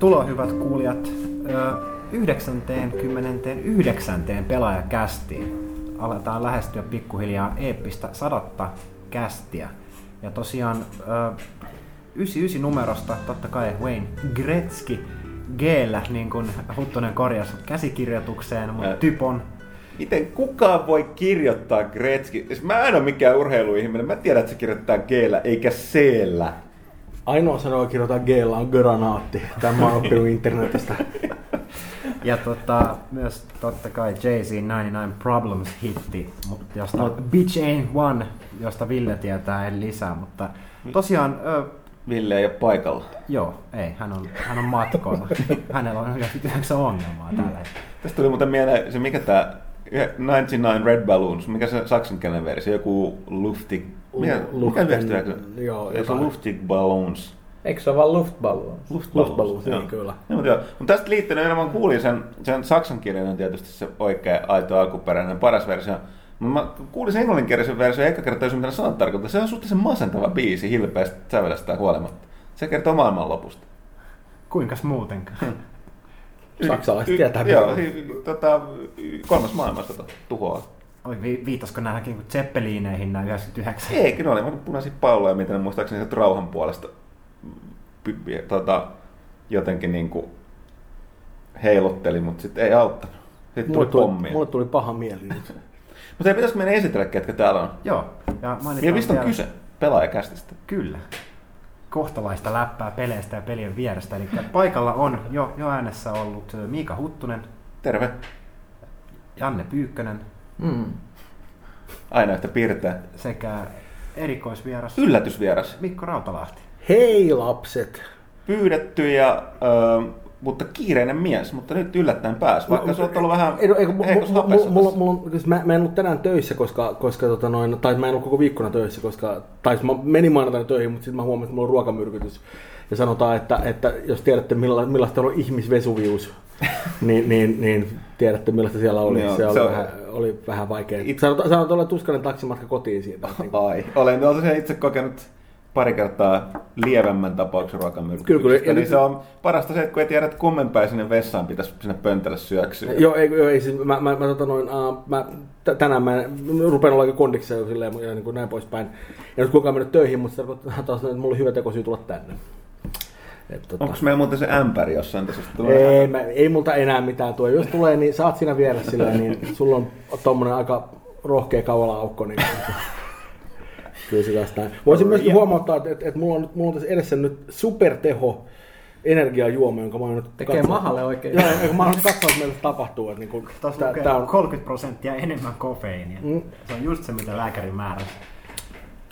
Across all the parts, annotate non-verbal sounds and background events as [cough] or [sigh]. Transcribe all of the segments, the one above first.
Tervetuloa hyvät kuulijat 99. pelaajakästiin. Aletaan lähestyä pikkuhiljaa eeppistä sadatta kästiä. Ja tosiaan 99 numerosta totta kai Wayne Gretzky g niin kuin Huttunen korjasi käsikirjoitukseen, mutta typon Miten kukaan voi kirjoittaa Gretzky? Siis mä en ole mikään urheiluihminen. Mä tiedän, että se kirjoittaa g eikä c Ainoa sana, joka kirjoittaa g on granaatti. Tämä on oppinut internetistä. [laughs] Ja tota, myös totta kai Jay-Z 99 Problems hitti, mutta josta no. Bitch Ain't One, josta Ville tietää en lisää, mutta tosiaan... Ö, Ville ei ole paikalla. Joo, ei, hän on, hän on matkoilla. [laughs] Hänellä on yhdeksän ongelmaa tällä hetkellä. Tästä tuli muuten mieleen se, mikä tämä 99 Red Balloons, mikä se saksankielinen versio, joku Luftig, mikä, mikä viestiä? Joo, se on Luftig Balloons. Eikö se ole vaan Luftballons? Luftballons, Luftballons niin kyllä. Ja, mutta, joo. mutta tästä liittyen enemmän kuulin sen, sen saksankielinen tietysti se oikea, aito, alkuperäinen, paras versio. Mä kuulin sen englanninkielisen versio eka kertaa, jos mitä sanat tarkoittaa. Se on suhteellisen masentava biisi hilpeästä sävelestä huolimatta. Se kertoo maailman lopusta. Kuinkas muutenkaan? Saksalaiset tietää. Joo, tota, kolmas maailmansota tuhoaa. Oi, vi- viitasko nämäkin Zeppelineihin nämä 99? Ei, kyllä oli punaisia palloja, mitä ne muistaakseni sieltä rauhan puolesta tota, jotenkin niin kuin heilotteli, mutta sitten ei auttanut. Sitten mulle tuli, tuli Mulle tuli paha mieli nyt. [laughs] mutta ei pitäisikö meidän esitellä, ketkä täällä on? Joo. Ja mistä on vielä... kyse? Pelaajakästistä. Kyllä kohtalaista läppää peleistä ja pelien vierestä. Eli paikalla on jo, jo äänessä ollut Miika Huttunen. Terve. Janne Pyykkönen. Mm. Aina yhtä piirteä. Sekä erikoisvieras. Yllätysvieras. Mikko Rautalahti. Hei lapset! Pyydetty ja ö, mutta kiireinen mies, mutta nyt yllättäen pääsi, vaikka no, se on ollut vähän ei, ei, heikossa mulla, mulla, mulla, mä, mä en ollut tänään töissä, koska, koska tota noin, tai mä en ollut koko viikkona töissä, koska, tai mä menin maanantaina töihin, mutta sitten mä huomasin, että mulla on ruokamyrkytys. Ja sanotaan, että, että jos tiedätte milla, millaista on ihmisvesuvius, [laughs] niin, niin, niin tiedätte millaista siellä oli. Joo, se, oli, se vähän, oli vähän vaikea. It... Sanotaan, sanotaan, että tuskainen taksimatka kotiin siitä. Ai, olen tosiaan itse kokenut pari kertaa lievemmän tapauksen ruokamyrkytyksestä, kyllä, kyllä, niin se on parasta se, että kun ei tiedä, että kummen päin sinne vessaan pitäisi sinne pöntälle syöksyä. Joo, ei, joo, ei siis, mä, mä, mä, tota noin, uh, mä tänään mä rupean olla kondiksi jo silleen ja niin kuin näin poispäin. Ja nyt kukaan mennyt töihin, mutta se tarkoittaa taas, että mulla on hyvä tekosyy tulla tänne. Et, tota... Onko meillä muuten se ämpäri jossain tässä? Ei, mä, ei multa enää mitään tule. Jos tulee, niin saat siinä vielä silleen, niin sulla on tommonen aika rohkea kavala aukko. Niin [laughs] Kyllä se tästä. Voisin myös huomauttaa, että, että, että mulla, on, mulla on tässä edessä nyt superteho energiajuoma, jonka mä oon nyt Tekee katsonut. mahalle oikein. Joo, mä oon nyt katsonut, mitä tapahtuu. Että niin kun, Tuossa tää, tää on 30 prosenttia enemmän kofeiinia. Mm. Se on just se, mitä lääkäri määrää.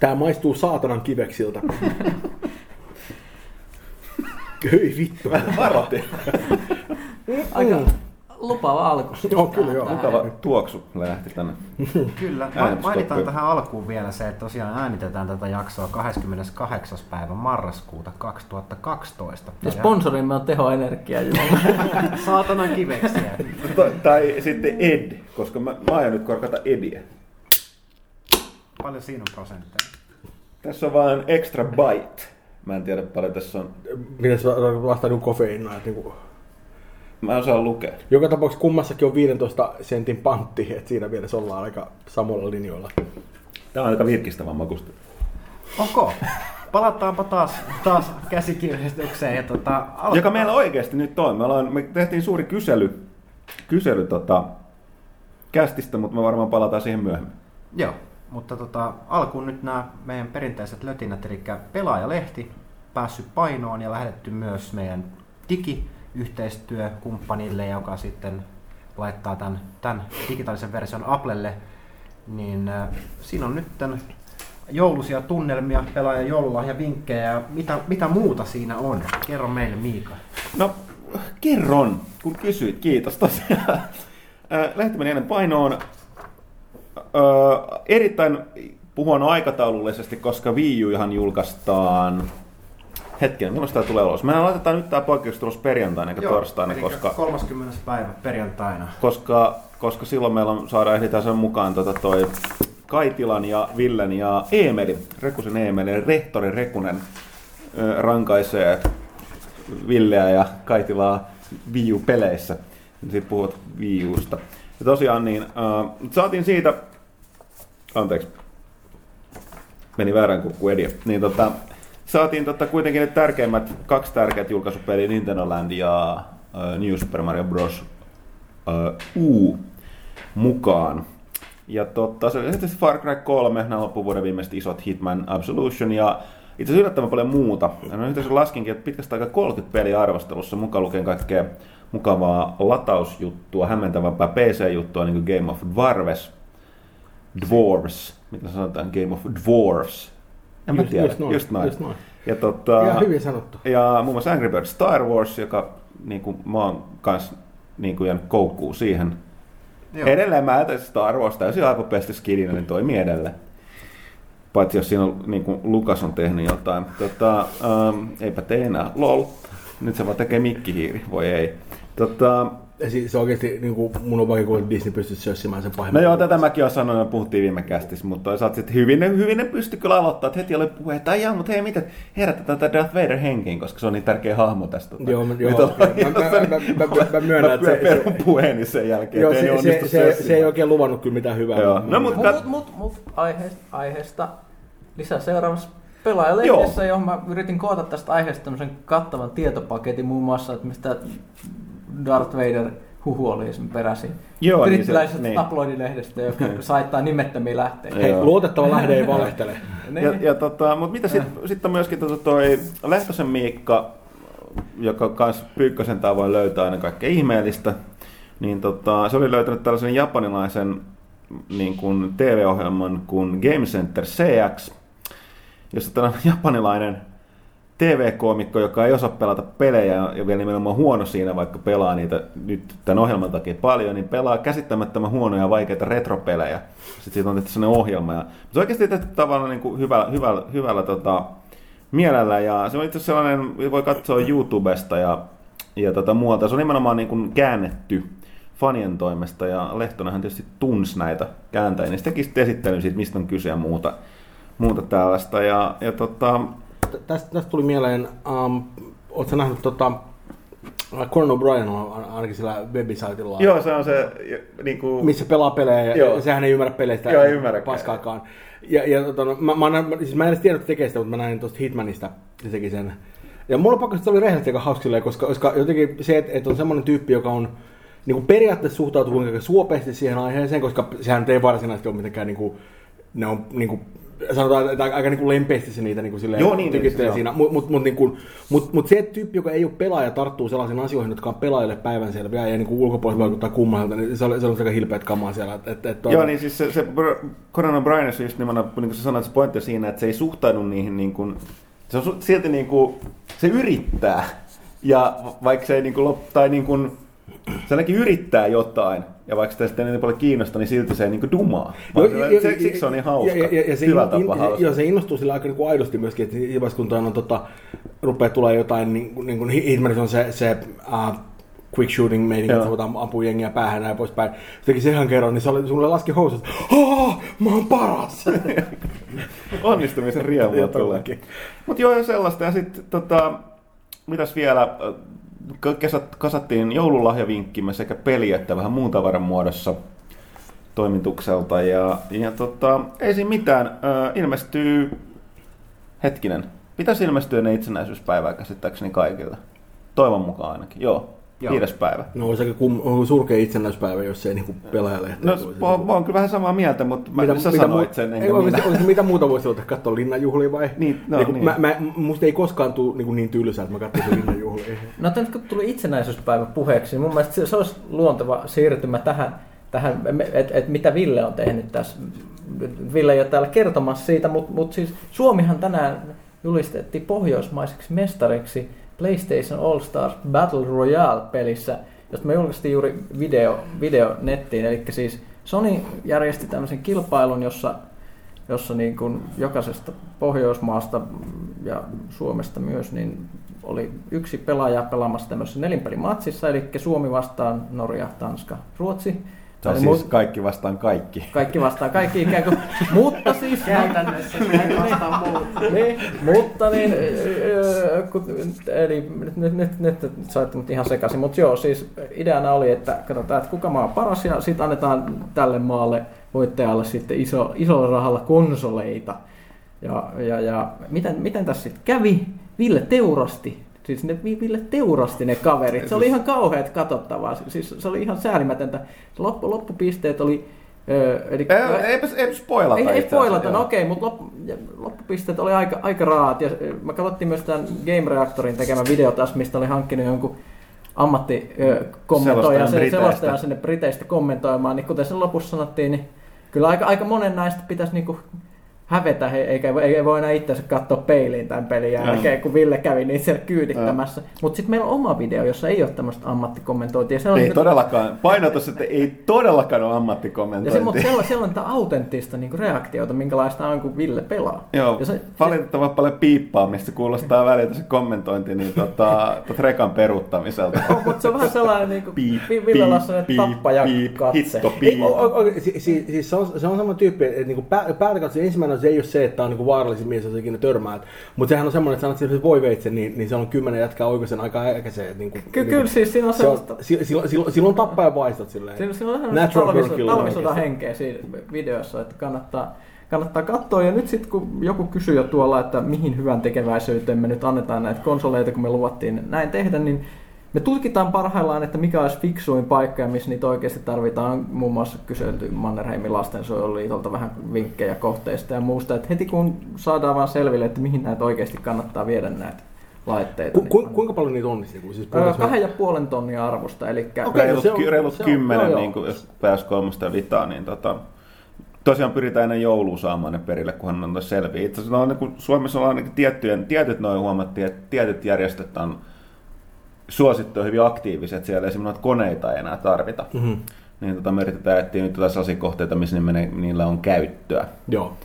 Tää maistuu saatanan kiveksiltä. [laughs] Hyi vittu. Varoitin. Aika, mm lupaava alku. [laughs] Joo, kyllä joo. Mukava tuoksu lähti tänne. kyllä. Mainitaan tähän alkuun vielä se, että tosiaan äänitetään tätä jaksoa 28. päivä marraskuuta 2012. Ja sponsorimme on tehoenergia. [laughs] Saatanan kiveksiä. tai sitten Ed, koska mä, mä aion nyt korkata Ediä. Paljon siinä on prosentteja? Tässä on vain extra bite. Mä en tiedä paljon tässä on. Miten se vastaa niin kofeiinaa? Niin kuin... Mä osaan lukea. Joka tapauksessa kummassakin on 15 sentin pantti, että siinä mielessä ollaan aika samalla linjoilla. Tämä on aika virkistävä makusta. Onko? Palataanpa taas, taas käsikirjoitukseen. Ja tota. Joka meillä oikeasti nyt on. Me, ollaan, me tehtiin suuri kysely, kysely tota, kästistä, mutta me varmaan palataan siihen myöhemmin. Joo. Mutta tota, alkuun nyt nämä meidän perinteiset lötinät, eli pelaajalehti päässyt painoon ja lähetetty myös meidän digiyhteistyökumppanille, joka sitten laittaa tämän, tämän digitaalisen version Applelle, niin äh, siinä on nyt joulusia tunnelmia, joululahja vinkkejä ja mitä, mitä muuta siinä on? Kerro meille Miika. No, kerron, kun kysyit. Kiitos tosiaan. Äh, Lehti meni ennen painoon. Erittäin huono aikataulullisesti, koska Wii U ihan julkaistaan hetken, milloin tämä tulee ulos? Me laitetaan nyt tämä poikkeustulos perjantaina eikä torstaina, eli koska, 30. päivä perjantaina. koska, koska silloin meillä on, saadaan ehditään sen mukaan tota toi Kaitilan ja Villen ja Eemeli, Rekusen Eemeli, rehtori Rekunen ö, rankaisee Villeä ja Kaitilaa Wii U-peleissä. Sitten puhut Wii Usta. Ja tosiaan niin, äh, saatiin siitä, anteeksi, meni väärän kukku edia, niin tota, saatiin tota kuitenkin ne tärkeimmät, kaksi tärkeät julkaisupeliä, Nintendo Land ja äh, New Super Mario Bros. Äh, U mukaan. Ja totta, se oli sitten Far Cry 3, nämä loppuvuoden viimeiset isot Hitman Absolution ja itse asiassa yllättävän paljon muuta. No, asiassa laskinkin, että pitkästä aikaa 30 peliä arvostelussa, mukaan lukien kaikkea mukavaa latausjuttua, hämmentävämpää PC-juttua, niin kuin Game of Dwarves, Dwarves, mitä sanotaan, Game of Dwarves. En mä Just- tiedä, just noin, just noin. just noin. Ja, tota, Ihan hyvin sanottu. ja muun muassa Angry Birds Star Wars, joka niin kuin, mä oon kans niin kuin jäänyt koukkuun siihen. Joo. Edelleen mä ajattelin Star Wars täysin aivopestä skidinä, niin toimii edelleen. Paitsi jos siinä on, niin kuin Lukas on tehnyt jotain. Tota, ähm, eipä tee enää. Lol. Nyt se vaan tekee mikkihiiri. Voi ei. Tota, Ja siis se oikeasti niin kuin, mun on vaikea kuulla, että Disney pystyisi sössimään sen no pahimman. joo, tätä mäkin olen sanonut ja puhuttiin viime kästissä, mutta toisaalta sitten hyvin, ne- hyvin ne pysty kyllä aloittaa, että heti oli puhe, että ai jaa, mutta hei, miten herätetään tätä Darth Vader henkiin, koska se on niin tärkeä hahmo tästä. tota, Joo, mä- joo, nyt on- okei. Mä- mä- mä- mä- mä- mä myönnän, että se- perun puheeni sen jälkeen, Joo, että ei se, se, onnistu se, se, ei oikein luvannut kyllä mitään hyvää. Joo. No, mut- Mut, kat- mut, mut, mut aiheesta, aiheesta lisää seuraavassa pelaajalehdessä, johon mä yritin koota tästä aiheesta tämmöisen kattavan tietopaketin muun muassa, että mistä Darth Vader huhu oli sen peräisin. Joo, niin se- Brittiläisestä niin. tabloidilehdestä, joka saittaa nimettömiä lähteitä. Hei, luotettava lähde ei [laughs] valehtele. Niin. Ja, ja tota, mutta mitä sitten sit on myöskin tota toi Lehtosen Miikka, joka kans Pyykkösen tavoin löytää aina kaikkea ihmeellistä, niin tota, se oli löytänyt tällaisen japanilaisen niin kuin TV-ohjelman kuin Game Center CX, jossa tällainen japanilainen TV-koomikko, joka ei osaa pelata pelejä ja vielä nimenomaan huono siinä, vaikka pelaa niitä nyt tämän ohjelman takia paljon, niin pelaa käsittämättömän huonoja ja vaikeita retropelejä. Sitten siitä on tehty sellainen ohjelma. Ja se on oikeasti tehty tavallaan niin kuin hyvällä, hyvällä, hyvällä tota, mielellä ja se on itse asiassa sellainen, voi katsoa YouTubesta ja, ja tota muualta. Se on nimenomaan niin kuin käännetty fanien toimesta ja Lehtonenhan tietysti tunsi näitä kääntäjiä, niin se teki sitten esittelyn siitä, mistä on kyse ja muuta, muuta tällaista. Ja, ja tota, Tä- Tästä, tästä tuli mieleen, um, ootko nähnyt tota, Conan O'Brien on ain- ainakin sillä webisaitilla, Joo, se on se, niin kuin, missä pelaa pelejä ja Joo. sehän ei ymmärrä peleistä Joo, ei ymmärräkään. paskaakaan. Ja, ja tota, no, mä, mä, näin- siis mä en edes tiedä, että tekee sitä, mutta mä näin tuosta Hitmanista, se teki sen. Ja mulla on pakko, että se oli rehellisesti aika hauska koska, koska jotenkin se, että, että on semmoinen tyyppi, joka on niin kuin periaatteessa suhtautuu kuinka suopeasti siihen aiheeseen, koska sehän ei varsinaisesti ole mitenkään niin kuin, ne on niin kuin, sanotaan, että aika niin kuin lempeästi se niitä niin kuin silleen Joo, niin, tykittelee joo. siinä. Mutta mut, mut, niin kuin, mut, mut se tyyppi, joka ei ole pelaaja, tarttuu sellaisiin asioihin, jotka on pelaajille päivänselviä ja niin kuin ulkopuolella vaikuttaa kummalta, niin se oli, se oli aika hilpeät kamaa siellä. Et, et, et, Joo, niin siis se, se Conan O'Brien, just nimenomaan, niin kuin sä sanoit, se pointti on siinä, että se ei suhtaudu niihin niin kuin, se on silti niin kuin, se yrittää. Ja vaikka se ei niin kuin, tai niin kuin, se ainakin yrittää jotain, ja vaikka sitä sitten ei niin paljon kiinnosta, niin silti se ei niin kuin dumaa. Vaan se, se, siksi se on niin hauska. Ja, ja, ja se, Hyvä in, tapa in, hauska. joo, se innostuu sillä aika niin kuin aidosti myöskin, että vaiheessa, kun on, tota, rupeaa tulee jotain, niin, kuin- niin kuin Hitmanissa on se, se uh, quick shooting meininki, että voidaan ampua jengiä päähän ja poispäin. Se teki sen ihan kerran, niin se oli, sulle laski housut, Aa, mä oon paras! [laughs] Onnistumisen riemua tulee. Mutta joo, ja sellaista. Ja sitten tota, mitäs vielä, K- kesät, kasattiin joululahjavinkkimme sekä peli että vähän muun tavaran muodossa toimitukselta. Ja, ja tota, ei siinä mitään. Ö, ilmestyy, hetkinen, pitäisi ilmestyä ne itsenäisyyspäivää käsittääkseni kaikille. Toivon mukaan ainakin, joo. Joo. viides päivä. No olisi aika kum, on surkea itsenäispäivä, jos ei niin pelaajalehti. No, mä, mä oon kyllä vähän samaa mieltä, mutta mä, mitä, sä sanoit sen, ei, enkä oikeasti, minä. oikeasti, mitä muuta voisi ottaa katsoa linnanjuhlia vai? Niin, no, niin, niin. Mä, mä, musta ei koskaan tule niin, niin tylsää, että mä katsoisin linnanjuhlia. [laughs] No nyt kun tuli itsenäisyyspäivä puheeksi, niin mun mielestä se, se olisi luonteva siirtymä tähän, tähän että et mitä Ville on tehnyt tässä. Ville ei ole täällä kertomassa siitä, mutta mut siis Suomihan tänään julistettiin pohjoismaiseksi mestariksi PlayStation All Stars Battle Royale-pelissä, josta me julkaistiin juuri video, video nettiin. Eli siis Sony järjesti tämmöisen kilpailun, jossa, jossa niin kuin jokaisesta Pohjoismaasta ja Suomesta myös niin oli yksi pelaaja pelaamassa tämmöisessä nelinpelimatsissa, eli Suomi vastaan Norja, Tanska, Ruotsi. Se on Eli siis mu- kaikki vastaan kaikki. kaikki vastaan kaikki ikään kuin, [laughs] mutta siis... Käytännössä näin vastaan muut. [laughs] niin, mutta niin, kun, eli nyt, nyt, nyt, nyt saitte mut ihan sekaisin, mutta joo, siis ideana oli, että katsotaan, että kuka maa on paras ja sitten annetaan tälle maalle voittajalle sitten iso, isolla rahalla konsoleita. Ja, ja, ja miten, miten tässä sitten kävi? Ville teurasti. Siis ne Vi- Ville teurasti ne kaverit. Se oli ihan kauheat katsottavaa. Siis se oli ihan säälimätöntä. Loppu, loppupisteet oli... Öö, eli, Ei, eipä, eipä spoilata ei, ei spoilata, no okei, mutta loppu, loppupisteet oli aika, aika raat. Ja mä katsottiin myös tämän Game Reactorin tekemän video taas, mistä oli hankkinut jonkun ammattikommentoijan, Selostajan se, Briteistä. selostajan sinne Briteistä kommentoimaan, niin kuten sen lopussa sanottiin, niin kyllä aika, aika monen näistä pitäisi niinku hävetä, he- eikä ei voi enää itseänsä katsoa peiliin tämän pelin jälkeen, kun Ville kävi niitä siellä kyydittämässä. Mutta sitten meillä on oma video, jossa ei ole tämmöistä ammattikommentointia. Se on Ei niinku- todellakaan, painotus, että ei todellakaan ole ja se, mutta siellä, siellä on tätä autenttista niinku reaktiota, minkälaista on, kun Ville pelaa. Joo, Ja se, valitettavan paljon piippaa, mistä kuulostaa välillä se kommentointi niin tota, tot rekan peruuttamiselta. Oh, mutta se on vähän sellainen niin kuin Piip, sellainen piip, tappaja piip, katse. hitto, Ei, o, o, o, si, si, siis se, on, se on sama tyyppi, että niinku päätäkatse ensimmäinen se ei ole se, että on niinku vaarallisin mies, jos ikinä törmää. Mutta sehän on semmoinen, että sanot, että voi veitsen, niin, niin se on kymmenen jätkää oikoisen aika äkäiseen. että Niinku, Ky- kyllä siis siinä on se on, sellaista... si- silloin, silloin, silloin tappaja vaistot silleen. Siinä, siinä on killer talvisodan henkeä siinä videossa, että kannattaa, kannattaa katsoa. Ja nyt sitten kun joku kysyy jo tuolla, että mihin hyvän tekeväisyyteen me nyt annetaan näitä konsoleita, kun me luvattiin näin tehdä, niin me tutkitaan parhaillaan, että mikä olisi fiksuin paikka ja missä niitä oikeasti tarvitaan. Muun muassa kyselty Mannerheimin lastensuojeluliitolta vähän vinkkejä kohteista ja muusta. Että heti kun saadaan vaan selville, että mihin näitä oikeasti kannattaa viedä näitä laitteita. Ku, ku, kuinka paljon niitä on? Niin, siis puhutaan- kahden ja puolen tonnia arvosta, eli Okei, reilut, se on- reilut se on- kymmenen, joo, joo. niin kuin, jos pääs kolmosta ja vitaa, niin tota, tosiaan pyritään ennen joulua saamaan ne perille, kunhan ne on selviä. Itse asiassa no, niin kuin Suomessa on ainakin tiettyjen, tietyt noin huomattiin, että tietyt järjestöt on suosittu hyvin aktiiviset siellä, esimerkiksi noita koneita ei enää tarvita. Mhm. Niin tota, me yritetään etsiä nyt jotain sellaisia kohteita, missä ne menee, niillä on käyttöä. Joo.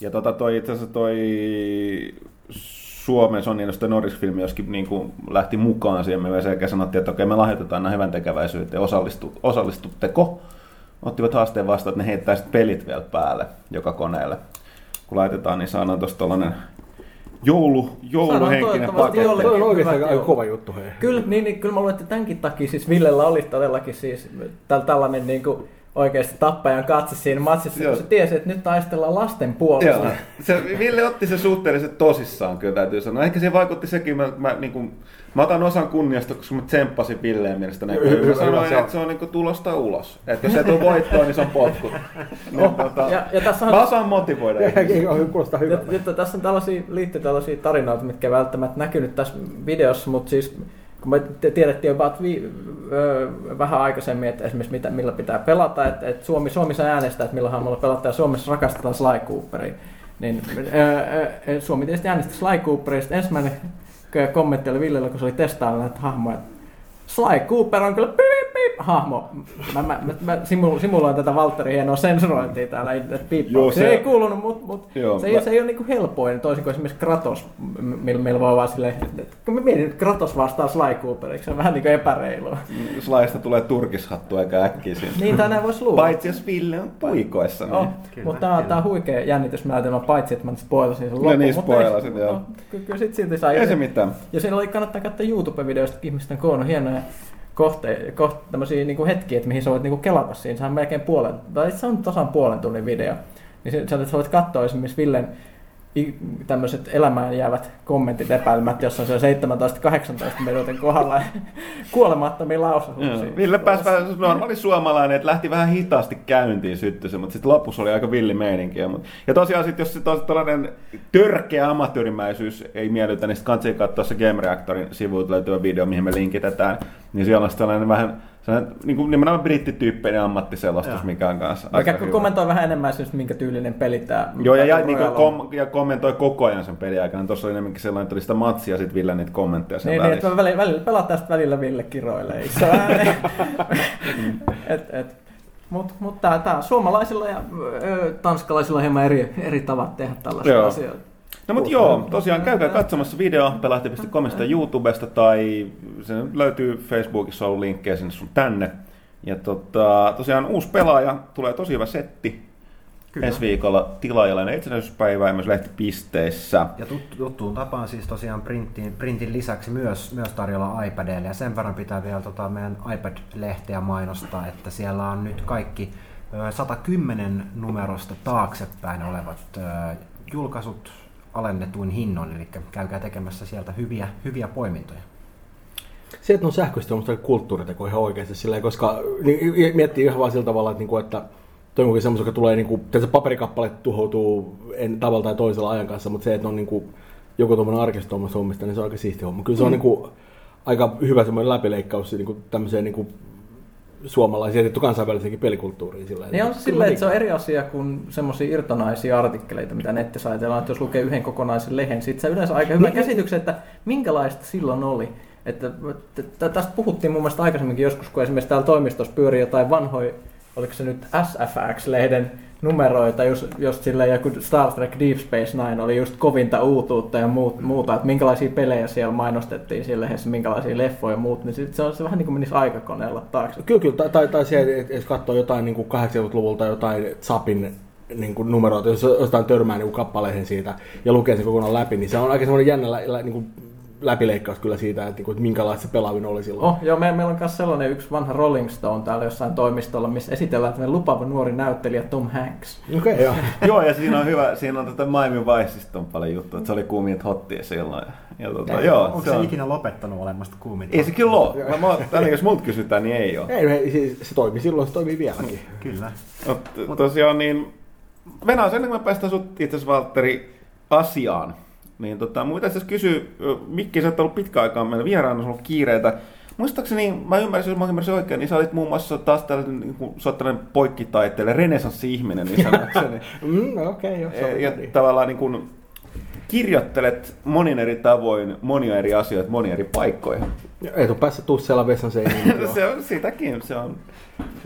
Ja tota toi, itse asiassa toi Suomen Sony Noston Nordisk-filmi, joskin niin kuin lähti mukaan siihen, me selkeä sanottiin, että okei, me lahjoitetaan nämä hyvän tekeväisyyteen, osallistu, osallistutteko? Ottivat haasteen vastaan, että ne heittää sitten pelit vielä päälle joka koneelle. Kun laitetaan, niin saadaan tuosta tollanen joulu, jouluhenkinen toivottavasti paketti. Toi on oikeasti Hyvä, aika kova juttu. Hei. Kyllä, niin, niin, kyllä mä luulen, että tämänkin takia siis Villellä oli todellakin siis täl, tällainen niin kuin oikeasti tappajan katse siinä matsissa, Joo. kun se tiesi, että nyt taistellaan lasten puolesta. Joo. Se, Ville otti se suhteellisesti tosissaan, kyllä täytyy sanoa. Ehkä se vaikutti sekin, mä, mä, niin kuin, mä otan osan kunniasta, koska mä tsemppasin Villeen mielestä näkyy. Hyvä, Mä sanoin, hyvä, se on. että se on niin kuin tulosta ulos. Että jos ei tule voittoa, niin se on potku. [laughs] Niin, tota, Ja, ja tässä Mä on, osaan motivoida. Kuulostaa ja, hyvältä. ja, tässä on tällaisia, liittyy tällaisia tarinoita, mitkä välttämättä näkynyt tässä videossa, mutta siis kun me tiedettiin jopa vi, vähän aikaisemmin, että esimerkiksi mitä, millä pitää pelata, että, että Suomi, saa äänestää, että millä hahmolla pelataan, ja Suomessa rakastetaan Sly Cooperia. Niin, ö, Suomi tietysti äänesti Sly Cooperia, ensimmäinen kommentti oli Villellä, kun se oli testailla näitä hahmoja, että Sly Cooper on kyllä piip, piip, hahmo. Mä, mä, mä, mä simu, simuloin tätä Valtteri hienoa sensurointia täällä, että piip, Joo, se, se- ei kuulunut, mutta mut, Joo, se, ei, mä- se ei ole niinku helpoin, toisin kuin esimerkiksi Kratos, millä, millä voi vaan silleen, että kun mä mietin, että Kratos vastaa Sly Cooperiksi, se on vähän niinku epäreilua. Slaista tulee turkishattu aika äkkiä siinä. Niin tai näin voisi luulla. Paitsi jos Ville on puikoissa. Niin. Oh, Kyllä, mutta tää, on- kyllä. tää on huikea jännitysmääritelmä, paitsi että mä spoilasin sen No lopun. niin, spoilasit, joo. no, ky- Kyllä sit silti sai. Ei se mitään. Ja siinä oli, kannattaa katsoa YouTube-videoista, että ihmiset on koonnut hienoja kohte, kohte, tämmöisiä niinku hetkiä, että mihin sä voit niinku kelata siinä. Se on melkein puolen, tai se on tasan puolen tunnin video. Niin sä, sä voit katsoa esimerkiksi Villen tämmöiset elämään jäävät kommentit epäilmät, jossa on se 17-18 minuutin kohdalla kuolemattomia lausahduksia. Ville pääsi vähän normaali suomalainen, että lähti vähän hitaasti käyntiin syttyssä, mutta sitten lopussa oli aika villi meininki. Ja, tosiaan sitten, jos se tällainen törkeä amatöörimäisyys ei miellytä, niin sitten kannattaa katsoa se Game Reactorin sivuilta löytyvä video, mihin me linkitetään. Niin siellä on tällainen vähän niin kuin nimenomaan brittityyppinen ammattiselostus, Joo. mikä on kanssa Mikä aika kommentoi vähän enemmän siis, minkä tyylinen peli tämä Joo, ja, ja, niin on. kom, ja kommentoi koko ajan sen pelin aikana. Tuossa oli enemmänkin sellainen, että oli sitä matsia sitten Ville niitä kommentteja sen Niin, niin välissä. että välillä, välillä pelataan sitten välillä Ville kiroilee. Se [laughs] et, et. Mutta mut tää, tää, suomalaisilla ja ö, tanskalaisilla on hieman eri, eri tavat tehdä tällaisia Joo. asioita. No mutta joo, tosiaan käykää katsomassa video pelahti.comista YouTubesta tai se löytyy Facebookissa on linkkejä sinne sun tänne. Ja tota, tosiaan uusi pelaaja, tulee tosi hyvä setti. Kyllä. Ensi viikolla tilaajalle itsenäisyyspäivää ja myös lehtipisteissä. Ja tut- tuttuun tapaan siis tosiaan printin, printin lisäksi myös, myös tarjolla iPadeille. Ja sen verran pitää vielä tota meidän iPad-lehteä mainostaa, että siellä on nyt kaikki ö, 110 numerosta taaksepäin olevat julkaisut alennetuin hinnon, eli käykää tekemässä sieltä hyviä, hyviä poimintoja. Se, että on sähköistä on kulttuuriteko ihan oikeasti silleen, koska niin, miettii ihan vaan sillä tavalla, että, niinku, että toi onkin semmoista, joka tulee, niinku, se paperikappale tuhoutuu en, tavalla tai toisella ajan kanssa, mutta se, että on niinku, joku tuommoinen arkisto omasta hommista, niin se on aika siisti homma. Kyllä se on niinku, aika hyvä semmoinen läpileikkaus niinku, tämmöiseen niinku, suomalaisiin ja kansainväliseenkin pelikulttuuriin. Sillä Niin on se silleen, että se on eri asia kuin semmoisia irtonaisia artikkeleita, mitä netissä ajatellaan, että jos lukee yhden kokonaisen lehen, sit sä yleensä aika hyvän käsityksen, että minkälaista silloin oli. Että, että tästä puhuttiin mun mielestä aikaisemminkin joskus, kun esimerkiksi täällä toimistossa pyörii jotain vanhoja, oliko se nyt SFX-lehden numeroita, just, just silleen joku Star Trek Deep Space Nine oli just kovinta uutuutta ja muut, muuta, että minkälaisia pelejä siellä mainostettiin siellä lehdessä, minkälaisia leffoja ja muut, niin sit se on se vähän niin kuin menisi aikakoneella taakse. Kyllä, kyllä. Tai, tai, tai se, että jos katsoo jotain niin kuin 80-luvulta jotain Zapin niin kuin numeroita, jos jostain törmää niin kuin kappaleihin siitä ja lukee sen kokonaan läpi, niin se on aika semmoinen jännä niin kuin läpileikkaus kyllä siitä, että, niin kuin, että minkälaista se pelaaminen oli silloin. Oh, joo, me, meillä on myös sellainen yksi vanha Rolling Stone täällä jossain toimistolla, missä esitellään tämmöinen lupaava nuori näyttelijä Tom Hanks. Okei, okay, joo. [laughs] Joo, ja siinä on hyvä, siinä on tätä Miami Viceista on paljon juttua, että se oli kuuminta hottia silloin. Ja, tota, joo, Onko se se, on, ikinä lopettanut olemasta kuuminta? ei se kyllä ole. Mä, mä, [laughs] jos multa kysytään, niin ei ole. Ei, ei, siis se toimi silloin, se toimii vieläkin. [laughs] Kyllä. Mut, tosiaan niin, Venäjä, ennen kuin me päästään sut itse asiassa Valtteri asiaan, niin tota, pitäisi tässä kysyä, ö, Mikki, sä oot ollut pitkä aikaa meillä vieraana, sulla on kiireitä. Muistaakseni, mä ymmärsin, jos mä ymmärsin oikein, niin sä olit muun muassa taas tällainen, niin kuin, sä oot tällainen poikkitaiteilija, renesanssi-ihminen, niin sanokseni. [laughs] Mm, okei, okay, joo. se ja niin. tavallaan niin kuin, kirjoittelet monin eri tavoin monia eri asioita monia eri paikkoihin. Ei tuu päässä tuu siellä vessan [laughs] joo. se on sitäkin, se on.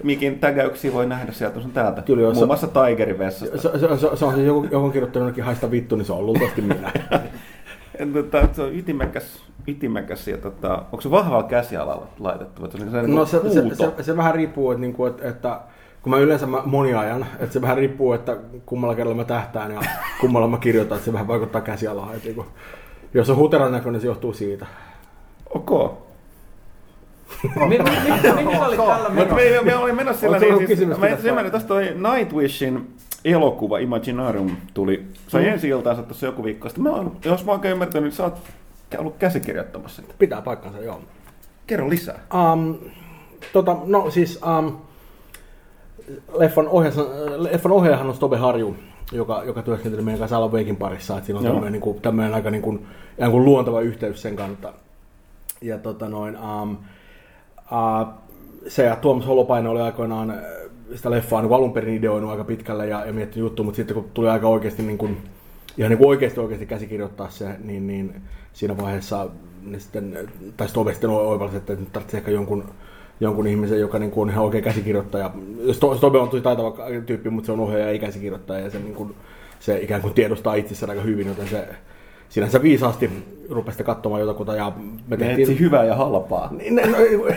Mikin tägäyksiä voi nähdä sieltä sun täältä. Kyllä, joo, Muun se- muassa Tigerin vessasta. Se, se, se, se on siis joku, joku kirjoittanut haista vittu, niin se on luultavasti minä. [laughs] Tota, se on ytimekäs, ytimekäs ja tota, onko se vahvalla käsialalla laitettu? Se on sellainen No se, se, se, se vähän riippuu, että, niinku, että, että kun mä yleensä mä moniajan, että se vähän riippuu, että kummalla kerralla mä tähtään ja kummalla mä kirjoitan, että se vähän vaikuttaa käsialaan. Että, niinku, jos on huteran näköinen, niin se johtuu siitä. Ok. Mihin tällä Mutta menossa? me, me olin menossa sillä niin, siis, mä tästä? ymmärrän, tästä toi Nightwishin elokuva Imaginarium tuli, sai mm. ensi iltaansa tuossa joku viikko sitten. Mä oon, jos mä oon oikein ymmärtänyt, niin sä oot ollut käsikirjoittamassa sitä. Pitää paikkansa, joo. Kerro lisää. Um, tota, no siis um, leffan, ohjaus, leffan ohjaajahan on Stobe Harju, joka, joka työskenteli meidän kanssa Alan Wakein parissa. Että siinä on tämmöinen, niin kuin, tämmöinen aika niin kuin, ihan kuin luontava yhteys sen kanssa. Ja tota noin, um, se ja Tuomas Holopainen oli aikoinaan äh, sitä leffaa niin alun perin ideoinut aika pitkälle ja, ja miettinyt juttu, mutta sitten kun tuli aika oikeasti niin kuin, ihan niin kuin oikeasti oikeasti käsikirjoittaa se, niin, niin siinä vaiheessa ne sitten, tai Stobe sitten oivalsi, että nyt tarvitsee ehkä jonkun, jonkun ihmisen, joka niin kuin on ihan oikea käsikirjoittaja. Sto- Stobe on tosi taitava tyyppi, mutta se on ohjaaja ei käsikirjoittaja ja se, niin kuin, se ikään kuin tiedostaa itsessään aika hyvin, joten se sinänsä viisaasti rupesi sitten katsomaan jotakuta ja me Me etsi hyvää ja halpaa. niin, no,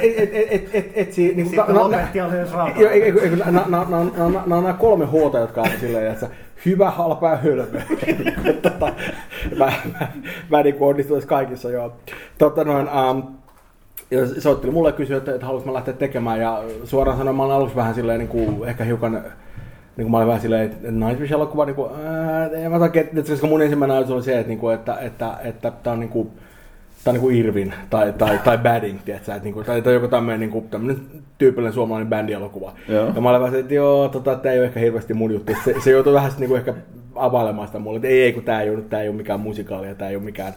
et, et, et, et, et, etsi, niin lopetti myös ei, nämä- on nämä kolme huolta, jotka on silleen, että hyvä, halpa ja hölmö. [laughs] Tota, mä, mä, mä niin kaikissa, joo. Totta noin, um, ja se otteli mulle kysyä, että, että haluaisin lähteä tekemään, ja suoraan sanoen mä olen aluksi vähän silleen niin kuin, ehkä hiukan niin kuin mä olin vähän silleen, että Nightwish-elokuva, niin kuin, ää, en mä takia, että koska mun ensimmäinen ajatus oli se, että, niin kuin, että, että, että tämä on niin kuin, tai niin kuin Irvin tai, tai, tai Badding, tiedätkö, että niin kuin, tai, tai joku tämmöinen, niin kuin, tämmöinen tyypillinen suomalainen bändielokuva. Joo. Ja mä olin vähän että joo, tota, tämä ei ole ehkä hirveästi mun juttu. Se, se joutui vähän niin kuin ehkä availemaan sitä mulle, että ei, ei kun tämä ei ole, tämä ei ole mikään musikaali ja tämä ei ole mikään,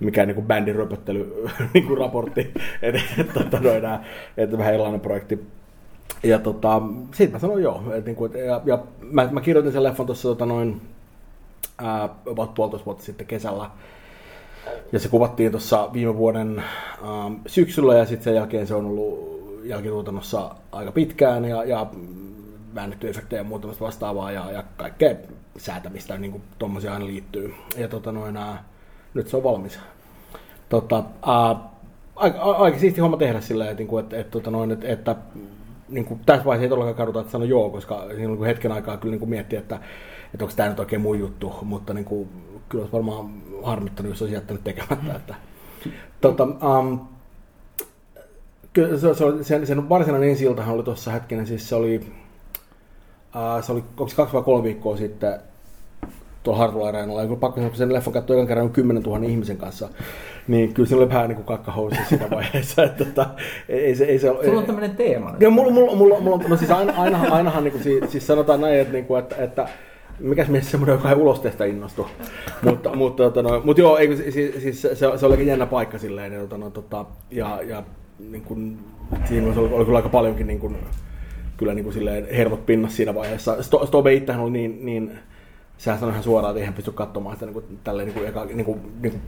mikään niin kuin bändin röpöttely [laughs] niin kuin raportti, että, että, että, että, että vähän erilainen projekti. Ja tota, siitä mä sanoin joo. Et niinku, et, ja, ja mä, mä, kirjoitin sen leffan tuossa tota noin ää, puolitoista vuotta sitten kesällä. Ja se kuvattiin tuossa viime vuoden ähm, syksyllä ja sitten sen jälkeen se on ollut jälkituotannossa aika pitkään ja, ja väännetty efektejä ja muuta vastaavaa ja, ja kaikkea säätämistä niin kuin tuommoisia aina liittyy. Ja tota noin, ää, nyt se on valmis. Tota, ää, aika, aika siisti homma tehdä että, niinku, että, että, tota noin, että, että niin kuin tässä vaiheessa ei todellakaan kaduta, että sano joo, koska siinä on hetken aikaa kyllä niin kuin miettiä, että, että onko tämä nyt oikein mun juttu, mutta niin kuin, kyllä olisi varmaan harmittanut, jos olisi jättänyt tekemättä. Että, tota, um, kyllä se, se, sen, sen varsinainen ensi oli tuossa hetkinen, siis se oli, uh, se oli onko kaksi vai kolme viikkoa sitten tuolla Hartwell Areenalla, ja kun pakko sanoa, kun sen leffan katsoi ekan kerran 10 000 ihmisen kanssa, niin kyllä siinä oli vähän niin kuin kakkahousu siinä vaiheessa. Että, tota, ei, se, ei se, Sulla on tämmöinen teema. Ja mulla, mulla, mulla, mulla, no siis aina, aina, ainahan niin kuin, siis, siis sanotaan näin, että, niin kuin, että, että mikäs mies semmoinen, joka ei ulosteesta innostu. mutta, mutta, tota, no, mutta joo, ei, siis, siis se, se, oli aika jännä paikka silleen. Ja, tota, no, tota, ja, ja niin kuin, siinä oli, oli kyllä aika paljonkin niin kuin, kyllä niin kuin silleen hermot pinnassa siinä vaiheessa. Sto, Stobe itsehän oli niin, niin sehän sanoi ihan suoraan, että eihän pysty katsomaan sitä niin kuin, tälleen, niin kuin, eka, niin kuin, niin kuin,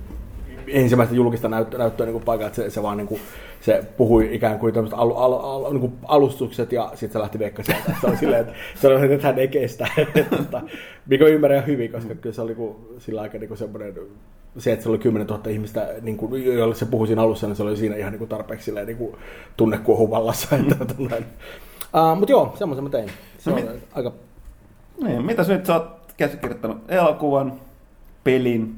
ensimmäistä julkista näyttöä, näyttöä niin paikalla, että se, se vaan niin kuin, se puhui ikään kuin tämmöiset al, al, al, niin kuin alustukset ja sitten se lähti veikka sieltä. Se oli silleen, että, se oli, että hän ei kestä. [laughs] Tota, mikä ymmärrän hyvin, koska kyllä se oli kuin, sillä aika niin semmoinen se, että se oli 10 000 ihmistä, niin kuin, joille se puhui siinä alussa, niin se oli siinä ihan niin kuin tarpeeksi silleen, niin kuin tunnekuohun vallassa. Että, uh, mutta joo, semmoisen mä tein. Se No on mit- aika Niin, mitäs nyt sä oot käsikirjoittanut elokuvan, pelin,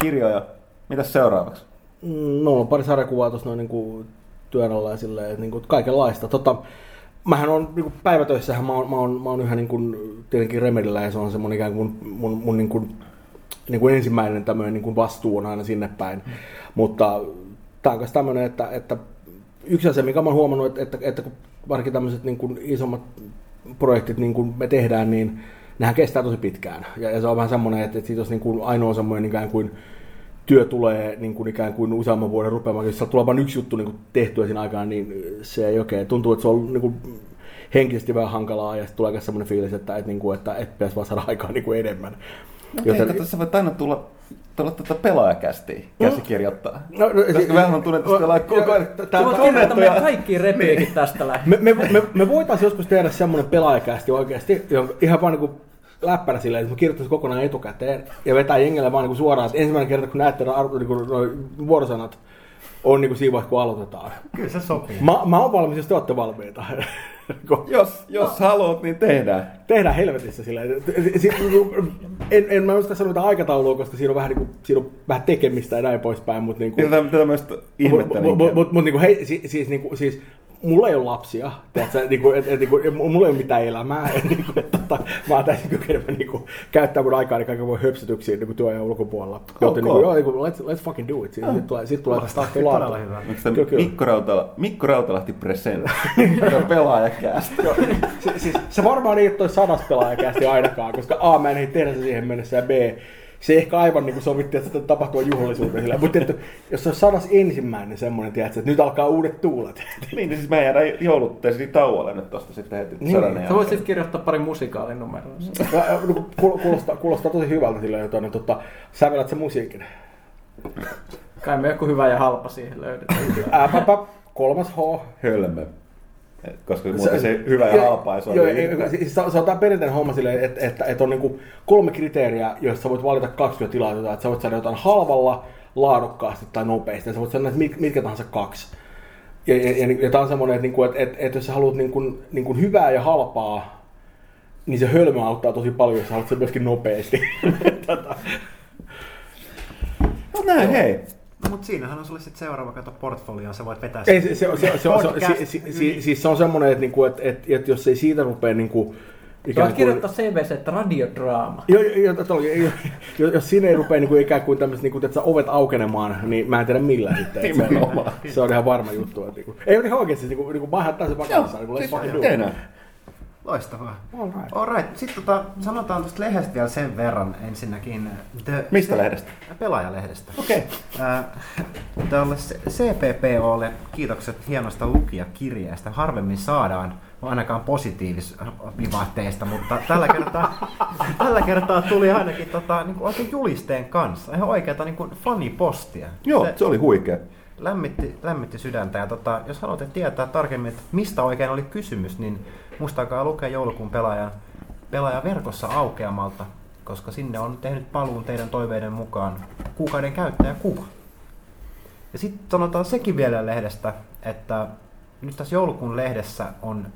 kirjoja. Mitäs seuraavaksi? No, on pari sarjakuvaa tuossa noin niin työn alla ja silleen, että niin kuin kaikenlaista. Tota, mähän on niin kuin päivätöissähän mä oon, mä oon, mä oon yhä niin kuin, tietenkin Remedillä ja se on semmoinen ikään kuin mun, mun, niin kuin, niin kuin ensimmäinen tämmöinen niin kuin vastuu on aina sinne päin. Mm. Mutta tämä on myös tämmöinen, että, että yksi asia, mikä mä oon huomannut, että, että, että kun varsinkin tämmöiset niin kuin isommat projektit niin kuin me tehdään, niin nehän kestää tosi pitkään. Ja, ja se on vähän semmoinen, että, että siitä olisi niin kuin ainoa semmoinen ikään kuin työ tulee niin kuin ikään kuin useamman vuoden rupeamaan, jos tulee vain yksi juttu niin kuin tehtyä siinä aikana, niin se ei oikein. Tuntuu, että se on niin kuin henkisesti vähän hankalaa ja sitten tulee myös semmoinen fiilis, että, että, niin kuin, että, että pitäisi vaan saada [laughs] aikaa niin kuin enemmän. No, Joten... Kato, sä voit aina tulla, tulla tätä pelaajakästiä käsikirjoittaa. No, no, Koska vähän on tunnettu sitä pelaa koko ajan. Tää- kirjoittaa tunnettuja- meidän kaikki repliikit tästä lähtien. Me, me, me, me voitaisiin joskus tehdä semmoinen pelaajakästi oikeasti, ihan vaan niin kuin läppärä silleen, että me kirjoittaisiin kokonaan etukäteen ja vetää jengelle vaan niin kuin suoraan, että ensimmäinen kerta kun näette ar- niin kuin, noi vuorosanat on niin kuin siinä vaiheessa, kun aloitetaan. Kyllä se sopii. Mä, mä oon valmis, jos te olette valmiita. [laughs] Jos, jos haluat, niin tehdään. Tehdään helvetissä silleen. Si- En, en mä uskalla sanoa mitään aikataulua, koska siinä on vähän, niin kuin, siinä on vähän tekemistä ja näin poispäin, mutta niin kuin, Tätä, tätä myös ihmettä. Mutta mut, mut, mut, niinku, hei, siis, siis, niinku, siis mulla ei ole lapsia, tiedätkö, niinku, et, et, niinku, mulla ei ole mitään elämää, [laughs] et, niinku, et, tota, mä oon täysin kykenevä niinku, käyttää mun aikaa niin kaiken voi höpsytyksiä niinku, työajan ulkopuolella. Joten niinku, joo, niinku, let's, let's fucking do it. Siitä sit tulee, sit tulee tästä. Todella hyvä. Mikko, Rautala, Mikko Rautalahti present? [laughs] se, siis, se varmaan ei ole toi sadas pelaajakästi ainakaan, koska A, mä en tehdä se siihen mennessä, ja B, se ei ehkä aivan niin kuin sovittiin, että se tapahtuu juhlallisuuteen sillä. Mutta tietty, jos se sadas ensimmäinen semmoinen, tiedätkö, että nyt alkaa uudet tuulet. [laughs] niin, niin siis me jäädään joulutteisiin tauolle nyt tosta sitten heti Niin. sadan Sä sitten kirjoittaa pari musikaalin-numeroa. Ja, ja, niin kuin kuul- kuulostaa, kuulostaa tosi hyvältä silleen, että niin, tota, sävelät se musiikin. Kai me joku hyvä ja halpa siihen löydetään. Ääpäpä, kolmas H. Hölmö. Koska muuten se hyvä ja halpa ei se Joo, yhtään. siis se, on- se on tämä perinteinen homma silleen, että, että, että on niinku kolme kriteeriä, joista sä voit valita kaksi työtä tilaa. Että sä voit saada jotain halvalla, laadukkaasti tai nopeasti. Ja sä voit saada mit- mitkä tahansa kaksi. Ja, ja, ja, ja tämä on semmoinen, että, niinku, että, että, että jos sä haluat niinku, niinku hyvää ja halpaa, niin se hölmö auttaa tosi paljon, jos sä haluat sen myöskin nopeasti. [laughs] Tätä. No näin, hei. No, mutta siinähän on sulle sitten seuraava kato portfolioon, sä voit vetää Ei, se, se, se, se, se, se, se, se, se, siis se on semmoinen, että, niinku, että, että, että jos ei siitä rupea niinku, Voit kirjoittaa CVC, että radiodraama. Jo, jo, jo, jo, jo, jos siinä ei rupea niin kuin ikään kuin tämmöiset niin kuin, että ovet aukenemaan, niin mä en tiedä millä sitten. Se, Nimenomaan. se on ihan varma juttu. Että, niin kuin, ei ole ihan oikeasti, niin kuin, niin kuin mä ihan täysin vakavissa. Niin kuin, Loistavaa. All right. All right. Sitten tota, sanotaan tuosta lehdestä vielä sen verran ensinnäkin. The, Mistä se- lehdestä? Pelaajalehdestä. Okei. Ää, Tälle CPPOlle kiitokset hienosta lukijakirjeestä. Harvemmin saadaan ainakaan positiivisvivahteista, mutta tällä kertaa, [laughs] tällä kertaa tuli ainakin tota, niin kuin oikein julisteen kanssa. Ihan oikeata niin kuin fanipostia. Joo, se oli huikea. lämmitti, lämmitti sydäntä. Ja tota, jos haluatte tietää tarkemmin, että mistä oikein oli kysymys, niin muistakaa lukea joulukuun pelaajan, pelaajan verkossa aukeamalta, koska sinne on tehnyt paluun teidän toiveiden mukaan kuukauden käyttäjäkuva. Ja sitten sanotaan sekin vielä lehdestä, että nyt tässä joulukuun lehdessä on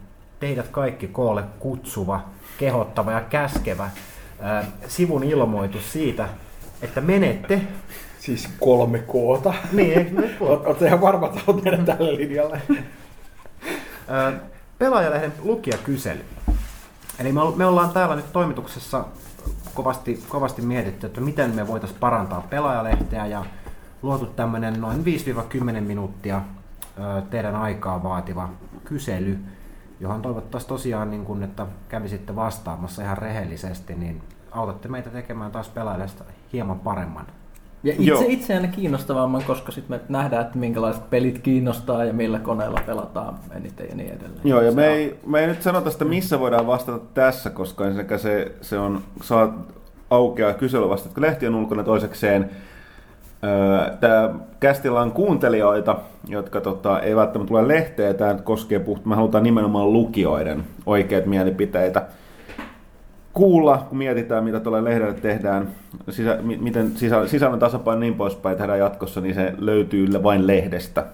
teidät kaikki koolle kutsuva, kehottava ja käskevä ää, sivun ilmoitus siitä, että menette Siis kolme koota. niin, eikö nyt sä ihan varma, että oot mennä tälle linjalle? Pelaajalehden lukijakysely. Eli me, ol- me ollaan täällä nyt toimituksessa kovasti, kovasti mietitty, että miten me voitaisiin parantaa pelaajalehteä ja luotu tämmöinen noin 5-10 minuuttia teidän aikaa vaativa kysely, johon toivottaisiin tosiaan, niin kun, että kävisitte vastaamassa ihan rehellisesti, niin autatte meitä tekemään taas pelaajasta hieman paremman. Ja Joo. itse, itseään kiinnostavamman, koska sitten me nähdään, että minkälaiset pelit kiinnostaa ja millä koneella pelataan eniten ja niin edelleen. Joo, ja Se me on- ei, me ei nyt sanota sitä, missä voidaan vastata tässä, koska ensinnäkään se, se on, saa aukeaa kysely vasta, kun lehti on ulkona toisekseen. Tämä kästillä on kuuntelijoita, jotka tota, ei välttämättä tule lehteen. Tämä koskee puht, me halutaan nimenomaan lukijoiden oikeat mielipiteitä kuulla, kun mietitään, mitä tuolla lehdelle tehdään, sisä, mi- miten sisä, sisällön tasapaino niin poispäin tehdään jatkossa, niin se löytyy vain lehdestä.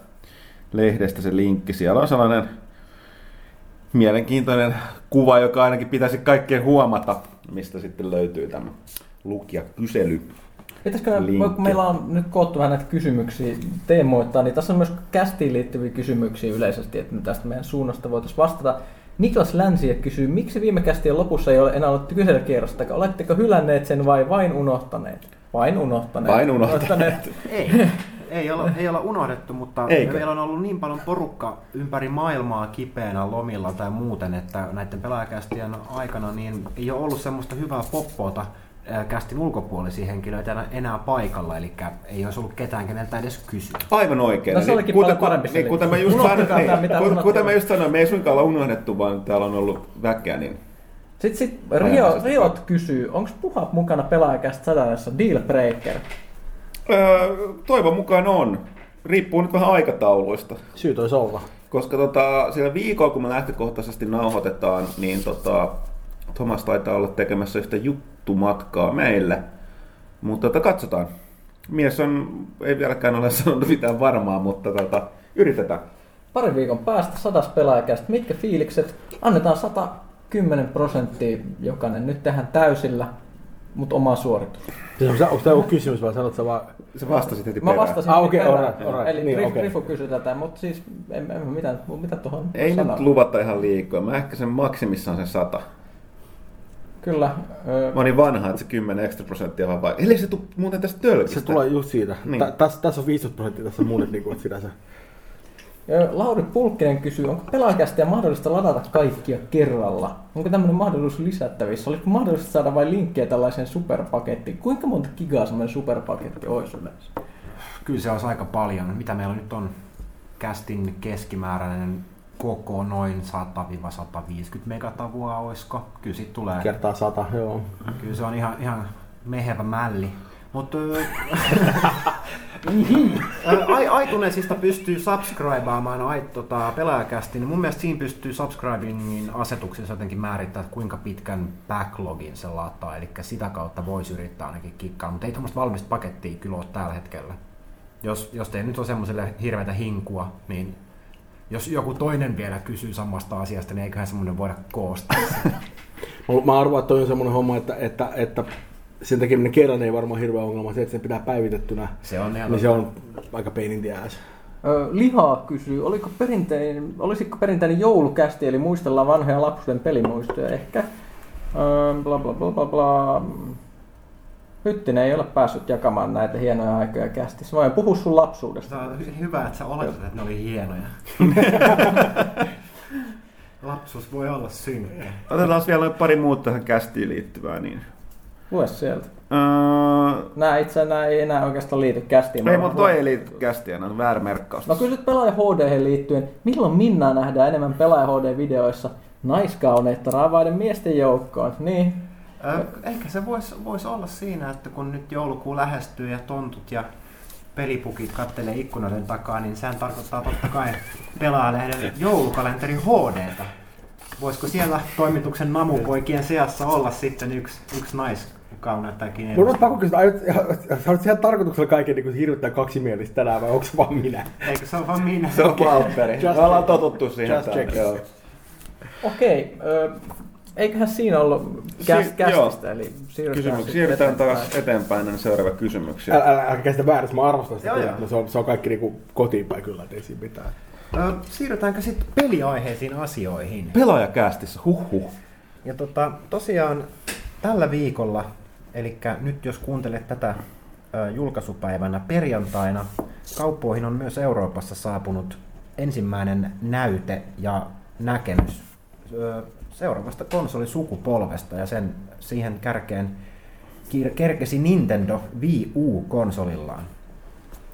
Lehdestä se linkki. Siellä on sellainen mielenkiintoinen kuva, joka ainakin pitäisi kaikkien huomata, mistä sitten löytyy tämä lukijakysely. Pitäisikö linkki. kun meillä on nyt koottu vähän näitä kysymyksiä teemoittaa, niin tässä on myös kästiin liittyviä kysymyksiä yleisesti, että me tästä meidän suunnasta voitaisiin vastata. Niklas Länsiä kysyy, miksi viime kästien lopussa ei ole enää ollut kyselykierrosta? Oletteko hylänneet sen vai vain unohtaneet? Vain unohtaneet. Vain unohtaneet. [laughs] Ei, ei olla, ei olla unohdettu, mutta Eikö? meillä on ollut niin paljon porukka ympäri maailmaa kipeänä lomilla tai muuten, että näiden pelaajakästien aikana niin ei ole ollut semmoista hyvää poppoota kästin ulkopuolisia henkilöitä enää- enää paikalla, eli ei olisi ollut ketään, keneltä edes kysyä. Aivan oikein. No se olikin kuten, paljon parempi niin, kuten mä just sanoin, niin, kuten, mä just sanoin, me ei suinkaan olla unohdettu, vaan täällä on ollut väkeä, niin Sitten sit Rio, Riot kysyy, onko puhat mukana pelaajakästä sadanessa deal breaker? öö, toivon mukaan on. Riippuu nyt vähän aikatauluista. Syyt olisi olla. Koska tota, sillä viikolla, kun me lähtökohtaisesti nauhoitetaan, niin tota, Thomas taitaa olla tekemässä yhtä juttumatkaa meille. Mutta tota, katsotaan. Mies on, ei vieläkään ole sanonut mitään varmaa, mutta tota, yritetään. Parin viikon päästä sadas pelaajakästä. Mitkä fiilikset? Annetaan 110 prosenttia jokainen. Nyt tehdään täysillä, mutta oma suoritus. Siis onko, onko tämä joku kysymys vai sanot sä vaan... Se vastasit heti Mä perään. vastasin. Ah, okei, perään. alright, alright. Eli Niin, okei. Rifu kysyi tätä, mutta siis en, en, mitä, mitä tuohon Ei sanoa. nyt luvata ihan liikaa. Mä ehkä sen maksimissaan sen sata. Kyllä. Ö, Mä olin vanha, että se 10 ekstra prosenttia vaan vai... Eli se tuu muuten tästä tölkistä. Se tulee just siitä. Niin. Tässä, tässä on 15 prosenttia, tässä on niin kuin, se... Ö, Lauri Pulkkinen kysyy, onko pelaajakästä mahdollista ladata kaikkia kerralla? Onko tämmöinen mahdollisuus lisättävissä? Olisiko mahdollista saada vain linkkejä tällaiseen superpakettiin? Kuinka monta gigaa semmoinen superpaketti olisi yleensä? Kyllä se olisi aika paljon. Mitä meillä nyt on? Kästin keskimääräinen koko noin 100-150 megatavua, olisiko? Kyllä siitä tulee. Kertaa sata, joo. Kyllä se on ihan, ihan mehevä mälli. Mutta [laughs] [laughs] iTunesista pystyy subscribaamaan ai, tota, pelaajakästi, niin mun mielestä siinä pystyy subscribingin asetuksessa jotenkin määrittää, että kuinka pitkän backlogin se lataa, eli sitä kautta voisi yrittää ainakin kikkaa, mutta ei tämmöistä valmista pakettia kyllä ole tällä hetkellä. Jos, jos teillä nyt on semmoiselle hirveätä hinkua, niin jos joku toinen vielä kysyy samasta asiasta, niin eiköhän semmoinen voida koostaa. [laughs] Mä- Mä arvoin, että toi on semmoinen homma, että, että, että sen tekeminen kerran ei varmaan hirveä ongelma. Se, että se pitää päivitettynä, Se on ihan niin se on aika pain in the ass. Ö, Lihaa kysyy, oliko perinteinen, olisiko perinteinen joulukästi, eli muistellaan vanhoja lapsuuden pelimuistoja ehkä. Öö, bla bla bla bla bla. Hyttinen ei ole päässyt jakamaan näitä hienoja aikoja kästissä. Mä voin puhua sun lapsuudesta. Se on hy- hyvä, että sä oletat, että ne oli hienoja. [laughs] Lapsuus voi olla synkkä. Otetaan vielä pari muuta tähän kästiin liittyvää. Niin. Lue sieltä. Öö, Nää itse nää ei enää oikeastaan liity kästiin. ei, mutta toi ei liity kästiin, on väärä merkkaus. No kysyt pelaaja HD liittyen, milloin Minnaa nähdään enemmän pelaaja HD-videoissa naiskauneita raavaiden miesten joukkoon? Niin, ehkä se voisi vois olla siinä, että kun nyt joulukuu lähestyy ja tontut ja pelipukit kattelee ikkunoiden takaa, niin sehän tarkoittaa totta kai pelaajalehden joulukalenteri HDtä. Voisiko siellä toimituksen namupoikien seassa olla sitten yksi, yksi naiskaunettakin Mun on pakko kysyä, aiot- sä olet ihan tarkoituksella kaiken niin hirvittää kaksimielistä tänään vai onko se vaan minä? Eikö se ole vaan minä? Se on Valtteri. Me ollaan totuttu siihen. Just okei. ö, eiköhän siinä ollut käs, Si- kästistä, eli siirrytään, Kysymyksiä. sitten Siirrytään eteenpäin. taas eteenpäin ennen seuraava kysymyksiä. Älä, älä, älä käsitä väärässä, mä arvostan sitä Joo, joo. mutta se on, se on kaikki niinku kotiin päin kyllä, että ei siinä mitään. Ö, Siirrytäänkö sitten peliaiheisiin asioihin? Pelaajakästissä, huhhuh. Ja tota, tosiaan tällä viikolla, eli nyt jos kuuntelet tätä ö, julkaisupäivänä perjantaina, kauppoihin on myös Euroopassa saapunut ensimmäinen näyte ja näkemys ö, seuraavasta konsolisukupolvesta ja sen siihen kärkeen kerkesi Nintendo Wii U-konsolillaan.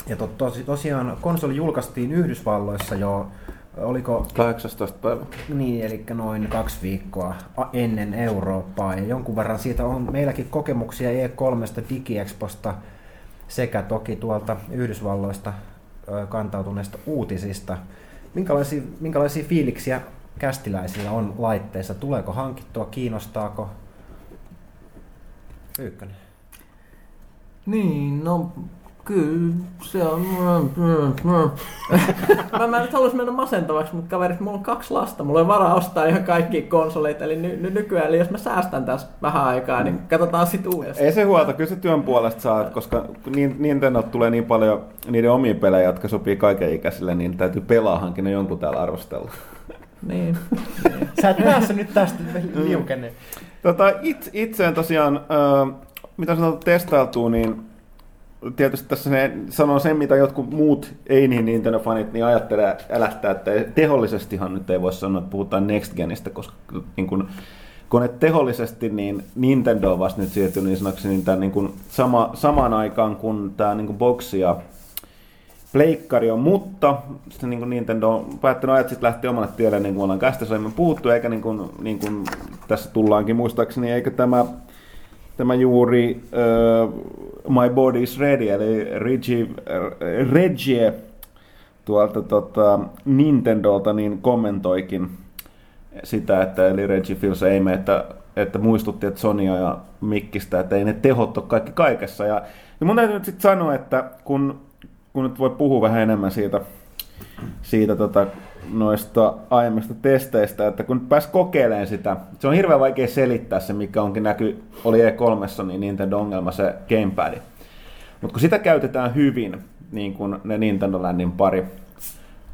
Ja to, tosi, tosiaan konsoli julkaistiin Yhdysvalloissa jo, oliko 18 päivä. niin, eli noin kaksi viikkoa ennen Eurooppaa. Ja jonkun verran siitä on meilläkin kokemuksia E3, DigiExposta sekä toki tuolta Yhdysvalloista kantautuneista uutisista. Minkälaisia, minkälaisia fiiliksiä kästiläisillä on laitteissa? Tuleeko hankittua? Kiinnostaako? Pyykkönen. Niin, no kyllä se on... mä, mä en nyt halus mennä masentavaksi, mutta kaverit, mulla on kaksi lasta. Mulla on varaa ostaa ihan kaikki konsoleita, eli ny, ny, nykyään, eli jos mä säästän tässä vähän aikaa, niin katsotaan sitten uudestaan. Ei se huolta, kyllä se työn puolesta saat, koska niin- Nintendo tulee niin paljon niiden omia pelejä, jotka sopii kaikenikäisille, niin täytyy pelaa hankin ne jonkun täällä arvostella. Niin. [laughs] Sä et päässyt nyt tästä liukenne. Tota, it, itseen tosiaan, ö, mitä on saatu testailtua, niin tietysti tässä ne sanoo sen, mitä jotkut muut ei niin Nintendo-fanit niin ajattelee älähtää, että tehollisestihan nyt ei voi sanoa, että puhutaan Next Genistä, koska niin kun, kun et tehollisesti, niin Nintendo on vasta nyt siirtynyt niin sanoksi niin tämän, niin kun sama, samaan aikaan, kun tämä niin kun boksi ja pleikkari on, mutta sitten niin kuin Nintendo on päättänyt ajat sitten lähteä omalle tielle, niin kuin ollaan kästä aiemmin puhuttu, eikä niin kuin, niin kuin tässä tullaankin muistaakseni, eikä tämä, tämä juuri uh, My Body is Ready, eli Reggie, Reggie tuolta tota, Nintendolta niin kommentoikin sitä, että eli Reggie Fils-Aime, että, että muistutti, että Sonia ja Mikkistä, että ei ne tehot ole kaikki kaikessa. Ja, ja mun täytyy nyt sitten sanoa, että kun, kun nyt voi puhua vähän enemmän siitä, siitä tota, noista aiemmista testeistä, että kun nyt pääsi kokeilemaan sitä, se on hirveän vaikea selittää se, mikä onkin näky, oli E3, niin Nintendo ongelma se gamepad. Mutta kun sitä käytetään hyvin, niin kuin ne Nintendo Landin pari,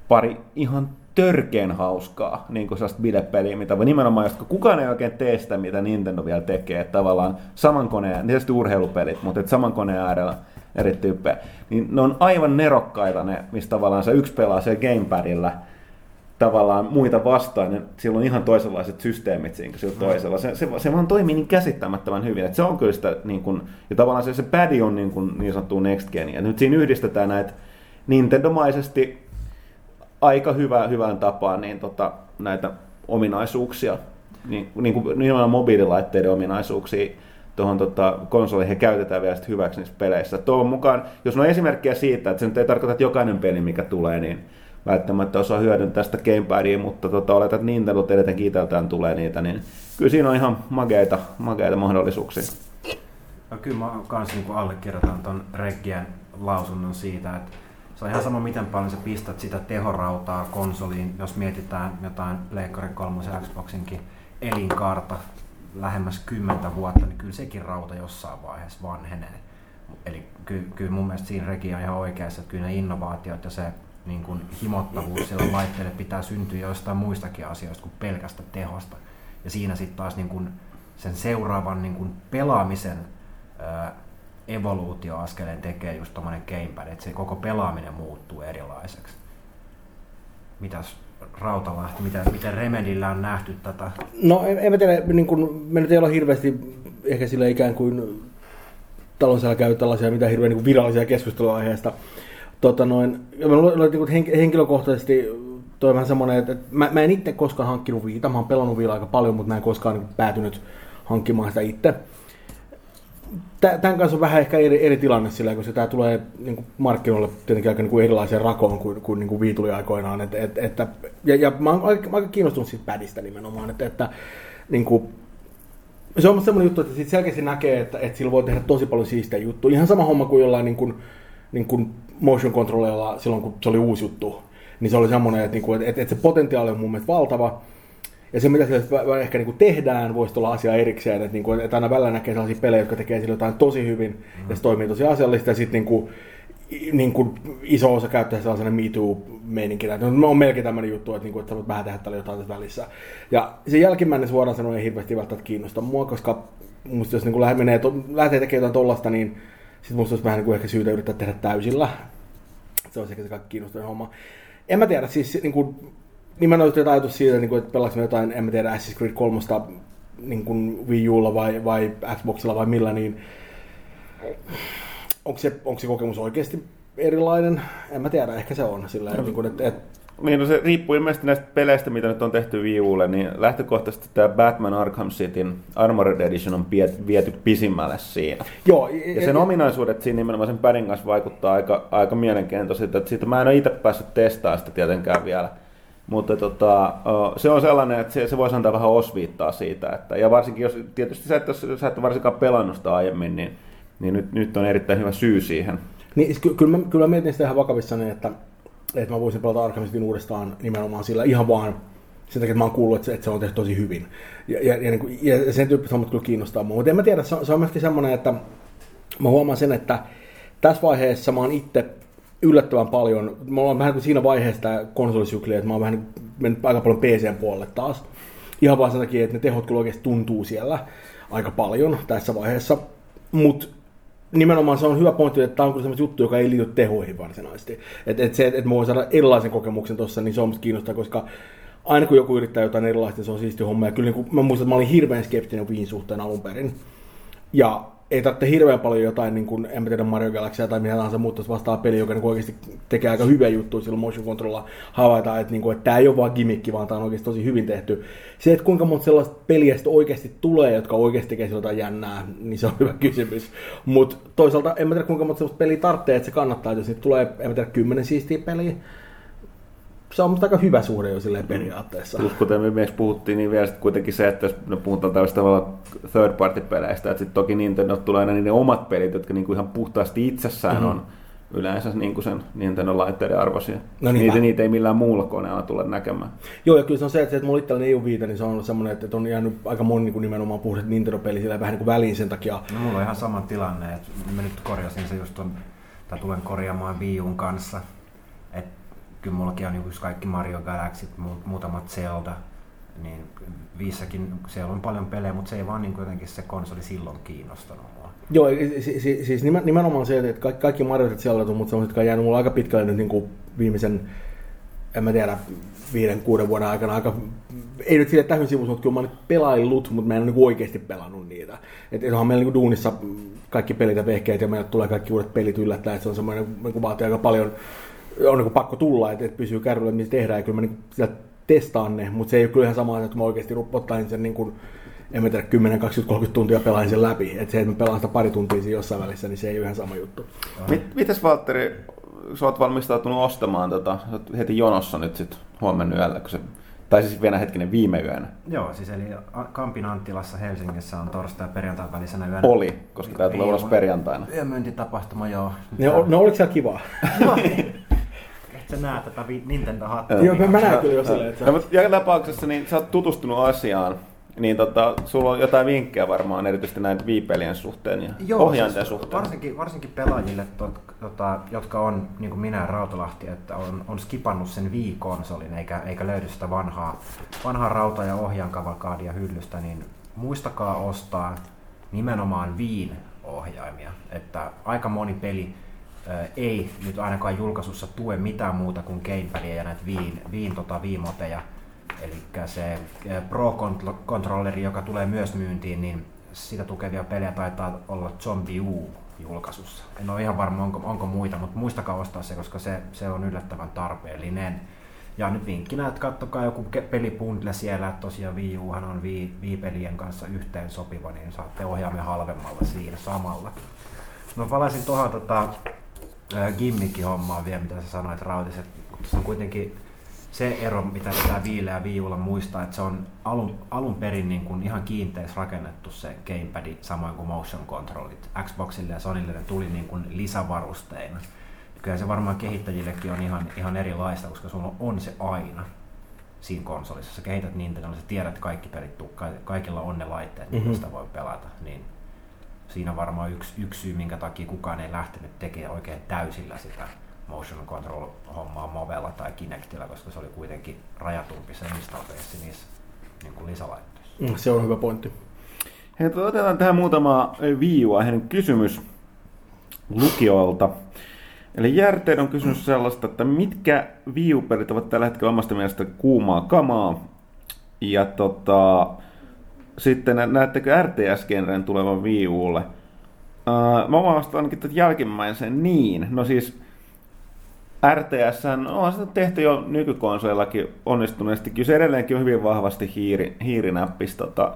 pari ihan törkeen hauskaa niin kuin sellaista bidepeliä, mitä voi nimenomaan, kun kukaan ei oikein tee sitä, mitä Nintendo vielä tekee, että tavallaan saman koneen, tietysti urheilupelit, mutta että saman koneen äärellä eri tyyppejä, niin ne on aivan nerokkaita ne, mistä tavallaan se yksi pelaa siellä gamepadilla, tavallaan muita vastaan, niin sillä on ihan toisenlaiset systeemit siinä kuin sillä toisella. Se, se, se vaan toimii niin käsittämättömän hyvin, että se on kyllä sitä, niin kuin, ja tavallaan se, se pad on niin, kuin, niin sanottu next gen, ja nyt siinä yhdistetään näitä Nintendo-maisesti aika hyvä, hyvään tapaan niin tota, näitä ominaisuuksia, niin, niin kuin nimenomaan mobiililaitteiden ominaisuuksia tuohon tota, konsoliin käytetään vielä hyväksi niissä peleissä. Toivon mukaan, jos on esimerkkiä siitä, että se nyt ei tarkoita, että jokainen peli, mikä tulee, niin välttämättä osaa hyödyntää sitä gamepadia, mutta tota, oletan, että Nintendo tietenkin itseltään tulee niitä, niin kyllä siinä on ihan mageita, mageita mahdollisuuksia. No, kyllä mä kans niin allekirjoitan ton Reggien lausunnon siitä, että se on ihan sama miten paljon sä pistät sitä tehorautaa konsoliin, jos mietitään jotain Pleikkarin 3 ja Xboxinkin elinkaarta lähemmäs 10 vuotta, niin kyllä sekin rauta jossain vaiheessa vanhenee. Eli kyllä, kyllä mun mielestä siinä Regi on ihan oikeassa, että kyllä ne innovaatiot ja se niin kuin himottavuus sillä laitteelle pitää syntyä jostain muistakin asioista kuin pelkästä tehosta. Ja siinä sitten taas niin kuin sen seuraavan niin kuin pelaamisen ää, evoluutioaskeleen tekee just tommonen gamepad, että se koko pelaaminen muuttuu erilaiseksi. Mitäs Rautalahti, miten, miten Remedillä on nähty tätä? No en, en mä tiedä, niin kun, me nyt ei ole hirveästi ehkä sille ikään kuin talon siellä käy tällaisia mitä hirveän niin virallisia keskustelua aiheesta. Tota noin, mä luulen, niin hen, henkilökohtaisesti toi vähän semmoinen, että, että mä, mä, en itse koskaan hankkinut viita, mä oon pelannut viilla aika paljon, mutta mä en koskaan niin päätynyt hankkimaan sitä itse. Tämän kanssa on vähän ehkä eri, eri tilanne sillä, koska tämä tulee niin kuin markkinoille tietenkin aika niin kuin erilaiseen rakoon kuin, kuin, niin kuin viituli aikoinaan. Et, et, että, ja, ja mä oon aika, aika kiinnostunut siitä pädistä nimenomaan, että, että niin kuin, se on semmoinen juttu, että siitä selkeästi näkee, että, että sillä voi tehdä tosi paljon siistejä juttuja. Ihan sama homma kuin jollain niin kuin, niin kuin motion controllerilla silloin, kun se oli uusi juttu. Niin se oli semmoinen, että, niin kuin, että, että se potentiaali on mun mielestä valtava. Ja se, mitä sillä ehkä niin kuin tehdään, voisi olla asia erikseen. Että, niin kuin, että aina välillä näkee sellaisia pelejä, jotka tekee sillä jotain tosi hyvin, mm. ja se toimii tosi asiallista, ja sitten niin kuin, niin kuin iso osa käyttää sellaisena Me Too-meininkinä. No, on melkein tämmöinen juttu, että, niin kuin, että voit vähän tehdä tällä jotain tässä välissä. Ja se jälkimmäinen suoraan sanoen ei hirveästi välttämättä kiinnosta mua, koska musta jos niin kuin menee, to, lähtee tekemään jotain tollasta, niin sitten musta olisi vähän niin kuin ehkä syytä yrittää tehdä täysillä. Se olisi ehkä se kaikki kiinnostavin homma. En mä tiedä, siis niin kuin, nimenomaan jotain ajatus siitä, niin kuin, että pelaanko jotain, en mä tiedä, Assassin's Creed 3 niin kuin Wii Ulla vai, vai Xboxilla vai millä, niin onko se, onko se kokemus oikeasti erilainen? En mä tiedä, ehkä se on. Sillä, no. niin kuin, että, että niin, no se riippuu ilmeisesti näistä peleistä, mitä nyt on tehty Wii Ulle, niin lähtökohtaisesti tämä Batman Arkham Cityn Armored Edition on viety pisimmälle siinä. Joo, ja sen ja, ominaisuudet siinä nimenomaan sen pärin kanssa vaikuttaa aika, aika mielenkiintoisilta. Että siitä mä en ole itse päässyt testaamaan sitä tietenkään vielä. Mutta tota, se on sellainen, että se, se voisi antaa vähän osviittaa siitä. Että, ja varsinkin jos tietysti sä et, jos sä et varsinkaan pelannut sitä aiemmin, niin, niin nyt, nyt on erittäin hyvä syy siihen. Niin, ky- kyllä, mä, kyllä mä mietin sitä ihan vakavissani, että, että mä voisin pelata Arkham uudestaan nimenomaan sillä ihan vaan sen takia, että mä oon kuullut, että se, että se on tehty tosi hyvin. Ja, ja, ja, niin kuin, ja sen tyyppiset hommat kyllä kiinnostaa mua. Mutta en mä tiedä, se on, se on myöskin semmoinen, että mä huomaan sen, että tässä vaiheessa mä oon itse yllättävän paljon, mä oon vähän kuin siinä vaiheessa tämä konsolisykli, että mä oon vähän mennyt aika paljon PCn puolelle taas. Ihan vaan sen takia, että ne tehot kyllä oikeasti tuntuu siellä aika paljon tässä vaiheessa. Mutta nimenomaan se on hyvä pointti, että tämä on kyllä sellainen juttu, joka ei liity tehoihin varsinaisesti. Että et se, että mä voin saada erilaisen kokemuksen tuossa, niin se on musta kiinnostaa, koska aina kun joku yrittää jotain erilaista, se on siisti homma. Ja kyllä niin kuin, mä muistan, että mä olin hirveän skeptinen Wiin suhteen alun perin. Ja ei tarvitse hirveän paljon jotain, niin kuin, en tiedä Mario Galaxy tai mitä tahansa muuta vastaava peli, joka niin oikeasti tekee aika hyviä juttuja silloin motion controlilla havaitaan, että, niin kuin, että tämä ei ole vaan gimmikki, vaan tämä on oikeasti tosi hyvin tehty. Se, että kuinka monta sellaista peliä oikeasti tulee, jotka oikeasti tekee jotain jännää, niin se on hyvä kysymys. Mutta toisaalta en mä tiedä kuinka monta sellaista peliä tarvitsee, että se kannattaa, jos niitä tulee, en mä tiedä, kymmenen siistiä peliä, se on aika hyvä suhde jo silleen periaatteessa. Plus kuten me myös puhuttiin, niin vielä kuitenkin se, että jos me puhutaan tällaista third party peleistä, että sitten toki Nintendo tulee aina niiden omat pelit, jotka niinku ihan puhtaasti itsessään mm-hmm. on yleensä niin kuin sen Nintendo-laitteiden arvoisia. No niitä, niitä ei millään muulla koneella tule näkemään. Joo, ja kyllä se on se, että, että mulla itselleni ei ole viitä, niin se on semmoinen, että on jäänyt aika moni niin kuin nimenomaan puhdas Nintendo-peli sillä vähän niin kuin väliin sen takia. No mulla on ihan sama tilanne, että mä nyt korjasin se just ton, tai tulen korjaamaan Wii kanssa, kyllä mullakin on just kaikki Mario Galaxy, muutamat Zelda, niin viissäkin siellä on paljon pelejä, mutta se ei vaan niin jotenkin se konsoli silloin kiinnostanut mua. Joo, siis, siis nimenomaan se, että kaikki, kaikki Mario Zelda, mutta sellaiset, jotka on jäänyt mulla aika pitkälle nyt niin kuin viimeisen, en mä tiedä, viiden, kuuden vuoden aikana aika, ei nyt sille täysin sivussa, mutta kyllä mä nyt pelaillut, mutta mä en ole niin oikeasti pelannut niitä. Että onhan meillä niin duunissa kaikki pelit ja vehkeet ja meille tulee kaikki uudet pelit yllättäen, että se on semmoinen, niin vaatii aika paljon on niin pakko tulla, että, että pysyy kärryllä, mitä tehdään, ja kyllä mä niin sieltä testaan ne, mutta se ei ole kyllä ihan sama, että mä oikeasti ottaisin sen niin kuin, en mä tiedä, 10, 20, 30 tuntia pelaan sen läpi. Että se, että mä pelaan sitä pari tuntia siinä jossain välissä, niin se ei ole ihan sama juttu. Mit, mitäs Valtteri, sä oot valmistautunut ostamaan tota, heti jonossa nyt sit huomenna yöllä, kun se tai siis vielä hetkinen viime yönä. Joo, siis eli Kampin Anttilassa Helsingissä on torstai ja perjantai välisenä yönä. Oli, koska tämä tulee ulos perjantaina. Yömyyntitapahtuma, joo. No, no oliko siellä kivaa? no, [laughs] sä näet tätä Nintendo-hattua. Joo, mä näen kyllä jo silleen. Että... No, mutta joka tapauksessa niin sä oot tutustunut asiaan, niin tota, sulla on jotain vinkkejä varmaan erityisesti näin viipelien suhteen ja Joo, ohjainten siis suhteen. Varsinkin, varsinkin pelaajille, tot, tota, jotka on, niin kuin minä Rautalahti, että on, on skipannut sen Wii-konsolin eikä, eikä löydy sitä vanhaa, vanhaa rauta- ja ohjaankavalkaadia hyllystä, niin muistakaa ostaa nimenomaan Viin ohjaimia. Että aika moni peli ei nyt ainakaan julkaisussa tue mitään muuta kuin gamepadia ja näitä Viin, Viin tota, viimoteja. Eli se Pro-controlleri, joka tulee myös myyntiin, niin sitä tukevia pelejä taitaa olla Zombie U julkaisussa. En ole ihan varma, onko, onko muita, mutta muistakaa ostaa se, koska se, se on yllättävän tarpeellinen. Ja nyt vinkkinä, että kattokaa joku pelibundle siellä, että tosiaan Wii Uhan on Wii, Wii-pelien kanssa yhteen sopiva, niin saatte ohjaamme halvemmalla siinä samalla. No palasin tuohon tota, ää, gimmick-hommaan vielä, mitä sä sanoit Rautiset. Se on kuitenkin se ero, mitä pitää Viille ja Wii Ulla muistaa, että se on alun, alun perin niin kuin ihan kiinteässä rakennettu se gamepad, samoin kuin motion controlit. Xboxille ja Sonylle ne tuli niin kuin lisävarusteina. Kyllä se varmaan kehittäjillekin on ihan, ihan erilaista, koska sulla on se aina siinä konsolissa. Sä kehität Nintendolla, sä tiedät että kaikki pelit, kaikilla on ne laitteet, millä Mhm. sitä voi pelata. Niin siinä varmaan yksi, yksi syy, minkä takia kukaan ei lähtenyt tekemään oikein täysillä sitä motion control hommaa Movella tai Kinectillä, koska se oli kuitenkin rajatumpi se install-base niissä niin kuin lisälaitteissa. Mm, Se on hyvä pointti. Hei, tota, otetaan tähän muutama Wii U-aiheinen kysymys lukijoilta. Eli Järteen on kysymys sellaista, että mitkä Wii U-pelit ovat tällä hetkellä omasta mielestä kuumaa kamaa? Ja tota, sitten nä- näettekö RTS-genren tulevan Wii Ulle? Uh, mä vastaan ainakin tätä jälkimmäisen niin. No siis RTS on sitä tehty jo nykykonsoillakin onnistuneesti. Kyllä se edelleenkin on hyvin vahvasti hiiri, hiirinäppis. Tota.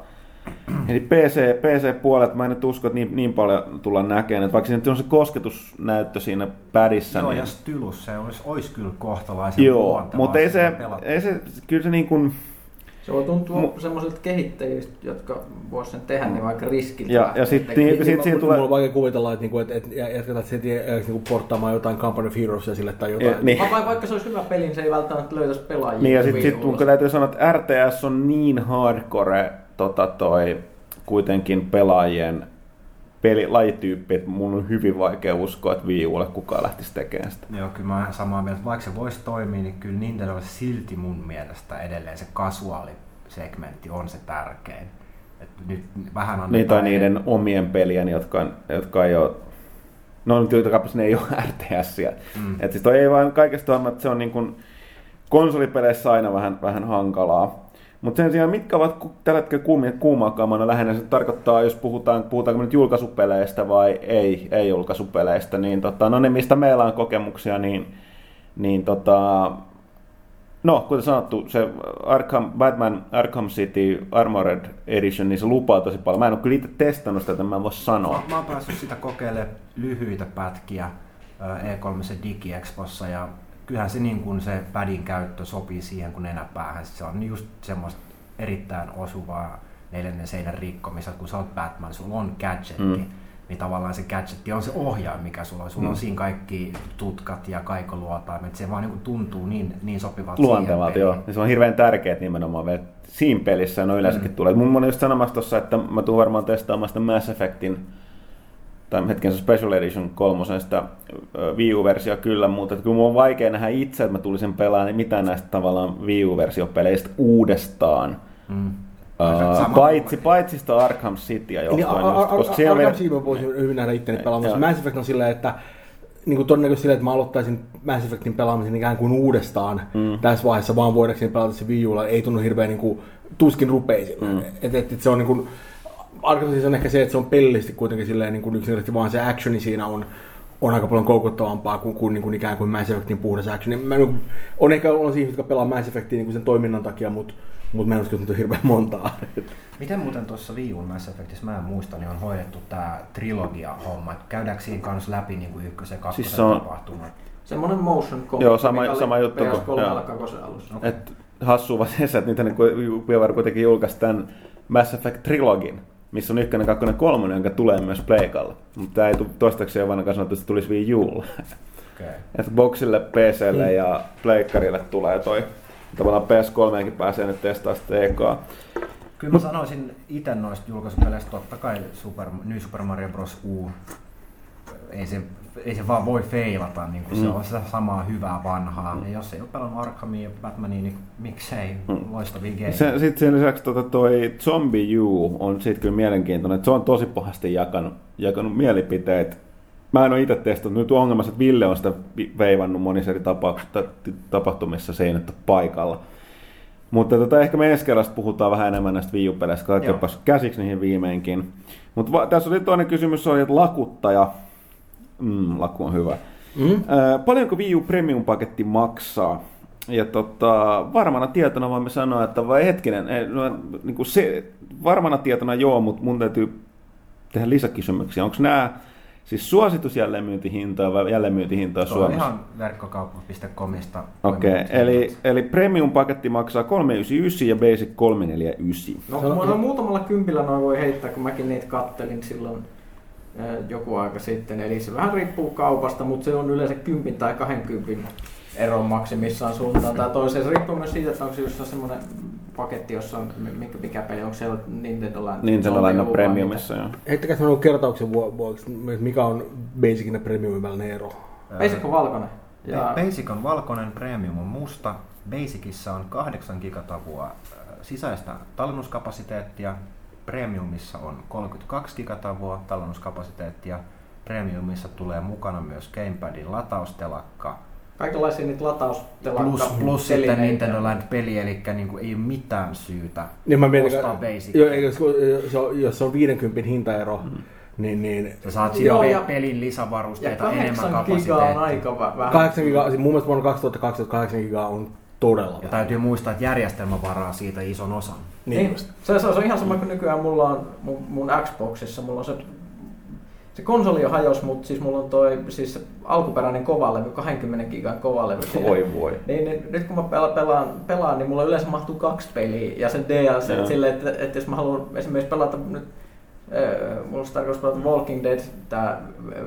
Eli PC, PC-puolet mä en nyt usko, että niin, niin paljon tullaan näkemään. Vaikka siinä on se kosketusnäyttö siinä pädissä. Joo, niin... ja stylus, se olisi, olisi kyllä kohtalaisen Joo, mutta ei se, ei se, kyllä se niin kuin, Se voi tuntua Mu- semmoisilta kehittäjistä, jotka vois sen tehdä, niin vaikka riskiltä. Ja- ja sit tekemään. niin- sit siinä tulee- Mulla on vaikea kuvitella, että, niinku, että, että jatketaan sen niinku porttaamaan jotain Company of Heroesia sille tai jotain. Ja- niin. Va- va- vaikka se olisi hyvä peli, niin se ei välttämättä löytäisi pelaajia. niin ja sitten sit, kun täytyy sanoa, että RTS on niin hardcore tota toi, kuitenkin pelaajien peli, lajityyppi, että mun on hyvin vaikea uskoa, että Wii Ulle kukaan lähtisi tekemään sitä. Joo, kyllä mä oon samaa mieltä. Vaikka se voisi toimia, niin kyllä Nintendo silti mun mielestä edelleen se kasuaalisegmentti on se tärkein. Et nyt vähän on Niin, tai niiden omien pelien, jotka, jotka ei ole No nyt joita ne ei ole [laughs] RTS. Mm. Et siis toi ei vaan kaikesta huomaa, että se on niin kuin konsolipeleissä aina vähän, vähän hankalaa. Mutta sen sijaan, mitkä ovat tällä hetkellä kuumia, kuumaa kamana lähinnä, se tarkoittaa, jos puhutaan, puhutaanko nyt julkaisupeleistä vai ei, ei julkaisupeleistä, niin tota, no ne, mistä meillä on kokemuksia, niin, niin tota, No, kuten sanottu, se Arkham, Batman Arkham City Armored Edition, niin se lupaa tosi paljon. Mä en ole kyllä itse testannut sitä, että mä en voi sanoa. Mä, mä oon päässyt sitä kokeilemaan lyhyitä pätkiä ö, E3 DigiExpossa ja kyllähän se, niin kun se padin käyttö sopii siihen kun nenäpäähän. Se on just semmoista erittäin osuvaa neljännen seinän rikkomista, kun sä oot Batman, sulla on gadgetti, Mm. niin tavallaan se gadgetti on se ohjaaja, mikä sulla on. Sulla Mm. on siinä kaikki tutkat ja kaikoluotaimet, se vaan niin tuntuu niin, niin sopivalta Luontevalta, joo. Ja se on hirveän tärkeät nimenomaan vielä siinä pelissä, no yleensäkin mm. tulee. Mun on just sanomassa tossa, että mä tuun varmaan testaamaan sitä Mass Effectin tai hetken se Special Edition kolmosen sitä ö, Wii U-versio kyllä, mutta että kun mun on vaikea nähdä itse, että mä tulisin pelaamaan niin mitään näistä tavallaan Wii U-versiopeleistä uudestaan. Mm. Uh, paitsi, paitsi sitä Arkham Cityä Niin, johtuen, Ar- just, Ar- koska siinä on Arkham. City mä voisin hyvin nähdä itteni pelaamassa. Mass Effect on silleen, että niin kuin todennäköisesti silleen, että mä aloittaisin Mass Effectin pelaamisen ikään kuin uudestaan mm. tässä vaiheessa, vaan voidakseni pelata se Wii Ulla. Ei tunnu hirveän niin kuin, tuskin rupeisin. Mm. Et, et, et, se on niin kuin, Arkham City on ehkä se, että se on pellisesti kuitenkin silleen niin kuin yksinkertaisesti vaan se actioni siinä on on aika paljon koukuttavampaa kuin, kuin, niin kuin ikään kuin Mass Effectin puhdas action. Mä, en- on ehkä on ihmisiä, jotka pelaa Mass Effectia niin kuin sen toiminnan takia, mutta mut mä en usko, että niitä on hirveän montaa. [laughs] Miten muuten tuossa Wii U Mass Effectissä, mä en muista, niin on hoidettu tää trilogia-homma. Käydäänkö siinä kanssa läpi niin kuin ykkösen ja kakkosen Siis se on- tapahtumat? Semmoinen motion combat, Joo, sama- mikä oli sama juttu kuin- PS3 joo. kakkosen alussa. Okei. Et hassua vaan että nyt Weaver kuitenkin julkaisi tämän Mass Effect Trilogin, missä on ykkönen, kakkonen, kolmonen, jonka tulee myös Pleikalla. Mutta tämä ei tule toistaiseksi ole vaan sanottu, että se tulisi Wii Ulle. Okay. että Boxille, PClle ja Pleikkarille tulee toi. Tavallaan PS3kin pääsee nyt testaamaan sitä ekaa. Kyllä mä sanoisin itse noista julkaisupeleistä totta kai Super, New Super Mario Bros. U. Ei se ei se vaan voi feilata, niin kuin Mm. se on sitä samaa hyvää vanhaa. Ja jos ei ole pelannut Arkhamia ja Batmania, niin miksei, Mm. loistavia gameja. Se, sitten sen lisäksi tota, toi Zombie U on siitä kyllä mielenkiintoinen, että se on tosi pahasti jakanut, jakanut mielipiteet. Mä en ole itse testannut. Nyt on ongelmassa, että Ville on sitä veivannut monissa eri tapahtumissa seinättä paikalla. Mutta tota, ehkä me ensi kerrasta puhutaan vähän enemmän näistä Wii U-peleistä, kaikki on Joo. päässyt käsiksi niihin viimeinkin. Mutta tässä oli toinen kysymys, oli, että lakuttaja. Mm, laku on hyvä. Mm? Ää, paljonko Wii U Premium-paketti maksaa? Ja tota, varmana tietona voimme sanoa, että vai hetkinen, ei, no, niin kuin se, varmana tietona joo, mutta mun täytyy tehdä lisäkysymyksiä. Onko nämä siis suositus jälleenmyyntihintaa vai jälleenmyyntihintaa Se on Suomessa? ihan verkkokauppa.comista. Okei, okay, eli, eli Premium-paketti maksaa 399 ja Basic 349. No, on, no, muutamalla kympillä noin voi heittää, kun mäkin niitä kattelin silloin joku aika sitten. Eli se vähän riippuu kaupasta, mutta se on yleensä kympin tai 20 eron maksimissaan suuntaan tai toiseen. Se riippuu myös siitä, että onko se just semmoinen paketti, jossa on mikä, mikä peli, onko siellä Nintendo Land. Nintendo vai Premiumissa, joo. Heittäkää sellainen kertauksen vuo- vuoksi, mikä on Basicin ja Premiumin välinen ero. Basic on valkoinen. Ja... Basic on valkoinen, Premium on musta. Basicissa on 8 gigatavua sisäistä tallennuskapasiteettia. Premiumissa on 32 gigatavua tallennuskapasiteettia. Premiumissa tulee mukana myös Gamepadin lataustelakka. kaikenlaisia niitä lataustelakka Plus, plus sitten. Nintendo Land-peli, eli niin kuin ei ole mitään syytä Niin mä mietin, ostaa Basic. jo, jos, jos, on- jos on 50 hintaero, niin, niin Sä saat Joo, siinä ja- pe- pelin Ja lisävarusteita, enemmän 8 gigaa on kapasiteettia. aika vä- vähän. 8 gigaa, siis mun mielestä vuonna 2028 gigaa on todella Ja täytyy muistaa, että järjestelmä varaa siitä ison osan. Niin Niin, se, se, on ihan sama kuin nykyään mulla on mun, mun Xboxissa, mulla on se, se konsoli on hajos, mutta siis mulla on toi siis alkuperäinen kovalevy, 20 gigan kovalevy. [laughs] Voi voi. Niin, niin, nyt kun mä pela- pelaan, pelaan, niin mulla yleensä mahtuu kaksi peliä ja sen DLC Joo. silleen, että, että jos mä haluan esimerkiksi pelata nyt äh, mulla olisi tarkoitus pelata Walking Dead, tämä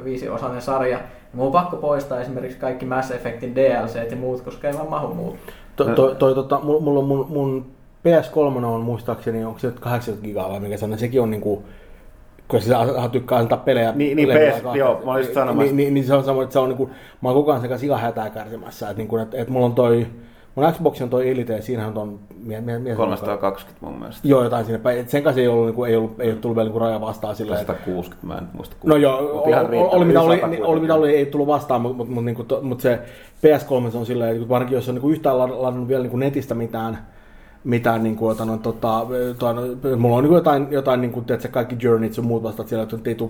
viisiosainen sarja, niin mulla on pakko poistaa esimerkiksi kaikki Mass Effectin DLC ja muut, koska ei vaan mahu muut. To, to, toi, tota, mulla on mun, mun PS3 on muistaakseni, onko se nyt 80 gigaa vai mikä se on, sekin on niinku, kun sä tykkää antaa pelejä. Niin, niin, PS joo, mä just sanomassa. Niin, niin, niin, se on sama, että se on niinku, mä oon koko ajan sekä sika hätää kärsimässä, että niinku, et, et mulla on toi, mun Xbox on toi Elite, ja siinähän on, mie, mie, mie, 320 mun mielestä. Joo, jotain sinne päin. Et sen kanssa ei ollut, niinku, ei, ollut, ei ollut tullut vielä niinku raja vastaan että- 160, mä en muista. No joo, oli, oli, mitä oli, 100 niin, oli mitä oli, ei tullut vastaan, mutta mut, mut, niinku, mut se PS3 se on silleen, että varsinkin jos on niinku yhtään lad- ladannut vielä niinku netistä mitään, mitään niinku, jota, no, tota, jotain, mulla on niinku jotain, jotain niinku, tiedätkö, kaikki journeyt sun muut vastat siellä, jotka ei tule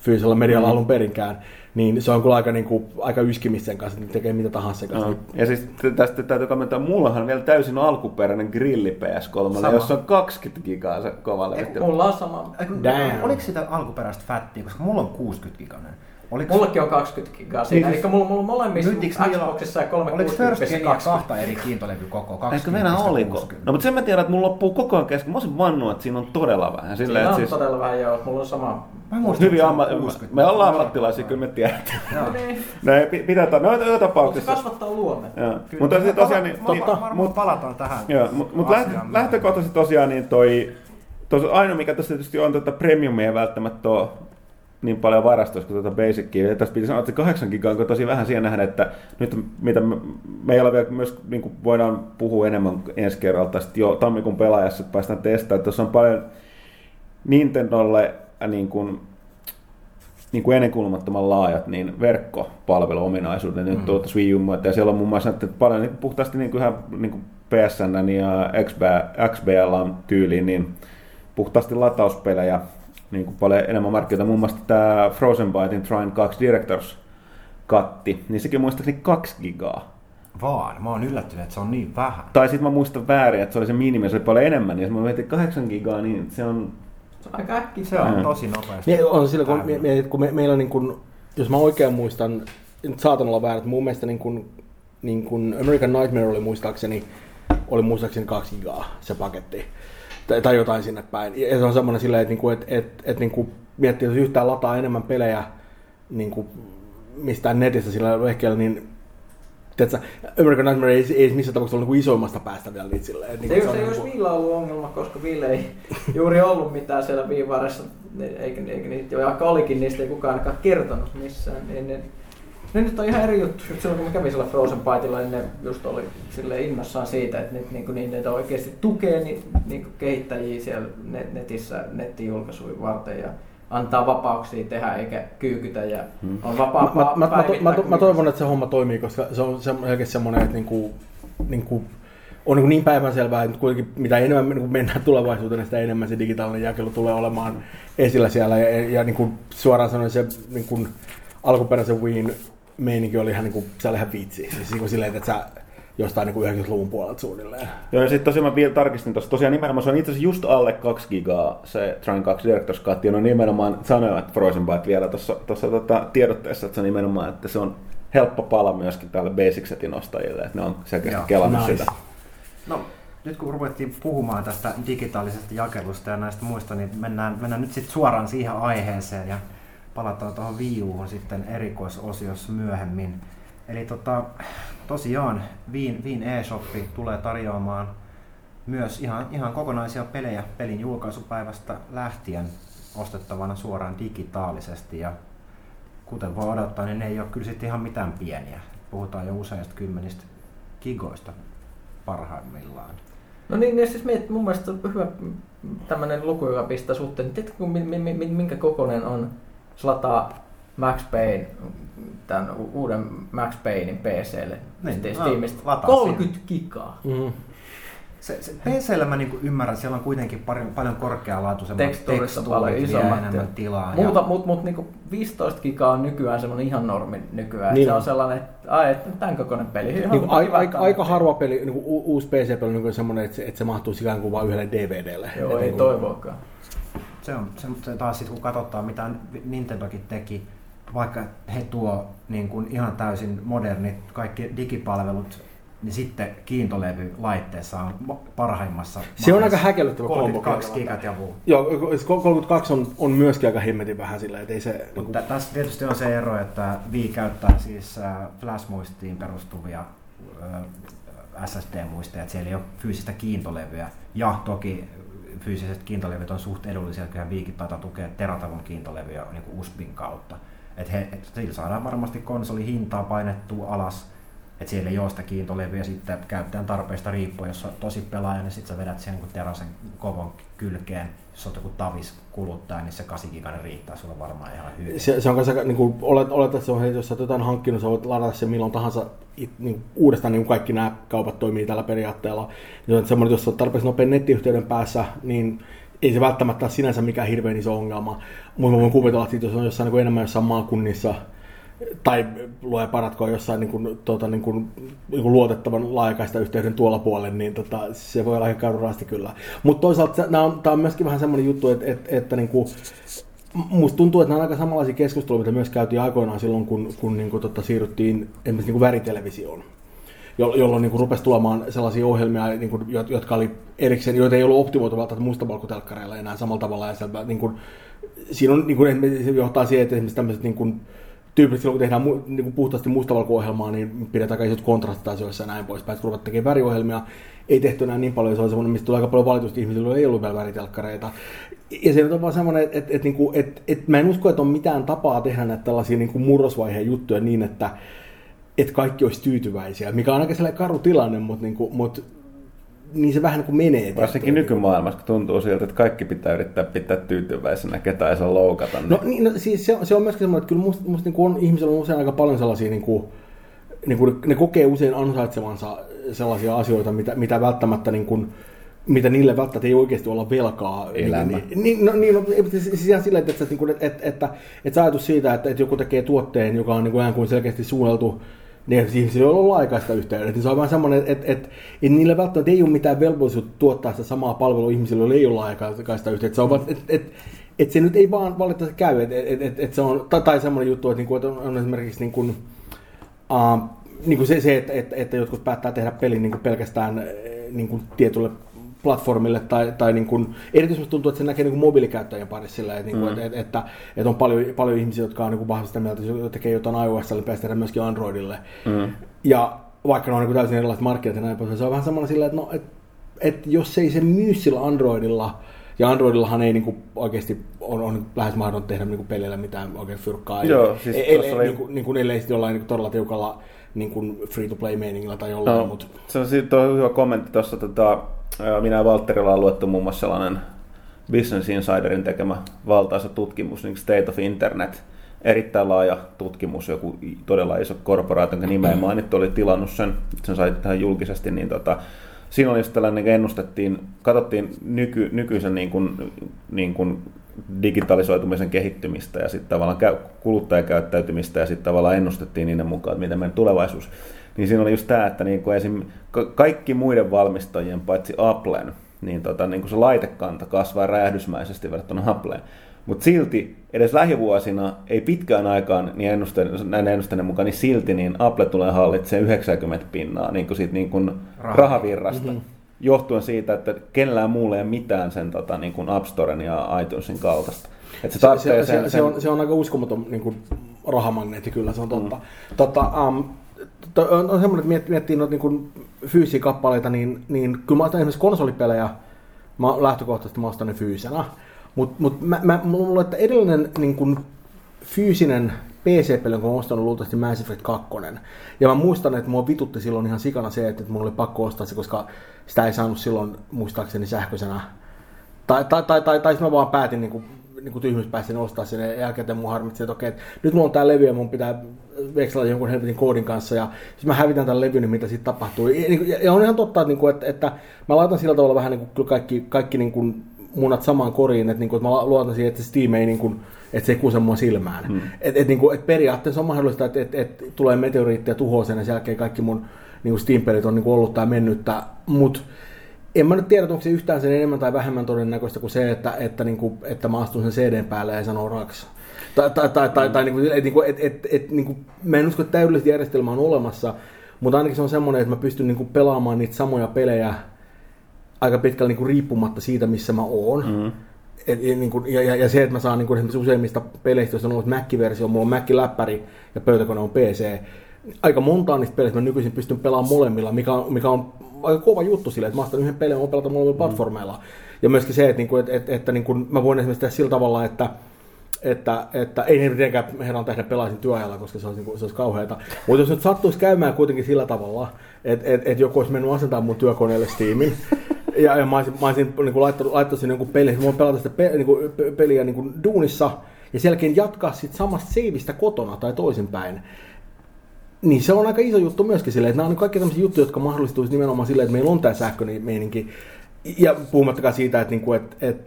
fyysisellä medialla Mm. alun perinkään, niin se on kyllä aika, niinku, aika yskimistä sen kanssa, että ne tekee mitä tahansa sen kanssa. No. Ja siis tästä täytyy kommentoida, mullahan on vielä täysin alkuperäinen grilli PS3, Sama. jossa on 20 gigaa se kova levy. Mulla on sama. Damn. Oliko sitä alkuperäistä fattia, koska mulla on 60 giganen. Oliko Mullakin on 20 gigaa siinä, Niin, eli mulla, mulla on molemmissa Xboxissa ja Oliko 360 First Genia 20. kahta eri kiintolevykokoa? Eikö Venä oliko? No mutta sen mä tiedän, että mulla loppuu koko ajan kesken. Mä olisin vannut, että siinä on todella vähän. Sillä, Siinä on siis todella vähän joo, mulla on sama. Mä muistan, hyvin että se amma... on 60. Me ollaan ammattilaisia, kyllä me tiedetään. Joo. [laughs] Niin. Pi- pitää ta- no, Mutta se tapauksessa. kasvattaa luonnetta. Joo. Kyllä. Mutta siis tosiaan, niin, Varmaan palataan tähän. Joo, mutta lähtökohtaisesti tosiaan niin toi, tos, ainoa mikä tässä tietysti on, että premiumia ei välttämättä ole niin paljon varastoissa kuin tuota basicia. Ja tässä piti sanoa, että se 8 gigaa on tosi vähän siihen nähdä, että nyt mitä me, meillä vielä myös niin kuin voidaan puhua enemmän ensi kerralla tästä jo tammikuun pelaajassa, että päästään testaamaan. Tuossa on paljon Nintendolle äh, niin kuin, niin kuin ennenkuulumattoman laajat niin verkkopalveluominaisuudet nyt Mm. tuota Wii U. Ja siellä on muun muassa että paljon niin puhtaasti niin kuin ihan niin kuin PSN ja XB- XBL tyyliin niin puhtaasti latauspelejä niin kuin paljon enemmän markkinoita. Muun muassa tämä Frozen Bytein Trine 2 Directors katti, niin sekin muistaakseni 2 gigaa. Vaan, mä oon yllättynyt, että se on niin vähän. Tai sitten mä muistan väärin, että se oli se minimi, se oli paljon enemmän, niin jos mä mietin 8 gigaa, niin se on... Se on aika äkkiä. Se on tosi nopeasti. Niin, on sillä, kun, me, me, kun me, meillä on niin kuin, jos mä oikein muistan, nyt saatan olla väärä, että mun mielestä niin kuin, niin kuin American Nightmare oli muistaakseni, oli muistaakseni kaksi gigaa se paketti. Tai, tai jotain sinne päin. Ja se on semmoinen silleen, että, niinku, että, että, että niinku, miettii, jos yhtään lataa enemmän pelejä niinku, mistään netistä sillä vehkeellä, niin tiedätkö, American Nightmare ei, ei missään tapauksessa ole niin isoimmasta päästä vielä niitä silleen. että Se, Niin se, kuin se ei olisi niin kuin- Viilla ollut ongelma, koska Ville ei [laughs] juuri ollut mitään siellä viivaressa, eikä, eikä niitä, ja olikin, niistä ei kukaan ainakaan kertonut missään. Niin, niin, ne nyt on ihan eri juttu. Just silloin kun mä kävin siellä Frozen Bytilla, niin ne just oli sille innossaan siitä, että nyt niin, niin ne oikeasti tukee niin, niin kehittäjiä siellä net, netissä nettijulkaisuja varten ja antaa vapauksia tehdä eikä kyykytä ja on vapaa Mä, mä, mä, mä, mä, toivon, että se homma toimii, koska se on se, oikeasti semmoinen, että niinku, niinku, on niin, niin päivänselvää, että kuitenkin mitä enemmän niin kuin mennään tulevaisuuteen, sitä enemmän se digitaalinen jakelu tulee olemaan esillä siellä. Ja, ja niin kuin suoraan sanoen se niin kuin alkuperäisen Wiin meininki oli ihan, niin kuin, se oli ihan viitsi. Siis niin kuin silleen, että sä jostain niin kuin 90-luvun puolelta suunnilleen. Joo, ja sitten tosiaan mä vielä tarkistin tuossa, tosiaan nimenomaan se on itse asiassa just alle 2 gigaa se Train 2 Director's Cut, ja no nimenomaan sanoivat Frozen Byte vielä tuossa, tuossa tota, tiedotteessa, että se on nimenomaan, että se on helppo pala myöskin tälle Basic Setin ostajille, että ne on selkeästi kelannut nice. sitä. No, nyt kun ruvettiin puhumaan tästä digitaalisesta jakelusta ja näistä muista, niin mennään, mennään nyt sitten suoraan siihen aiheeseen ja palataan tuohon Wii U:hun sitten erikoisosiossa myöhemmin. Eli tota, tosiaan Viin, Viin eShoppi tulee tarjoamaan myös ihan, ihan kokonaisia pelejä pelin julkaisupäivästä lähtien ostettavana suoraan digitaalisesti ja kuten voi odottaa, niin ne ei ole kyllä sitten ihan mitään pieniä. Puhutaan jo useista kymmenistä gigoista parhaimmillaan. No niin, niin siis miet, mun mielestä on hyvä tämmöinen luku, joka pistää suhteen. Niin Tiedätkö, minkä kokoinen on, lataa Max Payne, tämän uuden Max Paynein PClle, Niin, no, Steamista, lataa 30 gigaa. Mm. Se, se PCllä mä niinku ymmärrän, siellä on kuitenkin paljon, paljon korkealaatuisemmat Tekstuurit on tekstuurit paljon ja isommat. enemmän tilaa. Muuta, ja, mut, mut niinku 15 gigaa on nykyään semmoinen ihan normi nykyään. Niin se on. sellainen, että ai, että tämän kokoinen peli. Ihan Niin aika, aika, aika harva peli, niin kuin u- uusi PC-peli on niin semmoinen, että se, että se mahtuu ikään kuin vain yhdelle DVDlle. Joo, Et ei niin kuin- toivoakaan. Se on se, se taas sit, kun katsotaan, mitä Nintendokin teki, vaikka he tuo niin kuin ihan täysin modernit kaikki digipalvelut, niin sitten kiintolevy laitteessa on parhaimmassa Se on aika häkellyttävä kombo. 32 kieltämättä. gigat ja muu. Joo, 32 on, on myöskin aika hemmetin vähän sillä, että ei se... Niin Mutta tässä tietysti on se ero, että Wii käyttää siis äh, flash-muistiin perustuvia äh, SSD-muisteja, että siellä ei ole fyysistä kiintolevyä. Ja toki fyysiset kiintolevyt on suht edullisia, kyllä Viikin taitaa tukea teratavon kiintolevyjä niin kuin USBin kautta. Et he, et sillä saadaan varmasti konsoli hintaa painettua alas, että siellä ei ole sitä kiintolevyä sitten käyttäjän tarpeesta riippuen, jos on tosi pelaaja, niin sitten sä vedät sen niin terasen kovon kylkeen. Jos on joku tavis kuluttaja, niin se 8 giganen riittää sulle varmaan ihan hyvin. se, se on kanssa, niin kuin, olet, olet, että se on, jos sä jotain hankkinut, sä voit ladata sen milloin tahansa it, niin, uudestaan, niin kaikki nämä kaupat toimii tällä periaatteella. Niin on semmoinen, jos olet tarpeeksi nopean nettiyhteyden päässä, niin ei se välttämättä ole sinänsä mikään hirveän iso ongelma. Mutta voin kuvitella, että jos on jossain niin enemmän jossain maakunnissa, tai luoja paratkoon jossain niin kuin, tuota, niin kuin, niin kuin luotettavan laajakaista yhteyden tuolla puolella, niin tota, se voi olla aika kyllä. Mutta toisaalta tämä on, on myöskin vähän semmoinen juttu, että, että, että niin kuin, Musta tuntuu, että nämä on aika samanlaisia keskusteluja, mitä myös käytiin aikoinaan silloin, kun, kun niin kuin, tota, siirryttiin esimerkiksi niin kuin väritelevisioon jo- jolloin niin kuin rupesi tulemaan sellaisia ohjelmia, niin kuin, jo- jotka oli erikseen, joita ei ollut optimoitu välttämättä mustavalkotelkkareilla enää samalla tavalla. Ja sieltä, niin kuin, siinä on, niin kuin, se johtaa siihen, että esimerkiksi tämmöiset niin kuin, tyypillisesti silloin, kun tehdään niin kuin puhtaasti mustavalko-ohjelmaa, niin pidetään isot kontrastit asioissa ja näin poispäin. Kun ruvetaan tekemään väriohjelmia, ei tehty enää niin paljon, se on semmoinen, mistä tulee aika paljon valitusta ihmisillä, ei ollut vielä väritelkkareita. Ja se on vaan semmoinen, että, että, että, niin kuin, että, että mä en usko, että on mitään tapaa tehdä näitä tällaisia niin kuin murrosvaiheen juttuja niin, että, että kaikki olisi tyytyväisiä, mikä on aika sellainen karu tilanne, mutta, niin kuin, mutta niin se vähän niin kuin menee. Varsinkin nykymaailmassa, kun tuntuu siltä, että kaikki pitää yrittää pitää tyytyväisenä, ketään ei saa loukata. Niin No, niin, no siis se, on- se on myöskin semmoinen, että kyllä musta, musta niin kuin on, ihmisillä on usein aika paljon sellaisia, niin kuin, niin kuin, ne kokee usein ansaitsevansa sellaisia asioita, mitä, mitä välttämättä niin kuin, mitä niille välttämättä ei oikeasti olla velkaa. Elämä. Niin, niin, no, niin, no, mutta siis ihan silleen, että, että, että, että, että, että ajatus siitä, että, että joku tekee tuotteen, joka on niin kuin, selkeästi suunneltu niin että ihmisillä on ollut aikaista yhteydet, niin se on vaan semmoinen, että, että, että, että niillä välttämättä ei ole mitään velvollisuutta tuottaa sitä samaa palvelua ihmisille, joilla ei ole aikaista yhteyttä. Se on vaan, että, että, että se nyt ei vaan valitettavasti käy, että, että, että, että se on, tai, tai semmoinen juttu, että, niin kuin, että on, on esimerkiksi niin kuin, uh, niin kuin se, se että, että, että jotkut päättää tehdä pelin niin kuin pelkästään eh, niin kuin tietylle platformille tai, tai niin kuin, erityisesti tuntuu, että se näkee niin kuin mobiilikäyttäjien parissa sillä, että, niin kuin, Mm. että, että, että, on paljon, paljon ihmisiä, jotka on niin kuin vahvasti sitä mieltä, että jos tekee jotain iOSlle, niin päästä tehdä myöskin Androidille. Mm. Ja vaikka ne on niin täysin erilaiset markkinat ja näin pois, se on vähän semmoinen silleen, että no, et, et jos ei se myy sillä Androidilla, ja Androidillahan ei niinku oikeasti on, on lähes mahdotonta tehdä niinku pelillä mitään oikein fyrkkaa. Joo, siis ei, tuossa oli- oli... niinku, niinku, ellei sitten jollain niinku todella tiukalla niinku free-to-play-meiningillä tai jollain, No, mutta se on, siitä on hyvä kommentti tuossa. Tota, minä ja Valtterilla on luettu muun muassa sellainen Business Insiderin tekemä valtaisa tutkimus, niin State of Internet. Erittäin laaja tutkimus, joku todella iso korporaatio, jonka nimeä ei mainittu, oli tilannut sen, sen sai tähän julkisesti, niin tota, siinä oli tällainen, niin ennustettiin, katsottiin nyky, nykyisen niin kuin, niin kuin digitalisoitumisen kehittymistä ja sitten tavallaan käy- kuluttajakäyttäytymistä ja sitten tavallaan ennustettiin niiden mukaan, että miten meidän tulevaisuus. Niin siinä oli just tämä, että niin kuin esim. ka- kaikki muiden valmistajien paitsi Applen, niin, tota, niin kuin se laitekanta kasvaa räjähdysmäisesti verrattuna Appleen. Mutta silti edes lähivuosina, ei pitkään aikaan, niin ennusteen, näin ennusteiden mukaan, niin silti niin Apple tulee hallitsemaan 90 pinnaa niin kuin siitä niin kuin Raha. rahavirrasta. Mm-hmm. Johtuen siitä, että kellään muulla ei ole mitään sen tota, niin kuin App Storen ja iTunesin kaltaista. Et se, se, se, se, sen, se, on, se on aika uskomaton niin kuin, rahamagneetti, kyllä se on totta. Mm. Tota, um, to, on, on semmoinen, että miettii, miettii noita niin kuin, fyysisiä kappaleita, niin, niin kyllä mä ostan esimerkiksi konsolipelejä, mä lähtökohtaisesti mä ostan ne fyysisenä. Mutta mut mä, mä, mulla on, että edellinen niin kuin, fyysinen PC-peli, jonka mä ostanut luultavasti Mass Effect 2. Ja mä muistan, että mua vitutti silloin ihan sikana se, että mun oli pakko ostaa se, koska sitä ei saanut silloin muistaakseni sähköisenä tai, tai, tai, tai, tai mä vaan päätin niin kuin, niin kuin tyhmyspäässä ostaa sen ja jälkeen mun harmitsi, että okei, että nyt mulla on tää levy ja mun pitää vekselata jonkun helvetin koodin kanssa ja sitten mä hävitän tämän levyn, niin mitä sitten tapahtuu. Ja, niin kuin- ja on ihan totta, että, niin kuin, että, että mä laitan sillä tavalla vähän niin kuin, kaikki, kaikki niin kuin munat samaan koriin, että, niin kuin, että mä luotan siihen, että Steam ei niin kuin, että se ei kuse mua silmään. Hmm. Et, et, niin kuin, et periaatteessa on mahdollista, että et, et, tulee meteoriitti ja tuhoaa sen ja sen jälkeen kaikki mun niin kuin Steam-pelit on niin kuin ollut tai mennyttä, mutta en mä nyt tiedä, onko se yhtään sen enemmän tai vähemmän todennäköistä kuin se, että, että, niin kuin, että mä astun sen CDn päälle ja sanon raks. Tai, tai, tai, tai, tai niin kuin, et, niin kuin, et, et, et, niin kuin, mä en usko, että täydellistä järjestelmää on olemassa, mutta ainakin se on semmoinen, että mä pystyn niin kuin, pelaamaan niitä samoja pelejä aika pitkälle niin kuin, riippumatta siitä, missä mä oon. Mm. Et, ja, niin kuin, ja, ja, ja, se, että mä saan niin kuin, esimerkiksi useimmista peleistä, jos on ollut Mac-versio, mulla on Mac-läppäri ja pöytäkone on PC, aika montaa niistä peleistä mä nykyisin pystyn pelaamaan molemmilla, mikä on, mikä on aika kova juttu sille, että mä ostan yhden pelin ja mä pelata molemmilla mm. platformeilla. Ja myöskin se, että, niinku, että, että, että niin kuin, mä voin esimerkiksi tehdä sillä tavalla, että että, että ei ne mitenkään herran tehdä pelaisin työajalla, koska se olisi, niin se olisi kauheata. Mutta jos nyt sattuisi käymään kuitenkin sillä tavalla, että, että, että joku olisi mennyt asentamaan mun työkoneelle Steamin, ja, ja mä olisin, mä olisin niin kuin laittanut, laittanut sinne jonkun pelin, voin pelata sitä pe, niin kuin, pe- peliä niin kuin duunissa, ja sen jälkeen jatkaa sit samasta seivistä kotona tai toisinpäin. Niin se on aika iso juttu myöskin silleen, että nämä on kaikki tämmöisiä juttuja, jotka mahdollistuisi nimenomaan silleen, että meillä on tämä sähköinen. Ja puhumattakaan siitä, että, niinku, että, että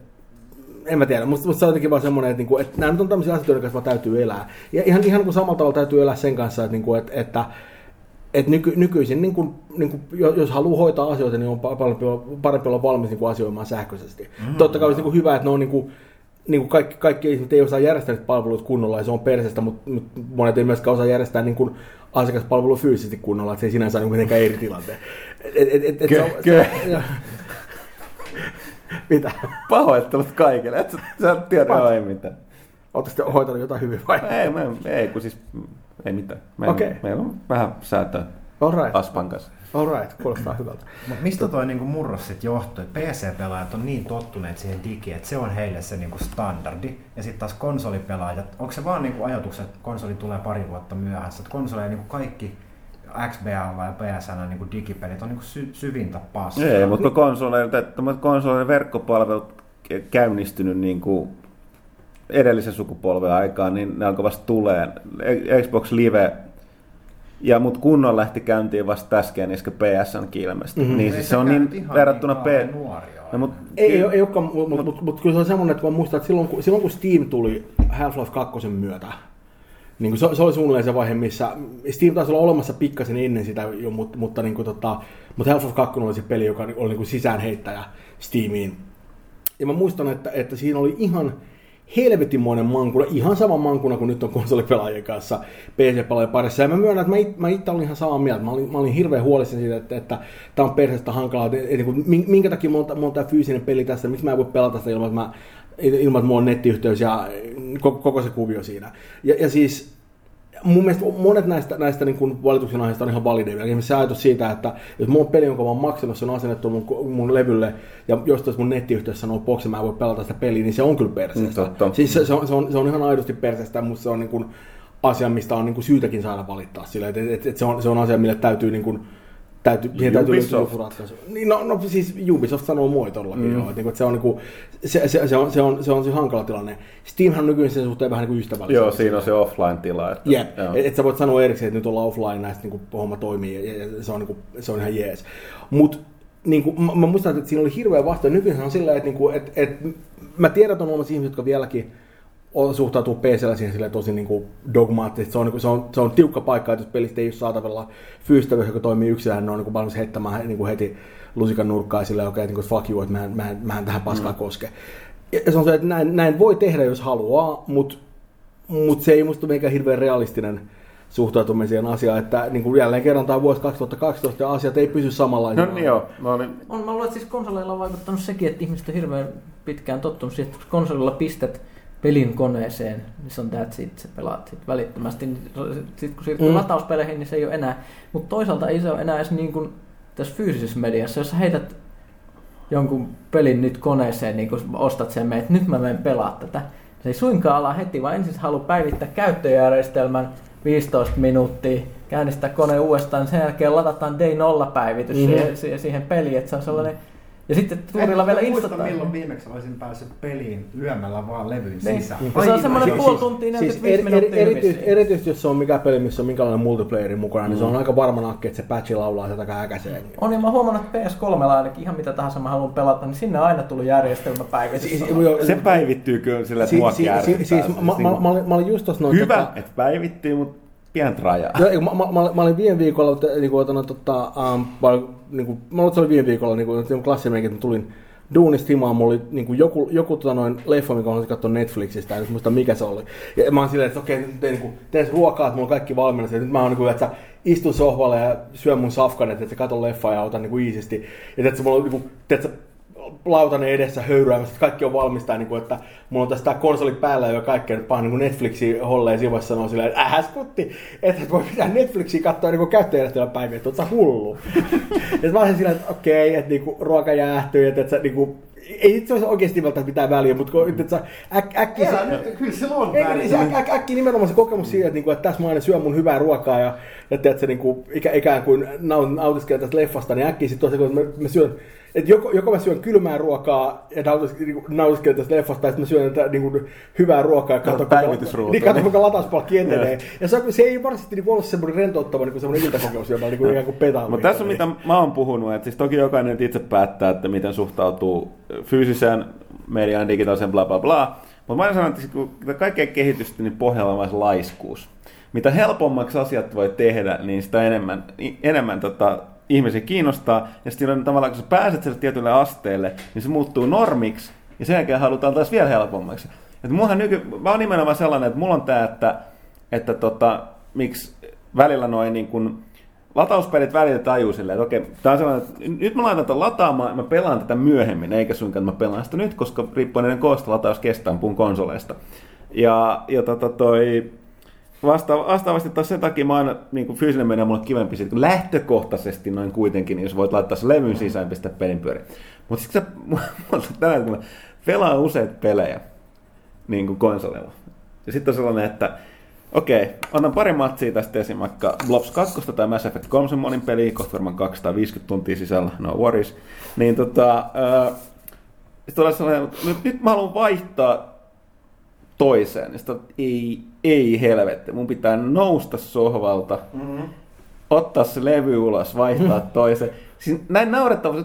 en mä tiedä, musta se on jotenkin vaan semmoinen, että, niinku, että nämä nyt on tämmöisiä asioita, joiden kanssa täytyy elää. Ja ihan, ihan kuin samalla tavalla täytyy elää sen kanssa, että, niinku, että, että et nyky, nykyisin, niin kuin, niin kuin, jos haluaa hoitaa asioita, niin on pa- parempi olla, parempi olla valmis niin kuin asioimaan sähköisesti. Mm, Totta kai olisi niin kuin hyvä, että ne on niin kuin, niin kuin kaikki, kaikki ihmiset ei osaa järjestää niitä palveluita kunnolla ja se on perseestä, mutta, monet ei myöskään osaa järjestää niin kuin asiakaspalvelua fyysisesti kunnolla, että se ei sinänsä ole niin mitenkään eri tilanteen. Et, et, et, et, Kö- se on- kö- se on- [laughs] Mitä? Pahoittelut kaikille, et sä, sä tiedä ei mitään. Oletteko sitten hoitanut jotain hyvin vai? Ei, me, ei kun siis, ei mitään. Meillä, Okei. meillä on vähän säätöä All right. Aspan kanssa. All right. Kuulostaa hyvältä. Mutta mistä toi niinku murros sitten johtuu, että PC-pelaajat on niin tottuneet siihen digiin, että se on heille se niinku standardi. Ja sitten taas konsolipelaajat, onko se vaan niinku ajatus, että konsoli tulee pari vuotta myöhässä, että konsoli niinku kaikki XBA ja PSN niinku digipelit on niinku sy- syvintä paskaa. Ei, mutta konsoleilta, konsoleiden verkkopalvelut kä- käynnistynyt niin kuin edellisen sukupolven aikaan, niin ne alkoi vasta tulee. Xbox Live ja mut kunnon lähti käyntiin vasta äsken, niissä PSN kilmestä. Mhm. Mm-hmm. Niin siis se on niin verrattuna niin P... No, mut, Ei, ei, ei olekaan, mutta mut, mut, mut, kyllä se on semmoinen, että mä muistan, että silloin kun, silloin kun Steam tuli Half-Life 2 myötä, niin kuin se, se oli suunnilleen se vaihe, missä Steam taisi olla olemassa pikkasen ennen sitä jo, mutta, mutta, niin kuin, tota, mutta Half-Life 2 oli se peli, joka oli niin kuin sisäänheittäjä Steamiin. Ja mä muistan, että, että siinä oli ihan helvetimoinen mankuna, ihan sama mankuna kuin nyt on konsolipelaajien kanssa PC-pelaajien parissa. Ja mä myönnän, että mä, it, itse olin ihan samaa mieltä. Mä olin, mä olin hirveän huolissani siitä, että, että tämä on perheestä hankalaa. Että, että, että, minkä takia on tämä fyysinen peli tässä, miksi mä en voi pelata sitä ilman, että, mä, ilman, että mulla on nettiyhteys ja koko, koko se kuvio siinä. Ja, ja siis mun mielestä monet näistä, näistä niin kuin valituksen aiheista on ihan valideja. Esimerkiksi se ajatus siitä, että jos on peli, jonka mä oon maksanut, se on asennettu mun, mun levylle, ja jos mun nettiyhteydessä sanoo boksi, mä voin pelata sitä peliä, niin se on kyllä perseestä. Mm. Siis se, se, on, se, on, se on ihan aidosti perseestä, mutta se on niin kuin asia, mistä on niin kuin syytäkin saada valittaa. Sillä, et, et, et se, on, se on asia, mille täytyy niin kuin, täytyy, siihen täytyy löytyä joku ratkaisu. Niin, no, no, siis Ubisoft sanoo moi todellakin, Mm. joo. Niin kuin, että se, on, niin kuin, se, se, se, on, se, on, se on se hankala tilanne. Steamhan on nykyisin sen suhteen vähän niin kuin ystävällinen. Joo, siinä on se offline-tila. Että, Jep, että et sä voit sanoa erikseen, että nyt ollaan offline näistä niin homma toimii ja, ja se, on, niin kuin, se on ihan jees. Mutta niin kuin, mä, mä, muistan, että siinä oli hirveä vastaan. Nykyään on sillä, että, niin kuin, että, että mä tiedän, että on olemassa ihmisiä, jotka vieläkin suhtautuu PCllä siihen silleen tosi niin kuin dogmaattisesti. Se on, niin kuin, se, on, se on tiukka paikka, että jos pelistä ei ole saatavilla fyysistä, joka toimii yksinään, ne on niin kuin valmis heittämään niin kuin heti lusikan nurkkaan silleen, okei, okay, niin kuin, fuck you, että mä en, mä en, mä en tähän paskaan koske. Ja se on se, että näin, näin voi tehdä, jos haluaa, mutta mutta se ei musta ole mikään hirveän realistinen suhtautuminen siihen asiaan, että niin kuin jälleen kerran tämä vuosi 2012 ja asiat ei pysy samanlaisina. No niin joo, no niin. On, mä luulen, että siis konsoleilla on vaikuttanut sekin, että ihmiset on hirveän pitkään tottunut siihen, että konsolilla pistät pelin koneeseen, niin se on that's it, sä pelaat sit välittömästi. Sitten kun siirtyy Mm. mm. latauspeleihin, niin se ei ole enää. Mutta toisaalta ei se ole enää edes niin kuin tässä fyysisessä mediassa. Jos sä heität jonkun pelin nyt koneeseen, niin kun ostat sen, että nyt mä menen pelaa tätä. Se ei suinkaan ala heti, vaan ensin sä haluat päivittää käyttöjärjestelmän 15 minuuttia, käynnistää kone uudestaan, sen jälkeen ladataan day 0 päivitys Mhm. mm-hmm. siihen, siihen, peliin, että se on sellainen... Ja sitten tuurilla vielä muista, instataan. milloin viimeksi olisin päässyt peliin lyömällä vaan levyn Niin. sisään. Ja se on semmoinen puoli tuntia, Siis 45 eri, eri, minuuttia erityisesti, hyvissä. erityisesti jos se on mikä peli, missä on minkälainen multiplayeri mukana, niin se on aika varma nakki, että se patchi laulaa sitä takaa äkäiseen. On, niin mä huomannut, että PS3 ainakin ihan mitä tahansa mä haluan pelata, niin sinne on aina tullut järjestelmäpäivitys. Siis, Se päivittyy kyllä sillä, että si, mua siis, Siis mä, mä, mä, olin, mä olin just tossa noin, Hyvä, tota- että päivittyy, mutta pientä rajaa. Eikö, mä, mä, mä, mä, olin viime viikolla, te- niinku, otana, tota, um, mä, niinku, mä olin, että oli viime viikolla, niinku, niinku klassimerkki, että tulin duunista himaan, mulla oli niinku, joku, joku tota, noin, leffa, mikä haluaisin katsoa Netflixistä, en muista mikä se oli. Ja mä oon silleen, että okei, nyt teen, niinku, teen se ruokaa, että mulla on kaikki valmiina, nyt mä oon niinku, että istun sohvalle ja syön mun safkan, että, että katon leffaa ja otan niinku iisisti. Ja että mulla on niinku, tiedätkö, lautanen edessä höyräämässä, että kaikki on valmista, niin kuin, että mulla on tässä tää konsoli päällä ja kaikkea, nyt pahan niin Netflixin holleen sivussa sanoo silleen, että ähä skutti, että et voi pitää Netflixiä katsoa niin käyttäjärjestelmän päivä, että oot hullu. [laughs] ja mä olin silleen, että okei, että niinku, ruoka jäähtyy, että et sä niinku, ei itse asiassa oikeasti välttämättä mitään väliä, mutta kun, että äk, äkkiä... Elä nyt, kyllä sillä on Ei, niin se äk, äk, äkkiä nimenomaan se kokemus siitä, että, niinku, että tässä mä aina syön mun hyvää ruokaa ja, ja tiedät, se, niinku, ikä, ikään kuin naut- nautiskelen tästä leffasta, niin äkkiä sitten tosiaan, kun mä, mä syön, että joko, joko mä syön kylmää ruokaa ja nautiskelen, niinku, nautiskelen tästä leffasta, tai sitten mä syön tätä, niinku, hyvää ruokaa ja katson, päivitysruutu. niin, katson kuinka latauspalkki etenee. ja se, se ei varsinaisesti niinku, ollut semmoinen rentouttava niinku, semmoinen iltakokemus, joka niinku, ikään kuin petaa. Mutta tässä on mitä mä oon puhunut, että siis toki jokainen itse päättää, että miten suhtautuu fyysiseen mediaan, digitaaliseen bla bla bla. Mutta mä sanon, että kun kaikkea kehitystä, niin pohjalla on laiskuus. Mitä helpommaksi asiat voi tehdä, niin sitä enemmän, enemmän tota, ihmisiä kiinnostaa. Ja sitten tavallaan, kun sä pääset sille tietylle asteelle, niin se muuttuu normiksi. Ja sen jälkeen halutaan taas vielä helpommaksi. Et mullahan nyky, mä oon nimenomaan sellainen, että mulla on tää, että, että tota, miksi välillä noin niin kun, latauspelit välillä tajuu silleen, että okei, tää on sellainen, että nyt mä laitan tämän lataamaan mä pelaan tätä myöhemmin, eikä suinkaan, mä pelaan sitä nyt, koska riippuen koosta lataus kestää puun konsoleista. Ja, ja tota toi, vasta, vastaavasti taas sen takia mä aina, niin kuin fyysinen on mulle kivempi kun lähtökohtaisesti noin kuitenkin, niin jos voit laittaa sen levyn sisään ja pistää pelin pyöriin. Mutta sitten tänään, kun [laughs] mä pelaan useita pelejä niin kuin konsolilla, ja sitten on sellainen, että Okei, annan pari matsia tästä esim. vaikka Blobs 2 tai Mass Effect 3 monin peli, kohta varmaan 250 tuntia sisällä, no worries. Niin tota, ää, sit tulee sellainen, nyt, nyt mä haluan vaihtaa toiseen. Ja sit on, ei, ei helvetti, mun pitää nousta sohvalta, mm-hmm. ottaa se levy ulos, vaihtaa toiseen. Siis näin naurettava,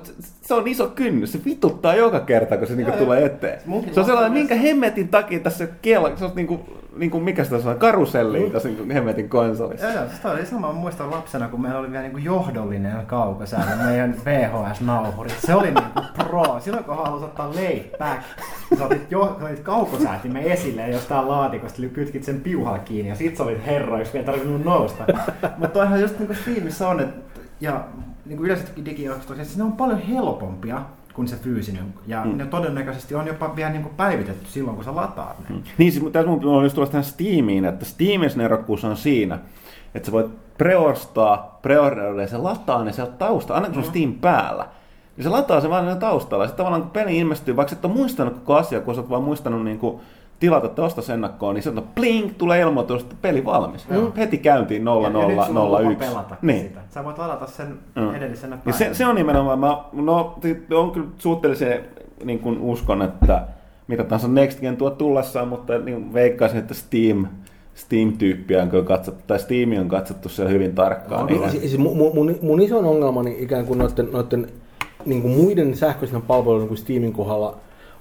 se on iso kynnys, se vituttaa joka kerta, kun se niinku tulee eteen. Se on sellainen, minkä hemmetin takia tässä kiela, se on niinku, niinku mikä sitä on, karuselli tässä niinku hemmetin konsolissa. Joo, toi oli sama, mä muistan lapsena, kun meillä oli vielä niinku johdollinen kaukosäädä, meidän VHS-nauhuri. Se oli niinku pro. Silloin kun halusi ottaa laid back, sä otit, jo, sä otit kaukosäätimen esille ja jostain laatikosta kytkit sen piuhalla kiinni ja sit sä olit herra, jos vielä tarvinnut nousta. Mutta toihan just niinku Steamissa on, että ja niinku yleensäkin digijohtoisesti, ne on paljon helpompia kuin se fyysinen. Ja mm. ne todennäköisesti on jopa vielä niin kuin päivitetty silloin, kun sä lataat ne. Mm. Niin, siis tässä mun on just tulla tähän Steamiin, että Steamin nerokkuus on siinä, että sä voit preostaa, preorderille ja se lataa ne sieltä tausta, aina kun on Steam päällä. Niin se lataa se vaan taustalla. Sitten tavallaan kun peli ilmestyy, vaikka et ole muistanut koko asia, kun sä oot vaan muistanut niin kuin tilata tuosta ennakkoon, niin sieltä blink, tulee ilmoitus, että peli valmis. Mm. Heti käyntiin 0001. pelata niin. sitä. Sä voit ladata sen mm. edellisenä Ja se, se, on nimenomaan, mä, no, on kyllä suhteellisen niin kuin uskon, että mitä tahansa Next Gen tuo tullessaan, mutta niin veikkaisin, että Steam, Steam-tyyppiä on katsottu, tai Steam on katsottu siellä hyvin tarkkaan. No, niin, siis mun, mun, mun iso ongelma niin ikään kuin noiden, noiden niin kuin muiden sähköisten palveluiden kuin Steamin kohdalla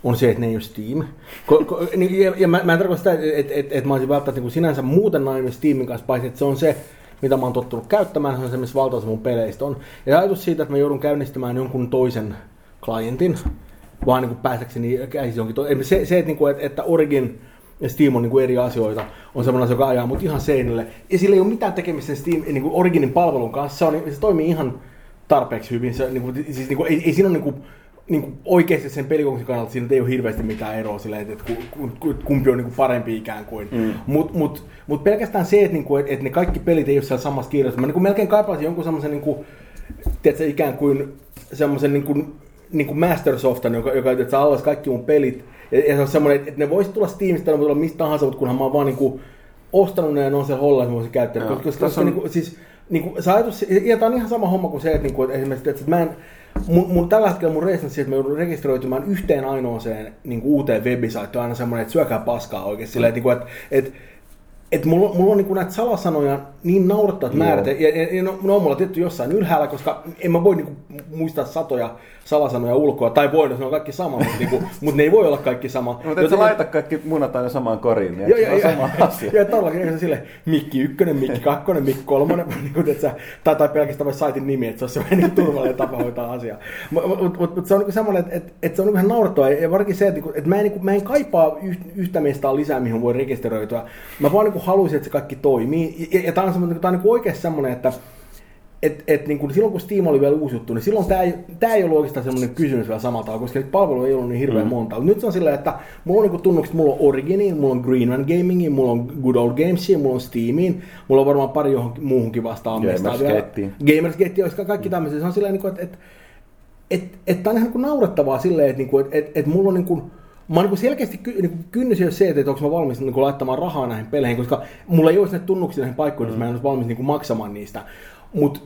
on se, että ne ei ole Steam. Ko, ko, niin, ja, ja mä, mä en tarkoita sitä, että et, et, et mä olisin välttämättä niin sinänsä muuten nainen Steamin kanssa, paitsi että se on se, mitä mä oon tottunut käyttämään, se on se, missä valtaosa mun peleistä on. Ja ajatus siitä, että mä joudun käynnistämään jonkun toisen klientin, vaan niin päästäkseni käsisi jonkin toisen. Se, se että, niin kuin, että, että Origin ja Steam on niin kuin eri asioita, on asia, joka ajaa mut ihan seinille. Ja sillä ei ole mitään tekemistä Steam, niin kuin Originin palvelun kanssa, se, on, se toimii ihan tarpeeksi hyvin. Se, niin kuin, siis, niin kuin, ei, ei siinä ole niin kuin, niin kuin oikeasti sen pelikokemuksen kannalta siinä ei ole hirveästi mitään eroa sille, että kumpi on niin kuin parempi ikään kuin. Mm. Mutta mut, mut pelkästään se, että, niin kuin, että ne kaikki pelit ei ole siellä samassa kirjassa. Mä niin kuin melkein kaipaisin jonkun semmoisen niin kuin, tiedätkö, ikään kuin semmoisen niin kuin, niin kuin Master Softan, joka, joka että alas kaikki mun pelit. Ja, ja se on semmoinen, että ne voisi tulla Steamista, ne voi tulla mistä tahansa, mutta kunhan mä oon vaan niin kuin, ostanut ne ja ne on se holla, että mä voisin käyttää. Koska, koska, koska on... niin kuin, siis, niin kuin, se ajatus, ja tämä on ihan sama homma kuin se, että, niin kuin, että esimerkiksi, että mä en, mun, mun, tällä hetkellä mun reissanssi, että mä joudun rekisteröitymään yhteen ainoaseen niin kuin uuteen webisaittoon, aina semmoinen, että syökää paskaa oikein. Sillä, että, että, että että mulla, mulla on niin näitä salasanoja niin naurettavat määrät, ja, ja, ja no, no, mulla on tietty jossain ylhäällä, koska en mä voi niin kuin, muistaa satoja salasanoja ulkoa, tai voi, ne on kaikki sama, mutta, niin kuin, [laughs] mutta ne ei voi olla kaikki sama. Mutta et sä laita kaikki munat aina samaan koriin, niin joo, joo, joo, sama asia. Joo, todellakin se sille mikki ykkönen, mikki kakkonen, mikki kolmonen, niin kuin, että sä, tai, tai pelkästään saitin nimi, että se on se niin turvallinen tapa hoitaa asiaa. Mutta mut, mut, mut, se on niin semmoinen, että, että, että se on ihan naurettavaa, ja varsinkin se, että, että mä, en, niin mä en kaipaa yhtä mestaa lisää, mihin voi rekisteröityä. Mä vaan niin haluaisin, että se kaikki toimii. Ja, ja tämä on, semmoinen, tämä on niin oikeasti semmoinen, että et, et niin kun silloin kun Steam oli vielä uusi juttu, niin silloin tämä ei, tää ei ollut oikeastaan semmoinen kysymys vielä samalla tavalla, koska palvelu ei ollut niin hirveän mm. monta. Nyt se on silleen, että mulla on niin tunnukset, mulla on Originiin, mulla on Greenman Gamingiin, mulla on Good Old Gamesiin, mulla on Steamiin, mulla on varmaan pari johonkin muuhunkin vastaan. Gamersgate. Gamersgate, olisi kaikki tämmöisiä. Se on silleen, että et, et, et, et, tämä on ihan naurettavaa silleen, että et, et, et mulla on niin kuin, Mä niin selkeästi niin kynnys ei ole se, että onko mä valmis niin laittamaan rahaa näihin peleihin, koska mulla ei ole sinne tunnuksia näihin paikkoihin, mm. että mä en ole valmis niin maksamaan niistä. Mutta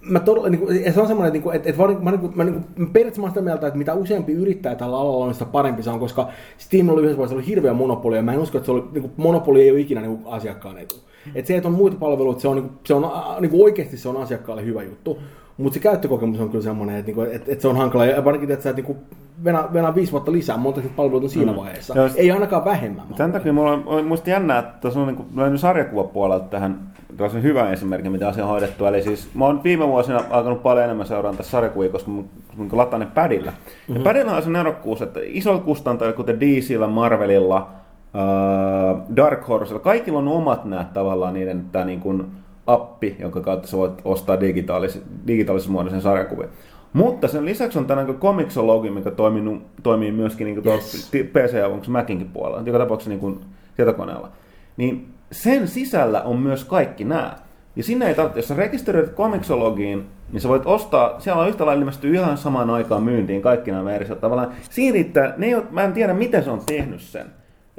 mä todella, niin kuin, se on semmoinen, kuin, että, että mä, niin kuin, mä, niin kuin, mä sitä mieltä, että mitä useampi yrittää tällä alalla on, sitä parempi se on, koska Steam oli yhdessä vaiheessa ollut hirveä monopoli, ja mä en usko, että se oli, niin kuin, monopoli ei ole ikinä niin kuin, asiakkaan etu. Mm. Et se, että on muita palveluita, se on, niin kuin, se on niin kuin, oikeasti se on asiakkaalle hyvä juttu. Mutta se käyttökokemus on kyllä semmoinen, että, niinku, että, että se on hankala. Ja varsinkin, että sä et niin venä, venä viisi vuotta lisää, monta palveluita on siinä mm. vaiheessa. Jos, Ei ainakaan vähemmän. Tämän takia mulla on, on musta jännää, että tuossa on niin kuin, sarjakuvapuolelta tähän on hyvä esimerkki, mitä asia on hoidettu. Eli siis mä oon viime vuosina alkanut paljon enemmän seurata tässä sarjakuvia, koska mun, mun lataan ne padilla. Mm-hmm. Ja padilla on se nerokkuus, että isoilla kustantajilla, kuten DCllä, Marvelilla, äh, Dark Horsella, kaikilla on omat nämä tavallaan niiden tämä niin kuin appi, jonka kautta sä voit ostaa digitaalis, digitaalisessa muodossa sarjakuvia. Mutta sen lisäksi on tällainen Comixologi, mikä toimii, toimii myöskin niin yes. PC- ja onko Macinkin puolella, joka tapauksessa niin tietokoneella. Niin sen sisällä on myös kaikki nämä. Ja sinne ei tarvitse, jos sä rekisteröit Comixologiin, niin sä voit ostaa, siellä on yhtä lailla ilmestyy ihan samaan aikaan myyntiin kaikki nämä versiot. Tavallaan siinä riittää, ne ei, mä en tiedä miten se on tehnyt sen.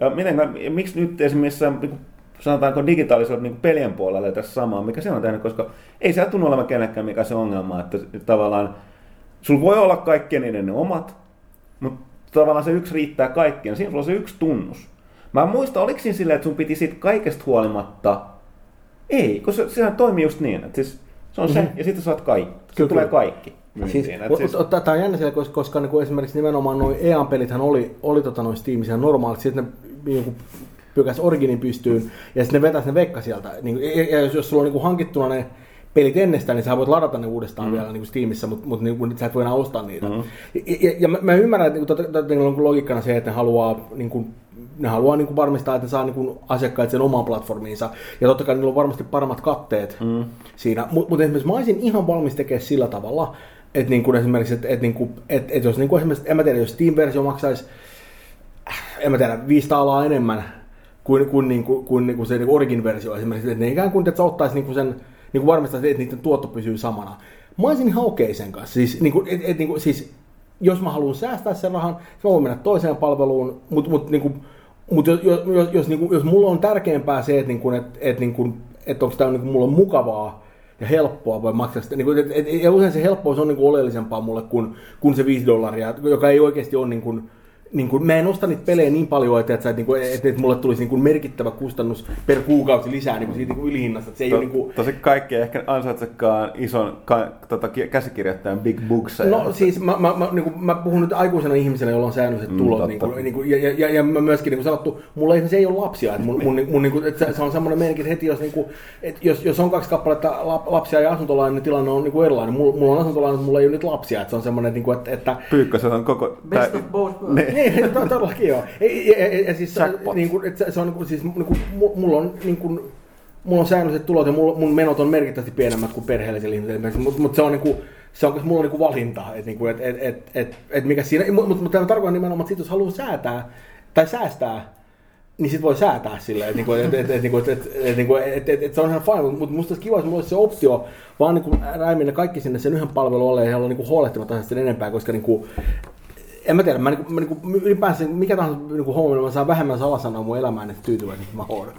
Ja miten, miksi nyt esimerkiksi niin sanotaanko digitaalisella niin pelien puolella tässä samaa, mikä se on tehnyt, koska ei se tunnu olevan kenellekään mikä se ongelma, että tavallaan sulla voi olla kaikkien niiden ne omat, mutta tavallaan se yksi riittää kaikkien. Siinä sulla on se yksi tunnus. Mä en muista, oliko siinä silleen, että sun piti siitä kaikesta huolimatta... Ei, koska sehän toimii just niin, että siis se on mm-hmm. se, mhm. ja sitten saat kaikki. Kyllä, tulee kaikki. Siis, siis... Tämä on jännä siellä, koska, koska niin kuin esimerkiksi nimenomaan noin EA-pelithän oli, oli tota noin Steamissa normaalit, sitten ne niin pykäs Originin pystyyn, ja sitten ne vetäisi ne vekka sieltä. Niin, ja jos, jos sulla on niin kuin hankittuna ne pelit ennestään, niin sä voit ladata ne uudestaan mm. vielä niin kuin Steamissa, mutta, mutta niin kuin, sä et voi enää ostaa niitä. Mm. Ja, ja, ja mä, mä ymmärrän, että niin kuin, tota, tota, on logiikkana se, että ne haluaa niin kuin, ne haluaa niin kuin varmistaa, että ne saa niin kuin asiakkaat sen omaan platformiinsa. Ja totta kai niillä on varmasti paremmat katteet mm. siinä. Mutta mut esimerkiksi mä olisin ihan valmis tekemään sillä tavalla, et niin kuin esimerkiksi, että et, niin kuin, et, et jos niin kuin esimerkiksi, en mä tiedä, jos Steam-versio maksaisi, en mä tiedä, 500 alaa enemmän kuin, kuin, niin kuin, kuin, niin kuin se niin Origin-versio esimerkiksi, että ne ikään kuin, että ottaisi niin kuin sen, niin kuin varmistaisi, että niiden tuotto pysyy samana. Mä olisin ihan okei sen kanssa. Siis, niin kuin, et, et, niin kuin, siis, jos mä haluan säästää sen rahan, mä voin mennä toiseen palveluun, mutta mut, niin kuin, mut jos, jos, jos, jos, niin kuin, jos mulla on tärkeämpää se, että, niin kuin, että, että, niin kuin, että onko tämä niin kuin, mulla on mukavaa, ja helppoa vai maksaa sitä. Niin kuin, et, et, ja usein se helppous on niin kuin oleellisempaa mulle kuin, kuin se 5 dollaria, joka ei oikeasti ole niin kuin, niin kuin, mä en osta niitä pelejä niin paljon, että, että, että, että, että, että mulle tulisi niin kuin merkittävä kustannus per kuukausi lisää niin kuin siitä niin kuin ylihinnasta. Että se ei To, ole niin kuin, Tosi kaikki ei ehkä ansaitsekaan ison ka, tota, ki- käsikirjoittajan big books. No siis mä, mä, mä, niin kuin, mä puhun nyt aikuisena ihmisenä, jolla on säännölliset Mm, tulot. niin kuin, niin kuin, ja, ja, ja, ja mä myöskin niin kuin sanottu, mulla ei, se ei ole lapsia. Että mun, mun, mun, niin kuin, että se, se on semmoinen merkki, että heti jos, niin kuin, että jos, jos on kaksi kappaletta lap, lapsia ja asuntolainen, niin tilanne on niin kuin erilainen. Mulla, mulla on asuntolainen, mutta mulla ei ole nyt lapsia. Että se on semmoinen, niin kuin, että, että Pyykkös on koko... Best of both worlds. Niin, [laughs] to- todellakin joo. Ja, ja, ja, siis, Jackpot. niin kuin, että se, se on niin kuin, siis, niin kuin, mu- mulla on niin kuin, mulla on säännölliset tulot ja mulla, mun menot on merkittävästi pienemmät kuin perheellisillä ihmisillä, mutta mut se on niinku, se on, mulla on niinku valinta, että niinku, et, et, et, et, et mikä siinä, mutta mut, mut tämä tarkoittaa nimenomaan, että sit jos haluaa säätää tai säästää, niin sit voi säätää silleen, että niinku, et, et, et, niinku, et, et, et, niinku, et, et, et, se on ihan fine, mutta musta olisi kiva, jos mulla olisi se optio, vaan niinku räimin ne kaikki sinne sen yhden palvelun alle ja olla niinku huolehtimatta sen enempää, koska niinku, en mä tiedä, mä, niinku, mä niinku, ylipäänsä mikä tahansa niinku homma, mä saan vähemmän salasanoa mun elämään, että tyytyväinen mä oon.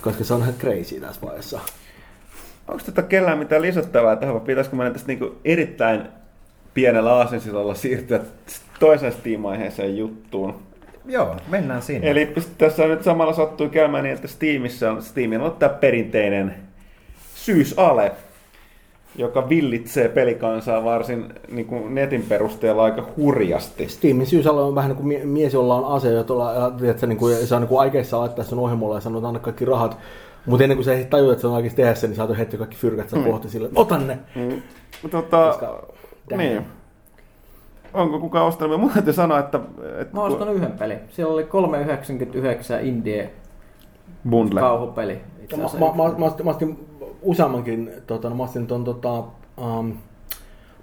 Koska se on ihan crazy tässä vaiheessa. Onko tätä kellään mitään lisättävää tähän, vai pitäisikö meidän tästä niinku erittäin pienellä aasinsilalla siirtyä toiseen Steam-aiheeseen juttuun? Joo, mennään sinne. Eli tässä nyt samalla sattui käymään niin, että Steamissa on, Steamilla on tämä perinteinen syysale, joka villitsee pelikansaa varsin niin kuin netin perusteella aika hurjasti. Steamin syysällä on vähän niin kuin mie- mies, jolla on ase, ja tuolla, tiedätkö, niin kuin, se on niin kuin aikeissa laittaa sen ohjelmolle ja sanoo, että anna kaikki rahat. Mutta ennen kuin se tajuu, että se on oikeasti tehdä sen, niin saatu heti kaikki fyrkät sen kohti sille, ota ne. Mm. Tota, Koska- niin. Onko kukaan ostanut? Mun täytyy sanoa, että... että Mä oon ostanut yhden pelin. Siellä oli 3,99 indie Bundle. kauhupeli. Itse Mä, asiassa. mä, mä, mä, ostin, mä ostin useammankin, tota, no, mä ostin ton, tota, um,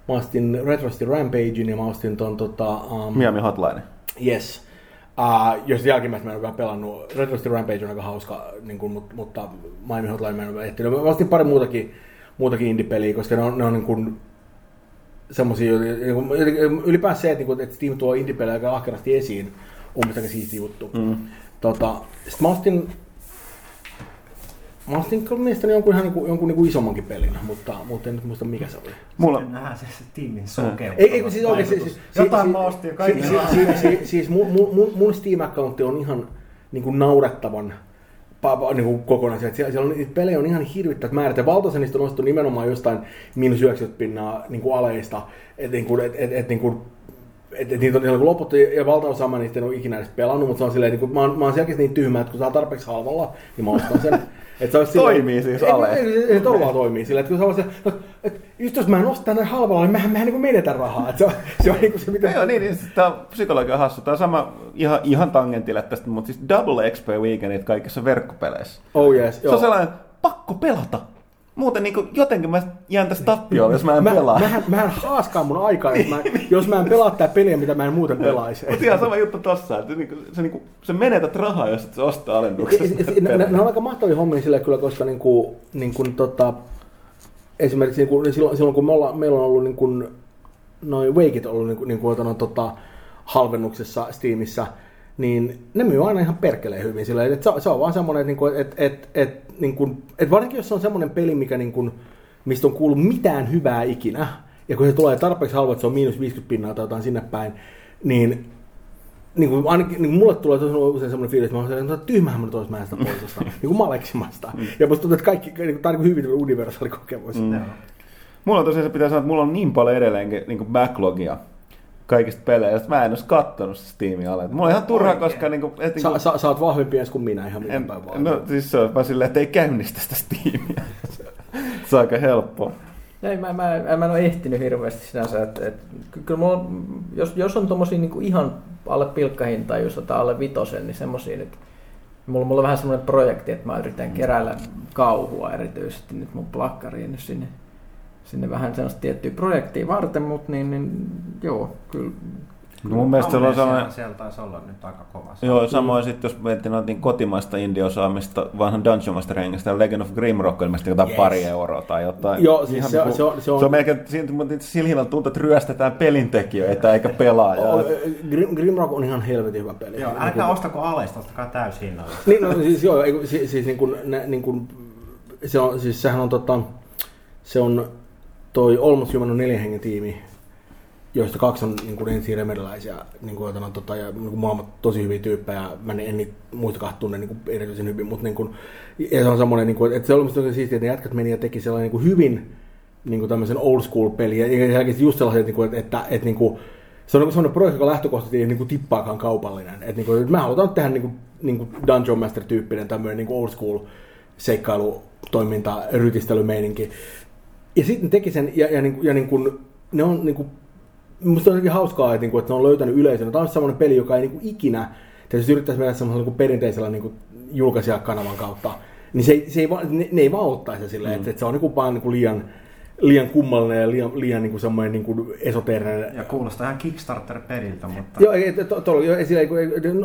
mä ostin Retro City Rampagein ja mä ostin ton, tota, um, Miami Hotline. Yes. Uh, jos jälkimmäistä mä en ole vielä pelannut. Retro City Rampage on aika hauska, niin kuin, mutta, mutta Miami Hotline mä en ole ehtinyt. Mä ostin pari muutakin, muutakin indie-peliä, koska ne on, ne on niin kuin, semmosia, niin ylipäänsä se, että, niin kuin, että Steam tuo indie-pelejä aika ahkerasti esiin, on mielestäni siisti juttu. Mm. Tota, sit mä ostin, mä ostin kyllä mielestäni jonkun, ihan niin kuin, jonkun niin kuin isommankin pelin, mutta, mutta en nyt muista mikä se oli. Mulla, Sitten nähdään se, se tiimin sokeus. Ei, ei siis oikein, siis, siis, Jotain siis, mä ostin jo kaikki. Siis, siis, siis, siis mun, mun, mun, mun Steam-accountti on ihan niin kuin naurettavan niin kuin kokonaisen. Siellä, siellä on, niitä pelejä on ihan hirvittävät määrät, ja valtaosa niistä on ostettu nimenomaan jostain miinus 90 pinnaa niin kuin aleista, että niin kuin, et, et, et, niin kuin, et, et niitä on ihan loputtu, ja valtaosa mä niistä en ole ikinä edes pelannut, mutta se on silleen, niin kuin, mä, oon, mä oon selkeästi niin tyhmä, että kun saa tarpeeksi halvalla, niin mä ostan sen. [laughs] Et se olisi Toimii siis ei, ale. Ei, ei, ei, todella toimii sillä, että kun se on se, no, että just jos mä en osta näin halvalla, niin mähän, mähän niin menetä rahaa. Että se on, se on niin kuin se, mitä... Joo, niin, niin tämä on psykologia hassu. Tämä on sama ihan, ihan tangentille tästä, mutta siis double XP weekendit kaikissa verkkopeleissä. Oh yes, Se on sellainen, pakko pelata. Muuten niin kuin, jotenkin mä jään tästä tappioon, jos mä en mä, pelaa. Mähän, mähän haaskaan mun aikaa, jos mä, jos mä en pelaa tää peliä, mitä mä en muuten pelaisi. Mutta ihan sama juttu tossa, että niinku, se, niinku, se menetät rahaa, jos et sä ostaa alennuksesta. ne, ne, ne, on aika mahtavia hommia sillä kyllä, koska niin kuin, niin kuin, tota, esimerkiksi niin kuin, silloin, silloin, kun me olla, meillä on ollut niin kuin, noin Wakeit ollut niin kuin, niin kuin, no, tota, halvennuksessa Steamissa, niin ne myy aina ihan perkeleen hyvin. Sillä, että se, se on vaan semmoinen, että, niin kuin, että, että, että, niin kuin, että varsinkin jos se on semmoinen peli, mikä, niin kuin, mistä on kuullut mitään hyvää ikinä, ja kun se tulee tarpeeksi halva, että se on miinus 50 pinnaa tai jotain sinne päin, niin niin kuin, ainakin, niin kuin mulle tulee tosi usein semmoinen fiilis, että mä sellainen, että tyhmähän mä nyt olisi mä en sitä poisesta, [laughs] niin kuin maleksimasta. Ja musta tuntuu, että kaikki, niin kuin, tämä on niin hyvin universaali kokemus. Mm. Mulla on tosiaan se pitää sanoa, että mulla on niin paljon edelleenkin niin kuin backlogia kaikista peleistä, mä en olisi kattonut sitä Steamin alle. Mulla on ihan turha, Oikein. koska niin kuin, että, Sä, niin sä, sä oot vahvempi edes kuin minä ihan en, vaan. no siis se on vaan silleen, että ei käynnistä sitä Steamia. se on aika helppoa. Ei, mä, mä, mä en ole ehtinyt hirveästi sinänsä. Että, että, ky- kyllä mulla, jos, jos on tommosia niin ihan alle pilkkahintaa, jos otetaan alle vitosen, niin semmosia nyt. Mulla, mulla on vähän semmoinen projekti, että mä yritän keräillä kauhua erityisesti nyt mun plakkariin nyt sinne, sinne vähän sellaista tiettyä projektia varten, mutta niin, niin joo, kyllä No mun mielestä se on sellainen... Siellä taisi olla nyt aika kova. Joo, samoin sitten jos miettii noita kotimaista indie-osaamista, vanhan Dungeon Master hengestä, Legend of Grimrock ilmeisesti jotain Yes. pari euroa tai jotain. Joo, siis Ihan se- niinku- se on- se on- se on melkein, siinä, mutta sillä hinnalla tuntuu, että ryöstetään pelintekijöitä eikä pelaajaa. O- Grim, Grimrock on ihan helvetin hyvä peli. Joo, Niin älkää kuin- ostako Alesta, ostakaa täyshinnalla. Niin, no, siis joo, siis, siis niin kuin, ne, niin kuin, se on, siis sehän on tota, se on toi Almost Human on neljän hengen tiimi, joista kaksi on niin kuin ensin remedialaisia, niin kuin, joten, tota, ja niin kuin molemmat tosi hyviä tyyppejä, mä en, en muista kahta tunne niin kuin erityisen hyvin, mutta niin kuin, ja se on semmoinen, niin kuin, että se oli tosi siistiä, että ne jätkät meni ja teki sellainen niin kuin hyvin niin kuin tämmöisen old school peli, ja just sellaiset, niin kuin, että, että, että niin kuin, se on niin projekti, joka lähtökohtaisesti ei niin kuin tippaakaan kaupallinen. Että niin kuin, mä halutaan tehdä niin kuin, niin kuin Dungeon Master-tyyppinen tämmöinen niin old school seikkailutoiminta, rytistelymeininki. Ja sitten teki sen, ja, ja, niin, ja niin kuin, ne on niin kuin, musta on hauskaa, että, niin kuin, että ne on löytänyt yleisön. Tämä on semmoinen peli, joka ei niin kuin ikinä, tietysti yrittäisi mennä semmoisella niin kuin perinteisellä niin kuin julkaisijakanavan kautta, niin se, ei- se ei, ne, ne ei vaan ottaisi silleen, että, että se on niin kuin vaan niin kuin liian, liian kummallinen ja liian, liian niin kuin semmoinen niin kuin esoteerinen Ja kuulostaa ihan Kickstarter-peliltä, mutta... Joo, ei, to, to, jo, ei, sillä,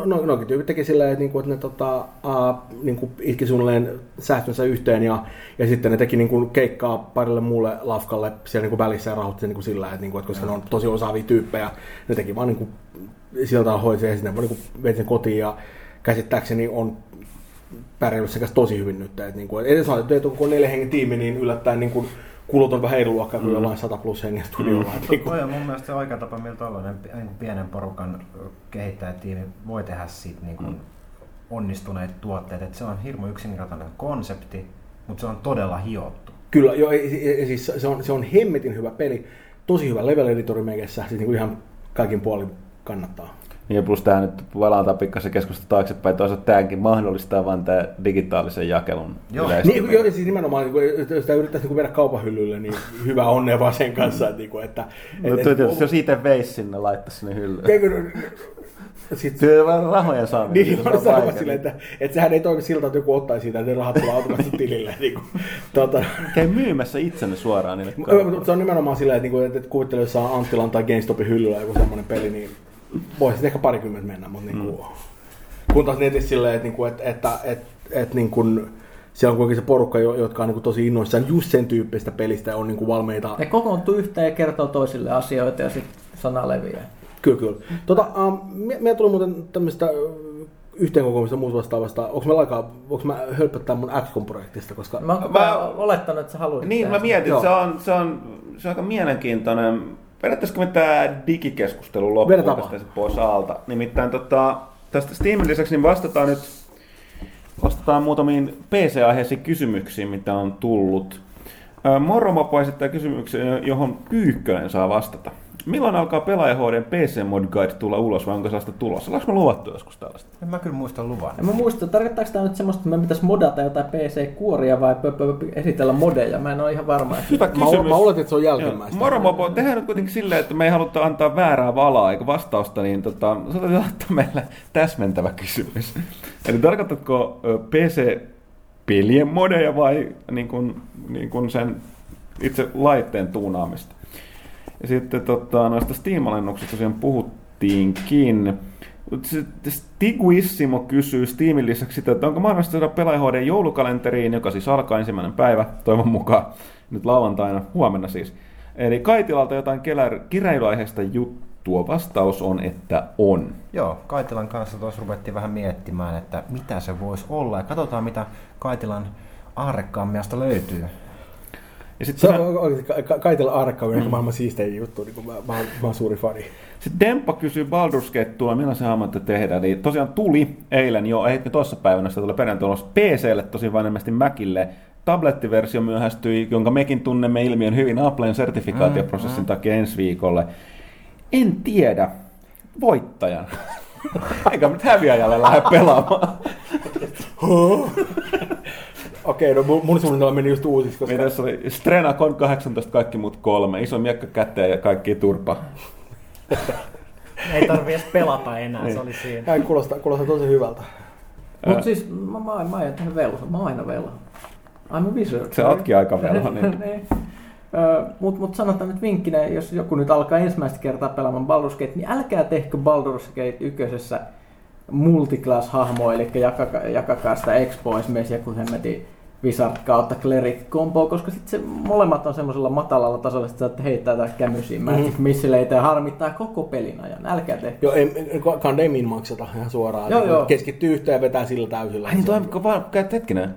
no, no, tyypit teki sillä, että, niinku, että ne tota, uh, niinku, iski suunnilleen säästönsä yhteen ja, ja sitten ne teki niinku, keikkaa parille muulle lafkalle siellä niinku, välissä ja rahoitti sen niinku, sillä, että, niinku, että koska ne on tosi osaavia tyyppejä, ne teki vaan niinku, sillä tavalla hoiti sen ja sitten ne vaan niinku, veti sen kotiin ja käsittääkseni on pärjännyt sekä tosi hyvin nyt. Että, niinku, et edes sanotaan, että kun on neljä hengen tiimi, niin yllättäen niinku, kulut on vähän eri luokkaa kuin jollain 100 plus hengen studiolla. Mm. Niinku, Toi on mun mielestä se oikea tapa, millä tollainen pi- niin kuin pienen porukan kehittäjätiimi voi tehdä siitä niin kuin onnistuneet tuotteet. Et se on hirmu yksinkertainen konsepti, mutta se on todella hiottu. Kyllä, joo, siis se on, se on hemmetin hyvä peli, tosi hyvä level editori siis niinku ihan kaikin puolin kannattaa. Ja plus tämä nyt palataan pikkasen keskusta taaksepäin, toisaalta tämäkin mahdollistaa vain tämä digitaalisen jakelun Joo. Niin, joo, siis nimenomaan, niin kuin, jos sitä yrittäisi niin verran kaupan hyllylle, niin hyvä onnea vaan sen kanssa, että, niin kuin, että No, et- tietysti, jos itse veisi sinne, laittaisi sinne hyllyyn. Eikö- Sitten Se on vähän rahojen saaminen. Niin, se mä on vaikea. silleen, että, että sehän ei toimi siltä, että joku ottaisi siitä, että ne rahat tulee automaattisesti tilille. Niin kuin, tota, Käy myymässä itsenne suoraan niille se on nimenomaan silleen, että, niinku, että, että kuvittele, jos saa Anttilan tai GameStopin hyllyllä joku semmoinen peli, niin voisi ehkä parikymmentä mennä, mutta niin kuin, kun taas netissä silleen, että, niinku, että, että, että, että niin kuin, siellä on kuitenkin se porukka, jo- jotka on niin kuin, tosi innoissaan just sen tyyppistä pelistä ja on niin kuin, valmiita. ne kokoontuu yhteen ja kertoo toisille asioita ja sitten sana leviää. Kyllä, kyllä. Tota, um, meillä tuli muuten tämmöistä yhteenkokoamista ja muuta vastaavasta. Onko meillä aikaa, onko mä hölpöttää mun XCOM-projektista, koska... Mä Mä- mä... olettanut, että sä haluaisit Niin, tehdä mä mietin, se on, se, on, se on aika mielenkiintoinen. Vedettäisikö me tämä digikeskustelu loppuun tästä sit pois alta? Nimittäin tota, tästä Steamin lisäksi niin vastataan nyt vastataan muutamiin PC-aiheisiin kysymyksiin, mitä on tullut. Ää, Moromopo esittää kysymyksen, johon Pyykkönen saa vastata. Milloin alkaa pelaaja HD PC Mod Guide tulla ulos vai onko sellaista tulossa? Ollaanko me luvattu joskus tällaista? En mä kyllä muista luvan. En mä muista, tarkoittaako tämä nyt semmoista, että me pitäisi modata jotain PC-kuoria vai pö, pö, pö, esitellä modeja? Mä en ole ihan varma. että- Hyvä Mä, kysymys. mä oletin, että se on jälkimmäistä. Moromopo, tehdään nyt kuitenkin silleen, että me ei haluta antaa väärää valaa eikä vastausta, niin tota, laittaa meille täsmentävä kysymys. Eli tarkoitatko ö, PC-pelien modeja vai niin kuin, niin kuin sen itse laitteen tuunaamista? Ja sitten tota, noista Steam-alennuksista tosiaan puhuttiinkin. Stiguissimo kysyy Steamin lisäksi sitä, että onko mahdollista saada pelaaja HD joulukalenteriin, joka siis alkaa ensimmäinen päivä, toivon mukaan, nyt lauantaina, huomenna siis. Eli Kaitilalta jotain kiräilyaiheesta juttua. Vastaus on, että on. Joo, Kaitilan kanssa tuossa ruvettiin vähän miettimään, että mitä se voisi olla. Ja katsotaan, mitä Kaitilan aarrekammiasta löytyy. Ja Se sitten on oikeasti Ka- Ka- Kaitella Arkka on mm. maailman siistein juttu, niin mä, mä, mä oon suuri fani. Sitten Demppa kysyy Baldur's Gate tulla, milloin se haluatte tehdä. Eli tosiaan tuli eilen jo, ei tuossa päivänä, sitä tulee perjantai ulos PClle, tosi vain ilmeisesti Macille. Tablettiversio myöhästyi, jonka mekin tunnemme ilmiön hyvin Applen sertifikaatioprosessin takia ensi viikolle. En tiedä voittajan. [laughs] Eikä nyt häviäjälle lähde pelaamaan. [laughs] Okei, no mun, suunnitelma meni just uusiksi, koska... Meidän tässä oli Strena Con 18, kaikki muut kolme. Iso miekka käteen ja kaikki turpa. [laughs] Ei tarvi edes pelata enää, Niin. se oli siinä. Näin kuulostaa, kuulostaa tosi hyvältä. Mutta siis mä, mä, mä aion tehdä velho. Mä oon aina velho. I'm a wizard. Se ootkin aika velho, [laughs] niin. niin. Mutta mut sanotaan nyt vinkkinä, jos joku nyt alkaa ensimmäistä kertaa pelaamaan Baldur's Gate, niin älkää tehkö Baldur's Gate ykkösessä multiclass-hahmoa, eli jakakaa, jakakaa sitä Expo esimerkiksi joku hemmetin Wizard kautta Cleric combo, koska sitten se molemmat on semmoisella matalalla tasolla, että saatte heittää tätä kämysiin Mhm. missileitä ja harmittaa koko pelin ajan. Älkää tehkö. Joo, ei, kandemin makseta ihan suoraan. Joo, joo. Keskittyy yhteen ja vetää sillä täysillä. Ai niin toi, vaan käytti hetkinen.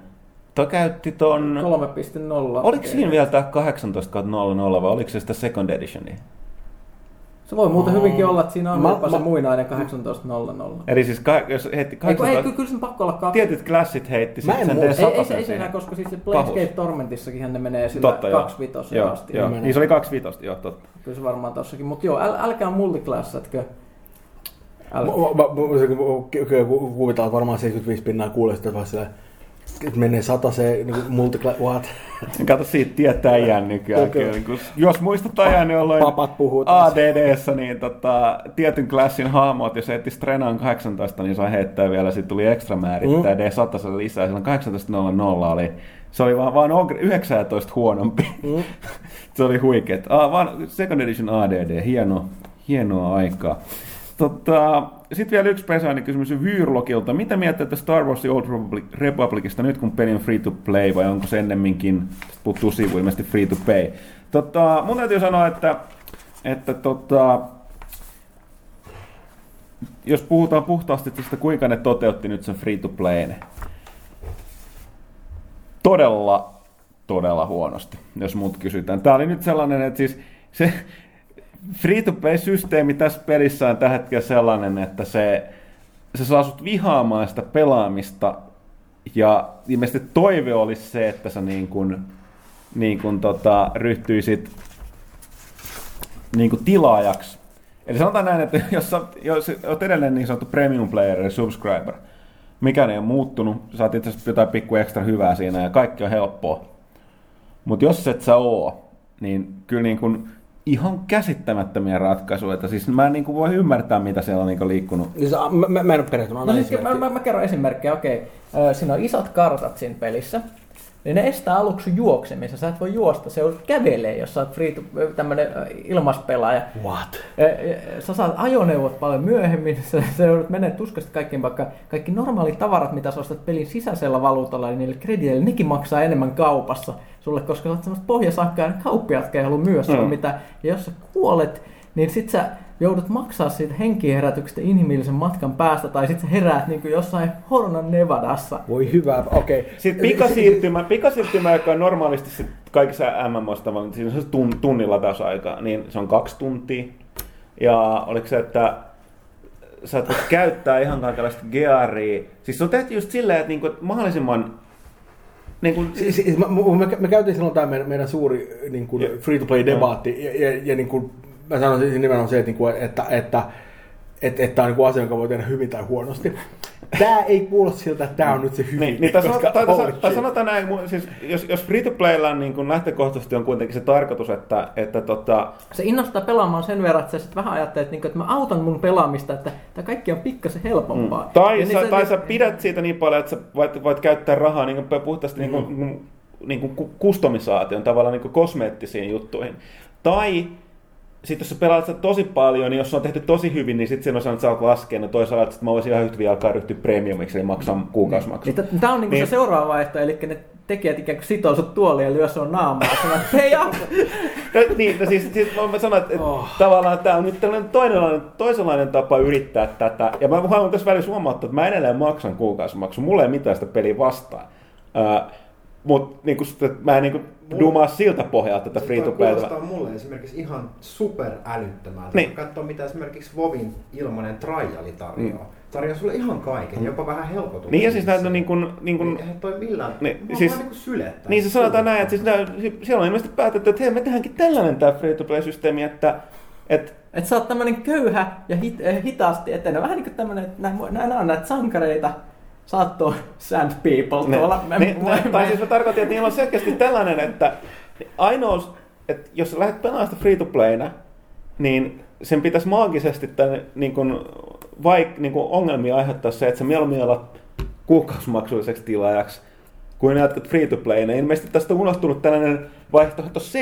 Toi käytti ton... 3.0. Oliko siinä vielä tää 18 00 vai oliko se sitä second editioni? Se voi muuten hyvinkin olla, että siinä on Mä- jopa se mä- muinainen 18.00. Eli siis ka- jos heitti Ei, kun, ei, 18... kyllä, kyllä sen pakko olla kaksi. Tietyt klassit heitti Mä en sen muista. Ei, ei, se, D100 ei se enää, siihen. koska siis se. Planescape Tormentissakin ne menee sillä Totta, joo. kaksi vitosia Joo, asti. joo. Niin se oli kaksi vitosta, joo, totta. Kyllä se varmaan tossakin. Mutta joo, äl, älkää multiclassatkö. Äl... Mä- mä- mä- 75 pinnaa kuulee sitä vaan silleen, että menee sata se niin multiclass, what? Kato siitä tietää ajan nykyään. Kyllä. Kyllä. Niin kun- Jos muistat ajan, jolloin Papat puhuu. ADDssä niin tota, tietyn klassin hahmot, jos etti Strenaan 18, niin sai heittää vielä, sitten tuli ekstra määrittää Mm. D100 lisää. Silloin 18.00 oli, se oli vaan, vaan Ogre- 19 huonompi. Mm. [laughs] se oli huikeet. Ah, vaan Second Edition ADD, hieno, hienoa aikaa. Tota, Sitten vielä yksi pesäinen kysymys Vyyrlokilta. Mitä mieltä Star Wars The Old Republic, Republicista nyt, kun peli on free to play, vai onko se ennemminkin, puuttuu sivu, ilmeisesti free to pay? Tota, mun täytyy sanoa, että, että tota, jos puhutaan puhtaasti tästä, kuinka ne toteutti nyt sen free to playn, todella, todella huonosti, jos muut kysytään. Tämä oli nyt sellainen, että siis se free-to-play-systeemi tässä pelissä on tällä hetkellä sellainen, että se, se saa sut vihaamaan sitä pelaamista ja ilmeisesti toive olisi se, että sä niin kuin, niin kuin tota, ryhtyisit niin kuin tilaajaksi. Eli sanotaan näin, että jos, sä, jos olet edelleen niin sanottu premium player ja subscriber, mikään ei ole muuttunut, saat itse asiassa jotain pikku ekstra hyvää siinä ja kaikki on helppoa. Mutta jos et sä oo, niin kyllä niin kuin ihan käsittämättömiä ratkaisuja. Siis mä en niin kuin voi ymmärtää, mitä siellä on niin kuin liikkunut. Niin se, mä, mä, mä en ole perehtynyt, No siis mä, mä, mä kerron esimerkkejä, okei. Ö, Siinä on isot kartat siinä pelissä. Niin ne estää aluksi juoksemisen. Sä et voi juosta, se kävelee, jos sä oot free to, tämmönen ilmaspelaaja. What? Sä saat ajoneuvot paljon myöhemmin, [laughs] sä, sä joudut menemään tuskasti kaikkiin, vaikka kaikki normaalit tavarat, mitä sä ostat pelin sisäisellä valuutalla, niin niille krediteille, nekin maksaa enemmän kaupassa sulle, koska sä oot semmoista pohjasakkaa, ja kauppiaatkaan ei halua Mm. mitään. Ja jos sä kuolet, niin sit sä joudut maksaa siitä henkiherätyksestä inhimillisen matkan päästä, tai sit sä heräät niin kuin jossain Horonan Nevadassa. Voi hyvä, okei. Okay. Sitten pikasiirtymä, pikasiirtymä, joka on normaalisti sit kaikissa MMOista, vaan siinä on se tun, tunnin latausaika, niin se on kaksi tuntia. Ja oliko se, että sä et voi käyttää ihan kaikenlaista gearia. Siis se on tehty just silleen, että, niinku, että mahdollisimman... Niinku, Siis, siis, mä, me, me, käytiin silloin tämä meidän, meidän suuri niin kuin Joo. free-to-play-debaatti, ja, ja, ja niin kuin, mä sanoisin nimenomaan se, että, niin kuin, että, että, että, että tämä on niin kuin asia, jonka voi tehdä hyvin tai huonosti. Tämä ei kuulosta siltä, että tämä on nyt se hyvin. Niin, niin tai, koska tai, tai, tai sanotaan näin, siis, jos, jos free-to-playlla niin kun lähtökohtaisesti on kuitenkin se tarkoitus, että, että tota, Se innostaa pelaamaan sen verran, että sä sit vähän ajattelet, että, että mä autan mun pelaamista, että tämä kaikki on pikkasen helpompaa. Mm. Tai, Ja sä, niin tai sä pidät siitä niin paljon, että sä voit, voit käyttää rahaa niin kuin puhtaasti niin kuin, mm. niin kuin ku- kustomisaation, tavallaan niin kuin kosmeettisiin juttuihin. Tai sitten jos sä pelaat sitä tosi paljon, niin jos se on tehty tosi hyvin, niin sitten että sä oot laskenut. No toisaalta, että mä voisin ihan yhtä vielä alkaa ryhtyä premiumiksi, eli maksaa kuukausimaksu. Niin, Tämä on niinku Niin. se seuraava vaihtoehto, eli ne tekijät ikään kuin sitoo sut tuoliin ja lyö sun naamaa sanoo, että hei. No, niin, no siis, siis mä sanon, että, Oh. tavallaan tämä on nyt tällainen toinenlainen, toisenlainen tapa yrittää tätä. Ja mä haluan tässä välissä huomauttaa, että mä edelleen maksan kuukausimaksu. Mulla ei mitään sitä peliä vastaan. Uh, mutta niin mä en niin kuin, dumaa siltä pohjalta tätä free to playtä. kuulostaa mulle esimerkiksi ihan superälyttömältä. Niin. Niin. Katso mitä esimerkiksi Vovin ilmainen triali tarjoaa. Mm. Tarjoaa sulle ihan kaiken, jopa vähän helpotuksia. Niin ja siis näitä niin kuin, niin Niin, kuin, eihän toi millään. Niin, Niin, siis- vaan niin kuin sylettää. niin se sanotaan näin, että siis nää, siellä on ilmeisesti päätetty, että hei me tehdäänkin tällainen tämä free to play systeemi, että, että Että sä oot tämmönen köyhä ja hit, eh, hitaasti etenevä. Vähän niin kuin tämmönen, että nämä, nämä on näitä sankareita. Sä oot tuo sand people Ne, tuolla. Niin, mä- ne, tai siis mä tarkoitin, että niillä on selkeästi tällainen, että ainoa, että jos sä lähdet pelaamaan sitä free to playna, niin sen pitäisi maagisesti tämän, niin kuin, vaik, niin kuin ongelmia aiheuttaa se, että sä mieluummin alat kuukausimaksulliseksi tilaajaksi, kuin ne jatkat free to play. Ilmeisesti tästä on unohtunut tällainen vaihtoehto C,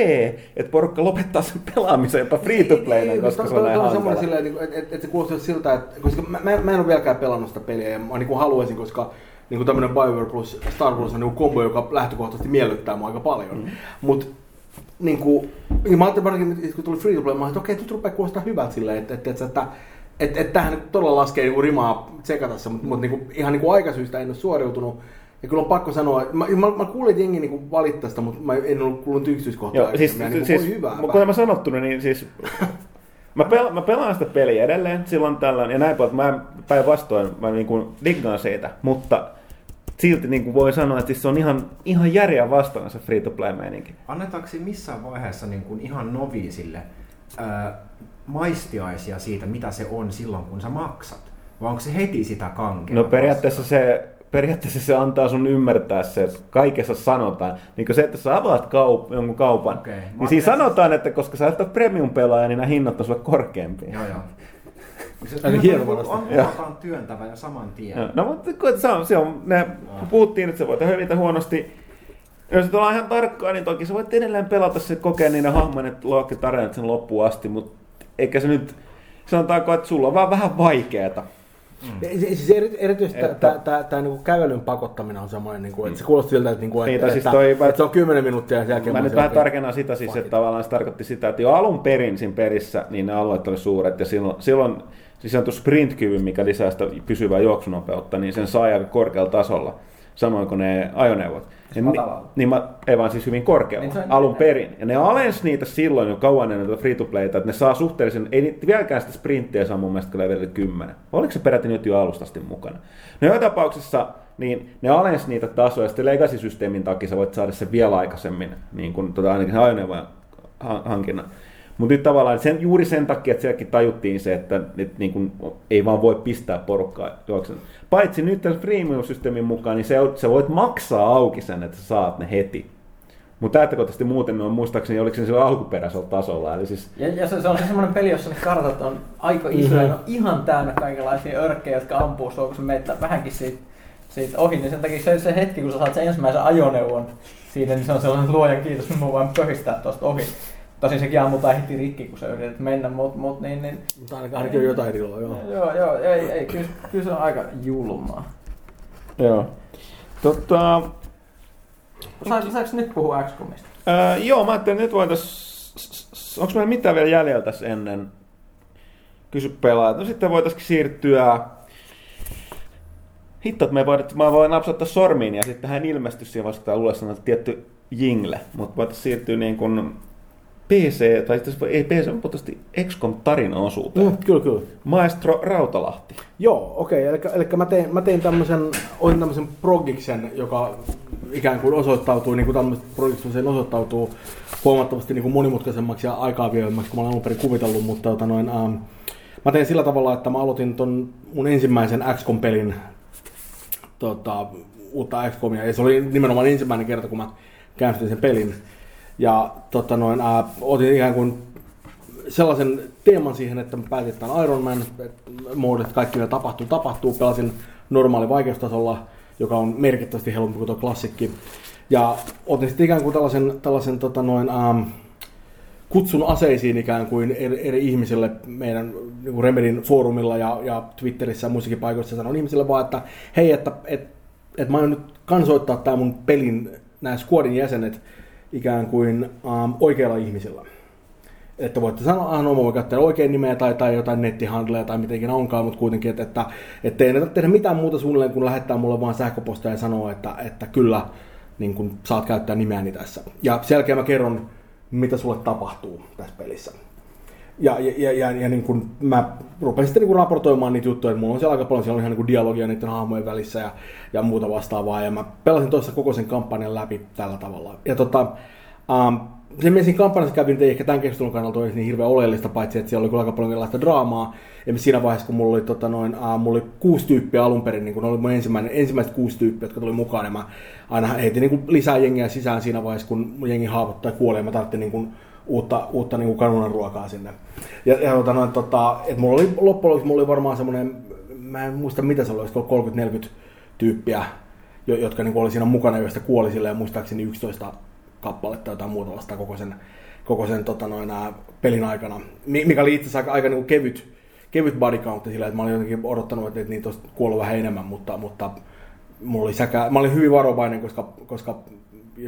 että porukka lopettaa sen pelaamisen jopa free to playna, koska se on näin hankala. Silleen, että, että, että se kuulostaa siltä, että koska mä, mä, en ole vieläkään pelannut sitä peliä ja mä niin kuin haluaisin, koska niin kuin tämmöinen BioWare plus Star Wars on niin kombo, joka lähtökohtaisesti miellyttää mua aika paljon. Mm. Mutta niin kuin, niin mä ajattelin varsinkin, kun tuli free to play, mä että okei, nyt rupeaa kuulostaa hyvältä silleen, että, että, että, että että et tähän todella laskee niinku rimaa tsekata se, mutta mut niinku, ihan niinku aikaisyystä en ole suoriutunut. Ja kyllä on pakko sanoa, että mä, mä, mä kuulin, että jengi niinku valittaa sitä, mutta mä en ollut kuullut yksityiskohtaa. Joo, siis, niin siis, hyvää. [laughs] kuten mä sanottu, niin siis Mä, pel- mä pelaan sitä peliä edelleen silloin tällöin, ja näin että mä päinvastoin, mä niinku diggaan siitä, mutta silti niin kuin voi sanoa, että siis se on ihan, ihan järjää vastaan se free-to-play-meininki. Annetaanko missään vaiheessa niin kuin ihan noviisille ää, maistiaisia siitä, mitä se on silloin, kun sä maksat? Vai onko se heti sitä kankea? No periaatteessa se, periaatteessa se antaa sun ymmärtää se, että kaikessa sanotaan. Niin kuin se, että sä avaat kaup- jonkun kaupan, okay. niin siinä sanotaan, että koska sä et ole premium-pelaaja, niin nämä hinnat on sulle korkeampia. Joo, joo. Se on hienovaraista. On työntävä ja saman tien. No, no mutta se on, se on ne, kun puhuttiin, että se voi tehdä tai huonosti, jos ollaan ihan tarkkaa, niin toki sä voit edelleen pelata se kokea niiden hahmojen tarinat sen loppuun asti, mutta eikä se nyt, sanotaanko, että sulla on vaan vähän vaikeeta. Mm. Siis erityisesti että... tämä niinku kävelyn pakottaminen on semmoinen, niinku, että se kuulostaa siltä, että, niinku, niin, että, siis toi, että, että se on 10 minuuttia ja sen jälkeen... Mä nyt vähän tarkennan sitä siis, että tavallaan se tarkoitti sitä, että jo alun perin siinä perissä niin ne alueet oli suuret ja silloin, silloin siis sanottu sprint-kyvyn, mikä lisää sitä pysyvää juoksunopeutta, niin sen saa aika korkealla tasolla, samoin kuin ne ajoneuvot. Niin, niin mä, ei vaan siis hyvin korkealla, niin alun perin. Ja ne alens niitä silloin jo kauan ennen näitä free to playta, että ne saa suhteellisen, ei niitä vieläkään sitä sprinttiä saa mun mielestä levelille 10. Oliko se peräti nyt jo alustasti mukana? No joka tapauksessa niin ne alens niitä tasoja, sitten legacy-systeemin takia sä voit saada sen vielä aikaisemmin, niin kuin tota, ainakin ajoneuvojen hankinnan. Mutta nyt tavallaan sen, juuri sen takia, että sielläkin tajuttiin se, että et, niin kun, ei vaan voi pistää porukkaa juoksen. Paitsi nyt tämän freemium-systeemin mukaan, niin se, se voit maksaa auki sen, että sä saat ne heti. Mutta lähtökohtaisesti muuten on muistaakseni, oliko se sillä alkuperäisellä tasolla. Eli siis... Ja, ja se, se on se semmoinen peli, jossa ne kartat on aika isoja, mm-hmm. on ihan täynnä kaikenlaisia örkkejä, jotka ampuu sua, kun sä vähänkin siitä, siitä ohi. Niin sen takia se, se hetki, kun sä saat sen ensimmäisen ajoneuvon siitä, niin se on sellainen luojan kiitos, että mä voin pöhistää tuosta ohi. Tosin sekin ammutaan heti rikki, kun sä yrität mennä, mutta mut, niin, niin... Mutta ainakin on jotain iloa, joo. Joo, joo, ei, ei kyllä, kyllä se on aika julmaa. Joo. Totta... Saanko, saanko nyt puhua XCOMista? Öö, joo, mä ajattelin, että nyt voitais... Onko meillä mitään vielä jäljellä tässä ennen? Kysy pelaajat. No sitten voitaisiin siirtyä... Hitto, että me voit, mä voin napsata sormiin ja sitten hän ilmestyy siihen vasta, että tietty jingle, mutta voitaisiin siirtyä niin kuin PC, tai itse ei PC, mutta XCOM tarinaosuuteen. Mm, kyllä, kyllä. Maestro Rautalahti. Joo, okei. Okay, eli, eli mä, tein, mä tein tämmöisen, olin tämmöisen progiksen, joka ikään kuin osoittautuu, niin kuin tämmöiset progiksen osoittautuu huomattavasti niin kuin monimutkaisemmaksi ja aikaa vievemmäksi kuin mä olen alun perin kuvitellut, mutta tota noin, ähm, mä tein sillä tavalla, että mä aloitin ton mun ensimmäisen XCOM-pelin tota, uutta XCOMia, ja se oli nimenomaan ensimmäinen kerta, kun mä käynnistin sen pelin. Ja tota noin, ää, otin ikään kuin sellaisen teeman siihen, että mä päätin, on Iron Man että kaikki mitä tapahtuu, tapahtuu. Pelasin normaali vaikeustasolla, joka on merkittävästi helpompi kuin tuo klassikki. Ja otin sitten ikään kuin tällaisen, tällaisen tota noin, ää, kutsun aseisiin ikään kuin eri, eri ihmisille meidän niin Remedin foorumilla ja, ja Twitterissä ja muissakin paikoissa sanon ihmisille vaan, että hei, että et, et mä aion nyt kansoittaa tämä mun pelin nämä squadin jäsenet ikään kuin um, oikeilla ihmisillä. Että voitte sanoa, että no, voi käyttää oikein nimeä tai, tai jotain nettihandleja tai miten ikinä onkaan, mutta kuitenkin, että, että, että ei tehdä mitään muuta suunnilleen kuin lähettää mulle vaan sähköpostia ja sanoa, että, että kyllä niin kun saat käyttää nimeäni tässä. Ja sen jälkeen mä kerron, mitä sulle tapahtuu tässä pelissä. Ja, ja, ja, ja, ja niin kun mä rupesin sitten niin raportoimaan niitä juttuja, että mulla on siellä aika paljon, siellä on ihan niin dialogia niiden hahmojen välissä ja, ja muuta vastaavaa. Ja mä pelasin tuossa koko sen kampanjan läpi tällä tavalla. Ja tota, um, se, mitä siinä kampanjassa kävi, ei ehkä tämän keskustelun kannalta olisi niin hirveän oleellista, paitsi että siellä oli aika paljon erilaista draamaa. Ja siinä vaiheessa, kun mulla oli, tota, noin, uh, mulla oli kuusi tyyppiä alun perin, niin kun oli mun ensimmäinen, ensimmäiset kuusi tyyppiä, jotka tuli mukaan, niin mä aina heitin niin kuin lisää jengiä sisään siinä vaiheessa, kun jengi haavoittaa ja kuolee, mä tarvitsin niin kuin, uutta, uutta niin kanunan ruokaa sinne. Ja, ja tota, noin, tota, et mulla oli, loppujen lopuksi mulla oli varmaan semmoinen, mä en muista mitä se oli, 30-40 tyyppiä. jo- jotka niin oli siinä mukana, joista kuoli silleen muistaakseni 11 kappaletta tai jotain muuta vasta koko sen, koko sen tota noin, pelin aikana. Mi- Mikä oli itse asiassa aika, aika niin kevyt, kevyt body count sillä, että mä olin jotenkin odottanut, että niitä olisi kuollut vähän enemmän, mutta, mutta mulla oli säkä, mä olin hyvin varovainen, koska, koska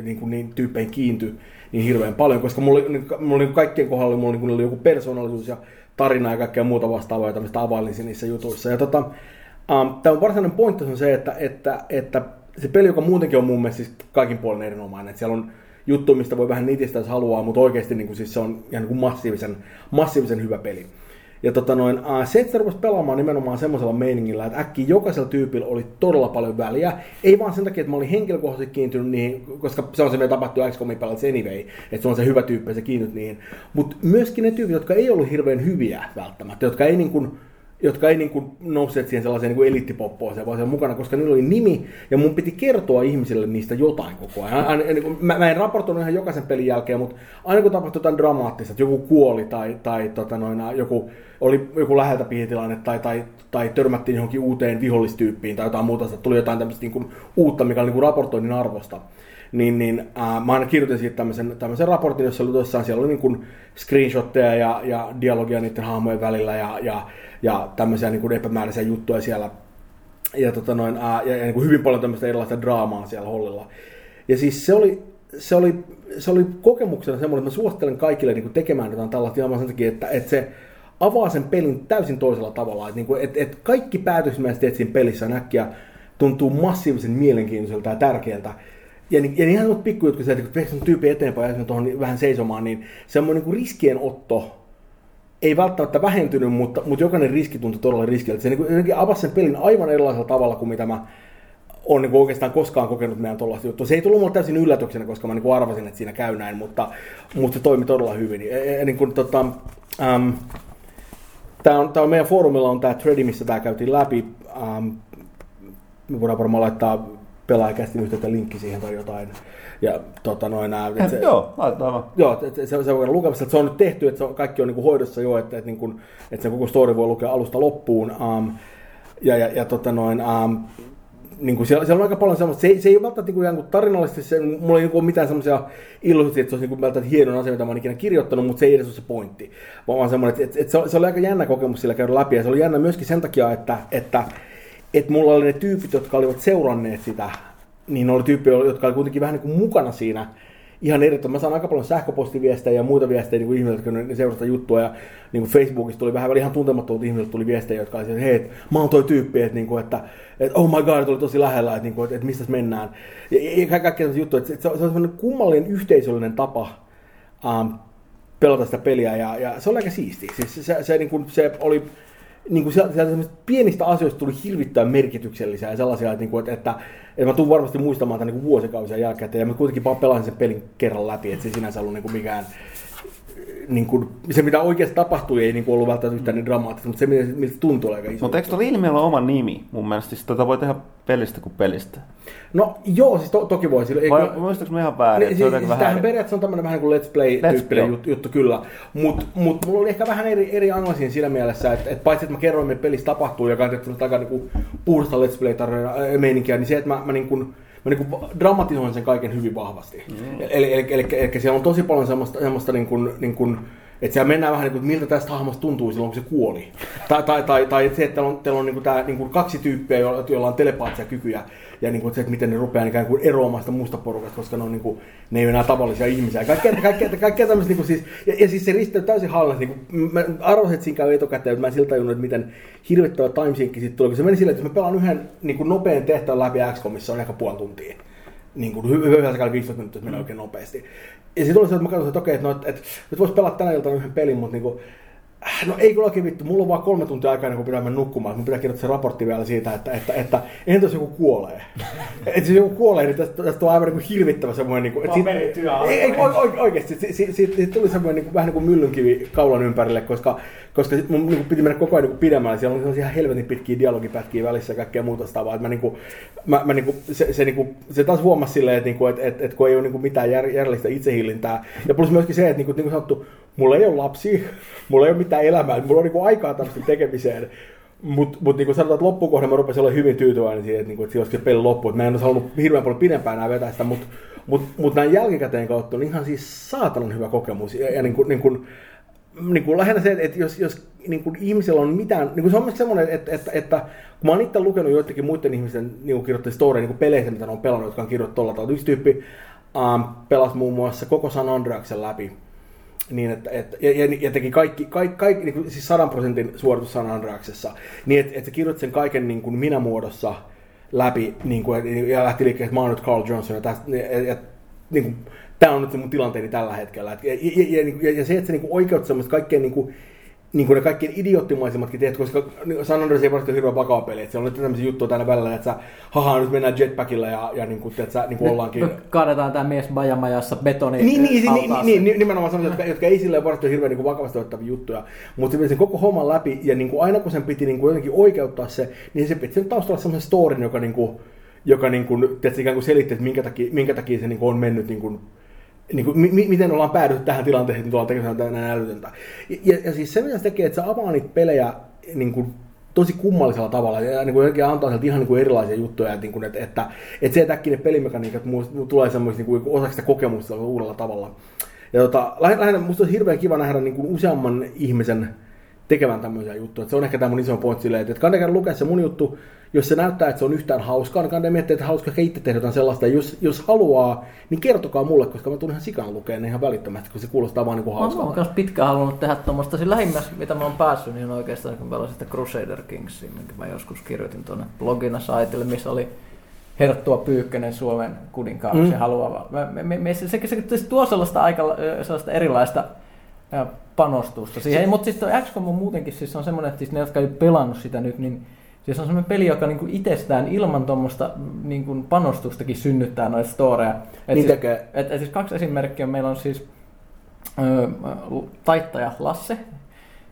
niin, kuin niin tyyppeihin kiintyi niin hirveän paljon, koska mulla, oli- niin, mulla oli kaikkien kohdalla mulla oli, oli joku persoonallisuus ja tarina ja kaikkea muuta vastaavaa, jota mistä availin niissä jutuissa. Ja tota, um, tämä varsinainen pointti on se, että, että, että se peli, joka muutenkin on mun mielestä siis kaikin puolin erinomainen, että siellä on juttu, mistä voi vähän nitistä, jos haluaa, mutta oikeasti niin kuin, siis se on ihan niin kuin massiivisen, massiivisen hyvä peli. Ja tota noin, äh, se, että sitä rupesi pelaamaan nimenomaan semmoisella meiningillä, että äkkiä jokaisella tyypillä oli todella paljon väliä. Ei vaan sen takia, että mä olin henkilökohtaisesti kiintynyt niihin, koska se on se, mitä tapahtuu XCOMin pelata anyway, että se on se hyvä tyyppi se kiintyt niihin. Mutta myöskin ne tyypit, jotka ei ollut hirveän hyviä välttämättä, jotka ei niin kuin, jotka ei niin kuin nousseet siihen sellaiseen niin kuin vaan siellä mukana, koska niillä oli nimi, ja mun piti kertoa ihmisille niistä jotain koko ajan. Aina, niin kuin, mä, mä, en raportoinut ihan jokaisen pelin jälkeen, mutta aina kun tapahtui jotain dramaattista, että joku kuoli tai, tai tota noin, joku, oli joku läheltä pihitilanne tai, tai, tai törmättiin johonkin uuteen vihollistyyppiin tai jotain muuta, että tuli jotain tämmöistä niin kuin, uutta, mikä oli niin kuin raportoinnin arvosta niin, niin ää, mä aina kirjoitin siitä tämmöisen, tämmöisen raportin, jossa oli tosiaan, siellä oli niin kuin screenshotteja ja, ja dialogia niiden hahmojen välillä ja, ja, ja tämmöisiä niin kuin epämääräisiä juttuja siellä. Ja, tota noin, ää, ja, ja niin kuin hyvin paljon tämmöistä erilaista draamaa siellä hollilla. Ja siis se oli, se oli, se oli kokemuksena semmoinen, että mä suosittelen kaikille niin kuin tekemään jotain tällaista ihan sen takia, että, että se avaa sen pelin täysin toisella tavalla. Että, niin kuin, että, että kaikki päätökset, mitä teet siinä pelissä näkkiä, tuntuu massiivisen mielenkiintoiselta ja tärkeältä. Ja, niin, ja ihan kun sä että kun tyyppi eteenpäin ja tuohon vähän seisomaan, niin semmoinen niin riskienotto ei välttämättä vähentynyt, mutta, mutta jokainen riski tuntui todella riskiltä. Se niin kuin, avasi sen pelin aivan erilaisella tavalla kuin mitä mä on niin oikeastaan koskaan kokenut meidän tuollaista juttua. Se ei tullut mulle täysin yllätyksenä, koska mä niin kuin arvasin, että siinä käy näin, mutta, mutta se toimi todella hyvin. Ja, niin kuin, tota, äm, tää on, tää on, meidän foorumilla on tämä threadi, missä tämä käytiin läpi. Äm, me voidaan varmaan laittaa pelaajakästi yhteyttä linkki siihen tai jotain. Ja tota noin, nää, et se, Joo, vaan. Joo, että se, se voi lukemassa, että se on nyt tehty, että se on, kaikki on niin kuin hoidossa jo, että, että, niin kuin, että se koko story voi lukea alusta loppuun. Um, ja, ja, ja tota noin, um, niin kuin siellä, siellä, on aika paljon semmoista, se ei, se ei ole välttämättä niin kuin, ihan kuin tarinallisesti, se, mulla ei niin kuin mitään semmoisia illuusioita, että se olisi niin välttämättä hieno asia, mitä mä olen ikinä kirjoittanut, mutta se ei edes ole se pointti. Vaan vaan semmoinen, että, että, että se, se, oli aika jännä kokemus sillä käydä läpi, ja se oli jännä myöskin sen takia, että, että, että mulla oli ne tyypit, jotka olivat seuranneet sitä, niin oli tyyppejä, jotka oli kuitenkin vähän niin kuin mukana siinä, ihan erittäin. Mä saan aika paljon sähköpostiviestejä ja muita viestejä niin ihmisiltä, jotka ne seurasta juttua. Ja niin kuin Facebookista tuli vähän ihan tuntemattomat ihmisiltä tuli viestejä, jotka oli että hei, mä oon toi tyyppi, että, niin kuin, että, että oh my god, tuli tosi lähellä, että, niin kuin, että, että mistä mennään. Ja, ja, kaikki tämmöisiä juttuja. Että se, se on semmoinen kummallinen yhteisöllinen tapa um, pelata sitä peliä ja, ja se oli aika siisti. Siis se, se, se, niin kuin, se oli niin kuin sieltä, sieltä pienistä asioista tuli hirvittävän merkityksellisiä ja sellaisia, että, niin kuin, että, että, että mä tulen varmasti muistamaan tämän niin vuosikausia jälkeen, ja mä kuitenkin vaan pelasin sen pelin kerran läpi, että se sinänsä ollut niin kuin mikään niin kuin, se mitä oikeasti tapahtui ei niin kuin ollut välttämättä yhtään niin dramaattista, mutta se miltä miltä tuntui aika iso. Mutta eikö tuolla ilmiöllä oma nimi mun mielestä? Siis tota voi tehdä pelistä kuin pelistä. No joo, siis to, toki voi. Sillä, Vai muistaaks mä ihan väärin? Niin, siis, siis vähän tämähän periaatteessa on tämmöinen vähän kuin Let's Play-tyyppinen juttu, juttu, kyllä. Mutta mut, mulla oli ehkä vähän eri, eri anglasiin siinä mielessä, että, että paitsi että mä kerroin, että pelissä tapahtuu, joka on aika niin puhdasta Let's Play-meininkiä, niin se, että mä, mä niin kuin, mä niin kuin dramatisoin sen kaiken hyvin vahvasti. Mm. Eli, eli, eli, eli, siellä on tosi paljon semmoista, semmoista niin kuin, niin kuin, että siellä mennään vähän niin kuin, miltä tästä hahmosta tuntuu silloin, kun se kuoli. Tai, tai, tai, tai se, että teillä on, teillä on niin kuin, tää, niin kuin kaksi tyyppiä, joilla, on telepaattisia kykyjä, ja niin kuin, se, että miten ne rupeaa ikään kuin eroamaan sitä muusta porukasta, koska ne, on, niin kuin, ne ei ole enää tavallisia ihmisiä. Kaikkea, kaikkea, kaikkea tämmöistä, niin kuin, siis, ja, ja, siis se risteys täysin hallinnassa. Niin kuin, mä arvasin, että siinä käy etukäteen, että mä en siltä tajunnut, että miten hirvittävä timesinkki siitä tuli. Kun se meni silleen, että jos mä pelaan yhden niin kuin nopean tehtävän läpi XCOMissa, on ehkä puoli tuntia niin kuin hy- hyvällä käydä 15 minuuttia, että menee oikein nopeasti. Ja sitten tuli se, että mä katsoin, että okei, että, no, että, että nyt voisi pelata tänä iltana yhden pelin, mutta niin kuin, No ei kyllä oikein vittu, mulla on vaan kolme tuntia aikaa ennen kuin pitää mennä nukkumaan. Mun pitää kirjoittaa se raportti vielä siitä, että, että, että entä jos joku kuolee? [laughs] että jos joku kuolee, niin tästä, tästä on aivan niin kuin hirvittävä semmoinen... Niin kuin, että siitä- ei, ei, oike- oikeasti, siitä, siitä, siitä, tuli semmoinen niin kuin, vähän niin kuin myllynkivi kaulan ympärille, koska, koska sit mun niin kuin, piti mennä koko ajan niin pidemmälle. Siellä oli sellaisia ihan helvetin pitkiä dialogipätkiä välissä ja kaikkea muuta vastaavaa. Että mä, niin kuin, mä, mä niin kuin, se, se, niin kuin, se taas huomasi silleen, että, niin kuin, että, että, että kun ei ole niin kuin mitään jär, järjellistä itsehillintää. Ja plus myöskin se, että niin kuin, niin kuin sanottu, mulla ei ole lapsi, mulla ei ole mitään elämää, mulla on niin kuin aikaa tämmöistä tekemiseen. Mutta mut niin kuin sanotaan, että loppukohden mä rupesin olla hyvin tyytyväinen siihen, että, niin kuin, että olisi peli loppu. Että mä en olisi halunnut hirveän paljon pidempään enää vetää sitä, mutta mut, mut näin jälkikäteen kautta on ihan siis saatanan hyvä kokemus. Ja, ja kuin, niin kuin, niin kuin lähinnä se, että jos, jos niin kuin ihmisellä on mitään, niin kuin se on myös semmoinen, että, että, että kun mä oon itse lukenut joidenkin muiden ihmisten niin kuin kirjoittajia storia niin kuin peleissä, mitä ne on pelannut, jotka on kirjoittanut tuolla tavalla. Yksi tyyppi um, pelasi muun muassa koko San Andreasen läpi. Niin, että, että, ja, ja, ja teki kaikki, kaikki, kaikki niin kuin, siis 100 prosentin suoritus San Andreasessa. Niin, että, se kirjoitti sen kaiken niin kuin minä-muodossa läpi, niin kuin, ja lähti liikkeelle, että mä oon nyt Carl Johnson, ja, tästä, ja, ja niin kuin, tämä on nyt se mun tilanteeni tällä hetkellä. Et, ja, ja, ja, ja, se, että se niin oikeutti semmoista kaikkein niin kuin, niin kuin ne kaikkein idioottimaisimmatkin teet, koska San Andreas ei varmasti ole hirveän vakaa peli. Että siellä on nyt tämmöisiä juttuja täällä välillä, että haha, nyt mennään jetpackilla ja, ja niin kuin, että sä, niin kuin ollaankin... Kaadetaan tämä mies bajamajassa betoni niin, niin, niin, niin, niin, nimenomaan semmoisia, jotka, jotka ei silleen varmasti ole hirveän niin kuin vakavasti ottavia juttuja. Mutta se sen koko homman läpi, ja niin kuin aina kun sen piti niin kuin jotenkin oikeuttaa se, niin se piti sen taustalla semmoisen storin, joka, niin kuin, joka niin kuin, tiedätkö, ikään kuin selitti, että minkä takia, minkä takia se niin kuin on mennyt niin kuin, niin kuin, mi- miten ollaan päädytty tähän tilanteeseen, että tuolla tekemään tänään älytöntä. Ja, ja, ja, siis se, mitä se tekee, että sä avaa niitä pelejä niin kuin, tosi kummallisella tavalla ja niin kuin, antaa sieltä ihan niin kuin erilaisia juttuja, että, niin kuin, että, että, että se, että ne pelimekaniikat tulee semmoista niin kuin, osaksi sitä kokemusta uudella tavalla. Ja tota, lähinnä musta olisi hirveän kiva nähdä niin kuin useamman ihmisen tekevän tämmöisiä juttuja. Että se on ehkä tämä mun iso pointti silleen, että kannattaa lukea se mun juttu, jos se näyttää, että se on yhtään hauskaa, niin kannattaa miettiä, että ehkä itse tehdä jotain sellaista. Jos, jos haluaa, niin kertokaa mulle, koska mä tulen ihan sikaan lukeen ihan välittömästi, kun se kuulostaa vaan niin kuin hauskaa. Mä oon myös pitkään halunnut tehdä tuommoista. Siinä lähimmäs, mitä mä oon päässyt, niin on oikeastaan kun pelasin sitä Crusader Kingsia, minkä mä joskus kirjoitin tuonne blogina saitille, missä oli Herttua Pyykkönen Suomen kuninkaaksi mm. haluava. Me, me, me, se, se, se, se, tuo sellaista aika sellaista erilaista panostusta siihen. Mutta siis XCOM on muutenkin siis on semmoinen, että siis ne, jotka ei pelannut sitä nyt, niin siis on semmoinen peli, joka niinku itsestään ilman tuommoista niinku panostustakin synnyttää noita storeja. Et niin siis, et, et siis kaksi esimerkkiä. Meillä on siis ö, taittaja Lasse,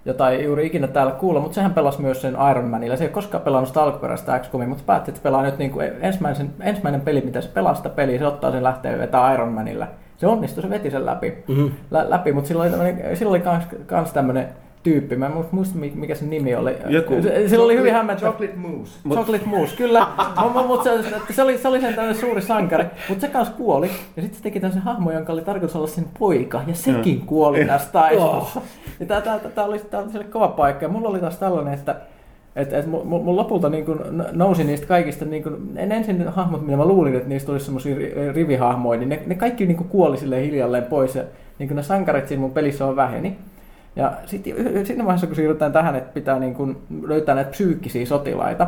jota ei juuri ikinä täällä kuulla, mutta sehän pelasi myös sen Iron Manilla. Se ei koskaan pelannut sitä alkuperäistä XCOMia, mutta päätti, että pelaa nyt niin kuin ensimmäisen, ensimmäinen peli, mitä se pelaa sitä peliä, se ottaa sen lähtee vetää Iron Manilla. Se onnistui, se veti sen läpi, mm-hmm. lä- läpi mutta silloin oli, silloin oli kans, kans tämmöinen tyyppi. Mä en muista, mikä se nimi oli. Joku. Sillä oli hyvin hämmentävä. Chocolate Mousse. Chocolate Mousse, kyllä. [laughs] Mutta se, se, oli, se oli sen tämmöinen suuri sankari. Mutta se kanssa kuoli. Ja sitten se teki tämmöisen hahmo, jonka oli tarkoitus olla sen poika. Ja sekin mm. kuoli tässä taistelussa. Ja tää, tää, tää, oli, tää oli sille kova paikka. Ja mulla oli taas tällainen, että et, et mun, mun lopulta niin kun nousi niistä kaikista, niin kun, en ensin hahmot, mitä mä luulin, että niistä olisi semmoisia rivihahmoja, niin ne, ne kaikki niin kuoli sille hiljalleen pois. Ja niin ne sankarit siinä mun pelissä on väheni. Ja sitten siinä vaiheessa, kun siirrytään tähän, että pitää niin kun löytää näitä psyykkisiä sotilaita,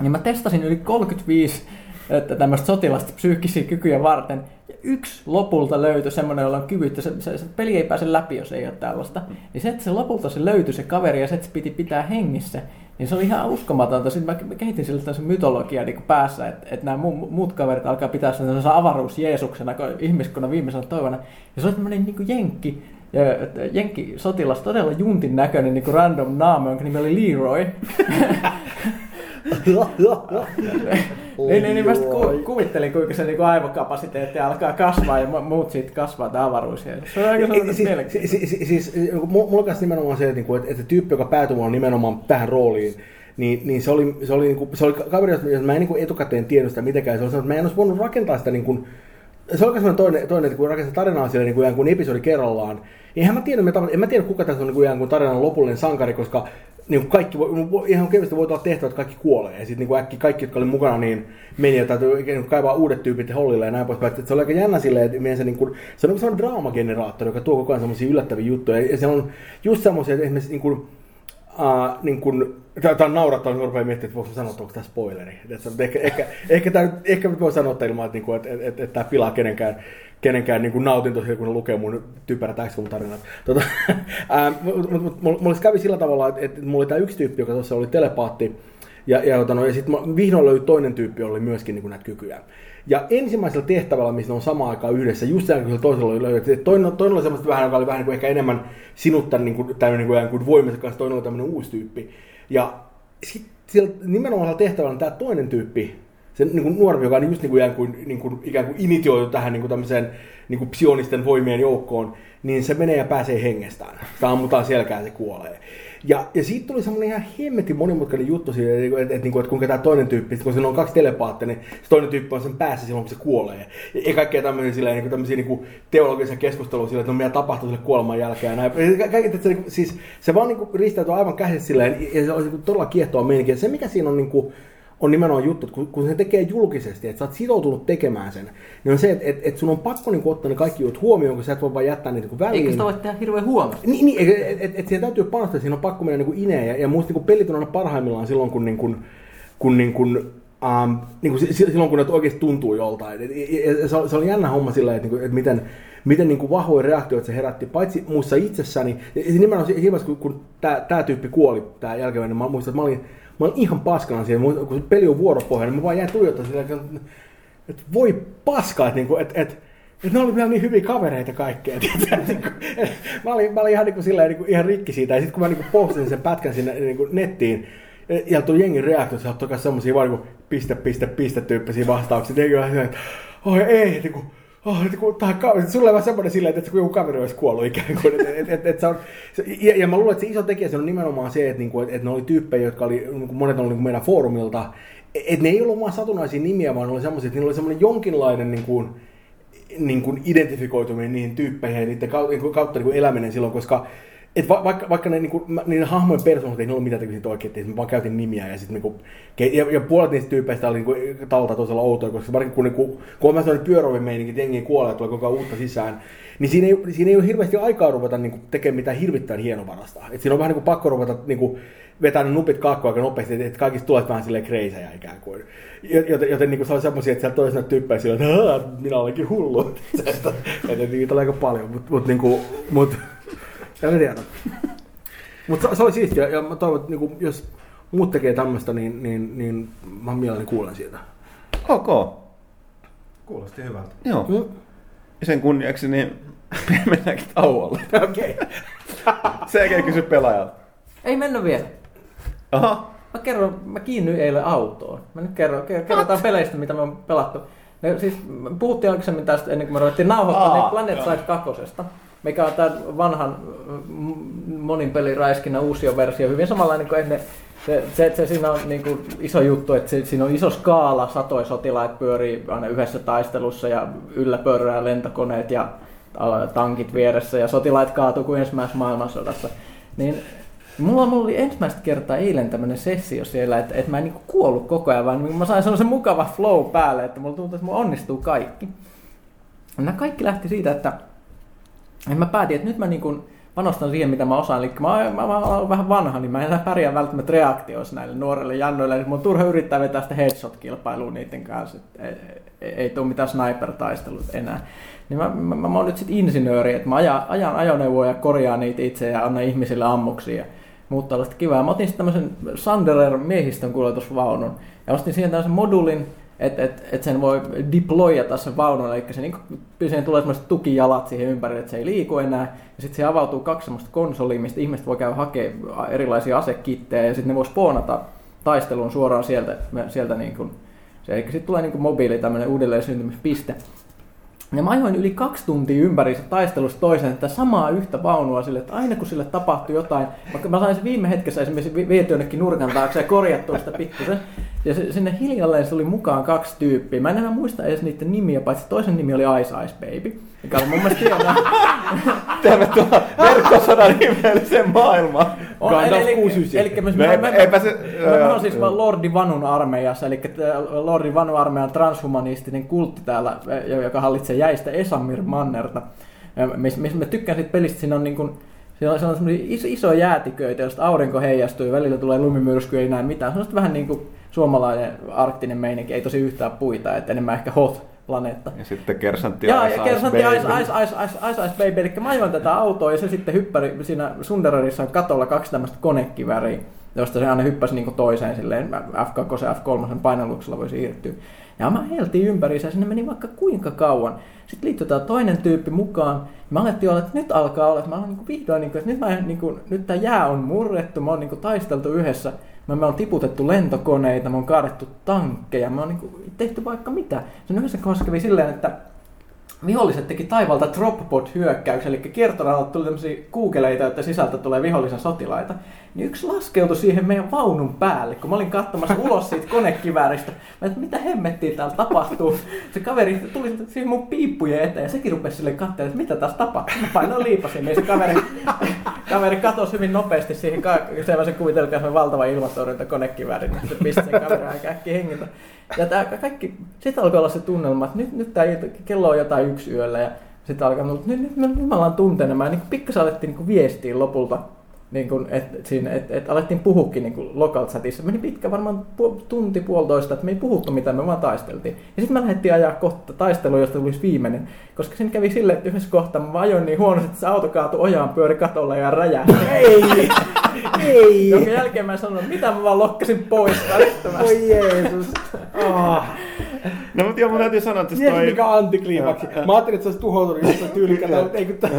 niin mä testasin yli 35 että tämmöistä sotilasta psyykkisiä kykyjä varten. Ja yksi lopulta löytyi semmoinen, jolla on kyvyt, se, se, se, peli ei pääse läpi, jos ei ole tällaista. Mm. Niin se, että se lopulta se löytyi se kaveri ja se, että se piti pitää hengissä, niin se oli ihan uskomatonta. Sitten mä kehitin sille tämmöisen mytologia niin päässä, että, että nämä muut kaverit alkaa pitää sen avaruus Jeesuksena, ihmiskunnan viimeisenä toivona. Ja se oli tämmöinen niin jenkki, Jenkki sotilas, todella juntin näköinen niin kuin random naama, jonka nimi oli Leroy. niin, niin, niin mä ku, kuvittelin, kuinka se niin aivokapasiteetti alkaa kasvaa ja muut siitä kasvaa tämä avaruus. Se on aika sellainen siis, siis, siis, mulla on nimenomaan se, että, että, että tyyppi, joka päätyi nimenomaan tähän rooliin, niin, niin se oli, se oli, niin kuin, se oli kaveri, jos mä en niin kuin etukäteen tiennyt sitä mitenkään. Se oli että mä en olisi voinut rakentaa sitä niin kuin, se on sellainen toinen, toinen että kun rakentaa tarinaa sille niin kuin, kuin episodi kerrallaan, Eihän mä tiedä, en mä tiedä kuka tässä on niin kuin tarinan lopullinen sankari, koska niin kuin kaikki voi, ihan kevyesti voi olla tehtävä, että kaikki kuolee. Ja sitten niin äkki kaikki, jotka oli mukana, niin meni ja täytyy niin kaivaa uudet tyypit hollille ja näin poispäin. Se oli aika jännä silleen, että se, niin kuin, se on niin sellainen draamageneraattori, joka tuo koko ajan semmoisia yllättäviä juttuja. Ja se on just semmoisia, että esimerkiksi niin kuin, uh, niin kuin, Tämä on naurattaa, kun rupeaa miettimään, että voiko sanoa, että onko tämä spoileri. Ehkä, ehkä, ehkä, tämä, ehkä voi sanoa ilman, että, että, että, että, että tämä pilaa kenenkään kenenkään niin kuin nautinto kun ne lukee mun typerät tarinat. Tota, [laughs] mulla kävi sillä tavalla, että, että mulla oli tämä yksi tyyppi, joka tuossa oli telepaatti, ja, ja, ja, no, ja sitten vihdoin löytyi toinen tyyppi, jolla oli myöskin niin kuin näitä kykyjä. Ja ensimmäisellä tehtävällä, missä ne on samaan aikaan yhdessä, just sen, kun toisella oli löydetty, toinen, toinen oli semmoista vähän, joka oli vähän niin kuin ehkä enemmän sinuttan niin kuin, tämmöinen niin kuin, voimansa kanssa, toinen oli tämmöinen uusi tyyppi. Ja sitten nimenomaan tehtävällä tämä toinen tyyppi se niin kuin nuorempi, joka on just niin kuin, ikään, kuin, niin kuin, ikään kuin initioitu tähän niin kuin tämmöiseen niin kuin psionisten voimien joukkoon, niin se menee ja pääsee hengestään. Sitä ammutaan selkään, se kuolee. Ja, ja siitä tuli semmoinen ihan hemmetin monimutkainen juttu siitä, että, että, että, että, että kuinka tämä toinen tyyppi, kun siinä on kaksi telepaattia, niin se toinen tyyppi on sen päässä silloin, kun se kuolee. Ja, ja kaikkea tämmöisiä, silleen, niin tämmöisiä niin teologisia keskusteluja sillä, että no mitä tapahtuu sille kuoleman jälkeen. Ja näin. Kaikki, että se, niin siis, se vaan niin kuin, ristäytyy aivan käsissä silleen, ja se on niin todella kiehtova meininki. Ja se, mikä siinä on niin kuin, on nimenomaan juttu, että kun, kun se tekee julkisesti, että sä oot sitoutunut tekemään sen, niin on se, että, että, sun on pakko niin ottaa ne kaikki jutut huomioon, kun sä et voi vaan jättää niitä niin väliin. Eikö sitä voi tehdä hirveän huonosti? Niin, niin että et, et, et siihen täytyy panostaa, siinä on pakko mennä niin ineen. Ja, ja musta niin pelit on aina parhaimmillaan silloin, kun, niin kuin, kun, niin kuin, um, niin kuin silloin, kun ne oikeasti tuntuu joltain. Et, et, et, se, oli, se oli jännä homma silleen, että, että miten, miten niin kuin vahvoja reaktioita se herätti, paitsi muussa itsessäni. Ja nimenomaan siinä kun, kun tämä tyyppi kuoli, tämä jälkeen, niin mä muistan, että mä olin, mä olin ihan paskana siihen, kun peli on vuoropohjainen, niin mä vaan jäin tuijottaa silleen, että, että voi paskaa, että, että, että, että että ne oli vielä niin hyviä kavereita kaikkea. [laughs] niin kuin, mä, olin, mä olin ihan, niin kuin, silleen, niin kuin, ihan rikki siitä. Ja sitten kun mä niin postin sen pätkän sinne niin kuin nettiin, ja tuli jengin reaktio, että se on semmosia vaan niin kuin, piste, piste, piste tyyppisiä vastauksia. Jengi on että oi ei, niin kuin, oh, kuin, tää, sulla on vaan semmoinen silleen, että joku kaveri olisi kuollut ikään kuin. Et, et, et, et se on, se, ja, ja, mä luulen, että se iso tekijä se on nimenomaan se, että, niinku, että, että ne oli tyyppejä, jotka oli, niin kuin monet oli niin kuin meidän foorumilta, että ne ei ollut vaan satunnaisia nimiä, vaan ne oli semmoisia, että niillä oli semmoinen jonkinlainen niin kuin, niin kuin identifikoituminen niihin tyyppeihin ja niiden kautta, niin kautta niin kuin eläminen silloin, koska et va, vaikka, vaikka ne, niinku, niiden hahmojen persoonat ei ole mitään tekemistä oikein, että mä vaan käytin nimiä ja sitten niinku, ja, ja, puolet niistä tyypeistä oli niinku, talta tosiaan outoja, koska varsinkin kun, niinku, kun on sellainen pyörävin meininki, että jengi kuolee ja tulee koko ajan uutta sisään, niin siinä ei, siinä ei ole hirveästi aikaa ruveta niinku, tekemään mitään hirvittäin hienovarasta. Et siinä on vähän niinku, pakko ruveta niinku, vetää ne nupit kakkoa aika nopeasti, että kaikista tulee vähän silleen kreisejä ikään kuin. Joten, joten niin kuin se on semmoisia, että sieltä toisena tyyppejä sillä, että minä olenkin hullu. [laughs] että, niitä on aika paljon, mutta mut, niin kuin, mut, en tiedä. Mutta se, se oli siistiä, ja mä toivon, että niin kuin, jos muut tekee tämmöistä, niin, niin, niin mä mielelläni kuulen siitä. Ok. Kuulosti hyvältä. Joo. Mm. Ja sen kunniaksi niin [laughs] mennäänkin tauolle. Okei. Okay. [laughs] Sen kysy pelaajalta. Ei mennä vielä. Aha. Mä kerron, mä kiinnyin eilen autoon. Mä nyt kerron, kerrotaan peleistä, mitä me on pelattu. Ne, siis puhuttiin aikaisemmin tästä ennen kuin me ruvettiin nauhoittaa, niin Planet Side 2 mikä on tämän vanhan monin pelin räiskinä uusi versio, hyvin samanlainen kuin ennen. Se, se, se siinä on niin kuin iso juttu, että se, siinä on iso skaala, satoi sotilaat pyörii aina yhdessä taistelussa ja yllä pörrää lentokoneet ja tankit vieressä ja sotilaat kaatuu kuin ensimmäisessä maailmansodassa. Niin Mulla, mulla oli ensimmäistä kertaa eilen tämmöinen sessio siellä, että, että mä en niin kuollut koko ajan, vaan mä sain sellaisen mukava flow päälle, että mulla tuntuu, että mulla onnistuu kaikki. Nämä kaikki lähti siitä, että, että mä päätin, että nyt mä niin kuin panostan siihen, mitä mä osaan. Eli mä, mä, mä olen vähän vanha, niin mä en pärjää välttämättä reaktioissa näille nuorille jannoille. Eli mun on turha yrittää vetää sitä headshot-kilpailua niiden kanssa. Ei, ei, ei tule mitään sniper-taistelut enää. Niin mä, mä, mä, mä oon nyt sitten insinööri, että mä ajan, ajan ajoneuvoja ja korjaan niitä itse ja annan ihmisille ammuksia muuta tällaista kivaa. Mä otin sitten tämmöisen Sanderer miehistön kuljetusvaunun ja ostin siihen tämmöisen modulin, että et, et sen voi deployata sen vaunun, eli se niinku, siihen tulee semmoiset tukijalat siihen ympärille, että se ei liiku enää. Ja sitten se avautuu kaksi semmoista konsolia, mistä ihmiset voi käydä hakemaan erilaisia asekittejä ja sitten ne voi spoonata taisteluun suoraan sieltä, sieltä niin kuin, se, eli sitten tulee niin kuin mobiili tämmöinen uudelleen syntymispiste. Ja mä ajoin yli kaksi tuntia ympäri taistelusta toiseen, että samaa yhtä vaunua sille, että aina kun sille tapahtui jotain, vaikka mä sain sen viime hetkessä esimerkiksi viety jonnekin nurkan taakse ja korjattua sitä pikkusen, ja se, sinne hiljalleen tuli mukaan kaksi tyyppiä. Mä en enää muista edes niiden nimiä, paitsi toisen nimi oli Ice Ice Baby, mikä oli mun mielestä hienoa. Tervetuloa verkkosodan ihmeelliseen maailmaan. On, eli, eli, eli, mä, mä, mä, eipä se, mä, mä olen siis Lordi Vanun armeijassa, eli Lordi Vanun armeijan transhumanistinen kultti täällä, joka hallitsee jäistä Esamir Mannerta. Missä mis mä tykkään siitä pelistä, siinä on niin kuin, Siinä on, on iso, iso jäätiköitä, josta aurinko heijastuu ja välillä tulee lumimyrskyä, ei näe mitään. Se on vähän niin kuin suomalainen arktinen meininki, ei tosi yhtään puita, että enemmän ehkä hot planeetta. Ja sitten kersantti Ice, Ice, kersantti Ice, Ice, Ice, Ice, Ice, Ice Baby. Eli mä ajoin tätä autoa ja se sitten hyppäri, siinä Sundererissa on katolla kaksi tämmöistä konekiväriä, josta se aina hyppäsi niin toiseen silleen F2 ja F3 painalluksella voi siirtyä. Ja mä heltiin ympäri ja sinne meni vaikka kuinka kauan. Sitten liittyi tämä toinen tyyppi mukaan. Mä alettiin olla, että nyt alkaa olla, että mä olen niin vihdoin, niin kuin, että nyt, mä, niin kuin, nyt tämä jää on murrettu, mä oon niin kuin, taisteltu yhdessä. Me, me on tiputettu lentokoneita, me on kaadettu tankkeja, me on niin kuin tehty vaikka mitä. Se on yhdessä kohdassa kävi silleen, että viholliset teki taivalta dropbot hyökkäyksen, eli kiertoradalta tuli tämmöisiä kuukeleita, että sisältä tulee vihollisen sotilaita. Niin yksi laskeutui siihen meidän vaunun päälle, kun mä olin katsomassa ulos siitä konekivääristä. Mä että mitä hemmettiä täällä tapahtuu. Se kaveri tuli siihen mun piippujen eteen ja sekin rupesi sille katselemaan, että mitä tässä tapahtuu. Mä painoin liipasin, niin se kaveri, kaveri katosi hyvin nopeasti siihen ka- sellaisen kuvitelkaan se valtava ilmatorjunta konekiväärin, niin se pisti sen kaverin aika äkkiä hengiltä. Ja tää kaikki, sitten alkoi olla se tunnelma, että nyt, nyt tää, kello on jotain yksi yöllä ja sitten alkaa, nyt, nyt, nyt, nyt ollaan tuntenemaan. Niin pikkasen alettiin niin viestiä lopulta niin kuin, et, siinä, et, et alettiin puhukin niin local chatissa. Meni pitkä, varmaan pu, tunti, puolitoista, että me ei puhuttu mitään, me vaan taisteltiin. Ja sitten me lähdettiin ajaa kohta taistelua, josta tulisi viimeinen. Koska siinä kävi silleen, että yhdessä kohtaa mä ajoin niin huonosti, että se auto kaatui ojaan, pyöri katolla ja räjähti. Ei! Ei! Jonka jälkeen mä sanoin, mitä mä vaan lokkasin pois välittömästi. Oi Jeesus. Oh. No mutta joo, mun täytyy sanoa, että Jeesus, toi... mikä antikliimaksi. Mä ajattelin, että se olisi tuhoutunut jossain tyylikätä, mutta ei kun.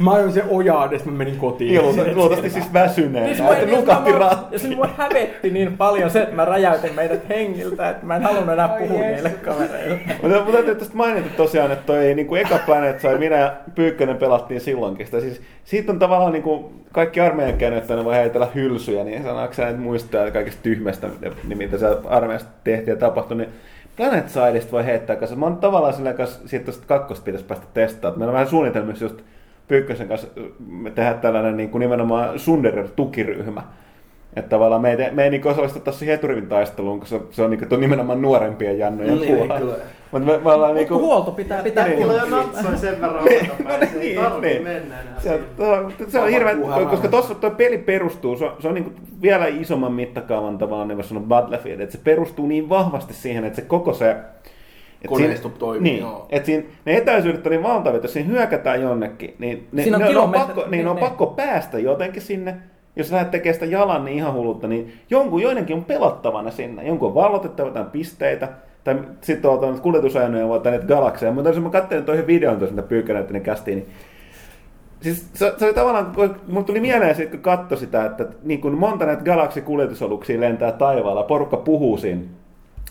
Mä ajoin sen ojaan, ja sitten mä menin kotiin. Joo, luultavasti siis väsyneenä, Siis että siis nukahti mua- ratti. Ja siis mua hävetti niin paljon se, että mä räjäytin meidät hengiltä, että mä en halunnut enää puhua niille kavereille. Mutta mun täytyy tästä mainita tosiaan, että toi niin kuin eka Planet sai minä ja Pyykkönen pelattiin silloinkin. Sitä, siis, siitä on tavallaan niin kuin kaikki armeijan käynyt, että ne voi heitellä hylsyjä, niin sanaako sä nyt muistaa kaikista tyhmästä, mitä siellä armeijasta tehtiin ja tapahtui, niin Planet Sideista voi heittää kanssa. Mä oon tavallaan sillä kanssa, siitä tosta kakkosta pitäisi päästä testaamaan. Meillä on vähän suunnitelmissa just Pyykkösen kanssa me tehdä tällainen niin kuin nimenomaan Sunderer-tukiryhmä. Että tavallaan me ei, me ei niin osallistuta siihen eturivin taisteluun, koska se, se on, niin kuin, nimenomaan nuorempien jannojen Niin, puolella. kyllä. Mutta me, me ollaan Mut niin kun huolto pitää pitää Niin. Mulla kunnossa. jo natsoi sen verran Niin, no se ei niin, tarvitse niin. mennä enää Se on, se on hirveän, Tapahtuu koska tuossa tuo peli perustuu, se on, se on niin vielä isomman mittakaavan tavallaan, niin kuin sanonut Battlefield, että se perustuu niin vahvasti siihen, että se koko se... että Koneisto toimii, Niin, joo. että siinä, ne etäisyydet on niin valtavia, että jos siinä hyökätään jonnekin, niin ne, Siinä on ne, ne, on, pakko, niin, niin, ne on niin. pakko päästä jotenkin sinne. Jos lähdet tekemään sitä jalan niin ihan hullutta, niin jonkun joidenkin on pelattavana sinne. Jonkun on vallotettava jotain pisteitä, tai sitten on tuonne kuljetusajoneuvoja tai niitä galakseja. Mutta jos mä katselin yhden videon tuossa, mitä Pyykkä näytti, niin kästiin, niin Siis se, se oli tavallaan, kun mulle tuli mieleen siitä, kun katsoi sitä, että niin kuin monta näitä galaksikuljetusaluksia lentää taivaalla, porukka puhuu siinä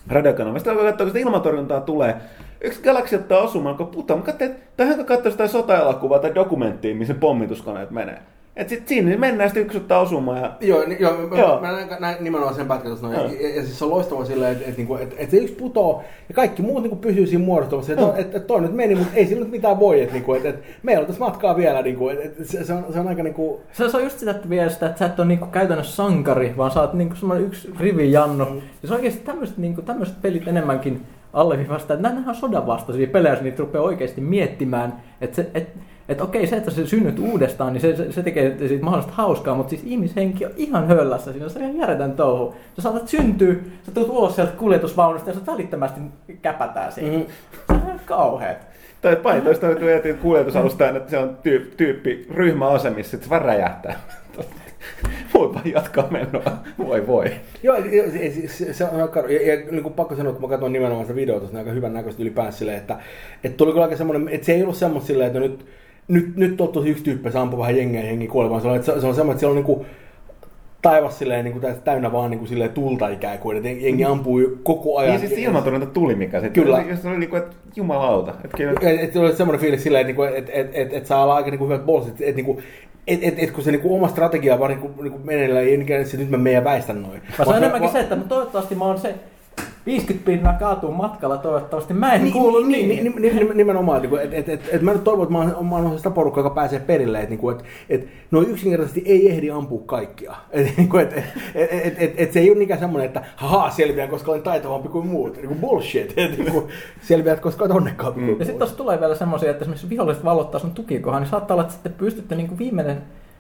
radiokanavalla. Sitten alkoi katsoa, kun sitä ilmatorjuntaa tulee. Yksi galaksi ottaa osumaan, kun puhutaan. Mä katsoin, että tähän kun katsoo sitä sota-elokuvaa tai dokumenttia, missä pommituskoneet menee. Et sit siinä mennään, sitten yksi ottaa osumaan ja Joo, ni, joo, joo. Joo. Mä, mä näin, näin nimenomaan sen pätkän tuossa noin. Ja, ja, siis se on loistava silleen, että et, niinku, et, et se yksi putoo ja kaikki muut niinku pysyy siinä muodostumassa. Että et, et toi nyt meni, mutta ei sillä nyt mitään voi. Että niinku, et, et, meillä on tässä matkaa vielä. Niinku, et, et, se, se, on, se on aika niinku... Se, se on just sitä että vielä sitä, että sä et ole niinku käytännössä sankari, vaan sä oot niinku semmoinen yksi rivi Janno. Mm. Ja se on oikeasti tämmöiset niinku, tämmöiset pelit enemmänkin alleviivasta, että nämä on sodan vastaisia pelejä, jos niitä rupeaa oikeasti miettimään, että se, et, et okei, se, että sä synnyt uudestaan, niin se, se, se tekee siitä mahdollista hauskaa, mutta siis ihmishenki on ihan höllässä siinä, se on ihan järjetön touhu. Sä saatat syntyä, sä tulet ulos sieltä kuljetusvaunusta ja sä välittömästi käpätään siinä. Mhm. Se on ihan kauheat. Tai paitoista nyt vietiin kuljetusalusta, että se on tyyppi, tyyppi ryhmäasemissa, sitten se vaan räjähtää. [laughs] Voi vaan jatkaa menoa. Voi voi. Joo, se, se, se, se on aika karu. Ja, ja niin kuin pakko sanoa, että mä katsoin nimenomaan sitä videota, se on aika hyvän näköistä ylipäänsä silleen, että, että tuli kyllä aika semmoinen, että se ei ollut semmoista silleen, että nyt, nyt, nyt on tosi yksi tyyppi, se ampuu vähän jengiä ja jengi kuoli, vaan se on, että se, se on semmoinen, että siellä on niin kuin, taivas silleen niin kuin, täynnä vaan niin kuin, silleen tulta ikään kuin, että jengi ampuu koko ajan. Niin siis ilmatorjunta tuli mikä sitten. Kyllä. Jos se oli niinku, että jumalauta. Että kyllä, Et, et, oli semmoinen fiilis silleen, että, niinku, että et, et, et saa olla aika niinku hyvät bolsit, että et, niinku, et, et, et, kun se niinku oma strategia vaan niinku, niinku meneillään, ei niinkään, että se nyt mä ja väistän noin. Vaan se on enemmänkin va- se, että mä toivottavasti mä oon se 50 pinnaa kaatuu matkalla, toivottavasti mä en Niin, kuulu niin, niin. niin, niin, niin, nimenomaan, niin että et, et, et mä nyt toivon, että mä oon, mä oon sitä porukkaa, joka pääsee perille, että niinku, et, et, no yksinkertaisesti ei ehdi ampua kaikkia. [laughs] Et, niinku, et, et, et, et, et, se ei ole niinkään semmoinen, että haha, selviän, koska olen taitavampi kuin muut. Niinku bullshit. [laughs] Et, niinku, selviät, koska olet onnekkaampi kuin Ja sitten tuossa tulee vielä semmoisia, että esimerkiksi viholliset vallottaa sun tukikohan, niin saattaa olla, että sitten pystytte niinku viimeinen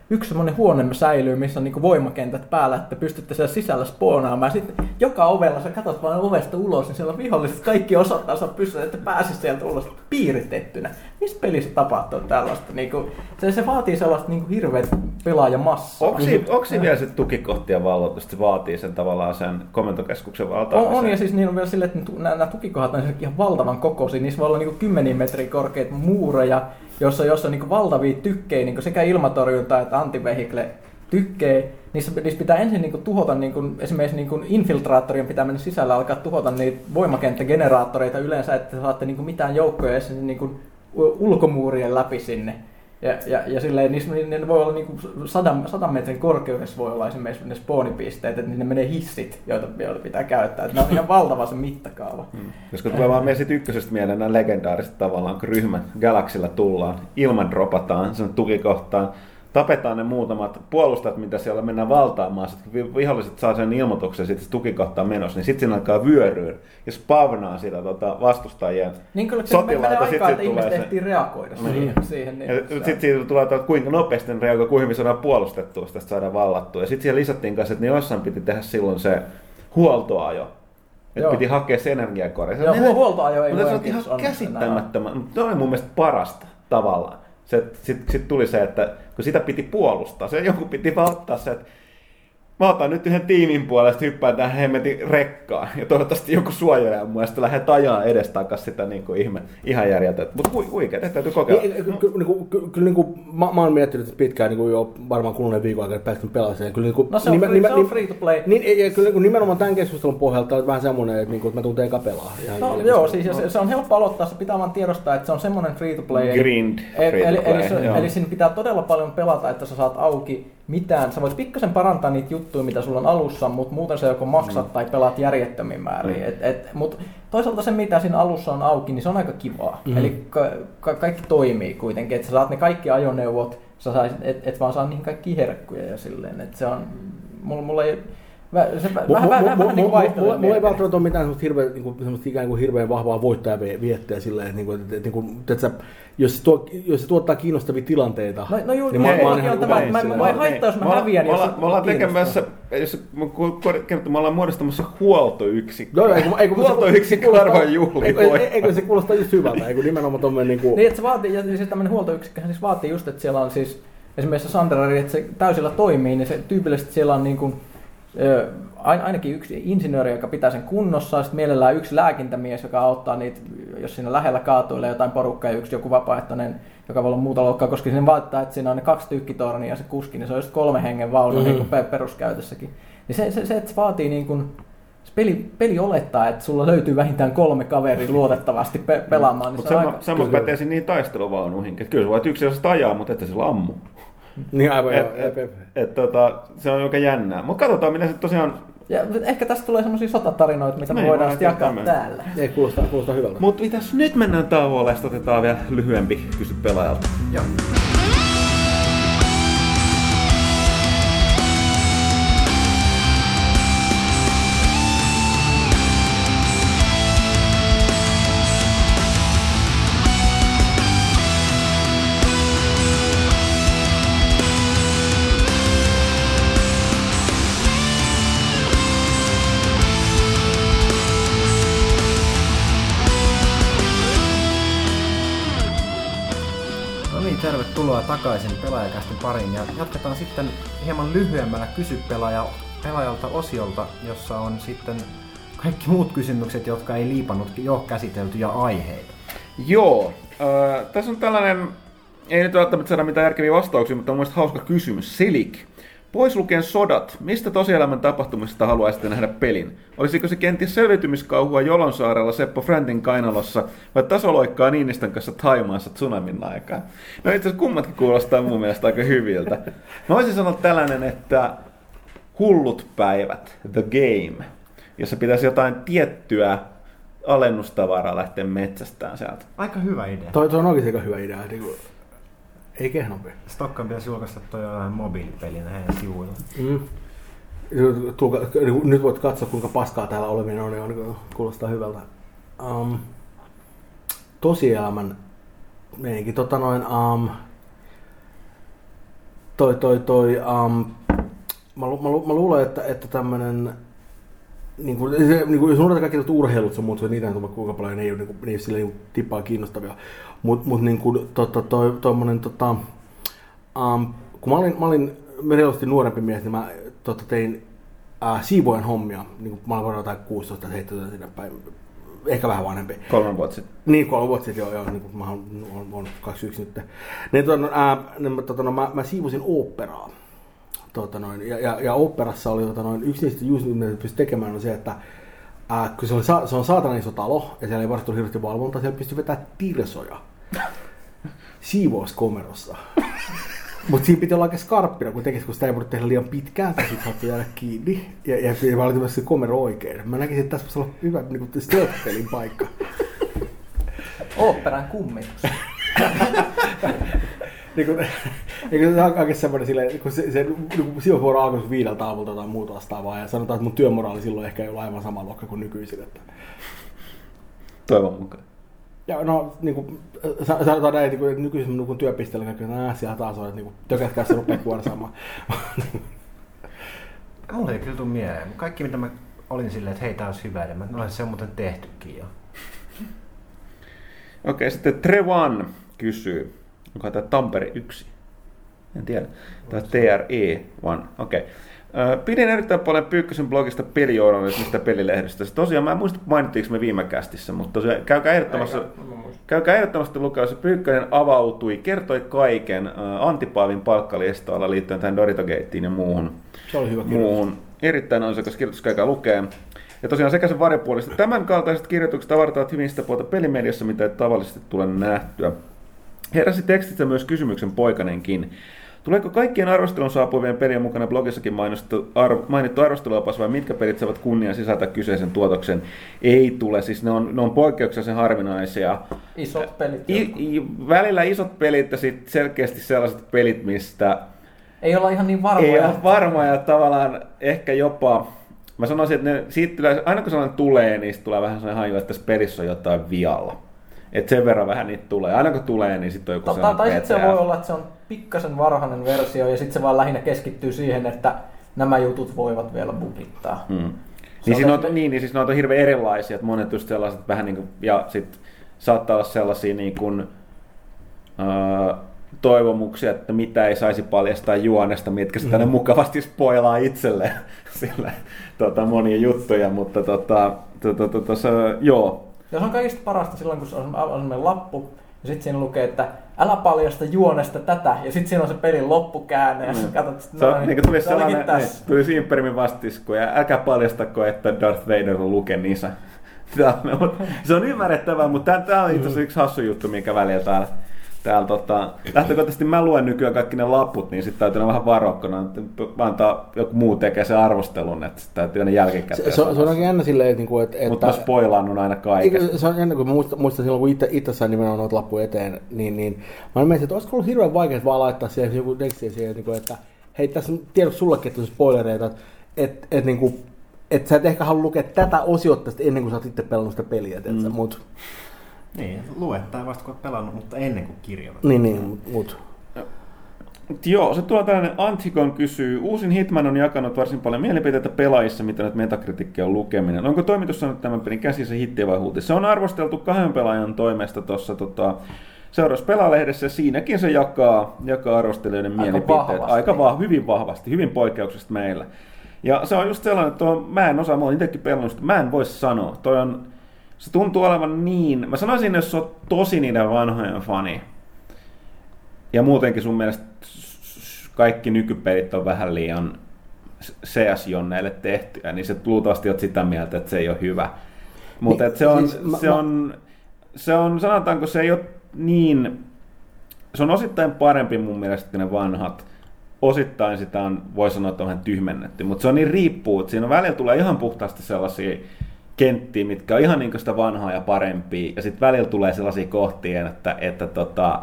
yksi semmoinen huone säilyy, missä on niinku voimakentät päällä, että pystytte siellä sisällä spoonaamaan. Sitten joka ovella sä katsot vaan ovesta ulos, niin siellä on viholliset kaikki osoittaa, pystyt, että pääsisi sieltä ulos piiritettynä. Missä pelissä tapahtuu tällaista? Niinku, se, se vaatii sellaista niinku hirveät pelaajamassaa. Onko siinä, siinä vielä se tukikohtien valloitus, että se vaatii sen tavallaan sen komentokeskuksen valtaamisen? On, on, ja siis niillä on vielä silleen, että nämä, tukikohdat on ihan valtavan kokoisia. Niissä voi olla niin kymmeniä metriä korkeita muureja, jossa, jossa on niin valtavia tykkejä, niin sekä ilmatorjunta että antivehikle tykkää, niissä, niissä pitää ensin niin kuin, tuhota, niin kuin, esimerkiksi niin kuin infiltraattorien pitää mennä sisällä alkaa tuhota niitä voimakenttägeneraattoreita yleensä, että saatte niin kuin, mitään joukkoja edes niin kuin, ulkomuurien läpi sinne. Ja, ja, ja silleen, niissä, ne voi olla niin kuin sadan, sadan metrin korkeudessa voi olla esimerkiksi ne spoonipisteet, että ne menee hissit, joita, pitää käyttää. Että ne on ihan valtava se mittakaaava. Mm. Koska tulee vaan meidän ykkösestä mieleen nämä legendaariset tavallaan, kun ryhmän Galaxilla tullaan, ilman dropataan sen tukikohtaan, tapetaan ne muutamat puolustajat, mitä siellä mennään valtaamaan. Sitten viholliset saa sen ilmoituksen sitten tukikohtaa menossa, niin sitten siinä alkaa vyöryä ja spavnaa sitä tota, vastustajien Niin kyllä se menee aikaa, että ihmiset ehtii reagoida mm-hmm. siihen. siihen niin, sitten siitä tulee, että kuinka nopeasti ne reagoi, kuinka saadaan puolustettua, sitä saadaan vallattua. Ja sitten siihen lisättiin kanssa, että ne jossain piti tehdä silloin se huoltoajo. Että piti hakea se energiakorja. Joo, huoltoajo ei Mutta se on ihan käsittämättömän. Mutta on mun mielestä parasta tavallaan. Sitten sit tuli se, että kun sitä piti puolustaa, se joku piti valtaa se, että mä otan nyt yhden tiimin puolesta, hyppään tähän hemmetin rekkaan, ja toivottavasti joku suojelee mua, ja sitten lähden tajaa edestakas sitä niin kuin ihme, ihan järjetöntä. Mutta hu, huikeet, täytyy kokeilla. Niin, no. Kyllä niin ky, niin kuin, mä, mä oon miettinyt pitkään niin kuin jo varmaan kuluneen viikon aikana päästä pelaamaan. Kyllä, niin kuin, no se on, free, se on free to play. Niin, ja, kyllä niin nimenomaan tämän keskustelun pohjalta on vähän semmoinen, että, niin kuin, että mä tuntee eka pelaa. Ihan, no, joo, siis se, se, on helppo aloittaa, se pitää vaan tiedostaa, että se on semmoinen free to play. Grind eli, free to play, eli, eli, eli, eli siinä pitää todella paljon pelata, että sä saat auki mitään. Sä voit pikkasen parantaa niitä juttuja, mitä sulla on alussa, mutta muuten sä joko maksat mm. tai pelaat järjettömiin määrin. Mm. Et, et, mut toisaalta se, mitä siinä alussa on auki, niin se on aika kivaa. Mm. Eli ka- ka- kaikki toimii kuitenkin, että sä saat ne kaikki ajoneuvot, sä saisit, et, et vaan saa niihin kaikki herkkuja ja silleen, että se on, mulla, mulla ei, se vähän, vähän, vähän niin Mulla ei välttämättä ole mitään semmoista, hirveä, niin kuin, semmoista ikään kuin hirveän vahvaa voittajaviettiä silleen, että, niin että, niin kuin, että jos, se tuo, jos se tuottaa kiinnostavia tilanteita, no, no juu, niin mä, mä, mä, mä, mä, mä, mä, haittaa, jos mä häviän. Me ollaan, me ollaan tekemässä, jos me ollaan muodostamassa huoltoyksikkö. No, eikö, eikö, huoltoyksikkö arvoin juhli. Eikö, eikö se kuulostaa just hyvältä, eikö nimenomaan tommoinen niin kuin... Niin, että se vaatii, ja siis tämmöinen huoltoyksikköhän siis vaatii just, että siellä on siis esimerkiksi Sanderari, että se täysillä toimii, niin se tyypillisesti siellä on niin kuin, ainakin yksi insinööri, joka pitää sen kunnossa, sitten mielellään yksi lääkintämies, joka auttaa niitä, jos siinä lähellä kaatuilee jotain porukkaa, ja yksi joku vapaaehtoinen, joka voi olla muuta luokkaa, koska sinne vaatii, että siinä on ne kaksi tykkitornia ja se kuski, niin se on just kolme hengen vaunu mm-hmm. niin kuin peruskäytössäkin. Niin se, se, se, että se vaatii niin kuin, se peli, peli olettaa, että sulla löytyy vähintään kolme kaveria [laughs] luotettavasti pe- pelaamaan. Niin se sama, aika... sama pätee niin taisteluvaunuihin. Kyllä se voit yksin jos ajaa, mutta että sillä ammu. Niin aivan, et, et, et, et, tota, se on joka jännää. Mutta katsotaan, mitä se tosiaan ja ehkä tästä tulee semmoisia sotatarinoita, mitä me niin, voidaan sitten jakaa tämän. täällä. Ei, kuulostaa, kuulostaa hyvältä. Mutta mitäs nyt mennään tauolle ja otetaan vielä lyhyempi kysy pelaajalta. Joo. Takaisin pelaajakästin pariin ja jatketaan sitten hieman lyhyemmällä kysy pelaaja, pelaajalta osiolta, jossa on sitten kaikki muut kysymykset, jotka ei liipannut jo käsiteltyjä aiheita. Joo, äh, tässä on tällainen, ei nyt välttämättä saada mitään järkeviä vastauksia, mutta on mielestäni hauska kysymys. Silik, Pois lukien sodat, mistä tosielämän tapahtumista haluaisitte nähdä pelin? Olisiko se kenties selviytymiskauhua Jolonsaarella Seppo Frantin kainalossa vai tasoloikkaa Niinistön kanssa Taimaassa tsunamin aikaan? No itse asiassa kummatkin kuulostaa mun mielestä aika hyviltä. Mä voisin sanoa tällainen, että hullut päivät, the game, jossa pitäisi jotain tiettyä alennustavaraa lähteä metsästään sieltä. Aika hyvä idea. Toi, toi on oikeasti aika hyvä idea. Ei kehnompi. Stockholm pitäisi julkaista toi vähän mobiilipelinä heidän sivuilla. Mm. Nyt voit katsoa, kuinka paskaa täällä oleminen on, niin kuulostaa hyvältä. Um, tosielämän meininki. Tota noin, um, toi, toi, toi, um, mä, lu, mä, lu, mä, luulen, että, että tämmönen niin kuin, se, niin kuin, jos unohdetaan kaikki urheilut sun muut, niitä on kuinka paljon, ne ei ole, niin kuin, ne ei ole sille niin tippaa kiinnostavia. Mutta mut, niin kuin, to, to, to, tommonen, tota, um, kun mä olin, mä olin reilusti nuorempi mies, niin mä tota, tein äh, siivojen hommia. Niin kuin, mä olin varmaan jotain 16 17 sinne päin. Ehkä vähän vanhempi. Kolme vuotta sitten. Niin, kolme vuotta sitten, joo. joo niin kuin, mä oon, oon, oon 21 nyt. Niin, tota, äh, niin, tota, no, mä, mä siivosin oopperaa. Tota noin, ja, ja, ja operassa oli tota noin, yksi niistä just mitä pystyi tekemään on se, että ää, kun se, oli, se on saatana iso talo ja siellä ei varsinkin hirveästi valvontaa, siellä pystyi vetämään tirsoja siivouskomerossa. Mutta siinä piti olla aika skarppina, kun tekisi, kun sitä ei voinut tehdä liian pitkään, tai sitten saattoi jäädä kiinni. Ja, ja, ja myös se komero oikein. Mä näkisin, että tässä voisi olla hyvä niin kuin stealth-pelin paikka. Oopperan kummitus. [laughs] niin kuin, [laughs] niin kuin se on aika semmoinen silleen, kun se, se niin siivovuoro alkoi viideltä aamulta tai muuta vastaavaa, ja sanotaan, että mun työmoraali silloin ehkä ei ollut aivan sama luokka kuin nykyisin. Että. Toivon mukaan. Ja no, niin kuin, sa- sanotaan näin, niin kuin, että nykyisin nukun työpisteellä, että nää, siellä taas on, että niin kuin, tökätkää se rupeaa kuorsaamaan. [laughs] Mulle ei kyllä tule mieleen. Kaikki mitä mä olin silleen, että hei tää olisi hyvä, niin mä, no se on muuten tehtykin jo. Okei, sitten Trevan kysyy, onko tämä Tampere 1? En tiedä. Tai TRE 1, okei. Ö, Pidin erittäin paljon Pyykkösen blogista pelijournalismista pelilehdestä. Tosiaan, mä en muista mainittiinko me viime kästissä, mutta tosiaan käykää ehdottomasti, käykää ehdottomasti lukea. Se Pyykkönen avautui, kertoi kaiken ö, Antti Paavin palkkalistoilla liittyen tähän Doritogateen ja muuhun Se oli hyvä kirjoitus. muuhun. Erittäin ansiokas kirjoitus, käykää lukee. Ja tosiaan sekä sen varjopuolista. Tämän kaltaiset kirjoitukset avartavat hyvin sitä puolta pelimediassa, mitä ei tavallisesti tule nähtyä. Heräsi tekstissä myös kysymyksen poikanenkin. Tuleeko kaikkien arvostelun saapuvien pelien mukana blogissakin mainittu, arvo, mainittu arvosteluopas vai mitkä pelit saavat kunnian sisältää kyseisen tuotoksen? Ei tule, siis ne on, ne on poikkeuksellisen harvinaisia. Isot pelit. I, i, välillä isot pelit ja sitten selkeästi sellaiset pelit, mistä Ei olla ihan niin varmoja. ei ole varma ja tavallaan ehkä jopa, mä sanoisin, että ne, siitä tulee, aina kun sellainen tulee, niin tulee vähän sellainen haju, että tässä pelissä on jotain vialla. Et sen verran vähän niitä tulee. Aina kun tulee, niin sitten on joku sellainen tai sitten se voi olla, että se on pikkasen varhainen versio ja sitten se vaan lähinnä keskittyy siihen, että nämä jutut voivat vielä bugittaa. Mm. Se Niin, on, tästä- niin, niin siis ne on hirveän erilaisia, että monet just sellaiset vähän niin kuin, ja sitten saattaa olla sellaisia niin kuin, ää, toivomuksia, että mitä ei saisi paljastaa juonesta, mitkä sitä mm. ne mukavasti spoilaa itselleen [laughs] sillä tota, monia juttuja, mutta tota, tota, tota, se, joo, Ja se on kaikista parasta silloin, kun se on semmoinen lappu, ja sitten siinä lukee, että älä paljasta juonesta tätä, ja sitten siinä on se pelin loppukäänne, ja sä katsot, että Se on, no niin, tuli se sellainen, niin, tuli Simpermin vastisku ja älkää paljastako, että Darth Vader on Luken isä. [laughs] Se on ymmärrettävää, mutta tämä on itse asiassa yksi hassu juttu, minkä välillä täällä, täällä tota, lähtökohtaisesti mä luen nykyään kaikki ne laput, niin sitten täytyy olla vähän varokkana, että antaa joku muu tekee sen arvostelun, että sit täytyy aina jälkikäteen. Se, se, on- se on aika jännä silleen, että, niinku, että, Mutta mä että spoilannut aina. Eikö, se on jännä, kun mä muistan, muistan silloin, kun itse, itse sain nimenomaan noita lappuja eteen, niin, niin mä miettinyt, että olisiko ollut hirveän vaikea vaan laittaa siihen joku teksti siihen, niin kuin, että hei, tässä on tiedoksi sullekin, että on spoilereita, että et, et, niin kuin, et sä et ehkä halua lukea tätä osiota tästä ennen kuin sä oot itse pelannut sitä peliä, mm. mut, Niin, luettaa vasta kun oot pelannut, mutta ennen kuin kirjoitat. niin, niin, mut, mut. Joo, se tuo tällainen Antikon kysyy. Uusin Hitman on jakanut varsin paljon mielipiteitä pelaajissa, mitä nyt metakritikki on lukeminen. Onko toimitus saanut tämän pelin käsissä hittiä vai huuti? Se on arvosteltu kahden pelaajan toimesta tuossa tota, seuraavassa pelalehdessä ja siinäkin se jakaa, jakaa arvostelijoiden Aika mielipiteet. vahvasti. Aika va- hyvin vahvasti, hyvin poikkeuksesta meillä. Ja se on just sellainen, että tuo, mä en osaa, mä oon itsekin pelannut mä en voi sanoa. Toi on, se tuntuu olevan niin, mä sanoisin, jos sä oot tosi niiden vanhojen fani, ja muutenkin sun mielestä kaikki nykypelit on vähän liian CS-jonneille tehtyä, niin se luultavasti oot sitä mieltä, että se ei ole hyvä. Mutta Niin, se, on, siis mä- se, on, se on, sanotaanko se ei ole niin, se on osittain parempi mun mielestä kuin ne vanhat. Osittain sitä on, voi sanoa, että on vähän tyhmennetty, mutta se on niin riippuu, että siinä välillä tulee ihan puhtaasti sellaisia kenttiä, mitkä on ihan niin sitä vanhaa ja parempia, ja sitten välillä tulee sellaisia kohtia, että, että tota,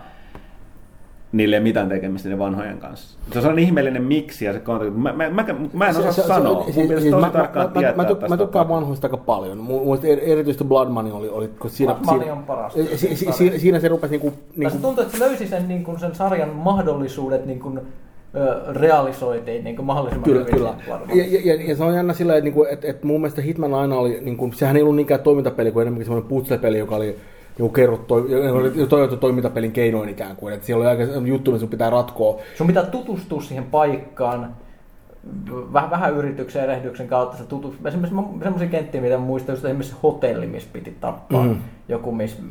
niille ei mitään tekemistä niiden vanhojen kanssa. Se on sellainen ihmeellinen miksi ja se konteksti. Mä, mä, mä, mä en osaa Se- se- sanoa. se- Mun siis- siis tosi mä- tarkkaan mä- tietää, mä, että mä, tykkään vanhoista aika paljon. Mun mielestä er- erityisesti Blood Money oli, oli kun siinä, Blood Money siinä, on paras. si, si, si, siinä, siinä se rupesi niinku, Niin niinku se tuntuu, että se löysi sen, niin kuin, sen sarjan mahdollisuudet niin kuin, realisoitiin niin kuin mahdollisimman Kyllä, hyvin. kyllä. Ja, ja, ja, se on jännä sillä, että, niinku, että, että mun mielestä Hitman aina oli, niinku, sehän ei ollut niinkään toimintapeli kuin enemmänkin semmoinen puzzle-peli, joka oli niinku kerrottu, oli toivottu toimintapelin keinoin ikään kuin. Että siellä oli aika juttu, mitä sun pitää ratkoa. Sun pitää tutustua siihen paikkaan, vähän, vähän yrityksen ja erehdyksen kautta sä tutustut. Esimerkiksi semmoisia kenttiä, mitä muistan, just esimerkiksi hotelli, missä piti tappaa mm. joku, missä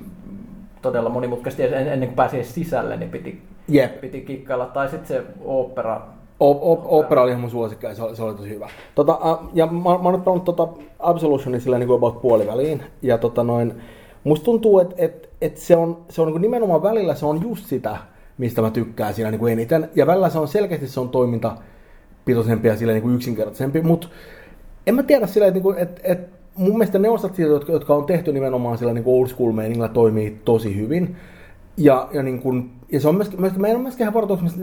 todella monimutkaisesti, ennen kuin pääsi sisälle, niin piti, Jep. piti kikkailla. Tai sitten se opera, O- o- Opera oli ihan mun suosikki ja se oli, se oli tosi hyvä. Tota, ja mä, mä oon nyt pelannut tota Absolutionin sillä niin kuin about puoliväliin. Ja tota noin, musta tuntuu, että et, et se on, se on niin kuin nimenomaan välillä se on just sitä, mistä mä tykkään siinä niin kuin eniten. Ja välillä se on selkeästi se on toiminta pitoisempi ja sillä niin kuin yksinkertaisempi. Mutta en mä tiedä sillä, että, niin kuin, että, että mun mielestä ne osat siitä, jotka, jotka on tehty nimenomaan sillä niin kuin old school meiningillä toimii tosi hyvin. Ja, ja, niin kuin, ja se on myöskin, myöskin, mä en ole myöskään ihan varautumassa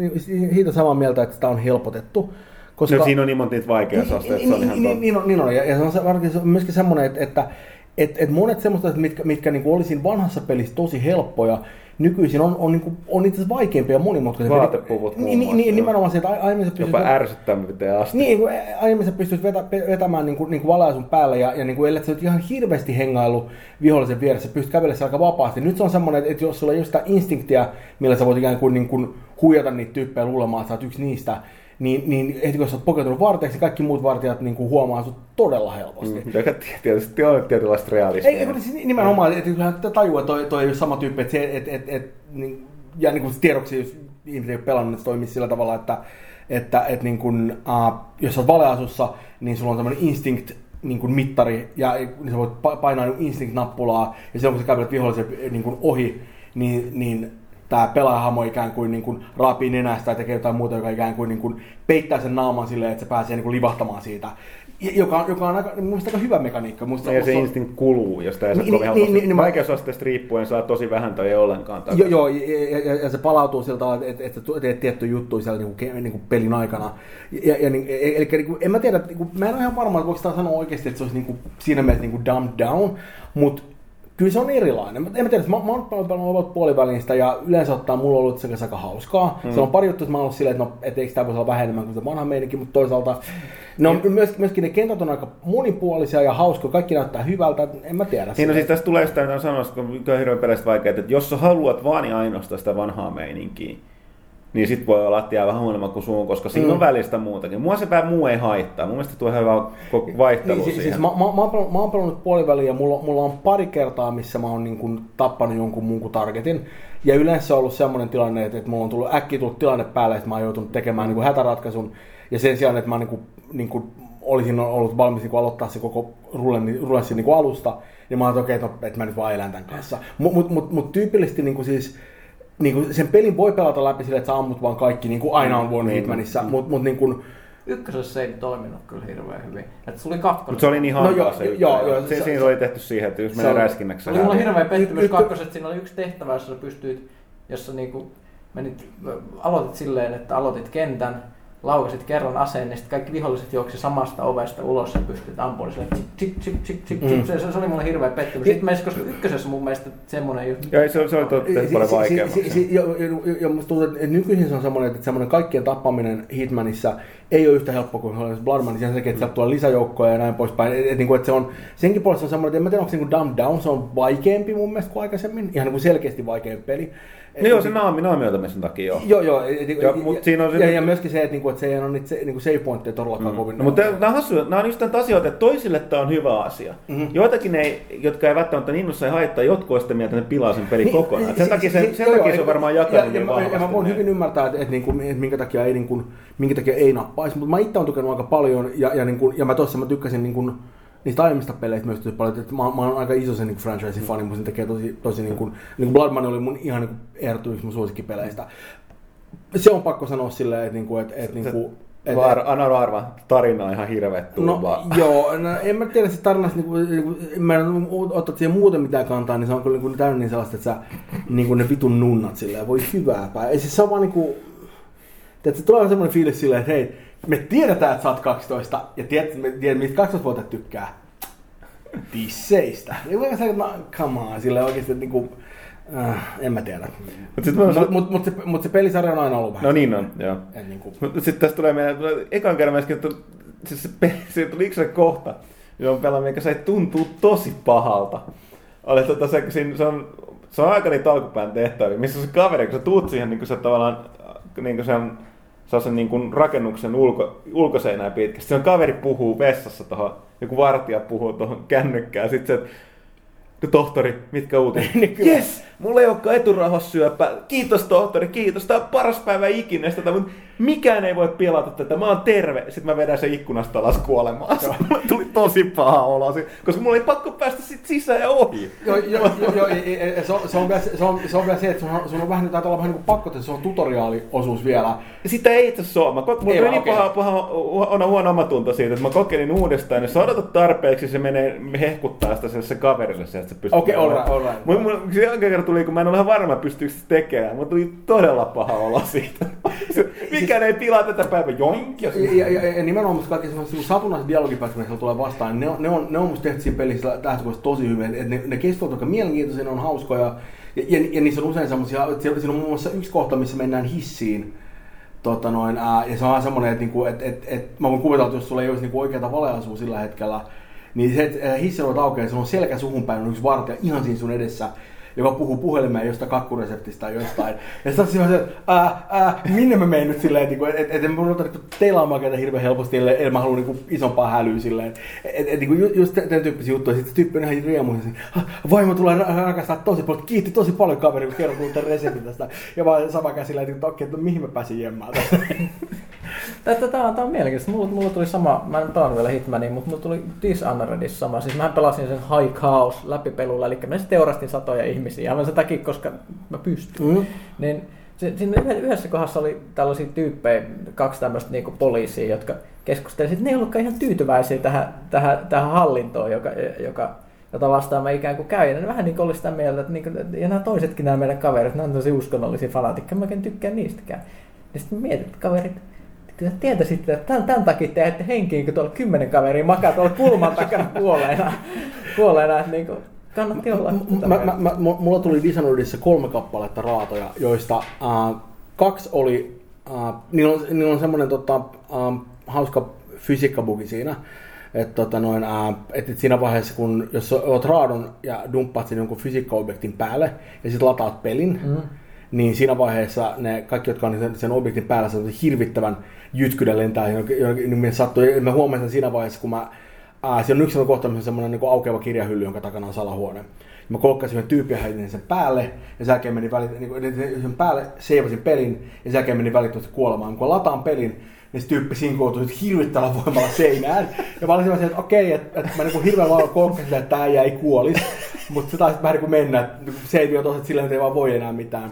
siitä samaa mieltä, että sitä on helpotettu. Koska... No, siinä on niin monta niitä vaikeusasteita, niin, se on ihan niin, niin, on, niin on, ja, ja se on, varsinkin, se on myöskin semmoinen, että, että et, et monet semmoista, mitkä, mitkä niin oli siinä vanhassa pelissä tosi helppoja, nykyisin on, on, niin kuin, on itse asiassa vaikeampia ja monimutkaisempia. Vaatepuvut muun niin, muassa, niin, nimenomaan se, että aiemmin sä pystyt... Jopa ärsyttävyyteen asti. Niin, kun aiemmin sä pystyt vetä, vetämään niin kuin, niin kuin valaa sun päälle ja, ja niin kuin, ellei sä nyt ihan hirveästi hengailu vihollisen vieressä, sä pystyt kävelemään aika vapaasti. Nyt se on semmoinen, että jos sulla ei ole sitä instinktiä, millä sä voit ikään kuin, niin kuin huijata niitä tyyppejä luulemaan, että sä oot yksi niistä, niin, niin heti kun sä oot pukeutunut vartijaksi, niin kaikki muut vartijat niin kuin huomaa sut todella helposti. Mm, joka tietysti on tietynlaista realismia. Ei, ei siis nimenomaan, että kyllähän tajuu, että toi, toi ei ole sama tyyppi, että se, et, et, et, niin, ja niin kuin tiedoksi, jos ihmiset ei ole pelannut, että se toimii sillä tavalla, että, että, että niin kuin, uh, jos olet valeasussa, niin sulla on tämmöinen instinct niin kuin mittari, ja niin sä voit painaa niin instinct-nappulaa, ja silloin kun sä kävelet vihollisen niin kuin ohi, niin, niin tämä pelaajahamo ikään kuin, niin kuin raapii nenästä tai tekee jotain muuta, joka ikään kuin, niin kuin peittää sen naaman silleen, että se pääsee niin kuin livahtamaan siitä. Joka on, joka on aika, aika hyvä mekaniikka. Musta, ja se instinct kuluu, josta ei saa niin, kovin niin, niin, niin, Vaikeusasteesta riippuen saa tosi vähän tai ei ollenkaan. Joo, joo ja, ja, ja, se palautuu tavalla, että, että teet tietty juttu siellä niin kuin, niin kuin pelin aikana. Ja, ja, niin, eli niin kuin, en mä tiedä, niin kuin, mä en ole ihan varma, että voiko sitä sanoa oikeasti, että se olisi niin kuin, siinä mielessä niin kuin dumbed down, mutta kyllä se on erilainen. En mä tiedä, mä, mä oon pelannut puolivälistä ja yleensä ottaa mulla on ollut se aika hauskaa. Mm. Se on pari juttua, että mä oon ollut silleen, että no, et eikö tämä voisi olla vähemmän kuin se vanha meininki, mutta toisaalta No mm. myöskin, myöskin ne kentät on aika monipuolisia ja hauskoja, kaikki näyttää hyvältä, en mä tiedä. Niin no siis tästä tulee sitä, että sanoa, kun on hirveän peleistä vaikeaa, että jos sä haluat vaan ja ainoastaan sitä vanhaa meininkiä, niin sit voi olla lattia vähän huonommin kuin suun, koska siinä mm. on välistä muutakin. Mua se vähän muu ei haittaa. Mun mielestä tuo hyvä vaihtelu niin, siis, siihen. Siis mä, mä, mä, oon, mä oon pelannut puoliväliin ja mulla, mulla on pari kertaa, missä mä oon niin kuin tappanut jonkun muun kuin targetin. Ja yleensä on ollut semmoinen tilanne, että, että mulla on tullut äkkiä tullut tilanne päälle, että mä oon joutunut tekemään niin kuin hätäratkaisun. Ja sen sijaan, että mä niin kuin, niin kuin olisin ollut valmis niin kuin aloittaa se koko rullenssin niin alusta, niin mä oon, että okei, okay, että, että mä nyt vaan elän tämän kanssa. Mutta mut, mut, mut tyypillisesti niin kuin siis, niin kuin sen pelin voi pelata läpi sille, että sä ammut vaan kaikki, niin kuin aina on voinut mm, Hitmanissa, mm. mutta mut, niin kuin, Ykkösessä ei toiminut kyllä hirveän hyvin. Että se oli kakkonen. Mutta se oli niin hankaa no, se joo, joo, se, se, siinä oli tehty siihen, että jos menee räskinnäksi. Oli mulla hirveä pettymys kakkosessa, siinä oli yksi tehtävä, jossa pystyit, jossa niinku menit, aloitit silleen, että aloitit kentän, laukasit kerran aseen, niin sitten kaikki viholliset juoksi samasta ovesta ulos ja pystyt ampumaan sille mm. se, se, oli mulle hirveä pettymys. Sitten meissä, koska ykkösessä mun mielestä semmoinen juttu. Joo, se, se oli totta paljon vaikeammaksi. Ja musta tuntuu, että nykyisin se on semmoinen, että semmoinen kaikkien tappaminen Hitmanissa ei ole yhtä helppoa kuin Bloodman, sen takia, että sieltä tulee lisäjoukkoja ja näin poispäin. Et, et, niin kuin, että se on, senkin puolesta on semmoinen, että en mä tiedä, onko se niin Dumb Down, se on vaikeampi mun mielestä kuin aikaisemmin, ihan niin kuin selkeästi vaikeampi peli. No joo, se naami, naamioitamisen takia joo. Joo, joo. Ja, ja, siinä on se, ja, ja, myöskin se, että, niinku, että se ei ole niitä niinku save pointteja todellakaan mm. kovin. No, mutta nämä on hassuja. Nämä on just näitä asioita, että toisille tämä on hyvä asia. Mm-hmm. Joitakin ei, jotka ei välttämättä innossa ei haittaa, jotkut on sitä mieltä, että ne pilaa sen pelin niin, kokonaan. Sen takia, se, sen takia se on varmaan jakanut ja, niin ja, ja, mä voin hyvin ymmärtää, että, että, niinku, että minkä takia ei, niinku, minkä takia ei nappaisi, mutta mä itse olen tukenut aika paljon ja, ja, niinku, ja mä tuossa mä tykkäsin niinku, niistä aiemmista peleistä myös tosi paljon, että mä, mä oon aika iso sen niin franchisein fani, mutta sen tekee tosi, tosi niin kuin, niin kuin Blood Money oli mun ihan niin ehdottu yksi mun suosikkipeleistä. Se on pakko sanoa silleen, että, niin kuin, että, että, niin kuin, et, Var, Anna Varma, tarina on ihan hirveä No [laughs] joo, no, en mä tiedä se tarinasta, niin kuin, niin kuin, mä en ottaa siihen muuten mitään kantaa, niin se on kyllä niin täynnä niin sellaista, että sä, niin kuin ne vitun nunnat silleen, voi hyvää päin. Siis se on vaan niin kuin, Tiedätkö, tulee semmoinen fiilis silleen, että hei, me tiedetään, että sä oot 12, ja tiedät, me tiedät, mitä 12 vuotta tykkää. Tisseistä. Niin voi sanoa, että no, come on, sille oikeasti, että niinku, äh, en mä tiedä. Mutta mut, mut, mut, se, mut se pelisarja on aina ollut vähän. No niin on, joo. Niinku... Mutta sitten tässä tulee meidän, ekan kerran myöskin, että siis se, se, se tuli yksi kohta, johon pelaa, mikä se tuntuu tosi pahalta. Oli, tota, se, siinä, se, on, se on aika niitä alkupään tehtäviä, missä se kaveri, kun sä tuut siihen, niin kun sä tavallaan, niin kun sen sellaisen niin kuin rakennuksen ulko, ulkoseinää pitkästi. On kaveri puhuu vessassa tuohon, joku vartija puhuu tuohon kännykkään. Sitten se, No tohtori, mitkä uutiset? [laughs] yes, mulla ei olekaan eturauhassyöpä. Kiitos tohtori, kiitos. Tämä on paras päivä ikinä. Tätä, mutta mikään ei voi pilata tätä. Mä oon terve. Sitten mä vedän sen ikkunasta alas kuolemaan. [laughs] Mulle tuli tosi paha olo, koska mulla oli pakko päästä sit sisään ja ohi. Joo, joo, joo, joo, ei- ei- ei, se, on, se, on vielä, se, on, se on vielä se, että sun on, sun on vähän, taitaa olla vähän niin kuin pakko, että se on tutoriaaliosuus vielä. Sitä ei itse asiassa ole. Mä, mulla Ei tuli niin paha, paha, huono, huono omatunto siitä, että mä kokeilin uudestaan. Jos sä odotat tarpeeksi, se menee hehkuttaa sitä se, se kaverille sieltä, että se pystyy. Okei, all right, all right. Mulla, mulla, se kerran tuli, kun mä en ole ihan varma, pystyykö se tekemään. Mulla tuli todella paha olo siitä. [laughs] Se- Mikään ei pilaa tätä päivää. Joink! Ja Ja, ja, ja, nimenomaan musta kaikki sellaiset satunnaiset dialogipätkät, mitä tulee vastaan, ne on, ne on, ne on musta tehty siinä pelissä lähtökohtaisesti tosi hyvin. Et ne, ne kestävät aika mielenkiintoisia, ne on hauskoja. Ja, ja, ja niissä on usein semmoisia, siinä on muun muassa yksi kohta, missä mennään hissiin. Tota noin, ää, ja se on semmoinen, että niinku, et, et, et, mä voin kuvitella, että jos sulla ei olisi niinku oikeata valeasua sillä hetkellä, niin se, on aukeaa, se on selkä suhun päin, on yksi vartija ihan siinä sun edessä, joka puhuu puhelimeen jostain kakkureseptistä tai jostain. Ja sitten on se, että minne mä menen nyt silleen, että et, et, et, mä ruveta niinku teilaamaan ketä hirveän helposti, ellei ellei mä haluan niinku isompaa hälyä silleen. Että et, niinku ju- just tämän tyyppisiä juttuja. Sitten tyyppi on ihan riemuinen, että vaimo tulee ra- rakastaa tosi paljon, kiitti tosi paljon kaveri, kun kerron mulle tämän reseptin tästä. Ja vaan sama käsillä, että okei, että no mihin mä pääsin jemmaan tästä. [laughs] Tää, on, on mielenkiintoista. Mulla, mulla tuli sama, mä en pelannut vielä Hitmania, mutta mulla tuli Dishonoredissa sama. Siis mä pelasin sen High Chaos läpipelulla, eli mä teurastin satoja ihmisiä, aivan sen takia, koska mä pystyn. Mm. Niin se- siinä yhde- yhdessä kohdassa oli tällaisia tyyppejä, kaksi tämmöistä niinku poliisia, jotka keskustelivat. Sitten ne ei ollutkaan ihan tyytyväisiä tähän, tähän, tähän hallintoon, joka, joka, jota vastaan mä ikään kuin käyn. Ja ne vähän niin kuin oli sitä mieltä, että, niin kuin, ja nämä toisetkin nämä meidän kaverit, nämä on tosi uskonnollisia fanatikkoja, mä en tykkää niistäkään. Ja sitten mietin, että kaverit, kyllä tietäisitte, että tämän, tämän takia te ette henkiin, kun tuolla kymmenen kaveria makaa tuolla kulman takana kuolleena. kuolleena että niin kuin, kannatti olla. Mä, mieltä. mä, mä, mulla tuli Dishonoredissa kolme kappaletta raatoja, joista äh, kaksi oli, äh, niillä on, niillä on semmoinen tota, äh, hauska fysiikkabugi siinä, että tota noin, äh, et, et siinä vaiheessa, kun jos oot raadon ja dumppaat sen jonkun fysiikkaobjektin päälle ja sitten lataat pelin, mm. niin siinä vaiheessa ne kaikki, jotka on sen, sen objektin päällä, se on hirvittävän jytkydä lentää jonnekin, jonnekin niin sattuu. Ja mä huomasin sen siinä vaiheessa, kun mä Ää, siellä on yksi kohta, missä on semmoinen niin aukeava kirjahylly, jonka takana on salahuone. Mä kolkkasin yhden tyypin ja heitin sen päälle, ja sen jälkeen menin välit, niin sen päälle, seivasin pelin, ja sen jälkeen menin välittömästi kuolemaan. Kun lataan pelin, niin se tyyppi sinkoutui hirvittävällä voimalla seinään. Ja mä olin että okei, että, että mä niin hirveän lailla kolkkasin, että tää ei kuolisi. Mutta se taisi vähän niin kuin mennä, että niin kuin se ei ole tosiaan että ei vaan voi enää mitään.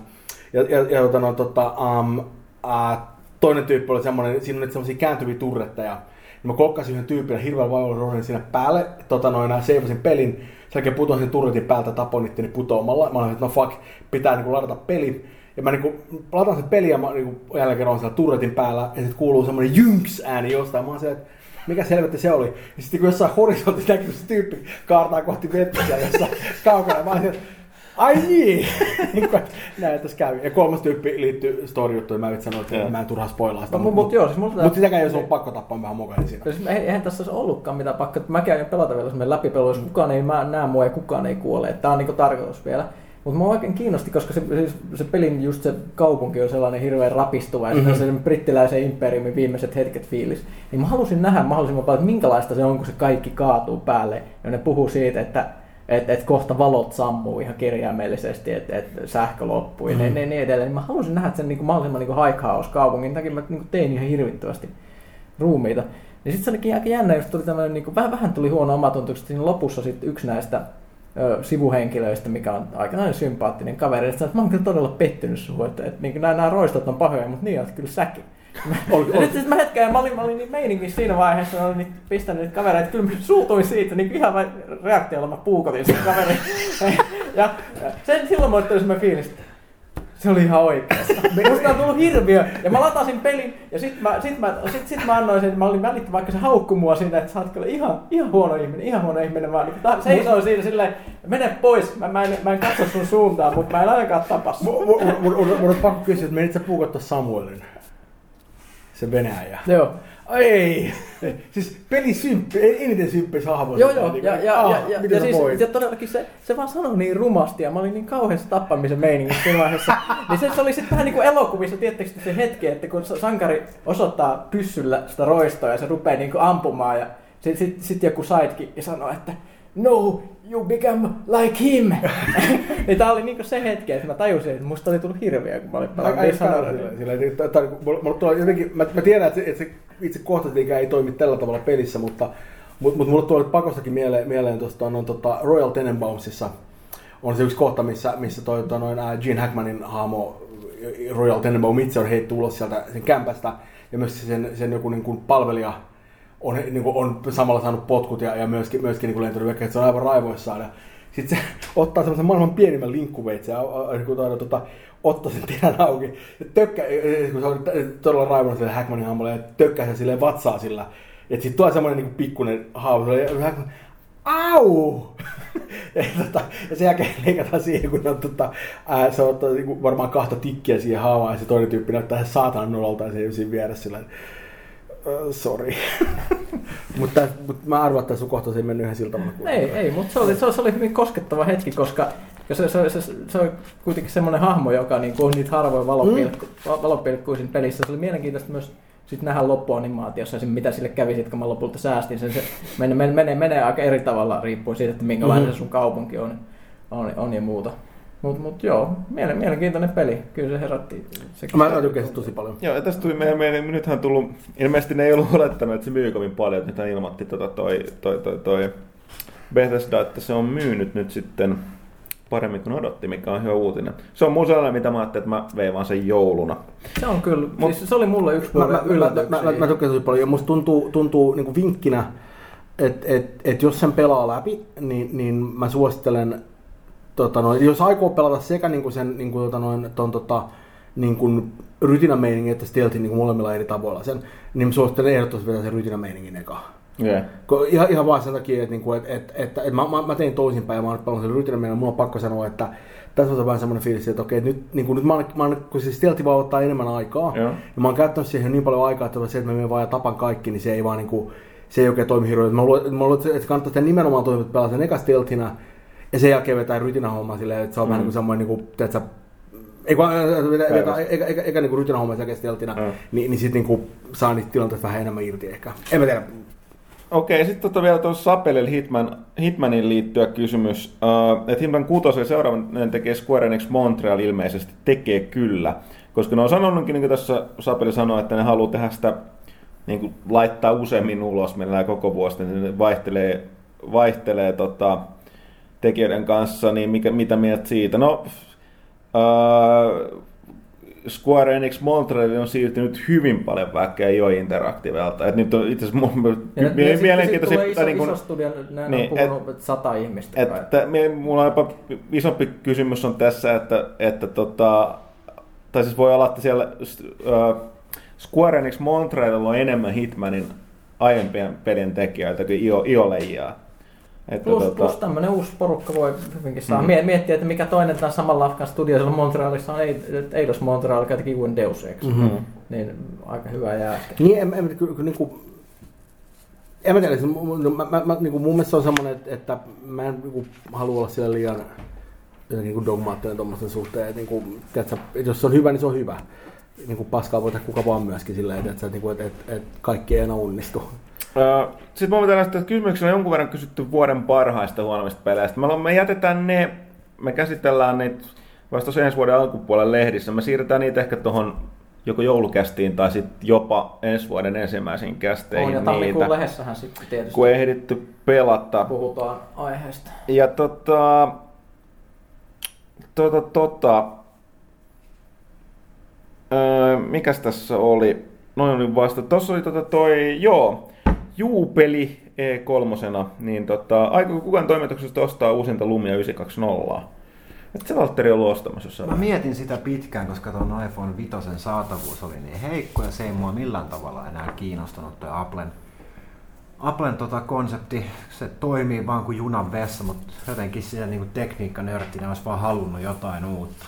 Ja, ja, ja tota, no, tota, um, uh, toinen tyyppi oli semmoinen, siinä nyt semmoisia kääntyviä turretteja. Mä kokkasin yhden tyypin hirveän vaivalla rohdin siinä päälle, tota noin, seivasin pelin. Sen jälkeen putosin sen turretin päältä, tapoin itteni putoamalla. Mä olin, että no fuck, pitää niinku ladata peli. Ja mä niinku lataan sen peli ja mä niinku jälleen kerran siellä turretin päällä. Ja sitten kuuluu semmoinen jynks ääni jostain. Mä oon se, että mikä selvetti se oli. Ja sitten kun jossain horisontissa näkyy se tyyppi kaartaa kohti vettä siellä jossain kaukana. Mä olin, että Ai niin! Niin [laughs] Näin tässä kävi. Ja kolmas tyyppi liittyy story-juttuun. Mä en sano, että Joo. mä en turhaa spoilaa sitä. No, mut- mut joo, siis mulla- Mutta sitäkään ei ollut pakko tappaa vähän mukana siinä. Koska siis eihän tässä olisi ollutkaan mitään pakko. Mä käyn pelata vielä semmoinen läpipelu, jos kukaan ei mä näe mua ja kukaan ei kuole. Tämä on niinku tarkoitus vielä. Mutta mua oikein kiinnosti, koska se, se, se pelin just se kaupunki on sellainen hirveän rapistuva ja mm-hmm. se brittiläisen imperiumin viimeiset hetket fiilis. Niin mä halusin nähdä mahdollisimman paljon, että minkälaista se on, kun se kaikki kaatuu päälle. Ja ne puhuu siitä, että että et kohta valot sammuu ihan kirjaimellisesti, että et sähkö loppuu ja mm. niin, niin edelleen. Niin mä halusin nähdä sen niin kuin mahdollisimman niin high kaupungin takia mä niin kuin tein ihan hirvittävästi ruumiita. Niin sitten se olikin aika jännä, jos tuli tämmöinen, niin kuin, vähän, vähän tuli huono omatunto, kun siinä lopussa sitten yksi näistä ö, sivuhenkilöistä, mikä on aika sympaattinen kaveri, että että mä oon kyllä todella pettynyt suhun, että, että niin nämä, nämä roistot on pahoja, mutta niin olet kyllä säkin. Ja oli- nyt sitten mä hetken, ja mä olin, mä olin niin meininkissä siinä vaiheessa, mä olin niin pistänyt niitä kavereita, että kyllä mä suutuin siitä, niin ihan vain reaktiolla mä puukotin sen kaverin. ja ja sen, silloin mulle tuli semmoinen fiilis, se oli ihan oikeassa. Musta on tullut hirviö. Ja mä latasin pelin ja sit mä, sit mä, sit, sit mä annoin sen, mä olin välittänyt, vaikka se haukkui mua siinä, että sä oot kyllä ihan, ihan huono ihminen, ihan huono ihminen. Mä niin, seisoin siinä silleen, mene pois, mä, mä, en, mä en katso sun suuntaan, mutta mä en ainakaan tapa sua. Mun mun- mun- mun on pakko kysyä, että menit sä puukottaa Samuelin? Se Venäjä. Joo. Ei! [laughs] Siis peli symppi, eniten symppis hahmo. Joo, joo, ja, ja, ah, ja, ja, ja, siis, voit? ja todellakin se, se vaan sanoi niin rumasti ja mä olin niin kauheassa tappamisen meiningissä siinä vaiheessa. [laughs] niin se, se oli sitten vähän niin kuin elokuvissa, tiettekö te se hetki, että kun sankari osoittaa pyssyllä sitä roistoa ja se rupeaa niin kuin ampumaan ja sitten sit, sit joku sidekick sanoo, että no, you become like him. [laughs] niin tää oli niinku se hetki, että mä tajusin, että musta oli tullut hirviä, kun mä olin sillä, sillä, sillä, mulla, mulla jotenkin, mä, mä tiedän, että se, että se itse kohta ei toimi tällä tavalla pelissä, mutta mut, mut mulle tulee pakostakin mieleen, mieleen tuosta no, tota Royal Tenenbaumsissa. On se yksi kohta, missä, missä toi, toi noin, äh, Gene Hackmanin hahmo Royal Tenenbaum itse on heitty ulos sieltä sen kämpästä. Ja myös sen, sen joku niin kuin palvelija on, niin kuin, on samalla saanut potkut ja, ja myöskin, myöskin niin lentänyt että se on aivan raivoissaan. Ja sitten se [laughs] ottaa semmoisen maailman pienimmän linkkuveitsen ja niin kuin, aina, tota, ottaa sen terän auki ja tökkä, kun se on todella raivonnut sille Hackmanin hahmolle ja tökkää sen silleen vatsaa sillä. Ja sitten tulee semmoinen niin pikkuinen haavu. Ja Hackman, au! [laughs] ja, tota, ja sen jälkeen [laughs] leikataan siihen, kun on, tota, ää, se ottaa niin varmaan kahta tikkiä siihen haavaan ja se toinen tyyppi näyttää saatanan nololta ja se ei siinä vieressä sillä sorry. [laughs] mutta, mutta mä arvan, että sun kohtaus ei mennyt ihan siltä tavalla. kuin- Ei, ei, mutta se oli, se, oli- se oli hyvin koskettava hetki, koska koska se, se, se, se on kuitenkin semmoinen hahmo, joka niin on niitä harvoin valopilkku, mm. valopilkkuja siinä pelissä. Se oli mielenkiintoista myös sitten nähdä loppuanimaatiossa, se, mitä sille kävi, sit, kun mä lopulta säästin sen. Se menee, menee, menee, aika eri tavalla riippuen siitä, että minkälainen mm-hmm. se sun kaupunki on, on, on ja muuta. Mutta mut, joo, mielen, mielenkiintoinen peli. Kyllä se herätti. Se Mä, mä tykkäsin tosi paljon. Joo, ja tästä tuli meidän, meidän, nythän on tullut, ilmeisesti ne ei ollut olettanut, että se myy kovin paljon, että nythän ilmoitti tota toi, toi, toi, toi Bethesda, että se on myynyt nyt sitten paremmin kuin odotti, mikä on hyvä uutinen. Se on mun sellainen, mitä mä ajattelin, että mä veivaan sen jouluna. Se on kyllä, Mut- siis se oli mulle yksi Mä, mä, mä, mä, yllätyksiä. mä, mä tykkäsin tosi paljon ja musta tuntuu, tuntuu niin kuin vinkkinä, että et, et jos sen pelaa läpi, niin, niin mä suosittelen, tota noin, jos aikoo pelata sekä niin kuin sen niin kuin, tota noin, ton, tota, niin kuin rytinämeiningin että stealthin niin kuin molemmilla eri tavoilla sen, niin suosittelen ehdottomasti vetää sen rytinämeiningin eka. Yeah. Ihan, ihan vaan sen takia, että, niinku, että, että, että, että mä, mä, mä, tein toisinpäin ja mä oon paljon sen rytinämeiningin, mulla on pakko sanoa, että tässä on vähän semmoinen fiilis, että okei, nyt, niin kuin, nyt mä, oon, mä oon, kun se stealthi vaan ottaa enemmän aikaa, Joo. ja mä oon käyttänyt siihen niin paljon aikaa, että se, että mä menen vaan ja tapan kaikki, niin se ei vaan niinku, se ei oikein toimi hirveän. Mä luulen, mä luulen, että kannattaa sitä nimenomaan toimia, että pelaa sen eka stealthina, ja sen jälkeen vetää rytinähomma silleen, että se on mm. vähän niin kuin semmoinen, niin kuin, tiedätkö, ei kun äh, vetää, vetää eikä, eikä, eikä niin rytinähomma sen jälkeen stealthina, Mm. niin, niin sitten niin saa niitä tilanteita vähän enemmän irti ehkä. En mä tiedä. Okei, sitten tota vielä tuossa Sapelille Hitman, Hitmanin liittyä kysymys. Uh, että Hitman 6 seuraavan tekee Square Enix Montreal ilmeisesti tekee kyllä. Koska ne on sanonutkin, niin kuin tässä Sapeli sanoi, että ne haluaa tehdä sitä, niin kuin laittaa useammin ulos, mennään koko vuosi, niin ne vaihtelee, vaihtelee tota, tekijöiden kanssa, niin mikä, mitä mieltä siitä? No, uh, Square Enix Montreal on siirtynyt hyvin paljon väkeä jo interaktiivelta. Et nyt on itse asiassa mun- Ja mie- ja mielenkiintoisia... iso, niin kuin- iso studio, näin niin, on puhunut, että sata ihmistä. että me, mulla on jopa isompi kysymys on tässä, että, että tota, tai siis voi olla, että siellä äh, Square Enix Montreal on enemmän Hitmanin aiempien pelien tekijöiltä kuin Io, Ioleijaa. Että Plus, tota, plus tämmöinen uusi porukka voi hyvinkin saa Mhm. mm-hmm. miettiä, että mikä toinen tämän saman lafkan studio siellä Montrealissa on Eidos Montreal, joka teki uuden Deus Ex. Mhm. mm. Niin aika hyvä jäästä. Niin, en, en, kyllä, niin kuin, en mä tiedä, siis mun- no, mä, mä, mä, niin kuin mun mielestä se on semmoinen, että, että mä en niin kuin, halua olla siellä liian jotenkin niin kuin dogmaattinen tuommoisten suhteen. Että, niin kuin, tiedätkö, että jos se on hyvä, niin se on hyvä. Niin kuin paskaa voi tehdä kuka vaan myöskin silleen, että, että, niin kuin, että, että, että kaikki ei aina onnistu. Sitten mä voin että kysymyksiä on jonkun verran kysytty vuoden parhaista huonommista peleistä. Me, me jätetään ne, me käsitellään niitä vasta ensi vuoden alkupuolen lehdissä. Me siirretään niitä ehkä tuohon joko joulukästiin tai sitten jopa ensi vuoden ensimmäisiin kästeihin On ja tammikuun niitä, lehdessähän sitten tietysti kun ehditty pelata. puhutaan aiheesta. Ja tota, tota, tota, öö, mikäs tässä oli? Noin oli vasta. Tuossa oli tota toi, joo, Juupeli E3, niin tota, aiko kukaan toimituksesta ostaa uusinta Lumia 920? Et se Valtteri ollut ostamassa jossain Mä vaiheessa. mietin sitä pitkään, koska tuon iPhone 5 saatavuus oli niin heikko ja se ei mua millään tavalla enää kiinnostanut toi Applen, Applen tota konsepti. Se toimii vaan kuin junan vessa, mutta jotenkin siinä niinku tekniikkanörttinä olisi vaan halunnut jotain uutta.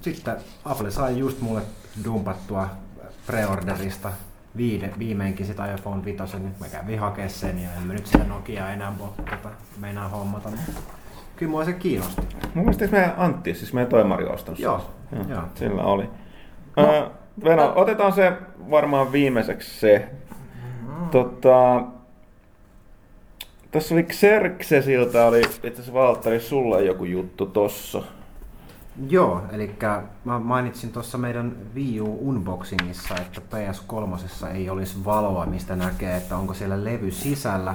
Sitten Apple sai just mulle dumpattua preorderista viide, viimeinkin sitä iPhone 5, nyt mä kävin hakea sen ja en mä nyt sitä Nokia enää tota, meinaa hommata. mutta Kyllä mua se kiinnosti. Mun mielestä meidän Antti, siis meidän toimari ostanut? Joo, Joo, joo. Sillä oli. No, öö, Veno, otetaan se varmaan viimeiseksi se. Tota, Tässä oli Xerxesiltä, oli itse asiassa Valtteri, sulla joku juttu tossa. Joo, eli mä mainitsin tuossa meidän Wii U unboxingissa, että PS3 ei olisi valoa, mistä näkee, että onko siellä levy sisällä.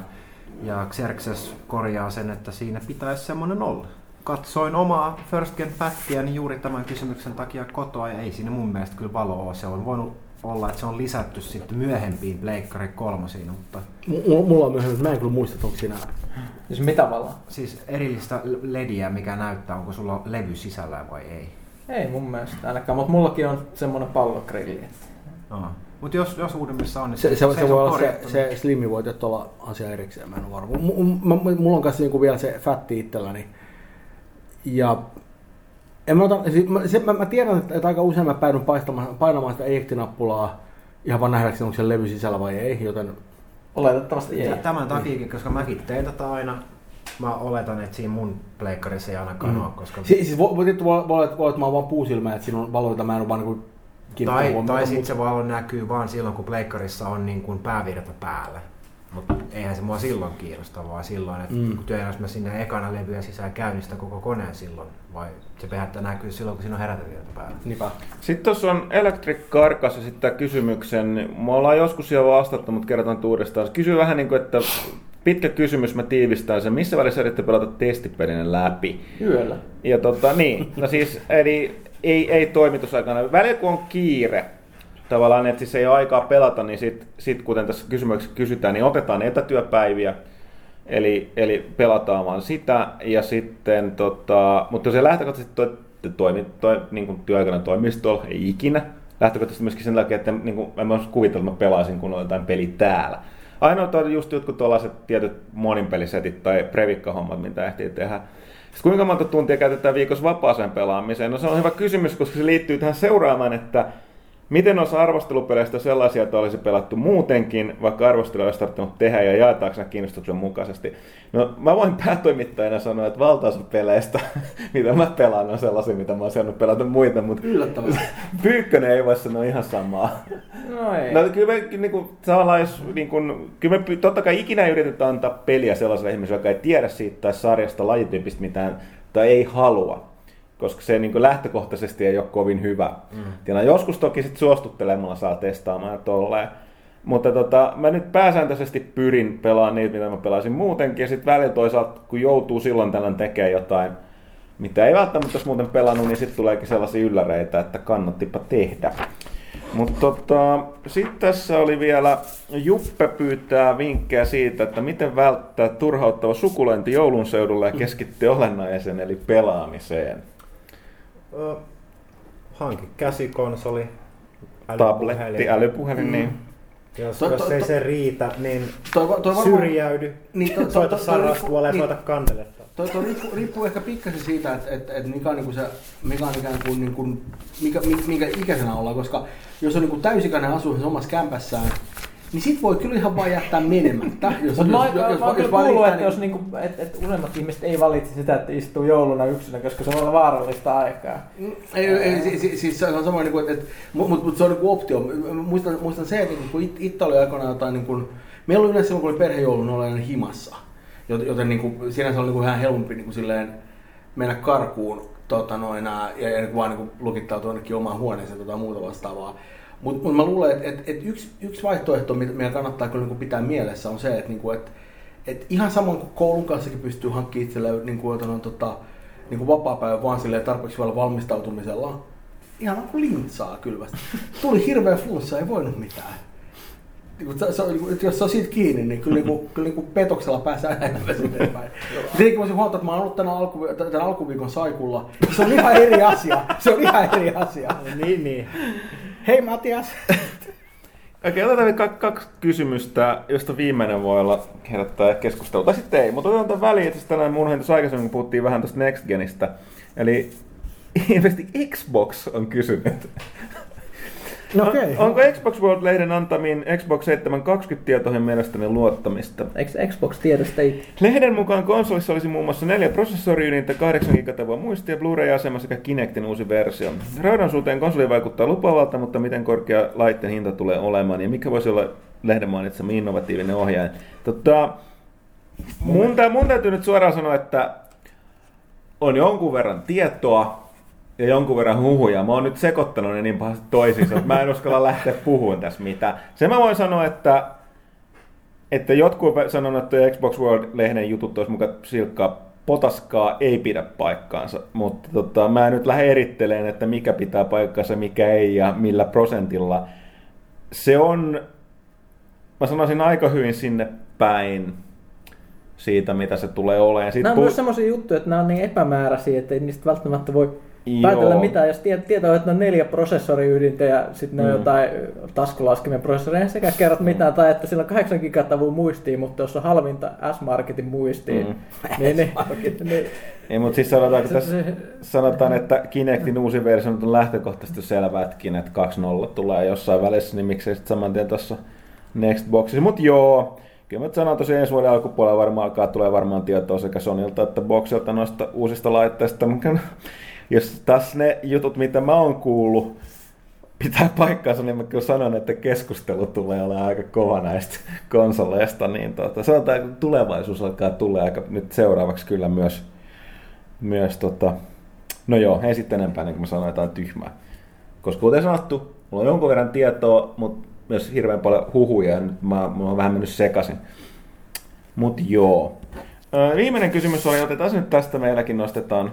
Ja Xerxes korjaa sen, että siinä pitäisi semmoinen olla. Katsoin omaa First Gen Packiani juuri tämän kysymyksen takia kotoa ja ei siinä mun mielestä kyllä valoa ole. Se on voinut olla, että se on lisätty sitten myöhempiin Pleikkari kolmosiin, mutta M- mulla on myöhemmin, mä en kyllä muista, että onko siinä... Siis mitä valoa? siis erillistä lediä, mikä näyttää, onko sulla levy sisällä vai ei. Ei mun mielestä ainakaan, mutta mullakin on semmonen pallogrilli. että- No. Mutta jos, jos uudemmissa on, niin Se, se, se, on voi olla se, se Slimi voi olla asia erikseen, mä en ole varma. M- m- m- mulla on kanssa niinku vielä se fatti itselläni. Ja en mä, ota, siis mä, se, mä, mä, tiedän, että, että aika usein mä päädyn paistamaan, painamaan sitä ejectinappulaa ihan vaan nähdäkseni, onko se levy sisällä vai ei, joten Oletettavasti ei. Tämän takia, koska mäkin teen tätä aina, mä oletan, että siinä mun pleikkarissa ei ainakaan Mm. ole, koska... Si- siis voi, voi, voi, voi, voi, että mä oon vaan puusilmä, että siinä on valoita, mä en ole vaan niin kiinnittänyt Tai, tai mutta- sitten se valo näkyy vaan silloin, kun pleikkarissa on niin kuin päävirta päällä. Mutta eihän se mua silloin kiinnosta, vaan silloin, että Mm. kun työnnäs mä sinne ekana levyä sisään käynnistä koko koneen silloin, vai se periaatteessa näkyy silloin, kun siinä on herätevirta päällä. Niinpä. Sitten tuossa on Electric Carcass esittää kysymyksen. Me ollaan joskus jo vastattu, mutta kerrotaan uudestaan. Kysyy vähän niin kuin, että pitkä kysymys, mä tiivistän sen. Missä välissä yritte pelata testipelinen läpi? Yöllä. Ja tota, niin, no siis, eli ei, ei toimitusaikana. Välillä kun on kiire, tavallaan, että siis ei ole aikaa pelata, niin sit, sit kuten tässä kysymyksessä kysytään, niin otetaan etätyöpäiviä, eli, eli pelataan vaan sitä, ja sitten, tota, mutta se lähtökohtaisesti toi, toimi, toi, niin kuin työaikana toimistolla, ei ikinä, lähtökohtaisesti myöskin sen takia, että niin kuin, en olisi kuvitellut, että mä pelaisin kun on jotain peli täällä. Ainoa on just jotkut tuollaiset tietyt moninpelisetit tai previkkahommat, mitä ehtii tehdä. Sitten kuinka monta tuntia käytetään viikossa vapaaseen pelaamiseen? No se on hyvä kysymys, koska se liittyy tähän seuraamaan, että miten osa arvostelupeleistä sellaisia, että olisi pelattu muutenkin, vaikka arvostelu olisi tarvinnut tehdä ja jaetaanko ne kiinnostuksen mukaisesti. No mä voin päätoimittajana sanoa, että valtaosa peleistä, [laughs] mitä mä pelaan, on sellaisia, mitä mä oon saanut pelata muita, mutta Yllättävää. [laughs] Pyykkönen ei voi sanoa ihan samaa. No ei. No kyllä me niin kuin, jos, niin kuin, kyllä me totta kai ikinä ei yritetä antaa peliä sellaiselle ihmiselle, joka ei tiedä siitä tai sarjasta lajityypistä mitään tai ei halua. Koska se niin lähtökohtaisesti ei ole kovin hyvä. Mm. Ja joskus toki sit suostuttelemalla saa testaamaan ja tolleen. Mutta tota, mä nyt pääsääntöisesti pyrin pelaamaan niitä, mitä mä pelasin muutenkin. Ja sitten välillä toisaalta, kun joutuu silloin tällöin tekemään jotain, mitä ei välttämättä olisi muuten pelannut, niin sitten tuleekin sellaisia ylläreitä, että kannattipa tehdä. Mutta tota, sitten tässä oli vielä, Juppe pyytää vinkkejä siitä, että miten välttää turhauttava sukulointi joulun seudulla ja keskittyä olennaiseen, eli pelaamiseen. Ö, Hanki käsikonsoli, Tabletti, älypuhelin, mm. niin. Jos, To- jos to- ei to- se riitä, niin Toi, toi varmaan- syrjäydy, Niin, to- to- soita ja niin. soita kandeletta. Toi, toi riippuu, riippuu ehkä pikkasen siitä, että, että, että mikä on, niin kuin se, mikä on ikään kuin, niin kuin mikä, mi- minkä ikäisenä ollaan, koska jos on niin kuin täysikäinen asuu siinä omassa kämpässään, niin sit voi kyllä ihan vaan jättää menemättä. Jos, Mutta mä, jos, oon- jos, mä jos kuullut, että jos niinku, et, et useimmat ihmiset ei valitse sitä, että istuu jouluna yksinä, koska se voi olla vaarallista aikaa. Ei, ei, si- si- siis se on sama, niin kuin, että, mutta mut, mut se on niin optio. Mä Muistan, muistan se, että niin kun it, itse oli aikoinaan jotain, niin kuin, meillä oli yleensä silloin, kun oli perhejoulu, niin oli himassa. Joten, joten niin kuin, sinänsä oli niin kuin ihan helpompi niin kuin silleen, mennä karkuun tota, noin, ja, ja niin kuin vaan niin kuin lukittautua jonnekin omaan huoneeseen tai muuta vastaavaa. Mutta mut mä luulen, että et, et yksi, yksi vaihtoehto, mitä meidän kannattaa kyllä niin kuin pitää mielessä, on se, että niin kuin, et, et ihan samoin kuin koulun kanssakin pystyy hankkimaan itselleen niin kuin, jotain, tota, niin kuin vapaa-päivä vaan silleen tarpeeksi vielä valmistautumisella. Ihan kuin lintsaa kylmästi. Tuli hirveä flunssa, ei voinut mitään. Niin kuin, se, se, on niin jos se on siitä kiinni, niin kyllä, niin kuin, kyllä niin kuin petoksella pääsee aina eteenpäin. Tietenkin voisin huomata, että mä oon ollut tänä, alku, tämän alkuviikon saikulla. Se on ihan eri asia. Se on ihan eri asia. Niin, niin. Hei Matias! [laughs] Okei, otetaan vielä kak- kaksi kysymystä, josta viimeinen voi olla herättää keskustelua. Tai sitten ei, mutta otetaan tämän väliin. Itse asiassa tänään mun tuossa aikaisemmin kun puhuttiin vähän tuosta Next Genistä. Eli [laughs] ilmeisesti Xbox on kysynyt. No okei. On, onko Xbox World-lehden antamiin Xbox 720 tietoihin mielestäni luottamista? Eikö Xbox tiedä sitä itse? Lehden mukaan konsolissa olisi muun muassa neljä prosessoriydintä, 8 gigatavua muistia, Blu-ray-asema sekä Kinectin uusi versio. Raudan suhteen konsoli vaikuttaa lupaavalta, mutta miten korkea laitteen hinta tulee olemaan ja mikä voisi olla lehden mainitsema innovatiivinen ohjaaja? Tota, Mun, mun täytyy nyt suoraan sanoa, että on jonkun verran tietoa ja jonkun verran huhuja. Mä oon nyt sekoittanut ne niin pahasti toisiinsa, että mä en uskalla lähteä puhumaan tässä mitään. Se mä voin sanoa, että, että jotkut on sanonut, että Xbox World-lehden jutut olisi mukaan silkkaa potaskaa ei pidä paikkaansa, mutta tota, mä nyt lähde erittelemään, että mikä pitää paikkansa, mikä ei ja millä prosentilla. Se on, mä sanoisin aika hyvin sinne päin siitä, mitä se tulee olemaan. Siitä Nämä on puh- myös semmoisia juttuja, että nämä on niin epämääräisiä, että ei niistä välttämättä voi. Päätellä mitään. Jos tie- tietää, että ne on neljä prosessoriydintä ja sitten ne on Mm. jotain taskulaskimen prosessoria, ei sekä kerrot mitään. Tai että sillä on 8 gigatavua muistia, mutta jos on halvinta S-Marketin muistia, Mm. niin, niin, niin, Ei, mutta siis sanotaan, että se, tässä se, sanotaan, että Kinectin uusi versio on lähtökohtaisesti selvää, että Kinect 2.0 tulee jossain välissä, niin miksei sitten saman tien tuossa Nextboxissa. Mutta joo, kyllä mä sanon tosiaan ensi vuoden alkupuolella varmaan alkaa tulee varmaan tietoa sekä Sonilta että Boxilta noista uusista laitteista. Mutta Jos taas ne jutut, mitä mä oon kuullut, pitää paikkaansa, niin mä kyllä sanon, että keskustelu tulee olla aika kova näistä konsoleista, niin tota, sanotaan, että tulevaisuus alkaa tulla aika nyt seuraavaksi kyllä myös, myös tota, no joo, ei sitten enempää, niin kuin mä sanoin, jotain tyhmää. Koska kuten sanottu, mulla on jonkun verran tietoa, mutta myös hirveän paljon huhuja, ja nyt mä, mä oon vähän mennyt sekaisin. Mut joo. Viimeinen kysymys oli, otetaan nyt tästä meilläkin nostetaan,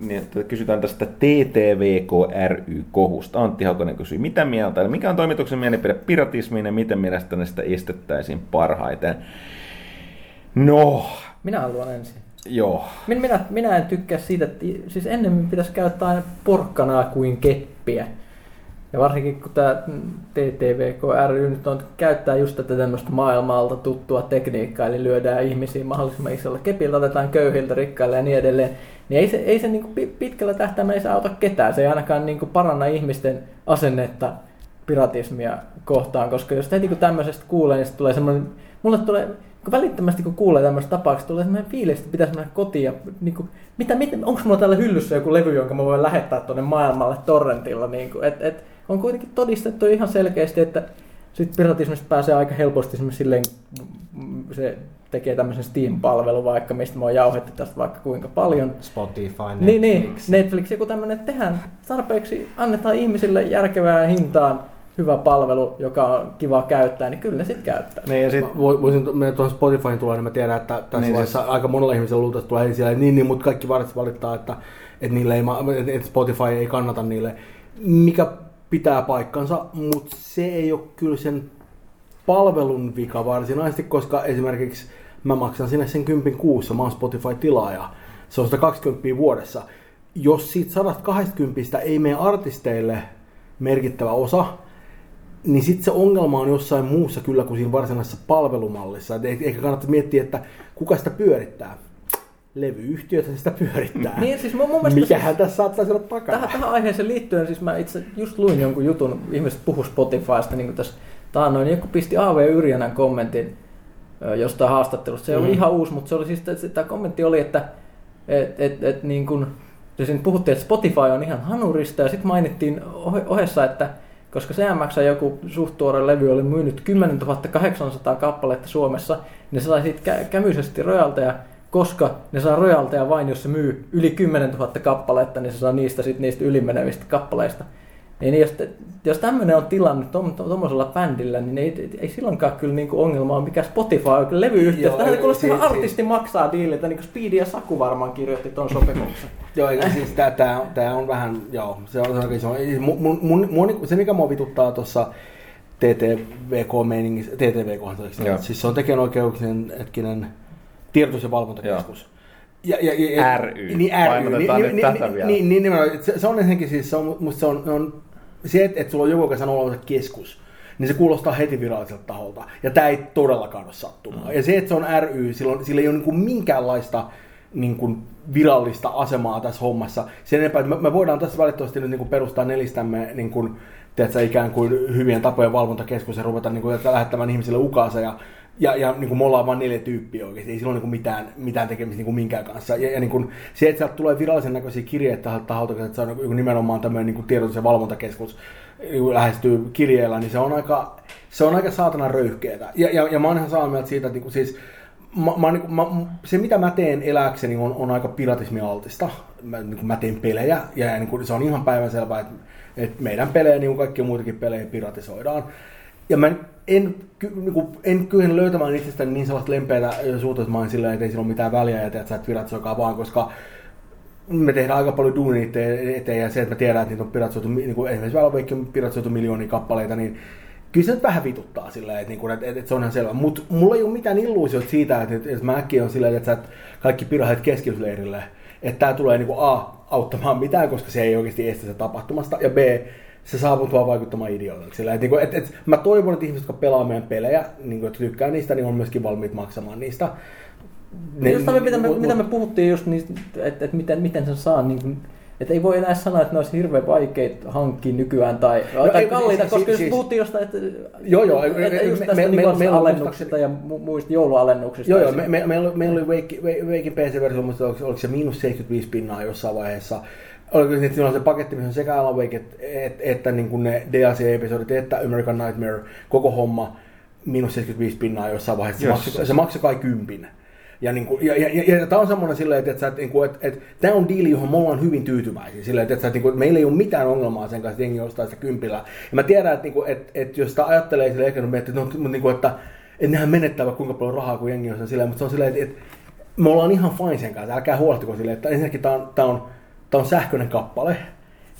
niin että kysytään tästä TTVK ry-kohusta. Antti Haukonen kysyy, mitä mieltä, eli mikä on toimituksen mielipide piratismiin ja miten mielestäni sitä estettäisiin parhaiten? No, minä haluan ensin. joo. Min- Minä, minä en tykkää siitä, että siis ennemmin pitäisi käyttää aina porkkanaa kuin keppiä. Ja varsinkin kun tämä TTVK ry nyt on, käyttää just tätä tämmöistä maailmalta tuttua tekniikkaa, eli lyödään ihmisiä mahdollisimman isolla kepillä, otetaan köyhiltä rikkaille ja niin edelleen, niin ei se, ei se niinku pi- pitkällä tähtäimellä auta ketään. Se ei ainakaan niinku paranna ihmisten asennetta piratismia kohtaan, koska jos heti kun tämmöisestä kuulee, niin tulee semmoinen, mulle tulee, kun välittömästi kun kuulee tämmöistä tapauksesta, tulee semmoinen fiilis, että pitäisi mennä kotiin ja niin kuin, mitä, mitä, onko mulla täällä hyllyssä joku levy, jonka mä voin lähettää tuonne maailmalle torrentilla, niin kuin, et, et, on kuitenkin todistettu ihan selkeästi, että sit piratismista pääsee aika helposti silleen, mm, se tekee tämmöisen Steam-palvelun vaikka, mistä mä oon jauhettu tästä vaikka kuinka paljon, Spotify, Netflix. niin, niin, Netflix, joku tämmöinen, että tehdään tarpeeksi, annetaan ihmisille järkevään hintaan hyvä palvelu, joka on kiva käyttää, niin kyllä ne sitten käyttää. Niin, ja sit, Mä vo- voisin mennä tuohon Spotifyin tulee, niin mä tiedän, että tässä Niin, vaiheessa siis- aika monella ihmisellä luultavasti tulee siellä, niin, niin, mutta kaikki varmasti valittaa, että, että, niille ei, että Spotify ei kannata niille, mikä pitää paikkansa, mutta se ei ole kyllä sen palvelun vika varsinaisesti, koska esimerkiksi mä maksan sinne sen 10 kuussa, mä oon Spotify-tilaaja, se on 120 vuodessa. Jos siitä 120 ei mene artisteille merkittävä osa, niin sitten se ongelma on jossain muussa kyllä kuin siinä varsinaisessa palvelumallissa. Et ei- Eikä kannata miettiä, että kuka sitä pyörittää. Levyyhtiöt sitä pyörittää. Niin, siis mun, mun mielestä Mikähän tässä saattaisi olla takana? Tähän, tähän aiheeseen liittyen, siis mä itse just luin jonkun jutun, ihmiset puhu Spotifysta, niin kuin tässä taannoin, niin joku pisti A.V. Yrjänän kommentin jostain haastattelusta. Se oli Mhm. ihan uusi, mutta se oli siis, että tämä kommentti oli, että et, et, et, niin se siinä puhuttiin, että Spotify on ihan hanurista, ja sitten mainittiin ohe- ohessa, että koska CMX joku suht tuore levy oli myynyt 10 800 kappaletta Suomessa, niin se sai siitä kä- kämyisesti rojalteja, koska ne saa rojalteja vain, jos se myy yli 10 000 kappaletta, niin se saa niistä, sit niistä ylimenevistä kappaleista. Niin jos, te- jos tämmöinen on tilanne tuommoisella bändillä, niin ei, ei, ei silloinkaan kyllä niinku ongelma ole mikä Spotify on kyllä levyyhtiö. Tähän ei, kuulostaa siis- ihan artisti maksaa diililtä, niin kuin Speedy ja Saku varmaan kirjoitti tuon sopimuksen. [laughs] Joo, eikä siis tää, tää, on- tää on vähän, joo, se on, se on, se, on mun, mun, mun, mun, se mikä mua vituttaa tuossa TTVK-meiningissä, TTVK, Joo. siis se on tekijänoikeuksien hetkinen tiedotus- ja valvontakeskus. Ja, ja, ja, ja, RY. Niin, ry. Niin, niin, tätä niin, vielä. Niin, niin, nimenomaan. se, se on ensinnäkin siis, se on, musta se on, on se, että, että sulla on joku, joka sanoo olevansa keskus, niin se kuulostaa heti viralliselta taholta. Ja tämä ei todellakaan ole sattumaa. Mm. Ja se, että se on ry, sillä, on, sillä ei ole niin minkäänlaista niin kuin virallista asemaa tässä hommassa. Sen enempää, että me, me voidaan tässä välittömästi nyt niin kuin perustaa nelistämme niin kuin, tiedätkö, ikään kuin hyvien tapojen valvontakeskus ja ruveta niin kuin, lähettämään ihmisille ukaansa ja ja, ja niin kuin me ollaan vain neljä tyyppiä oikeasti, ei sillä ole niin kuin mitään, mitään tekemistä niin kuin minkään kanssa. Ja, ja niin kuin se, että sieltä tulee virallisen näköisiä kirjeitä taholta, että se on joku nimenomaan tämmöinen niin kuin tiedotus- ja valvontakeskus niin kuin lähestyy kirjeellä, niin se on aika, se on aika saatana röyhkeetä. Ja, ja, ja mä oon ihan samaa mieltä siitä, että niin kuin siis mä, mä, niin, mä, se mitä mä teen eläkseni on, on aika piratismialtista. Mä, niin kuin mä teen pelejä ja niin kuin, se on ihan päivänselvää, että, että meidän pelejä, niin kuin kaikki muitakin pelejä, piratisoidaan. Ja mä en, ky, niin kuin, en kykene löytämään itsestäni niin sellaista lempeätä suutta, että mä oon silleen, että ei sillä ole mitään väliä ja että sä et piratisoikaan vaan, koska me tehdään aika paljon duunia eteen ja se, että me tiedään, että niitä on piratsoitu, niin esimerkiksi Valveikki on piratsoitu miljoonia kappaleita, niin kyllä se vähän vituttaa silleen, että, niin että, että, että se on ihan selvä. Mutta mulla ei ole mitään illuusioita siitä, että, että, että mä äkkiä on silleen, että, että kaikki pirahat keskitysleirille, että tämä tulee niin kuin A, auttamaan mitään, koska se ei oikeasti estä se tapahtumasta, ja B, se saa mut vaan vaikuttamaan idiootilta. Sillä, että, että, että, mä toivon, että ihmiset, jotka pelaa meidän pelejä, niin kuin, että tykkää niistä, niin on myöskin valmiit maksamaan niistä. Ne, Jostain me, mitä, me, mitä me puhuttiin just niistä, että, että miten, miten sen saa niin kuin, että ei voi enää sanoa, että ne olisi hirveän vaikeita hankkia nykyään tai, no, tai kalliita, siis, koska siis, jos puhuttiin jostain, että, joo, joo, että just tästä me, me, me, alennuksista ja muista joulualennuksista. Joo, joo, me, me, meillä me oli Weikin PC-versio, mutta oliko, oliko se miinus 75 pinnaa jossain vaiheessa. Oliko se, että on se paketti, missä on sekä Alan Wake, että, että, että niin kuin ne DLC-episodit, että American Nightmare, koko homma, miinus 75 pinnaa jossain vaiheessa. Se maksoi, se maksoi kai kympin. Ja, niin kuin, ja, ja, ja, ja tämä on semmoinen silleen, että, että, että, että, että, että tämä on diili, johon me ollaan hyvin tyytyväisiä. Silleen, että, että, että, että, että meillä ei ole mitään ongelmaa sen kanssa, että jengi ostaa sitä kympillä. Ja mä tiedän, että, että, että, että jos sitä ajattelee silleen, ehkä, että, että, että, että, että, että nehän menettävät kuinka paljon rahaa, kuin jengi ostaa silleen, mutta se on silleen, että, että me ollaan ihan fine sen kanssa, älkää huolehtiko silleen, että ensinnäkin tämä on, tämä on, tämä on sähköinen kappale.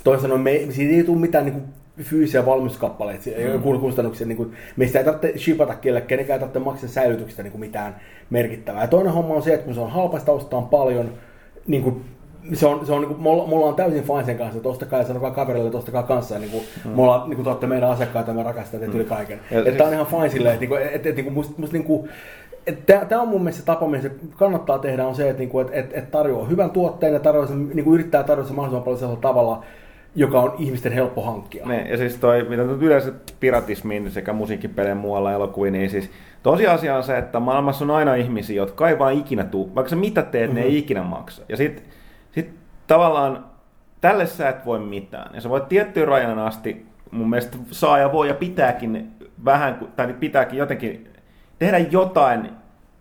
Toisin sanoen, me, siitä ei tule mitään niin kuin, fyysisiä valmistuskappaleita, mm. kustannuksia, niin kuin, mistä ei tarvitse shipata kellekään, kenenkään ei tarvitse maksaa säilytyksestä niin kuin mitään merkittävää. Ja toinen homma on se, että kun se on halpasta, ostaa paljon, niin kuin, se on, se on niin kuin, me ollaan täysin fine sen kanssa, että ostakaa ja sanokaa kaverille, että ostakaa kanssa. Niin kuin, mm. me ollaan, niin kuin, te olette meidän asiakkaita me rakastamme teitä mm. yli kaiken. Ja, että siis... Tämä on ihan fine silleen, että, että, että, että niin musta, musta niin kuin, Tämä on mun mielestä se tapa, millä se kannattaa tehdä, on se, että, niinku, että, että, että tarjoaa hyvän tuotteen ja tarjoaa sen, niin kuin yrittää tarjota sen mahdollisimman paljon sellaisella tavalla, joka on ihmisten helppo hankkia. Ne, ja siis toi, mitä nyt yleensä piratismiin sekä musiikkipelien muualla elokuviin, niin siis tosiasia on se, että maailmassa on aina ihmisiä, jotka ei vaan ikinä tuu, vaikka sä mitä teet, mm-hmm. ne ei mhm. ikinä maksa. Ja sit, sit tavallaan tälle sä et voi mitään. Ja sä voit tiettyyn rajan asti, mun mielestä saa ja voi ja pitääkin vähän, tai pitääkin jotenkin tehdä jotain,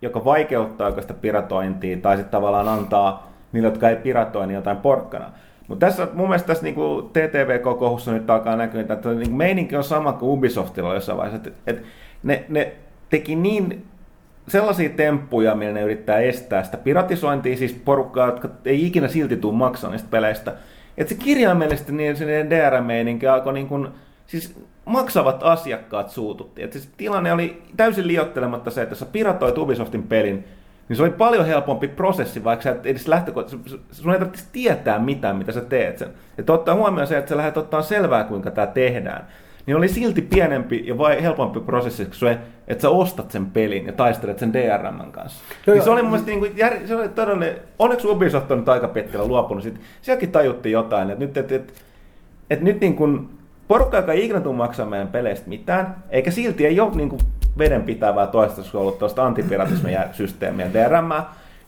joka vaikeuttaa sitä piratointia, tai sitten tavallaan antaa niille, jotka ei piratoi, niin jotain porkkana. Mutta tässä mun mielestä tässä niinku TTV-kokohussa nyt alkaa näkyä, että niinku meininki on sama kuin Ubisoftilla jossain vaiheessa. Että et ne, ne teki niin sellaisia temppuja, millä ne yrittää estää sitä piratisointia, siis porukkaa, jotka ei ikinä silti tule maksaa niistä peleistä. Että se kirjaimellisesti niin se DRM-meininki alkoi niin kuin, siis maksavat asiakkaat suututti. Että siis tilanne oli täysin liottelematta se, että jos sä piratoit Ubisoftin pelin, niin se oli paljon helpompi prosessi, vaikka sä et edes lähtökohtaisesti, sun ei tarvitse tietää mitään, mitä sä teet sen. Että ottaa huomioon se, että sä lähdet ottaa selvää, kuinka tämä tehdään. Niin oli silti pienempi ja vai helpompi prosessi, se, että sä ostat sen pelin ja taistelet sen DRM kanssa. Joo, niin se oli mun mielestä niin kuin, jär, se oli todellinen, onneksi Ubisoft on nyt aika pitkällä luopunut, sit, sielläkin tajuttiin jotain, että nyt, että, että, että nyt niin kuin, porukka, joka ei ikinä tule maksaa meidän peleistä mitään, eikä silti ei ole niin kuin vedenpitävää ollut tuosta antipiratismisysteemiä DRM,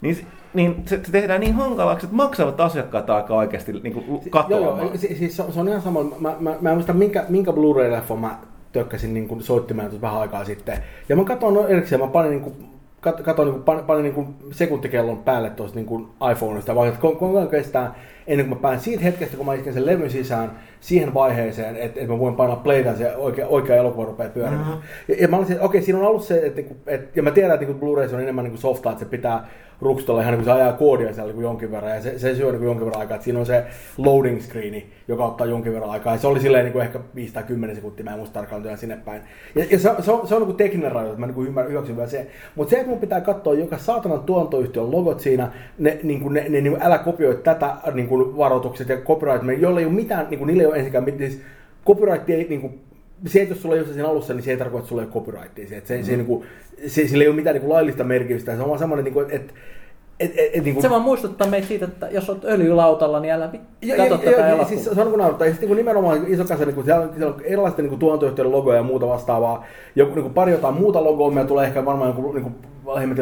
niin, niin se, se, tehdään niin hankalaksi, että maksavat asiakkaat alkaa oikeasti niin kuin katoamaan. Joo, joo, siis, siis se on ihan sama. Mä, mä, mä en muista, minkä, minkä Blu-ray-leffon mä tökkäsin niin kuin soittimeen vähän aikaa sitten. Ja mä katsoin erikseen, mä panin niin kuin katsoin, niin panin, panin niin sekuntikellon päälle tuosta niin iPhoneista, vaan että kuinka kestää ennen kuin mä pääsen siitä hetkestä, kun mä isken sen levyn sisään, siihen vaiheeseen, että, että mä voin painaa playtä ja se oikea, oikea elokuva rupeaa pyörimään. Mm-hmm. Ja, ja, mä olisin, että okei, siinä on ollut se, että, että, että ja mä tiedän, että niin Blu-rays on enemmän niin softaa, että se pitää rukstolla ihan niin kuin se ajaa koodia siellä niin jonkin verran ja se, se syö niin jonkin verran aikaa, että siinä on se loading screeni, joka ottaa jonkin verran aikaa ja se oli silleen niin kuin ehkä 5 tai 10 sekuntia, mä en muista tarkkaan sinne päin. Ja, ja se, se, on, se on niin kuin tekninen rajoite, mä niin kuin ymmärrän, hyväksyn vielä se. Mutta se, että mun pitää katsoa joka saatanan tuontoyhtiön logot siinä, ne, niin kuin, ne, ne, niin kuin, älä kopioi tätä niin kuin varoitukset ja copyright, joilla ei ole mitään, niin kuin, niillä ei ole ensinkään mitään, siis copyright ei niin kuin, se, että jos sulla ei ole siinä alussa, niin se ei tarkoita, että sulla ei ole copyrightia. Se, se, mm. se, niin kuin, se, sillä ei ole mitään niin kuin, laillista merkitystä. Se on vaan semmoinen, niin kuin, että et, et, et, niin kuin... Se vaan muistuttaa meitä siitä, että jos olet öljylautalla, niin älä katso tätä jo, elokuvaa. Siis se on kun naurata. Ja sitten niin nimenomaan iso kanssa, niin siellä, siellä on erilaisten niin tuontoyhtiöiden logoja ja muuta vastaavaa. Joku, niin kuin pari jotain muuta logoa, meillä tulee ehkä varmaan joku niin kuin,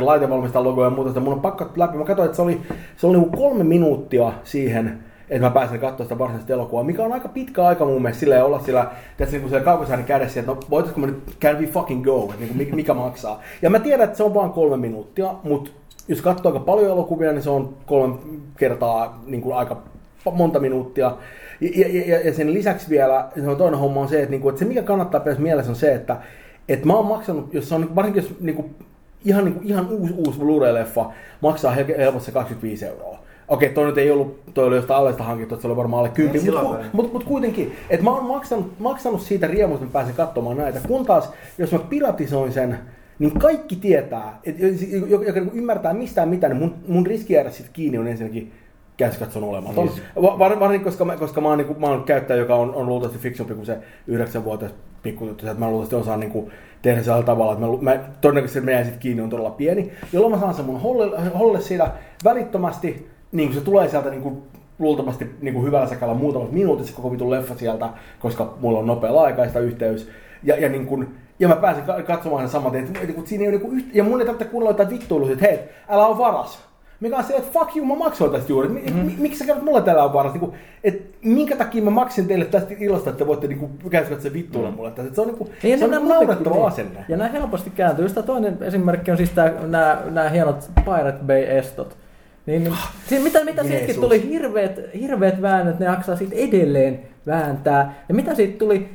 laitevalmistaa logoja ja muuta. Sitä mun on pakko läpi. Mä katsoin, että se oli, se oli niin kuin kolme minuuttia siihen, että mä pääsen katsomaan sitä varsinaista elokuvaa, mikä on aika pitkä aika mun mielestä silleen olla sillä, tiedätkö, niin siellä kaukosäärin kädessä, että no voitaisiko mä nyt, can we fucking go, että niin kuin, mikä, maksaa. Ja mä tiedän, että se on vain kolme minuuttia, mutta jos katsoo aika paljon elokuvia, niin se on kolme kertaa niin kuin aika monta minuuttia. Ja, ja, ja, ja sen lisäksi vielä se on toinen homma on se, että, niin kuin, että se mikä kannattaa päästä mielessä on se, että, että mä oon maksanut, jos on varsinkin jos niin kuin, ihan, niin kuin, ihan uusi, uusi Blu-ray-leffa maksaa helposti 25 euroa. Okei, toi nyt ei ollut, toi oli jostain alleista hankittu, että se oli varmaan alle 10, mutta ku, mut, mut kuitenkin, että mä oon maksanut, maksanut siitä riemusta, että mä pääsen katsomaan näitä, kun taas, jos mä piratisoin sen, niin kaikki tietää, että joka, joka ymmärtää mistään mitään, niin mun, mun riski jäädä sitten kiinni on ensinnäkin käsikatson olematon. Varsinkin, var, var, koska, mä, koska mä oon, niin kuin, mä oon käyttäjä, joka on, on luultavasti fiksumpi kuin se 9-vuotias pikkujuttuja, että mä luultavasti osaan niin kuin, tehdä sillä tavalla, että mä, mä todennäköisesti meidän sitten kiinni on todella pieni, jolloin mä saan sen mun holle, holle siellä välittömästi, niin kuin se tulee sieltä niin kuin, luultavasti niin kuin hyvällä sekalla muutamassa minuutissa koko vitun leffa sieltä, koska mulla on nopea laikaista yhteys, ja, ja niin kuin, ja mä pääsin katsomaan sen saman tien, että, että, että siinä ei ole niin yhtä, ja mun ei tarvitse kuunnella jotain vittuilua, että hei, älä ole varas. Mikä on se, että fuck you, mä maksoin tästä juuri. Mi- mm. Miksi sä kerrot mulle täällä on varas? Niin kuin, et minkä takia mä maksin teille tästä ilosta, että te voitte niin kuin, käydä se vittuilla mulle tästä. Se on, niin kuin, Niin, se on nämä niin naurettava muutenkin- asenne. Ja nämä helposti kääntyy. Tää toinen esimerkki on siis tää, nämä, nämä hienot Pirate Bay-estot. Niin, niin, siinä, mitä, mitä siitäkin tuli? Hirveet, hirveet väännöt, ne jaksaa siitä edelleen vääntää. Ja mitä siitä tuli?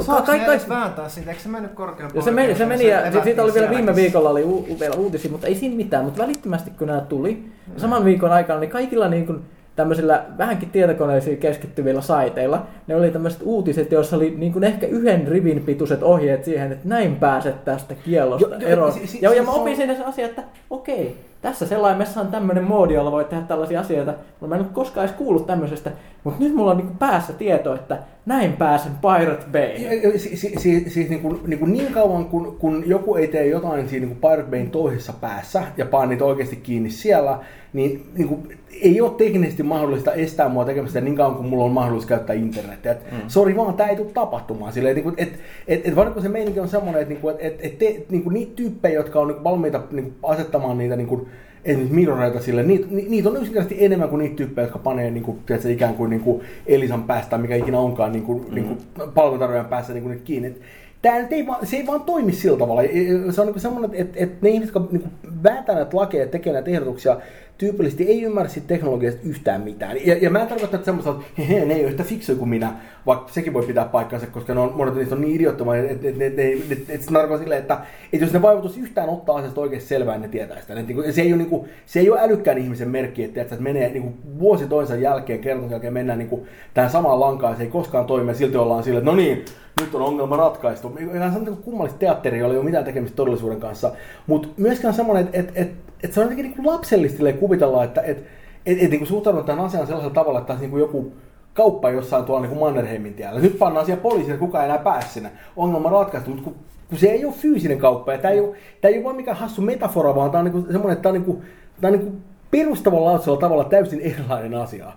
Saatko ne edes vääntää siitä? Eikö se mennyt korkeampaan? Ja se meni, se meni ja sit siitä oli vielä viime viikolla oli u, vielä uutisia, mutta ei siinä mitään. Mutta välittömästi kun nämä tuli, ja saman viikon aikana, niin kaikilla niin kuin tämmöisillä vähänkin tietokoneisiin keskittyvillä saiteilla, ne oli tämmöiset uutiset, joissa oli niin kuin ehkä yhden rivin pituiset ohjeet siihen, että näin pääset tästä kiellosta Jo- jo- eroon. si- si- ja, ja siis mä se opin siinä sen asian, että okei, tässä selaimessa on tämmöinen moodi, jolla voi tehdä tällaisia asioita. Mutta mä en ole koskaan edes kuullut tämmöisestä, mutta nyt mulla on niin päässä tieto, että näin pääsen Pirate Bay. Ja si- si- si- Siis niin, kuin, niin, kuin niin kauan, kun, kun joku ei tee jotain siinä niin kuin Pirate Bayn toisessa päässä ja paa niitä oikeasti kiinni siellä, niin, niin kuin, ei ole teknisesti mahdollista estää mua tekemästä niin kauan, kun mulla on mahdollisuus käyttää internetiä. Mm. Sori vaan, tämä ei tule tapahtumaan. Silleen, niin kuin, et, et, et, kun se meininki on semmoinen, että, niin kuin, et, et, te, niin kuin niitä tyyppejä, jotka on niin kuin valmiita niin kuin asettamaan niitä niin kuin, esimerkiksi mirroreita sille, niitä, ni- niitä on yksinkertaisesti enemmän kuin niitä tyyppejä, jotka panee niin kuin, tiedätkö, ikään kuin, niin kuin Elisan päästä, mikä ikinä onkaan niin kuin, mm. niin kuin palveluntarjoajan päässä niin kuin, kiinni. Et Tämä ei vaan, se ei vaan toimi sillä tavalla. Se on niin semmoinen, että, että ne ihmiset, jotka niin vääntää näitä lakeja ja tekee näitä ehdotuksia, tyypillisesti ei ymmärrä siitä teknologiasta yhtään mitään. Ja, ja mä en tarkoita, että semmoista, että he, he, ne ei ole yhtä fiksuja kuin minä, vaikka sekin voi pitää paikkansa, koska ne on, monet niistä on niin idiottomia, että, että, että, että, että se tarkoittaa silleen, että, että jos ne vaikutus yhtään ottaa asiasta oikeasti selvää, niin ne tietää sitä. Että, niin kuin, se, ei ole, niin kuin, se ei ole älykkään ihmisen merkki, että, että menee kuin, vuosi toisen jälkeen, kerran jälkeen mennään kuin, tähän samaan lankaan, se ei koskaan toimi, ja silti ollaan silleen, että no niin, nyt on ongelma ratkaistu. Ihan semmoinen kuin kummallista teatteria, jolla ei ole mitään tekemistä todellisuuden kanssa. Mutta myöskään semmoinen, että et, et, et se on jotenkin niin lapsellista silleen kuvitella, että et, et, et, niin suhtaudun tähän asiaan sellaisella tavalla, että niin kuin joku kauppa jossain tuolla niin kuin Mannerheimin tiellä. Nyt pannaan siellä poliisi, että kukaan ei enää pääse sinne. Ongelma ratkaistu, mutta kun, kun se ei ole fyysinen kauppa, ja tämä ei ole, tämä ei ole vain mikään hassu metafora, vaan tämä on niin semmoinen, että tämä on, niin kuin, tämä on niin kuin perustavanlaatuisella tavalla täysin erilainen asia.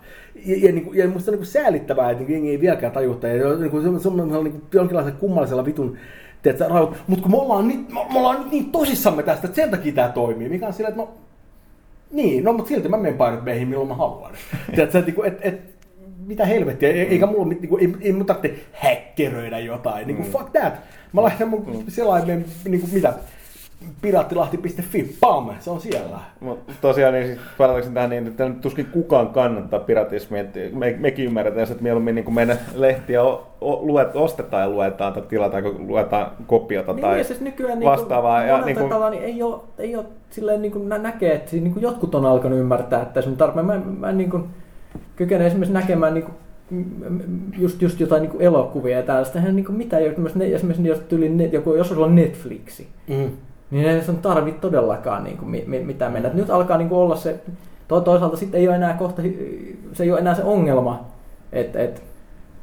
Ja, ja, niin kuin, ja musta on niin kuin säälittävää, että niin jengi ei vieläkään tajutta. Ja niin kuin, semmoinen niin jonkinlaisella kummallisella vitun mutta kun me ollaan, nyt, me, me ollaan nyt niin tosissamme tästä, että sen takia tämä toimii. Mikä on silleen, että no, niin, no mutta silti mä menen Pirate Bayhin milloin mä haluan. [laughs] Tiedätkö, että et, et, mitä helvettiä, e- eikä mulla, mit- niinku, ei, ei mun tarvitse häkkeröidä jotain, niinku fuck that. Mä laitan mun selaimen, niinku mitä, piraattilahti.fi, pam, se on siellä. Mut tosiaan niin siis tähän niin, että tuskin kukaan kannattaa piratismia. Me, mekin ymmärretään, että mieluummin niin meidän lehtiä o, o, luet, ostetaan ja luetaan tai tilataan, kun luetaan kopiota Niin, tai siis nykyään vastaavaa. Niin ja niin kuin, tavalla, niin ei ole, ei ole silleen niin kuin nä- näkee, että niin kuin jotkut on alkanut ymmärtää, että se on tarpeen. Mä, mä en niin kuin, kykene esimerkiksi näkemään niin kuin, just, just jotain niin elokuvia ja tällaista. Eihän niin kuin mitään, jos, ne, esimerkiksi jos, tyyli, net, joku, jos sulla on Netflixi, Mm. Niin ei sun tarvitse todellakaan niin kuin, mi, mi, mitään mennä. Et nyt alkaa niin kuin olla se, to, toisaalta sitten ei ole enää kohta, se ei ole enää se ongelma, että et,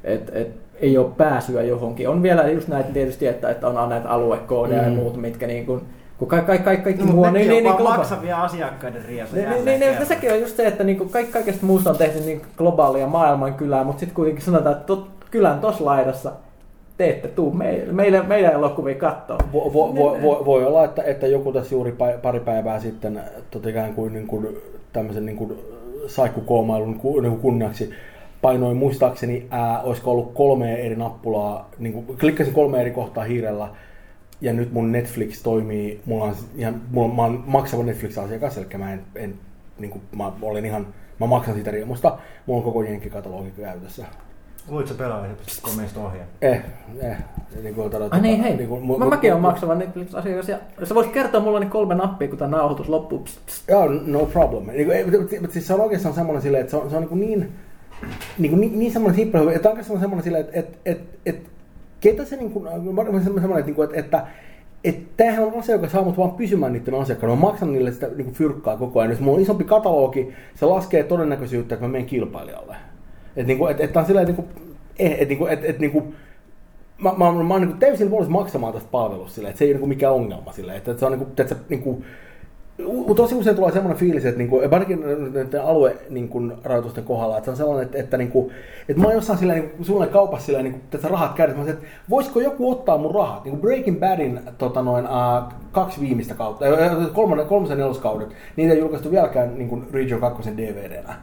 et, et, ei ole pääsyä johonkin. On vielä just näitä tietysti, että, että on näitä aluekoodeja mm. ja muut, mitkä niin kuin, kun kaikki, kaikki, kaikki, kaikki No, muu mutta on niin, niin, niin globa- maksavia asiakkaiden riesa. niin, niin, niin, niin, sekin on just se, että niinku kaikki, kaikesta muusta on tehty niin globaalia maailmankylää, mutta sitten kuitenkin sanotaan, että tot, kylän tuossa laidassa te ette tuu meille, meidän, meidän elokuvia katsoa. Vo, vo, vo, vo, voi olla, että, että joku tässä juuri pa- pari päivää sitten tota ikään kuin, niin kuin tämmöisen niin kuin saikkukoomailun ku, niin kunniaksi painoin muistaakseni, ää, olisiko ollut kolme eri nappulaa, niin kuin, klikkasin kolme eri kohtaa hiirellä, ja nyt mun Netflix toimii, mulla on ihan, mulla, mä oon maksava Netflix-asiakas, eli mä en, en niin kuin, mä olin ihan, mä maksan siitä riemusta, mulla on koko jenkkikatalogi käytössä. Luit sä pelaajia, pystytkö meistä ohjaa? Eh, eh. Niin kuin, tota, Ai niin, hei. niin kuin, mä, mäkin olen maksava Netflix-asiakas. Ja sä voisit kertoa mulle niin kolme nappia, kun tämä nauhoitus loppuu. Pst, pst. Joo, no problem. Niin, kuin, ei, mutta, mutta siis se on oikeastaan semmoinen silleen, että se on, se on niin, niin, niin, kuin, niin, niin semmoinen simppeli, että on oikeastaan semmoinen silleen, että, että, että, että ketä se niin kuin, semmoinen, että, että, että että tämähän on asia, joka saa mut vaan pysymään niiden asiakkaana. Mä maksan niille sitä niin kuin fyrkkaa koko ajan. Jos mulla on isompi katalogi, se laskee todennäköisyyttä, että mä menen kilpailijalle. Että niin kuin, et, et, on silleen, että, et, et, et, et, et, niin kuin, mä, mä, mä, mä oon niin täysin valmis maksamaan tästä palvelusta silleen, että se ei ole niin mikään ongelma silleen, että, se on niin kuin, että se, niin kuin, tosi usein tulee semmoinen fiilis, että niinku, ainakin näiden alue niin rajoitusten kohdalla, että se on sellainen, että, että, niinku, että mä oon jossain sillä niin sulle kaupassa sillä niin että rahat kädessä, että voisiko joku ottaa mun rahat? Niin Breaking Badin tota noin, uh, kaksi viimeistä kautta, kolmannen, kolmasen neloskaudet, niitä ei julkaistu vieläkään niin kuin Region 2 DVDnä.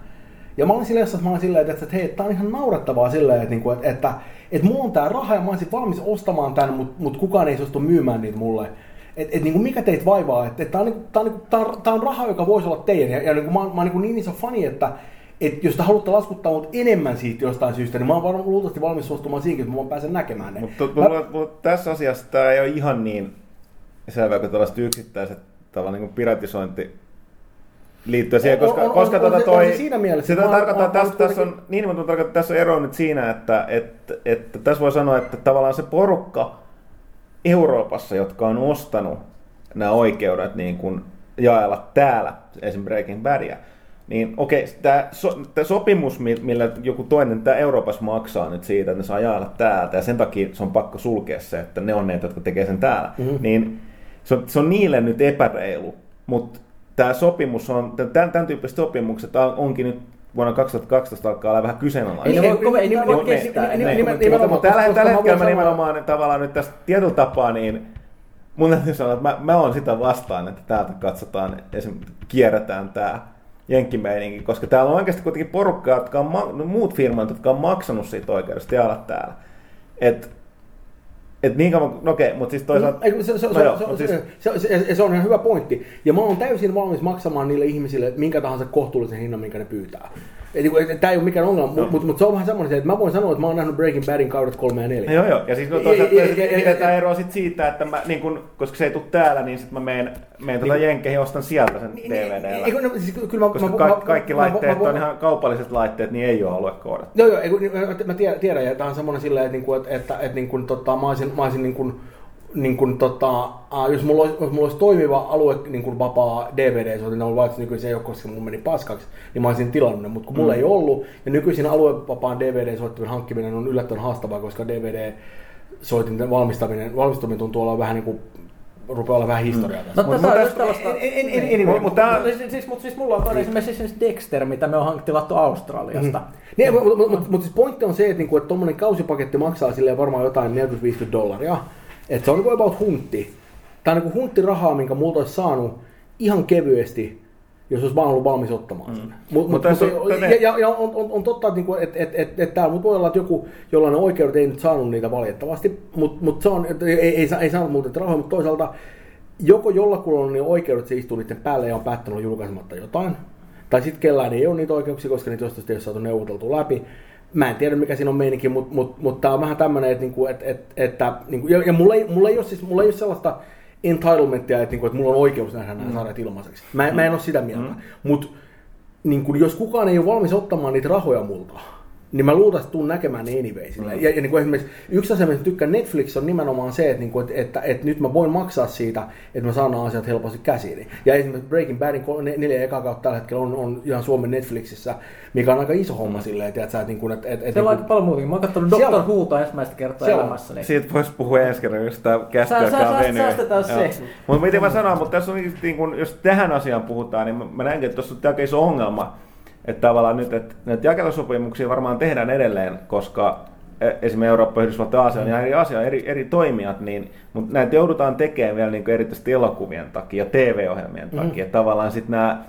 Ja mä olin sillä jossain, mä olin silleen, että, että hei, tää on ihan naurettavaa silleen, että, että, että, että, että mulla on tää raha ja mä olisin valmis ostamaan tän, mutta mut kukaan ei suostu myymään niitä mulle että et, niin mikä teitä vaivaa, että et, tämä on, niinku, tää on, niinku, tää on, tää on raha, joka voisi olla teidän. Ja, ja niin mä, mä oon niin, niin iso fani, että et jos te haluatte laskuttaa mut enemmän siitä jostain syystä, niin mä oon varmaan luultavasti valmis suostumaan siihen, että mä pääsen näkemään ne. Mutta mä... Tässä asiassa tämä ei ole ihan niin selvä kuin tällaiset yksittäiset tavallaan niin piratisointi liittyen siihen, koska, on, on, koska on, tuota toi, on siinä mielessä, sitä tarkoittaa, tässä, tässä on, niin, mutta tarkoittaa, tässä on ero nyt siinä, että, että, että tässä voi sanoa, että tavallaan se porukka, Euroopassa, jotka on ostanut nämä oikeudet niin kuin jaella täällä, esimerkiksi Breaking Badia, niin okei, okay, tämä, so, tämä sopimus, millä joku toinen tämä Euroopassa maksaa nyt siitä, että ne saa jaella täältä, ja sen takia se on pakko sulkea se, että ne on ne, jotka tekee sen täällä, mm-hmm. niin se on, se on niille nyt epäreilu, mutta tämä sopimus on, tämän, tämän tyyppiset sopimukset onkin nyt vuonna 2012 alkaa olla vähän kyseenalaista. Ei, ei, ei, ei voi kestää. Mutta tällä hetkellä mä nimenomaan tavallaan nyt tästä tietyllä tapaa, niin mun täytyy sanoa, että mä, mä oon sitä vastaan, että täältä katsotaan, esimerkiksi kierretään tämä jenkkimeininki, koska täällä on oikeasti kuitenkin porukkaa, jotka on, no, muut firmat, jotka on maksanut siitä oikeudesta ja olla täällä. Et et niin kauan, no okei, mutta siis toisaalta... Ei, se, se, no joo, se, siis... se, se, se, se, on ihan hyvä pointti. Ja mä oon täysin valmis maksamaan niille ihmisille minkä tahansa kohtuullisen hinnan, minkä ne pyytää. Niinku, Tämä ei ole mikään ongelma, no. mutta mut se on vähän semmoinen, että mä voin sanoa, että mä oon nähnyt Breaking Badin kaudet 3 ja 4. Joo, joo. Ja siis no toisaalta pidetään eroa sit siitä, että mä, niin kun, koska se ei tule täällä, niin sitten mä menen, menen tuota niin, Jenkkeihin ostan sieltä sen niin, DVDllä. Niin, no, siis, kyllä mä, koska mä, ka- kaikki mä, laitteet mä, on ihan kaupalliset laitteet, niin ei ole aluekoodat. Joo, joo. Mä tiedän, ja tämä on semmoinen silleen, että, että, että, että, että niin tota, mä olisin, mä olisin niin kuin, niin kun, tota, jos, mulla olisi, jos mulla olisi toimiva alue niin kun vapaa dvd niin on vaikka nykyisin ei ole, koska mun meni paskaksi, niin mä olisin tilannut mutta kun mulla mm. ei ollut, ja nykyisin aluevapaan DVD-soittimen hankkiminen on yllättävän haastavaa, koska DVD-soitinten valmistaminen, valmistaminen tuntuu olla vähän niin kuin rupeaa olla vähän historiaa mm. tässä. No, mutta tämä on tällaista... Mutta siis, siis mulla on esimerkiksi siis Dexter, mitä me on tilattu Australiasta. Mm. Niin, mutta mut, siis pointti on se, että niinku, että tuommoinen kausipaketti maksaa silleen varmaan jotain 40-50 dollaria. Että se on niin about huntti. Tämä on niin hunttirahaa, minkä multa olisi saanut ihan kevyesti, jos olisi vaan ollut valmis ottamaan sen. Mm. Mut, mut, mut, on, ja, ja, ja on, on, on totta, että, niinku, et, et, et, et täällä voi olla, että joku, jollain on oikeudet, ei nyt saanut niitä valitettavasti, mutta mut se on, et, ei, ei, ei saanut muuten rahoja, mutta toisaalta joko jollakulla on niin oikeudet, se istuu niiden päälle ja on päättänyt julkaisematta jotain, tai sitten kellään ei ole niitä oikeuksia, koska niitä jostain ei ole saatu neuvoteltu läpi, mä en tiedä mikä siinä on meininki, mutta mut, mut tämä on vähän tämmöinen, että, niinku, et, et, että niinku, ja, ja mulla, ei, mulla, ei ole siis, mulla ei ole sellaista entitlementia, että, niinku, että mulla on oikeus nähdä nämä mm. sarjat ilmaiseksi. Mä, mm. mä en ole sitä mieltä. Mm. Mutta niinku, jos kukaan ei ole valmis ottamaan niitä rahoja multa, niin mä luultavasti tuun näkemään ne anyway. Mm. Ja, ja niin kuin esimerkiksi yksi asia, mitä tykkään Netflix on nimenomaan se, että, niin kuin, että, että, että, nyt mä voin maksaa siitä, että mä saan nämä asiat helposti käsiin. Ja esimerkiksi Breaking Badin neljä eka kautta tällä hetkellä on, on ihan Suomen Netflixissä, mikä on aika iso homma mm. silleen, että, että, niin kuin, että, että, Se on aika paljon muutakin. Mä oon katsonut Doctor Whota ensimmäistä kertaa elämässä. Niin... Siitä voisi puhua ensi kerran, jos tämä käskyä venyy. Säästetään se. Mutta miten mä sanon, mutta tässä on, niin kuin, jos tähän asiaan puhutaan, niin mä näenkin, että tuossa on aika iso ongelma että tavallaan nyt, että näitä jakelusopimuksia varmaan tehdään edelleen, koska e, esimerkiksi Eurooppa, Yhdysvallat ja Aasia on ihan eri asia, eri, eri toimijat, niin, mutta näitä joudutaan tekemään vielä niin erityisesti elokuvien takia ja TV-ohjelmien takia. Mm. Tavallaan sitten nämä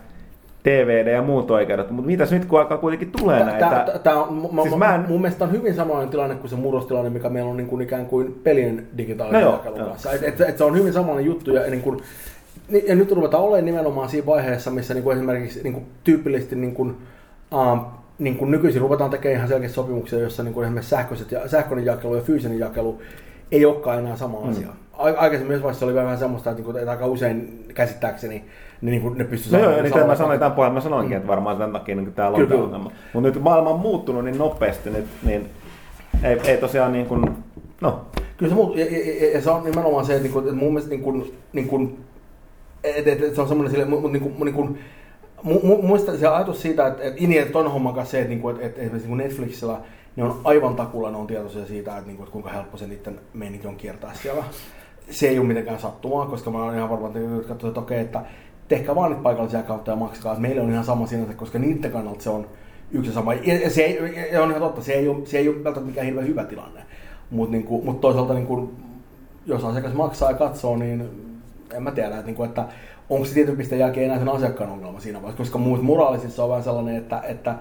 DVD ja muut oikeudet, mutta mitäs nyt kun alkaa kuitenkin tulee näitä? Tää, tää on, mä, Siis mä en- mun mielestä on hyvin samanlainen tilanne kuin se murrostilanne, mikä meillä on niin kuin ikään kuin pelien digitaalisen No jakelun joo. kanssa. Et, et, et se on hyvin samanlainen juttu ja, niin kuin, ja nyt ruvetaan olemaan nimenomaan siinä vaiheessa, missä niin kuin esimerkiksi niin kuin tyypillisesti niin kuin, uh, niin kuin nykyisin ruvetaan tekemään ihan selkeitä sopimuksia, jossa niin kuin esimerkiksi sähköiset ja, sähköinen jakelu ja fyysinen jakelu ei olekaan enää sama Mm. asia. Ai- Aikaisemmin myös vaiheessa oli vähän semmoista, että, niin kuin, että aika usein käsittääkseni ne, niin kuin, ne pystyisivät No joo, niin samalla mä sanoin tämän pohjalta, mä sanoinkin, että varmaan sen takia niin täällä on tämä ongelma. Mutta nyt maailma on muuttunut niin nopeasti nyt, niin ei, ei tosiaan niin kuin, no, Kyllä se, muut, ja, ja, ja, ja se on nimenomaan se, että, niinku, että mun mielestä niin kuin, niin kuin, että, että se on semmoinen sille, mutta niin kuin, niin kuin, mu, mu, muista se ajatus siitä, että, että, niin, että toinen homma kanssa se, että, niin kuin, että, että esimerkiksi niin kuin Netflixillä ne on aivan takulla, ne on tietoisia siitä, että, niin kuin, että kuinka helppo se niiden meininki on kiertää siellä. Se ei ole mitenkään sattumaa, koska mä olen ihan varma, että katsovat, että okei, että tehkää vaan niitä paikallisia kautta ja maksakaa. Että Meille on ihan sama sinänsä, koska niiden kannalta se on yksi ja sama. Ja se ei, ja on ihan totta, se ei ole, se ei ole välttämättä mikään hirveän hyvä tilanne. Mutta niinku, mut toisaalta niinku, jos asiakas maksaa ja katsoo, niin en mä tiedä, että, niinku, että onko se tietyn pisteen jälkeen enää sen asiakkaan ongelma siinä vaiheessa, koska muut moraalisissa on vähän sellainen, että, että,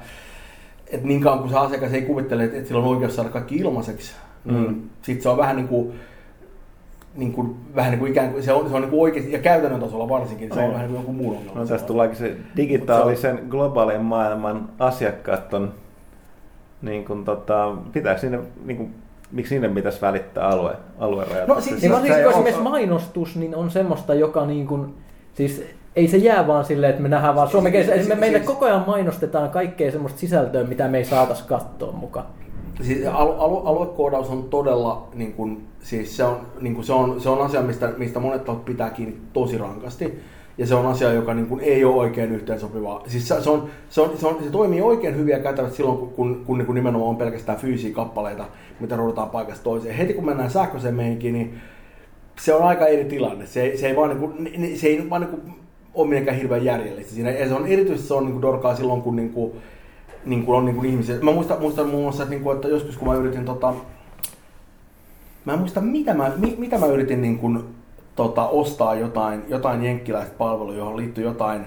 että niin kauan kuin se asiakas ei kuvittele, että, että sillä on oikeus saada kaikki ilmaiseksi, niin Mm. sit se on vähän niin kuin, niin kuin, vähän niin kuin ikään kuin, se on, se on niin kuin oikeasti, ja käytännön tasolla varsinkin, se on Niin. vähän niin kuin jonkun muun ongelma. no tästä tuleekin se digitaalisen globaalin maailman asiakkaat on, niin kuin, tota, pitääkö sinne, niin kuin, miksi sinne pitäisi välittää alue, aluerajat? No, siis- Se- varsinkin kun esimerkiksi mainostus niin on semmoista, joka niin kuin, siis ei se jää vaan silleen, että me nähdään vaan suomen siis- Siis, meille siis- koko ajan mainostetaan kaikkea semmoista sisältöä, mitä me ei saatas katsoa mukaan. Siis alu, alu, aluekoodaus on todella, niin kuin, siis se, on, niin kuin, se, on, se on asia, mistä, mistä monet tahot pitää kiinni tosi rankasti. Ja se on asia, joka niin kuin, ei ole oikein yhteensopivaa. Siis se, se, on, se, on, se, on, se toimii oikein hyvin ja käytävästi silloin, kun, kun, kun, niin nimenomaan on pelkästään fyysisiä kappaleita, mitä roudataan paikasta toiseen. Heti kun mennään sähköiseen meininkiin, niin se on aika eri tilanne. Se, se ei vaan, niin kuin, se ei vaan niin kuin, ole mitenkään hirveän järjellistä. Siinä, ja se on erityisesti se on niin kuin dorkaa silloin, kun niin kuin, niin kuin on niin kuin ihmisiä. Mä muistan, muistan muun muassa, että, niin kuin, että joskus kun mä yritin tota, Mä en muista, mitä mä, mi, mitä mä yritin niin kuin, tota, ostaa jotain, jotain jenkkiläistä palvelua, johon liittyy jotain.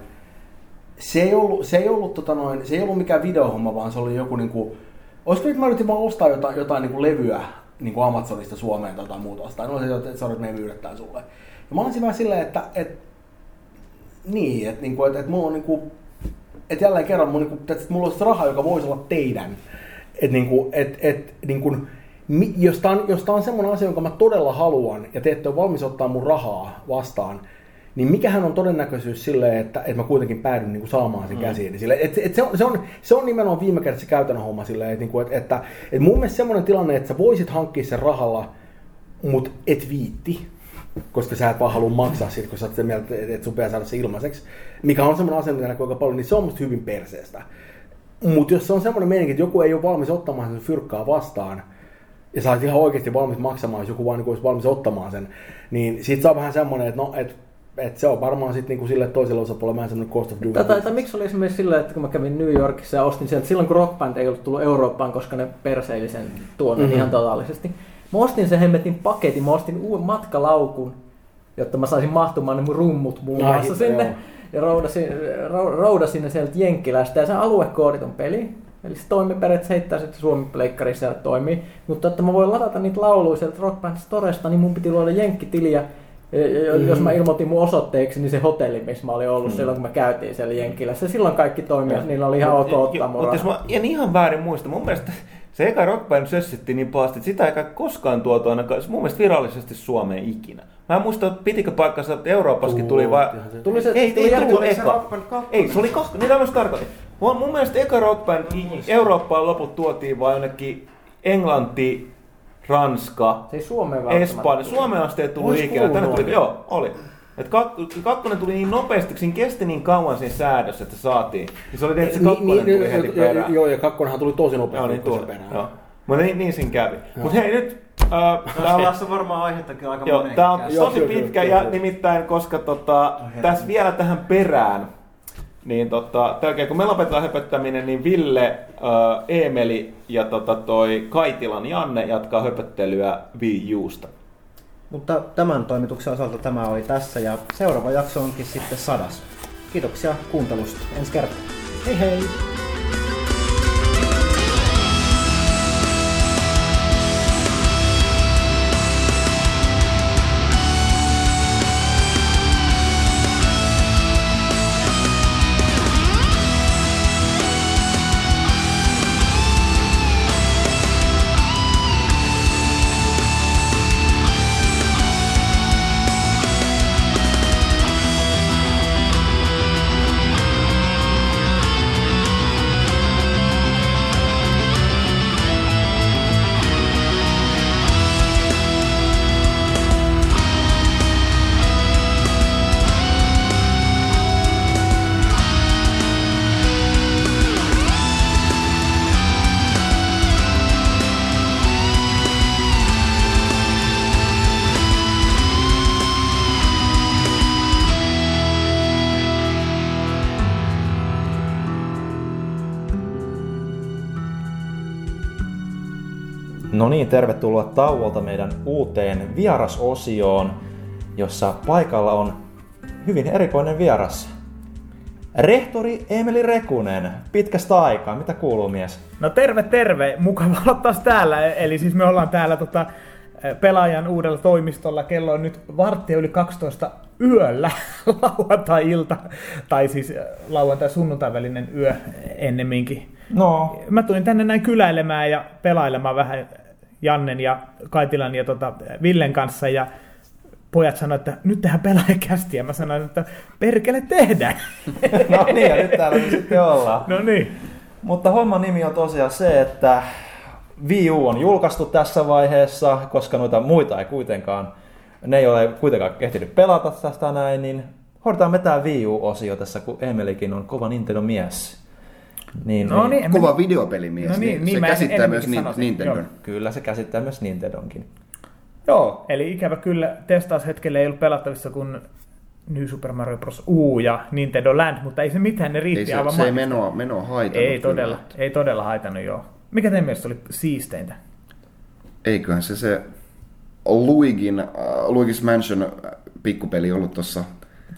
Se ei ollut, se ei ollut, tota noin, se ei ollut mikään videohomma, vaan se oli joku niin kuin, olisiko nyt mä yritin vaan ostaa jotain, jotain niin kuin levyä niin kuin Amazonista Suomeen tai jotain muuta ostaa. No se, että sä me myydetään sulle. Ja mä olin siinä vähän silleen, että, että niin, että, niin kuin, että, että mulla on niin kuin, että jälleen kerran mun, niin kuin, että mulla olisi raha, joka voisi olla teidän. Että niin kuin, et, et, niin kuin, mi- jos tämä on, jos tää on semmoinen asia, jonka mä todella haluan, ja te ette ole valmis ottaa mun rahaa vastaan, niin mikähän on todennäköisyys sille, että, että mä kuitenkin päädyn niin kuin saamaan sen käsiin. Sille, et, et se, on, se, on, se on nimenomaan viime kädessä se käytännön homma silleen, että, niin kuin, että, että, että mun mielestä semmoinen tilanne, että sä voisit hankkia sen rahalla, mutta et viitti, koska sä et vaan halua maksaa siitä, kun sä oot sitä mieltä, että että sun pitää saada se ilmaiseksi, mikä on semmoinen asia, mitä näkyy aika paljon, niin se on musta hyvin perseestä. Mutta jos se on semmoinen meininki, että joku ei ole valmis ottamaan sen fyrkkaa vastaan, ja sä oot ihan oikeasti valmis maksamaan, jos joku vaan niin olisi valmis ottamaan sen, niin siitä saa vähän semmoinen, että no, et, et se on varmaan sitten niinku sille toiselle osapuolelle vähän semmoinen cost of doing tai business. miksi oli esimerkiksi sillä, että kun mä kävin New Yorkissa ja ostin sieltä, silloin kun Rock Band ei ollut tullut Eurooppaan, koska ne perseili sen tuonne Mhm. mm-hmm. ihan totaalisesti. Mä ostin sen hemmetin paketin, mä ostin uuden matkalaukun, jotta mä saisin mahtumaan ne mun rummut muun muassa sinne. joo. Ja roudasin, rou- roudasin ne sieltä Jenkkilästä ja se aluekooditon peli. Eli se toimii periaatteessa heittää sitten Suomi Pleikkarissa ja toimii. Mutta että mä voin ladata niitä lauluja sieltä Rock Band Storesta, niin mun piti luoda jenkkitiliä. Ja, ja, Mm. jos mä ilmoitin mun osoitteeksi, niin se hotelli, missä mä olin ollut mm. silloin, kun me käytiin siellä Jenkilässä. Silloin kaikki toimii, ja niillä oli ihan ok ottaa mun Mutta jos mä en ihan väärin muista, mun mielestä se eka Rock Band sössitti niin pahasti, että sitä ei kai koskaan tuotu ainakaan mun mielestä virallisesti Suomeen ikinä. Mä en muista, pitikö paikkansa, että Euroopassakin tuli vai... Tuli se, Ei, tuli ei, tuli eka. Rock Band kakkonen? Ei, se oli kakko, niin tämä tarkoitin. Mun, mun mielestä eka Rock Band Eurooppaan loput tuotiin vain jonnekin Englanti, Ranska, Se ei Suomeen välttämättä Espanja. tullut. Suomeen asti ei tullut ikinä. Tänne kuulunut tuli, joo, oli. Et kak- kakkonen tuli niin nopeasti, kun siinä kesti niin kauan siinä säädös, että saatiin. Niin se oli tietysti se kakkonen Niin, tuli heti joo, perään. Joo, ja kakkonenhan tuli tosi Joo, nopeasti niin kun se tuli. perään. Joo. Mutta niin, niin siinä kävi. Mutta hei nyt, äh, tää on, Tässä on varmaan aihettakin aika joo, moneen tää on. Joo, tosi kyllä, pitkä kyllä, ja kyllä. nimittäin, koska tota, tässä vielä tähän perään, niin tota, tälkeen, kun me lopetetaan höpöttäminen, niin Ville, äh, Eemeli ja tota, toi Kaitilan Janne jatkaa höpöttelyä Wii Usta. Mutta tämän toimituksen osalta tämä oli tässä ja seuraava jakso onkin sitten sadas. kiitoksia kuuntelusta. Ensi kertaa. Hei hei! Niin, tervetuloa tauolta meidän uuteen vierasosioon, jossa paikalla on hyvin erikoinen vieras. Rehtori Emeli Rekunen, pitkästä aikaa. Mitä kuuluu mies? No terve, terve. Mukava olla taas täällä. Eli siis me ollaan täällä tota, pelaajan uudella toimistolla. Kello on nyt varttia yli 12 yöllä [laughs] lauantai-ilta. Tai siis äh, lauantai-sunnuntai välinen yö ennemminkin. No, Mä tulin tänne näin kyläilemään ja pelailemaan vähän Jannen ja Kaitilan ja tota Villen kanssa ja pojat sanoivat, että nyt tehdään pelaajakästi ja mä sanoin, että perkele tehdään. [laughs] no niin, ja nyt täällä me sitten ollaan. no niin. Mutta homman nimi on tosiaan se, että Wii U on julkaistu tässä vaiheessa, koska noita muita ei kuitenkaan, ne ei ole kuitenkaan ehtinyt pelata tästä näin, niin hoidetaan me tää Wii U-osio tässä, kun Emelikin on kova Nintendo-mies. Niin, No niin, en mä- Kova videopelimies, No niin, niin, niin se käsittää enemmänkin myös Nintendon. joo. Kyllä se käsittää myös Nintendonkin. Joo, eli ikävä kyllä testaushetkellä ei ollut pelattavissa kuin New Super Mario Bros. U ja Nintendo Land, mutta ei se mitään, ne riitti Ei se, aivan se ei menoa, menoa haitannut. Ei kyllä. todella, ei todella haitannut joo. Mikä teidän mielestä oli siisteintä? Eiköhän se se Luigin, uh, Luigi's Mansion pikkupeli ollut tuossa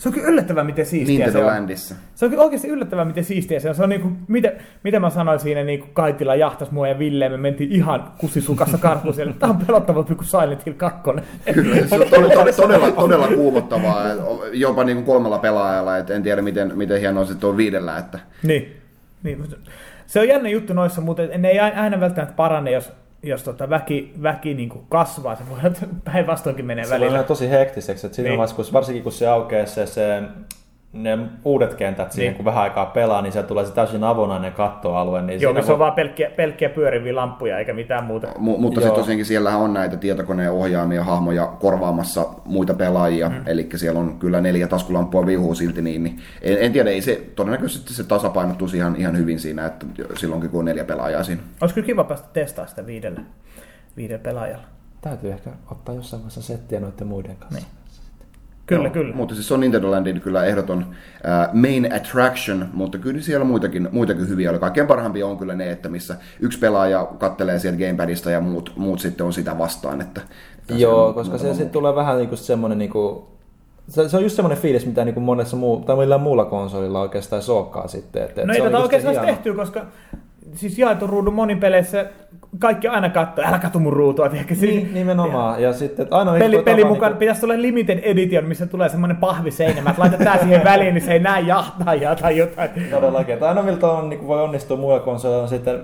Se on kyllä yllättävää, miten siistiä se Nintendo on. Landissa. Se on kyllä oikeasti yllättävää, miten siistiä se on. Se on niinku, mitä, mitä mä sanoin siinä, niin kuin Kaitila jahtas mua ja Ville, me mentiin ihan kusisukassa karkuun siellä. Tämä on pelottavampi kuin Silent Hill 2. Kyllä, se on todella, todella, todella kuumottavaa, jopa niin kuin kolmella pelaajalla, et en tiedä miten, miten hienoa se on viidellä, että Niin. niin. Se on jännä juttu noissa, mutta ne ei aina välttämättä parane, jos, jos tota väki, väki niin kuin kasvaa. Se voi [laughs] päinvastoinkin menee Se välillä. on tosi hektiseksi, että siinä Niin. vaiheessa, varsinkin kun se aukeaa se, se ne uudet kentät siihen, Niin. kun vähän aikaa pelaa, niin se tulee se täysin avonainen kattoalue. Niin Joo, siinä missä on vaan pelkkiä, pelkkiä pyöriviä lamppuja eikä mitään muuta. Mu- mutta sitten tosiaankin siellähän on näitä tietokoneen ohjaamia hahmoja korvaamassa muita pelaajia, mm. eli siellä on kyllä neljä taskulampua viuhuu silti, niin, niin en, en, tiedä, ei se todennäköisesti se tasapainottuisi ihan, ihan hyvin siinä, että silloinkin kun on neljä pelaajaa siinä. Olisi kyllä kiva päästä testaamaan sitä viidellä, viidellä pelaajalla. Täytyy ehkä ottaa jossain vaiheessa settiä noiden muiden kanssa. Niin. Kyllä, Joo, kyllä. Mutta siis se on Nintendo Landin kyllä ehdoton äh, main attraction, mutta kyllä siellä muitakin, muitakin hyviä oli. Kaikkein parhaimpia on kyllä ne, että missä yksi pelaaja kattelee sieltä gamepadista ja muut, muut sitten on sitä vastaan. Että, Joo, on koska se sitten tulee vähän niinku semmoinen niinku, se, se, on just semmoinen fiilis, mitä niinku monessa muu, tai millään muulla konsolilla oikeastaan sookaa sitten. Että, No ei on tätä oikeastaan hieno. tehty, koska siis jaetun ruudun monin peleissä kaikki aina katsoo, älä katso mun ruutua, ehkä Niin, nimenomaan. Ja sitten että aina Peli, peli mukaan niinku- pitäisi tulla limited edition, missä tulee semmoinen pahviseinämä, että laitat tää siihen väliin, niin se ei näe jahtaajaa tai jotain. Todellakin. Että aina miltä on, niin voi onnistua muilla konsoleilla sitten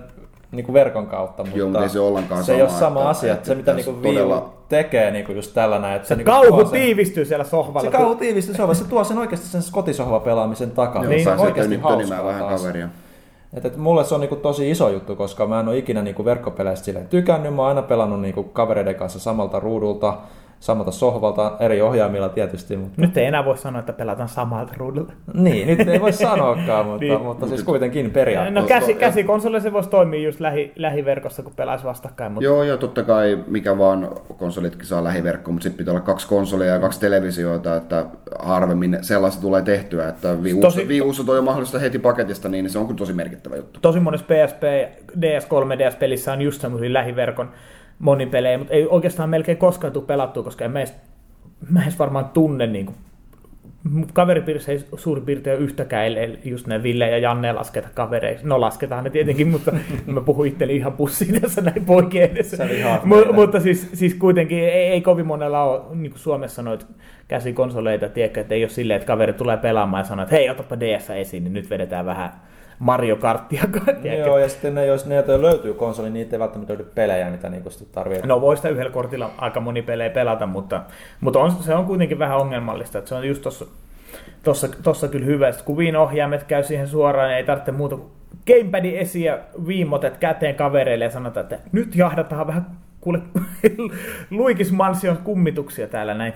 niin kuin verkon kautta, mutta, Joo, mutta ei se ollenkaan se ei sama, ole sama että- asia. että se mitä niin Wii todella- tekee niin kuin just tällä näin. Että Se niinku kauhu tuo sen- tiivistyy siellä sohvalla. Se kauhu tiivistyy sohva. Se tuo sen oikeasti sen kotisohva pelaamisen takana. Joo, Niin, pääsee oikeasti tönimään hauskaa vähän taas. Et, et mulle se on niinku tosi iso juttu, koska mä en ole ikinä niinku verkkopeleistä tykännyt. Mä oon aina pelannut niinku kavereiden kanssa samalta ruudulta, samalta sohvalta, eri ohjaimilla tietysti. Mutta... Nyt ei enää voi sanoa, että pelataan samalta ruudulla. Niin, nyt ei voi [laughs] sanoakaan, mutta, Niin. mutta siis kuitenkin periaatteessa. No käsi, käsikonsolilla se voisi toimia just lähi, lähiverkossa, kun pelaisi vastakkain. Mutta Joo, ja totta kai mikä vaan konsolitkin saa lähiverkko, mutta sitten pitää olla kaksi konsolia ja kaksi televisioita, että harvemmin sellaista tulee tehtyä, että Tosi- Wii Ussa toi on mahdollista heti paketista, niin se on kyllä tosi merkittävä juttu. tosi monessa PSP, DS3, DS-pelissä on just semmoisia lähiverkon monipelejä, mutta ei oikeastaan melkein koskaan tule pelattua, koska en mä edes, mä edes varmaan tunne niin kuin, kaveripiirissä ei suurin piirtein yhtäkään, ellei just ne Ville ja Janne lasketa kavereiksi. No lasketaan ne tietenkin, [laughs] mutta mä puhun itselleni ihan pussiin tässä näin poikien edessä. Meitä. mutta siis, siis kuitenkin ei, ei kovin monella ole niin kuin Suomessa noita käsikonsoleita, tiedätkö, että ei ole silleen, että kaveri tulee pelaamaan ja sanoo, että hei, otapa DS esiin, niin nyt vedetään vähän Mario Karttia. [laughs] Joo, ja sitten ne, jos ne löytyy konsoli, niin niitä ei välttämättä löydy pelejä, mitä niinku tarvii. No voi sitä yhdellä kortilla aika moni pelejä pelata, mutta, mutta on, se on kuitenkin vähän ongelmallista, että se on just tossa, tossa, tossa kyllä hyvä. Sitten kun Viin ohjaimet käy siihen suoraan, niin ei tarvitse muuta kuin gamepadin esiin ja viimotet käteen kavereille ja sanotaan, että nyt jahdataan vähän kuule [laughs] Luikis Mansion kummituksia täällä näin.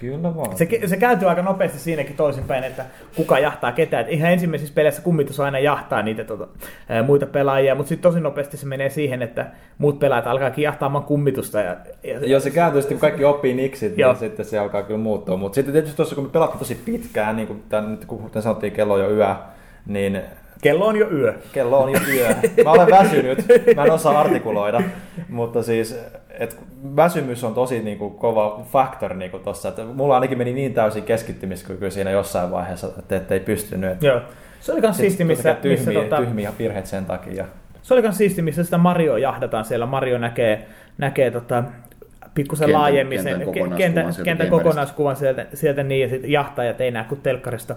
Kyllä vaan. Se, se kääntyy aika nopeasti siinäkin toisinpäin, että kuka jahtaa ketään. Et ihan ensimmäisissä peleissä kummitus aina jahtaa niitä tota, ää, muita pelaajia, mutta sitten tosi nopeasti se menee siihen, että muut pelaajat alkaakin jahtaamaan kummitusta. Ja, ja, Joo, se kääntyy sitten, kun kaikki oppii niksit, Joo. niin sitten se alkaa kyllä muuttua. Mutta sitten tietysti tuossa, kun me pelattiin tosi pitkään, niin kuin tämän, kun kuten sanottiin, kello jo yö, niin Kello on jo yö. kello on jo yö. Mä olen väsynyt, mä en osaa artikuloida, mutta siis et väsymys on tosi niin kuin, kova factor niin kuin tossa. Että mulla ainakin meni niin täysin keskittymiskyky siinä jossain vaiheessa, että, ei pystynyt. Et Joo. Se oli kans siisti, missä, tyhmiä, missä tota, tyhmiä virheet sen takia. se oli kans siisti, missä sitä Mario jahdataan siellä. Mario näkee, näkee tota, pikkusen Kentän- laajemmin kentän sen kokonaiskuvan kentän, sieltä kentän kokonaiskuvan sieltä, sieltä niin, ja sitten jahtajat ei näe kuin telkkarista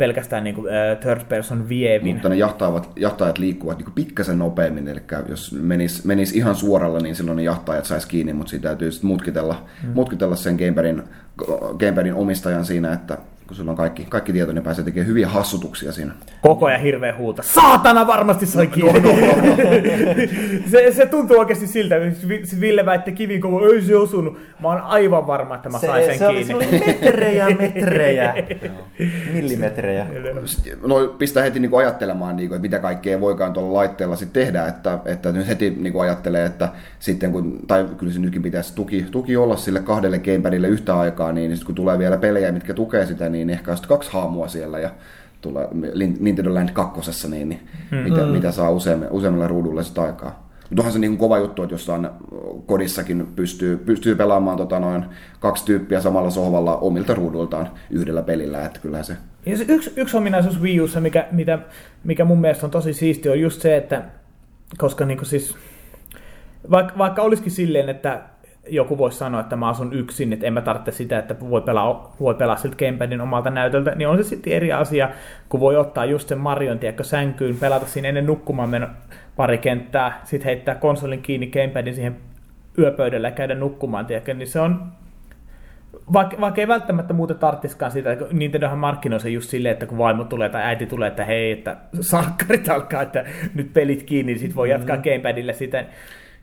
pelkästään niin kuin, uh, third person vievin. Mutta ne jahtaajat, jahtaajat liikkuvat niin pikkasen nopeammin, eli jos menis, menis ihan suoralla, niin silloin ne jahtaajat sais kiinni, mutta siitä täytyy sitten mutkitella, mm. mutkitella sen gamepadin, gamepadin omistajan siinä, että kun sulla on kaikki, kaikki tieto, niin pääsee tekemään hyviä hassutuksia siinä. Koko ajan hirveä huuta. Saatana varmasti sai [laughs] kiinni. se, se tuntuu oikeasti siltä. Vi- Ville väitti kivikova, ei se osunut. Mä oon aivan varma, että mä sain sen se, oli, kiinni. se oli metrejä, metrejä, [laughs] millimetrejä. No pistää heti niin kuin ajattelemaan, niin kuin, että mitä kaikkea voikaan tuolla laitteella sitten tehdä, että, että nyt heti niin kuin ajattelee, että sitten kun, tai kyllä se nytkin pitäisi tuki, tuki olla sille kahdelle gamepadille yhtä aikaa, niin sitten kun tulee vielä pelejä, mitkä tukee sitä, niin ehkä sitten kaksi haamua siellä ja tulee Nintendo Land 2, niin, niin mitä, mitä saa useamme, useammilla ruudulla sitä aikaa. Mutta onhan se niin kova juttu, että jossain kodissakin pystyy, pystyy pelaamaan tota noin kaksi tyyppiä samalla sohvalla omilta ruuduiltaan yhdellä pelillä, että kyllähän se Ja se yksi, yksi ominaisuus Wii Ussa, mikä, mitä, mikä mun mielestä on tosi siisti, on just se, että koska niin siis, vaikka, vaikka olisikin silleen, että joku voisi sanoa, että mä asun yksin, että en mä tarvitse sitä, että voi pelaa, voi pelaa siltä gamepadin omalta näytöltä, niin on se sitten eri asia, kun voi ottaa just sen Marion tiedätkö, sänkyyn, pelata siinä ennen nukkumaan meno pari kenttää, sitten heittää konsolin kiinni gamepadin siihen yöpöydällä ja käydä nukkumaan, tiedätkö, niin se on vaikka, vaikka ei välttämättä muuta tarttiskaan sitä, kun Nintendohan markkinoi se just silleen, että kun vaimo tulee tai äiti tulee, että hei, että salkkarit alkaa, että nyt pelit kiinni, niin sit voi jatkaa mm. gamepadilla sitä.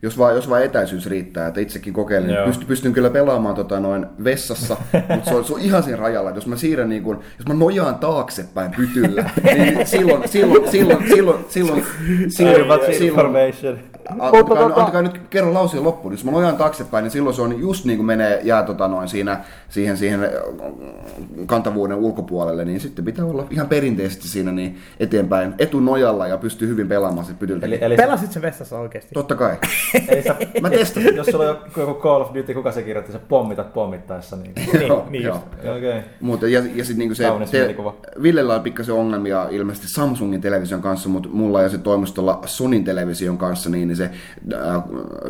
Jos vaan, jos vaan etäisyys riittää, että itsekin kokeilin, Joo. pystyn, pystyn kyllä pelaamaan tota noin vessassa, [laughs] mutta se on, se on ihan siinä rajalla, että jos mä siirrän niin kuin, jos mä nojaan taaksepäin pytyllä, niin [laughs] silloin, silloin, silloin, silloin, silloin, silloin, silloin, information. Antakaa, antakaa nyt kerran lauseen loppuun. Jos mä nojaan taaksepäin, niin silloin se on just niin kuin menee jää tota noin siinä, siihen, siihen äh, kantavuuden ulkopuolelle, niin sitten pitää olla ihan perinteisesti siinä niin eteenpäin etunojalla ja pystyy hyvin pelaamaan sit pytyltä. Eli, eli, Pelasit se vessassa oikeasti? Totta kai. Eli sä, [laughs] Mä testasin. jos sulla on joku- joku Call of Duty, kuka se kirjoitti, sä pommitat pommittaessa. Niin. [laughs] Joo, niin joo. just. Okei. Okay. Mutta ja, ja sitten niinku se, Kaunis mielikuva. Villellä on pikkasen ongelmia ilmeisesti Samsungin television kanssa, mutta mulla ja se toimistolla Sonin television kanssa, niin, niin se äh,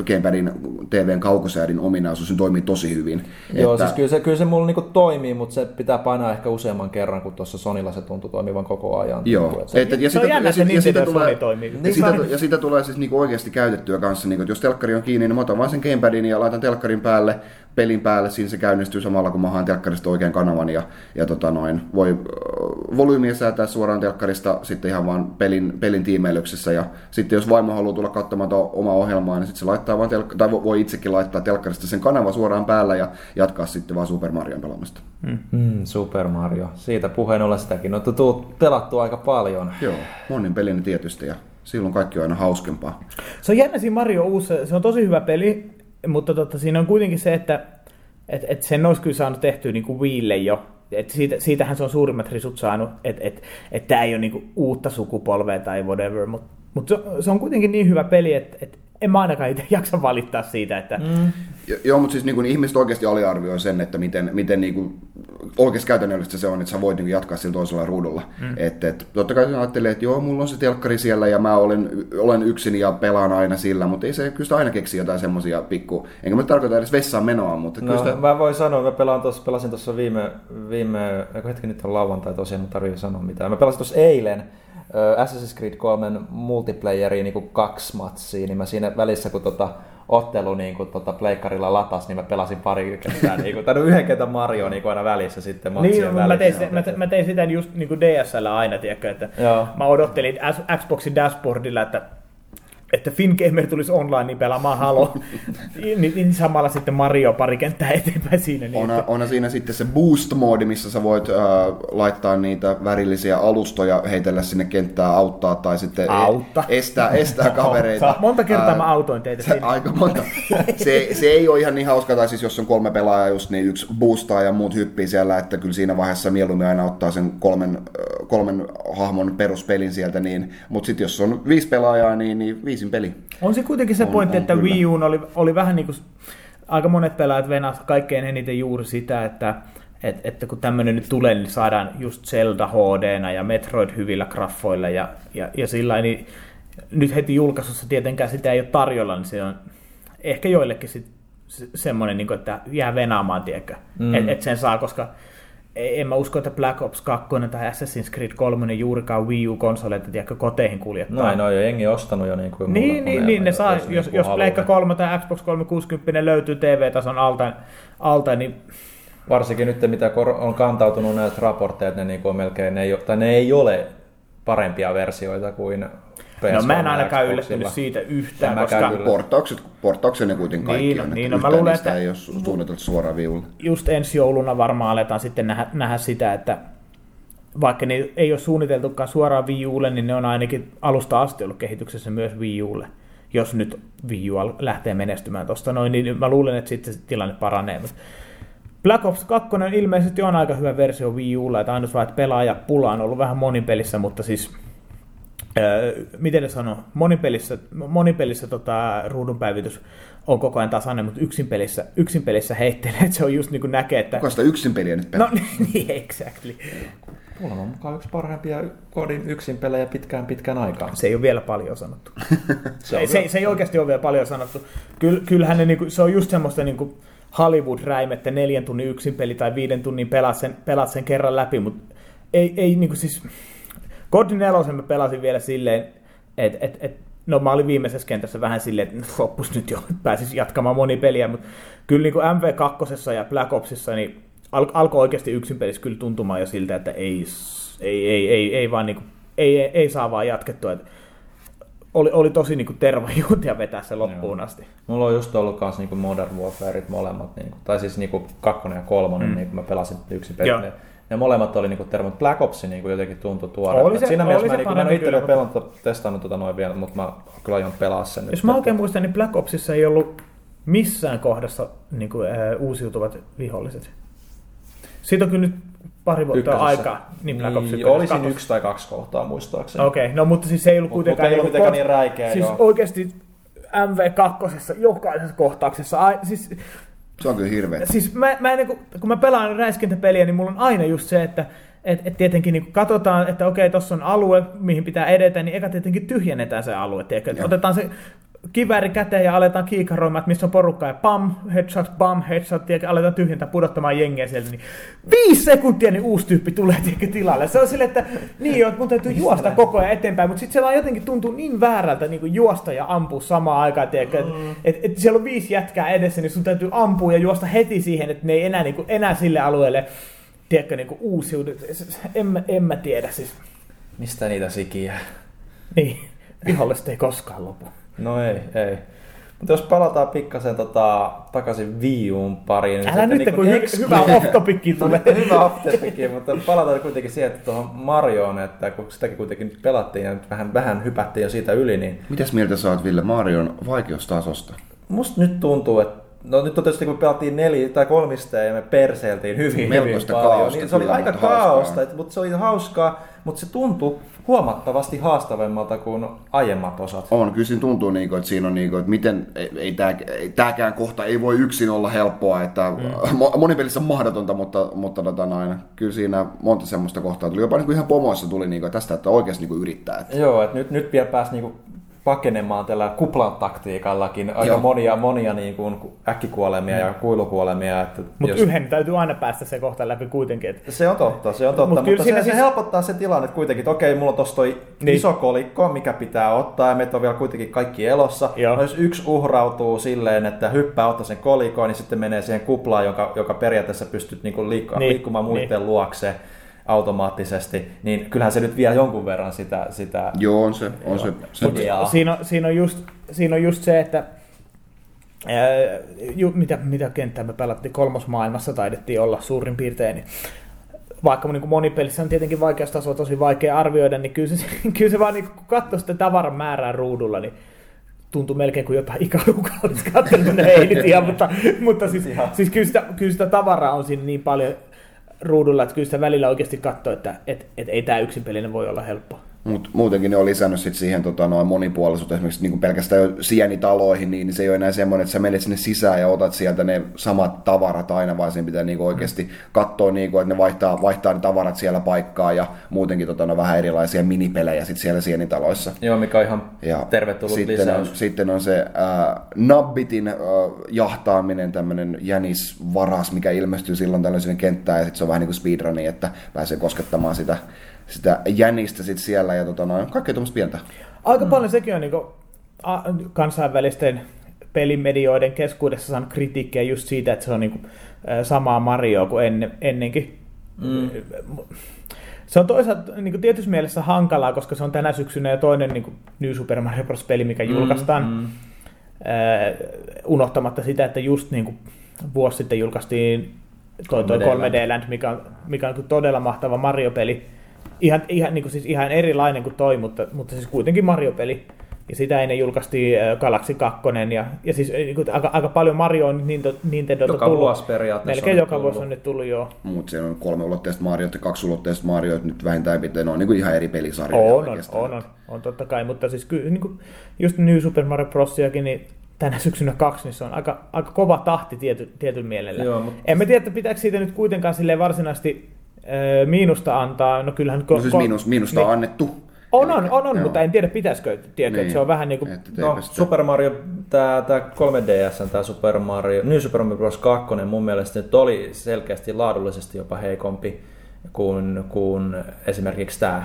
Gamepadin TVn kaukosäädin ominaisuus niin toimii tosi hyvin. Joo, siis kyllä se, kyllä se mulla niinku toimii, mutta se pitää painaa ehkä useamman kerran, kun tuossa Sonilla se tuntui toimivan koko ajan. Joo, Niinku, että se- et, ja, Se on sitä, jännä, ja, että ja, sitä tulee, Niin sitä, kai. ja sitä tulee siis niinku oikeasti käytettyä kanssa, niinku, että jos telkkari on kiinni, niin mä otan vaan sen gamepadin ja laitan telkkarin päälle, pelin päälle, siinä se käynnistyy samalla, kun mä haan telkkarista oikean kanavan ja, ja tota noin, voi äh, volyymiä säätää suoraan telkkarista sitten ihan vaan pelin, pelin tiimeilyksessä ja sitten jos vaimo haluaa tulla katsomaan omaa ohjelmaa, niin sitten se laittaa vaan telk- tai vo- voi itsekin laittaa telkkarista sen kanavan suoraan päällä ja jatkaa sitten vaan Super Marion pelaamista. Mm, Super Mario. Siitä puheen ollen sitäkin on tullut pelattu aika paljon. Joo, monin pelin tietysti ja silloin kaikki on aina hauskempaa. Se on jännä siinä Mario uusi, se on tosi hyvä peli, mutta tota, siinä on kuitenkin se, että et, et sen olisi kyllä saanut tehtyä niin kuin jo. Et siitä, siitähän se on suurimmat risut saanut, että et, et tämä ei ole niin kuin uutta sukupolvea tai whatever, mutta mut se, se on kuitenkin niin hyvä peli, että et en mä ainakaan itse [laughs] jaksa valittaa siitä, että mm. Jo- Joo, mutta siis niin kuin ihmiset oikeasti aliarvioi sen, että miten, miten niin kuin, oikeasti käytännöllistä se on, että sä voit niin kuin jatkaa sillä toisella ruudulla. Mm. Et, et, totta kai sä ajattelee, että joo, mulla on se telkkari siellä ja mä olen, olen yksin ja pelaan aina sillä, mutta ei se kyllä sitä aina keksi jotain semmoisia pikku, enkä mä tarkoita edes vessaan menoa, mutta kyllä No, sitä, mä voin sanoa, mä pelaan tossa, pelasin tuossa viime, viime eikö hetki nyt on lauantai tosiaan, mutta tarvii sanoa mitään. Mä pelasin tuossa eilen Assassin's Creed 3 multiplayeria niin kaksi matsia, niin mä siinä välissä, kun tota, ottelu niin kuin, tota, pleikkarilla latas, niin mä pelasin pari kertaa, [laughs] niin kuin, tai no yhden kertan Mario niin kuin aina välissä sitten matsien Niin, mä välissä. tein, sitä, mä, mä tein sitä just niin kuin DSL aina, tiedätkö, että Joo. mä odottelin Xboxin dashboardilla, että että Fingamer tulisi online niin pelaamaan Halo, [laughs] niin, niin, samalla sitten Mario pari kenttää eteenpäin siinä. Niin, on, on siinä sitten se boost-moodi, missä sä voit äh, laittaa niitä värillisiä alustoja, heitellä sinne kenttää, auttaa tai sitten Autta. estää, estää kavereita. Monta kertaa Ää, mä autoin teitä Se, siinä. aika monta. Se, se ei ole ihan niin hauska, tai siis jos on kolme pelaajaa just, niin yksi boostaa ja muut hyppii siellä, että kyllä siinä vaiheessa mieluummin aina ottaa sen kolmen, kolmen hahmon peruspelin sieltä, niin, mutta sitten jos on viisi pelaajaa, niin, niin viisin peli. On se kuitenkin se On- pointti, on että kyllä. Wii U oli, oli vähän niin kuin, aika monet pelaajat venas kaikkein eniten juuri sitä, että et, että kun tämmöinen nyt tulee, niin saadaan just Zelda hd ja Metroid hyvillä graffoilla ja, ja, ja sillä niin nyt heti julkaisussa tietenkään sitä ei ole tarjolla, niin se on ehkä joillekin sit se- semmoinen, niin kuin, että jää venaamaan, tiedätkö, mm. että et sen saa, koska en mä usko, että Black Ops 2 tai Assassin's Creed 3 juurikaan Wii U-konsoleita, tiedätkö, koteihin kuljettaa. Noin, no jo jengi ostanut jo niin kuin Niin, niin, niin ne saa, jos, niinku jos Pleikka ne. 3 tai Xbox 360 löytyy TV-tason alta, alta niin Varsinkin nyt, mitä on kantautunut näitä raportteja, että ne, niin on melkein, ne ei, tai ne ei ole parempia versioita kuin PS3 no mä en ja ainakaan yllättynyt siitä yhtään, mäkään koska. Portaukset, portauksia ne kuitenkin kaikki Niin, on. niin, no mä luulen, että- ei ole su- suunniteltu suoraan viulle. just ensi jouluna varmaan aletaan sitten nähdä, nähdä sitä, että vaikka ne ei ole suunniteltukaan suoraan Wii Ulle, niin ne on ainakin alusta asti ollut kehityksessä myös Wii Ulle. Jos nyt Wii U lähtee menestymään tuosta noin, niin mä luulen, että sitten se tilanne paranee. Mutta Black Ops 2 ilmeisesti on aika hyvä versio Wii Ulla, että ainoa vaan, että pelaajapula on ollut vähän monipelissä, mutta siis miten ne sanoo, monipelissä, monipelissä tota, ruudunpäivitys on koko ajan tasainen, mutta yksin pelissä, yksin pelissä heittelee, [laughs] että se on just niin kuin näkee, että... Kuka sitä yksin peliä nyt [laughs] pelaa? No niin, exactly. Kuulemma mukaan yksi parhaimpia kodin yksin pelejä pitkään pitkään aikaan. Se ei ole vielä paljon sanottu. [laughs] Se ei, se, se ei oikeasti ole vielä paljon sanottu. Kyll, kyllähän ne, niinku, se on just semmoista niinku Hollywood-räim, että neljän tunnin yksin peli tai viiden tunnin pelaat sen, pelaat sen kerran läpi, mutta ei, ei niinku siis... God 4 mä pelasin vielä silleen, että et, et, no mä olin viimeisessä kentässä vähän silleen, että loppus nyt jo, pääsis jatkamaan monipeliä, mutta kyllä niin kuin MV2 ja Black Opsissa niin al, alkoi oikeasti yksin pelissä kyllä tuntumaan jo siltä, että ei, ei, ei, ei, ei vaan niin kuin, ei, ei, ei, saa vaan jatkettua. Että oli, oli tosi niin kuin tervajuutia [laughs] vetää se loppuun Joo. asti. Mulla on just ollut kans niinku Modern Warfareit molemmat, niinku, tai siis niinku kakkonen ja kolmonen, mm. niin kun mä pelasin yksin Joo. Ne molemmat oli niinku termo, mutta Black Ops niinku jotenkin tuntui tuoreelta. Oli se- Siinä oli mielessä se mä, niinku, mä en itse pelannut, testannut tota noin vielä, mutta mä kyllä aion pelaa sen Jos nyt. mä oikein muistan, niin Black Opsissa ei ollut missään kohdassa niin kuin, ää, uusiutuvat viholliset. Siitä on kyllä nyt pari vuotta Ykkösessä. aikaa. Niin Black Ops niin, olisin kakkosessa. yksi tai kaksi kohtaa muistaakseni. Okei, okay, no mutta siis se ei ollut Mut- kuitenkaan... mut ei ollut niinku mitenkään niin räikeä, Siis joo. oikeasti MV2 jokaisessa kohtauksessa, ai, siis, Se on kyllä hirveä. siis mä, mä en, niinku- kun mä pelaan räiskintäpeliä, niin mulla on aina just se, että et, et tietenkin niin katsotaan, että okei, tuossa on alue, mihin pitää edetä, niin eka tietenkin tyhjennetään se alue. Tiedätkö? Otetaan se kivääri käteen ja aletaan kiikaroimaan, että missä on porukka ja pam, headshot, bam, headshot, tiedätkö? aletaan tyhjentää, pudottamaan jengiä sieltä, niin viisi sekuntia niin uusi tyyppi tulee tiedätkö, tilalle. Se on silleen, että niin joo, mun täytyy juosta koko ajan eteenpäin, mutta sitten se vaan jotenkin tuntuu niin väärältä niin kuin juosta ja ampua samaan aikaan, tiedätkö? että et, et siellä on viisi jätkää edessä, niin sun täytyy ampua ja juosta heti siihen, että ne ei enää, niin kuin, enää sille alueelle tiedätkö, niin kuin uusiudu. En, en mä tiedä siis. Mistä niitä sikiä? Niin, viholliset ei koskaan lopu. No ei, ei. Mutta jos palataan pikkasen tota, takaisin Wii Uun pariin. niin Älä nyt, kun [laughs] hy- hyvä off-topikki No, tulee. hyvä off-topicki, mutta palataan kuitenkin siihen, että tuohon Marioon, että kun sitäkin kuitenkin nyt pelattiin ja nyt vähän, vähän hypättiin jo siitä yli, niin Mitäs mieltä sä oot Ville Marion vaikeustasosta? musta nyt tuntuu, että No nyt on tietysti kun me pelattiin neljä tai kolmista ja me perseiltiin hyvin, Melkoista hyvin paljon, kaaosta niin se oli aika hauskaa. kaaosta, mutta se oli hauskaa, mutta se tuntui huomattavasti haastavammalta kuin aiemmat osat. On, kyllä siinä tuntuu, niin kuin, että siinä on, niin kuin, että miten, ei, ei, tää, ei tämäkään kohta ei voi yksin olla helppoa, että mm. monipelissä on mahdotonta, mutta, mutta tota noin, kyllä siinä monta semmoista kohtaa tuli, jopa niin kuin ihan pomoissa tuli niin kuin, tästä, että oikeasti niin kuin yrittää. Että... Joo, että nyt, nyt vielä pääsi niin kuin pakenemaan tällä kuplan taktiikallakin aika Joo. monia, monia niin kuin äkkikuolemia mm. ja kuilukuolemia. Että Mutta jos- yhden täytyy aina päästä se kohta läpi kuitenkin. Että Se on totta, se on totta, Mut mutta, kyllä mutta siinä se, siis- se helpottaa se tilanne kuitenkin, että okei, mulla on tossa toi Niin. niin. iso kolikko, mikä pitää ottaa, ja meitä on vielä kuitenkin kaikki elossa. Joo. No, jos yksi uhrautuu silleen, että hyppää ottaa sen kolikon, niin sitten menee siihen kuplaan, joka, joka periaatteessa pystyt niinku liikku, Niin, niin. liikkumaan muiden niin. niin. luokse automaattisesti, niin kyllähän se nyt vie jonkun verran sitä, sitä Joo, on se. On se, se siinä, on, siinä, on just, siinä on just se, että ää, ju, mitä, mitä kenttää me pelattiin kolmosmaailmassa, taidettiin olla suurin piirtein, niin vaikka niin kuin monipelissä on tietenkin vaikeustasoa tosi vaikea arvioida, niin kyllä se, [laughs] kyllä se vaan niin kun katsoo sitä tavaran määrää ruudulla, niin tuntui melkein kuin jotain ikälukaa olisi katsonut, no ei nyt ihan, mutta, mutta siis, siis kyllä, sitä, kyllä sitä tavaraa on siinä niin paljon ruudulla, että kyllä sitä välillä oikeasti katsoo, että et, et ei tämä yksinpelinen voi olla helppoa. Mut muutenkin ne on lisännyt sit siihen tota, noin monipuolisuutta, esimerkiksi niin pelkästään jo sienitaloihin, niin se ei ole enää semmoinen, että sä menet sinne sisään ja otat sieltä ne samat tavarat aina, vaan siinä pitää niin oikeasti katsoa, niin kuin, että ne vaihtaa, vaihtaa ne tavarat siellä paikkaa ja muutenkin tota, no, vähän erilaisia minipelejä sit siellä sienitaloissa. Joo, mikä on ihan Ja tervetullut sitten lisäys. On, sitten on se äh, Nabbitin äh, jahtaaminen, tämmöinen jänisvaras, mikä ilmestyy silloin tällaisen kenttään, ja sitten se on vähän niin kuin speedruni, että pääsee koskettamaan sitä, sitä jänistä sit siellä, ja tota, noin, kaikkea tuommoista pientä. Aika mm. paljon sekin on niin kansainvälisten pelimedioiden keskuudessa saanut kritiikkiä just siitä, että se on niin kuin, samaa Marioa kuin ennen, ennenkin. Mm. Se on toisaalta niin kuin tietyssä mielessä hankalaa, koska se on tänä syksynä jo toinen niin kuin New Super Mario Bros. peli, mikä mm, julkaistaan. Mm. Äh, unohtamatta sitä, että just niin kuin vuosi sitten julkaistiin toi, toi 3D 3D Land, mikä on, mikä on todella mahtava Mario-peli. Ihan, ihan, niin kuin siis ihan erilainen kuin toi, mutta, mutta siis kuitenkin Mario-peli. Ja sitä ennen julkaistiin äh, Galaxy 2, ja, ja siis niin kuin, aika, aika paljon Mario on Nintendolta Joka tullut. vuosi periaatteessa Melkein joka tullut. vuosi on nyt tullut, joo. Mutta siellä on kolme ulotteista Mario ja kaksi ulotteista Mario, että nyt vähintään pitää, ne on niin kuin ihan eri pelisarjoja On, on, on, on, on, totta kai, mutta siis kyllä niin kuin, just New Super Mario Brosiakin, niin tänä syksynä kaksi, niin se on aika, aika kova tahti tiety, tietyn mielellä. Joo, mutta- En mä tiedä, että pitääkö siitä nyt kuitenkaan silleen varsinaisesti miinusta antaa. No kyllähän... No siis miinus, miinusta on niin. annettu. On, on, on, on Joo. mutta en tiedä pitäisikö. Tiedätkö, Niin. että se on vähän niin kuin... No, sitä- Super Mario, tämä tää 3DS, tämä Super Mario, New Super Mario Bros. 2 mun mielestä nyt oli selkeästi laadullisesti jopa heikompi kuin, kuin esimerkiksi tämä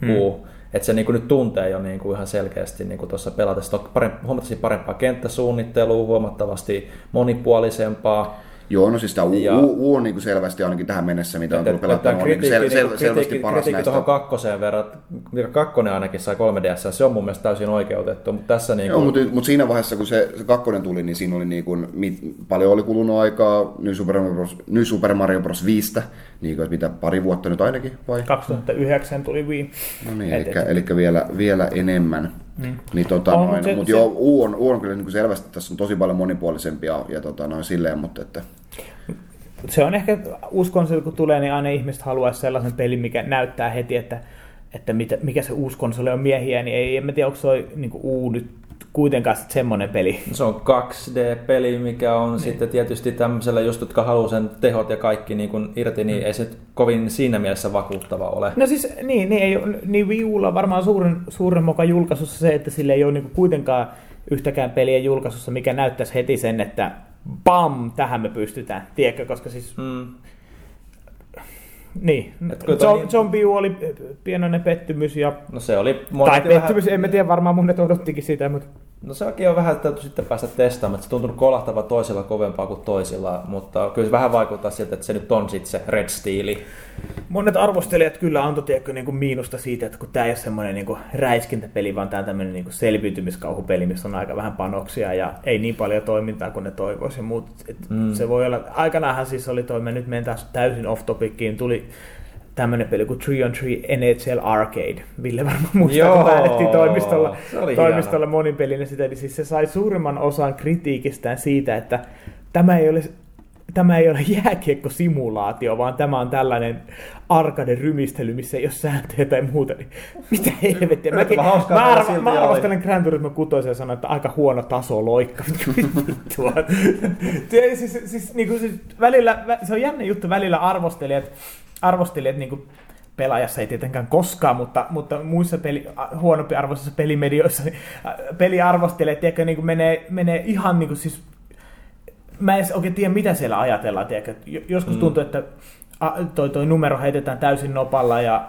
Hmm. U. Että se niinku nyt tuntee jo niinku ihan selkeästi niinku tuossa pelatessa. On parempi, huomattavasti parempaa kenttäsuunnittelua, huomattavasti monipuolisempaa. Joo, no siis tämä U, Ja- U, U on niin kuin selvästi ainakin tähän mennessä, mitä on tullut pelattua, on niin sel, sel, selvästi paras kritiikki näistä. tuohon kakkoseen verran, mikä kakkonen ainakin sai 3DS, se on mun mielestä täysin oikeutettu, mutta tässä niin Joo, mutta, mutta siinä vaiheessa, kun se, se kakkonen tuli, niin siinä oli niin kuin, mit, paljon oli kulunut aikaa New Super Mario Bros, New Super Mario Bros. 5, niin kuin, mitä, pari vuotta nyt ainakin, vai? 2009 tuli Wii. No niin, eli, eli vielä, vielä enemmän. Mm. Niin, tota, On, noin, mut se- mutta se- joo, U on, U on kyllä niin kuin selvästi, tässä on tosi paljon monipuolisempia ja tota, noin silleen, mutta että, se on ehkä, uskon kun tulee, niin aina ihmiset haluaisi sellaisen pelin, mikä näyttää heti, että, että mitä, mikä se uusi konsoli on miehiä, niin ei, en mä tiedä, onko se niin uu nyt kuitenkaan semmoinen peli. Se on 2D-peli, mikä on niin. sitten tietysti tämmöisellä, just jotka haluaa sen tehot ja kaikki niin kuin irti, niin ei se kovin siinä mielessä vakuuttava ole. No siis, niin, niin, ei, niin Wii Ulla on varmaan suurin, suurin moka julkaisussa se, että sillä ei ole niin kuitenkaan yhtäkään peliä julkaisussa, mikä näyttäisi heti sen, että bam, tähän me pystytään, tiedätkö, koska siis, Mm. niin, Et kun toi Zo- niin- oli pienoinen pettymys, ja, No se oli... tai pettymys, en mä tiedä, varmaan monet odottikin sitä, mutta No sekin on vähän, että täytyy sitten päästä testaamaan, että se tuntuu kolahtava toisella kovempaa kuin toisilla, mutta kyllä se vähän vaikuttaa siltä, että se nyt on sitten se Red Steeli. Monet arvostelijat kyllä antoi tiedätkö, niin kuin miinusta siitä, että kun tämä ei ole semmoinen niin kuin räiskintäpeli, vaan tämä on tämmöinen niin kuin selviytymiskauhupeli, missä on aika vähän panoksia ja ei niin paljon toimintaa kuin ne toivoisi. Mut, et mm. Se voi olla, aikanaanhan siis oli toi, me nyt menen taas täysin off topiciin, tuli tämmöinen peli kuin 3 on 3 NHL Arcade. Ville varmaan muistaa, kun Joo, toimistolla, se oli toimistolla monin pelinä sitä, niin siis se sai suurimman osan kritiikistään siitä, että tämä ei ole tämä ei ole jääkiekkosimulaatio, vaan tämä on tällainen arkaden rymistely, missä ei ole sääntöjä tai muuta. Niin mitä helvettiä? Mä, arvo, silti mä arvostelen Gran Turismo 6 ja sanon, että aika huono taso loikka. [laughs] Se- siis, siis, niin kuin, siis, välillä, vä- se on jännä juttu välillä arvostelijat, arvostelijat niin kuin, pelaajassa ei tietenkään koskaan, mutta, mutta muissa peli, huonompi arvoisissa pelimedioissa niin, peliarvostelijat tiedätkö, niin kuin menee, menee ihan niin kuin, siis mä en oikein tiedä, mitä siellä ajatellaan. Tiedätkö? Jo- Joskus Mm. tuntuu, että toi, toi numero heitetään täysin nopalla ja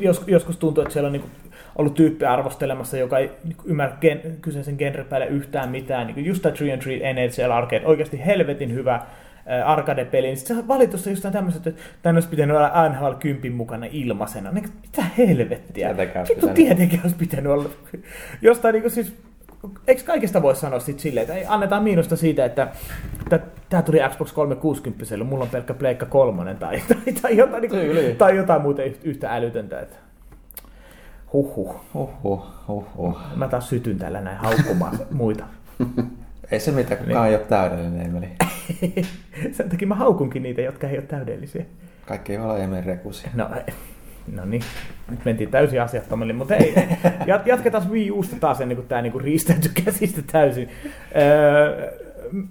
jos, joskus tuntuu, että siellä on niin ollut tyyppi arvostelemassa, joka ei niin ymmärrä gen, kyseisen genren päälle yhtään mitään. Niin just tämä 3 and 3 NHL Arcade, oikeasti helvetin hyvä ää, arcade-peli. Niin sitten valitussa just tämmöiset, että tänne olisi pitänyt olla NHL 10 mukana ilmaisena. Niin, mitä helvettiä? Vittu tietenkin olisi pitänyt olla. Jostain niin siis eikö kaikesta voi sanoa sit silleen, että ei, annetaan miinusta siitä, että tämä tuli Xbox 360, mulla on pelkkä Pleikka 3 tai, [laughs] tai, tai, jotain, niin kuin, tai jotain muuta yht- yhtä älytöntä. Että. Huhhuh. Huhhuh, huhhuh. Mä taas sytyn täällä näin haukkumaan [laughs] muita. Ei se mitään, kukaan ei ole täydellinen, Emeli. [laughs] Sen takia mä haukunkin niitä, jotka ei ole täydellisiä. Kaikki ei ole Emeli Rekusia. No, no niin, nyt mentiin täysin asiattomille, mutta ei, jat- jatketaan Wii Usta taas ennen kuin tämä niinku riistäytyi [laughs] käsistä täysin. Öö,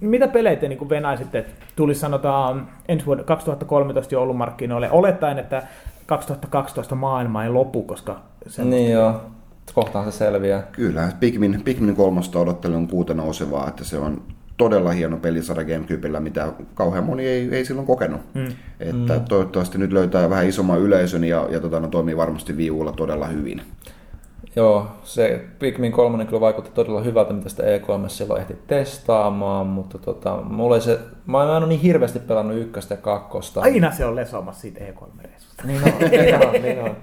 mitä pelejä te niinku venaisitte, että tulisi sanotaan ensi vuoden 2013 joulumarkkinoille, olettaen, että 2012 maailma ei lopu, koska se Niin joo, kohtaan se selviää. Kyllä, Pikmin, Pikmin kolmosta odottelen kuuta nousevaa, että se on todella hieno pelisarja Gamecubella, mitä kauhean moni ei, ei silloin kokenut. Mm. Että mm. toivottavasti nyt löytää vähän isomman yleisön ja, ja tota, no, toimii varmasti Wii Ulla todella hyvin. Joo, se Pikmin 3 kyllä vaikutti todella hyvältä, mitä sitä E3 silloin ehti testaamaan, mutta tota, mulla ei se, mä en ole niin hirveästi pelannut ykköstä ja kakkosta. Aina se on lesomassa siitä E3-reissusta. Niin on, niin on, niin on.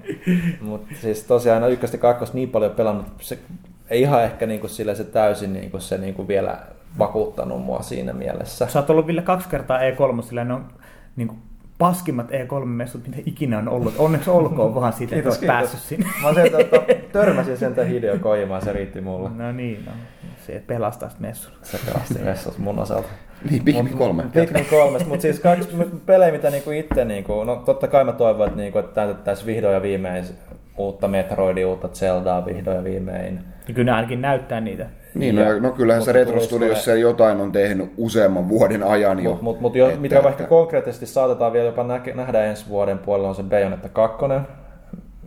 Mutta siis tosiaan ykköstä ja kakkosta niin paljon pelannut, se ei ihan ehkä niinku sille se täysin niinku se niinku vielä vakuuttanut mua siinä mielessä. Sä oot ollut Ville kaksi kertaa E3, sillä ne on niin paskimmat E3-messut, mitä ikinä on ollut. Onneksi olkoon vaan siitä, että Kiitos, oot kiitos. päässyt sinne. Mä sen, tota, [laughs] törmäsin sen Hideo Kojimaan, se riitti mulle. No niin, no. Se pelastaa messun. Se pelasti messut mun osalta. Niin, Pikmin kolme. Pikmin kolmesta, mutta siis kaikki pelejä, mitä niinku itse, niinku, no totta kai mä toivon, että, niinku, että täytettäisiin vihdoin ja viimein uutta Metroidia, uutta Zeldaa vihdoin ja viimein. Ja kyllä ne ainakin näyttää niitä. Niin, Ja- no, no kyllähän se Retro tulisi Studios tulee- jotain on tehnyt useamman vuoden ajan jo. Mutta mut, mut jo, Että- mitä ehkä että- konkreettisesti saatetaan vielä jopa näke, nähdä ensi vuoden puolella on se Bayonetta 2,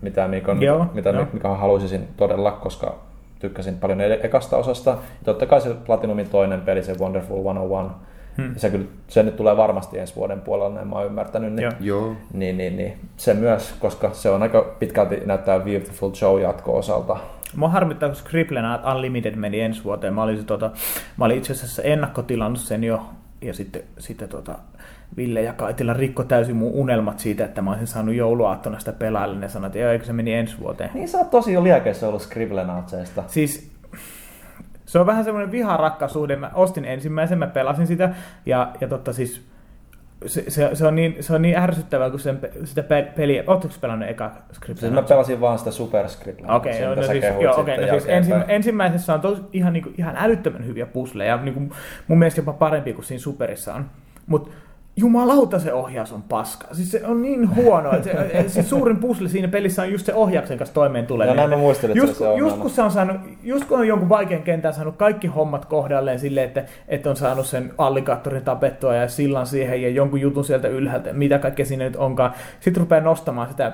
mitä Mikon, Joo, mitä joo. Mika halusisin todella, koska tykkäsin paljon e- ekasta osasta. Ja totta kai se Platinumin toinen peli, se Wonderful 101, Hmm. se, kyllä, se nyt tulee varmasti ensi vuoden puolella, näin mä oon ymmärtänyt. Niin, Joo. Joo. niin, niin, niin, se myös, koska se on aika pitkälti näyttää Beautiful Joe jatko-osalta. Mua harmittaa, kun Scribblenauts Unlimited meni ensi vuoteen. Mä olin, tota, mä olin itse asiassa ennakkotilannut sen jo, ja sitten, sitten tota, Ville ja Kaitila rikko täysin mun unelmat siitä, että mä olisin saanut jouluaattona sitä pelailla. Ne sanoivat, että eikö se meni ensi vuoteen. Niin sä oot tosi jo liekeissä ollut Scribblenautseista. Siis se on vähän semmoinen viha-rakkaussuhde. Mä ostin ensimmäisen, mä pelasin sitä, ja, ja totta siis se, se, se, on niin, se on niin ärsyttävää, kun sen, sitä pe- peliä... Oletteko pelannut eka Scribblenauts? Siis mä pelasin vaan sitä Super Scribblenautsia, Okei, mitä no, no sä siis, joo, okay, no siis ensi, ensimmäisessä on tos, ihan, niin kuin, ihan älyttömän hyviä pusleja, niin kuin, mun mielestä jopa parempi kuin siinä Superissa on. Mutta jumalauta se ohjaus on paska. Siis se on niin huono. että se, se [laughs] suurin pusle siinä pelissä on just se ohjauksen kanssa toimeen tuleminen. Ja näin mä muistelin, just, se on just, kun se on saanut, just kun on jonkun vaikean kentän saanut kaikki hommat kohdalleen silleen, että, että on saanut sen alligaattorin tapettua ja sillan siihen ja jonkun jutun sieltä ylhäältä, mitä kaikkea siinä nyt onkaan. Sitten rupeaa nostamaan sitä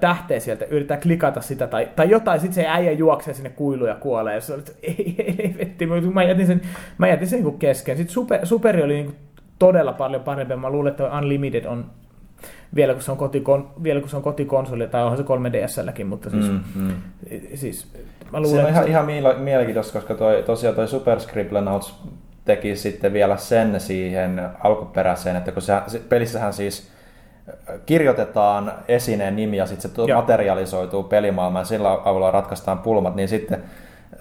tähteä sieltä, yrittää klikata sitä tai, tai jotain, sitten se äijä juoksee sinne kuiluun ja kuolee. Ja se on, että [laughs] ei, helvetti, mä jätin sen, mä jätin sen niin kesken. Sitten super, Superi oli niin todella paljon parempi. Mä luulen, että Unlimited on vielä kun se on, kotikon, vielä kun se on kotikonsoli, tai onhan se 3DSlläkin, mutta siis, Mm, mm. siis mä Se luulen, on että ihan, ihan miele- mielenkiintoista, koska toi, tosiaan toi Super Scribblenauts teki sitten vielä sen siihen alkuperäiseen, että kun se, se pelissähän siis kirjoitetaan esineen nimi ja sitten se Joo. materialisoituu pelimaailmaan ja sillä avulla ratkaistaan pulmat, niin sitten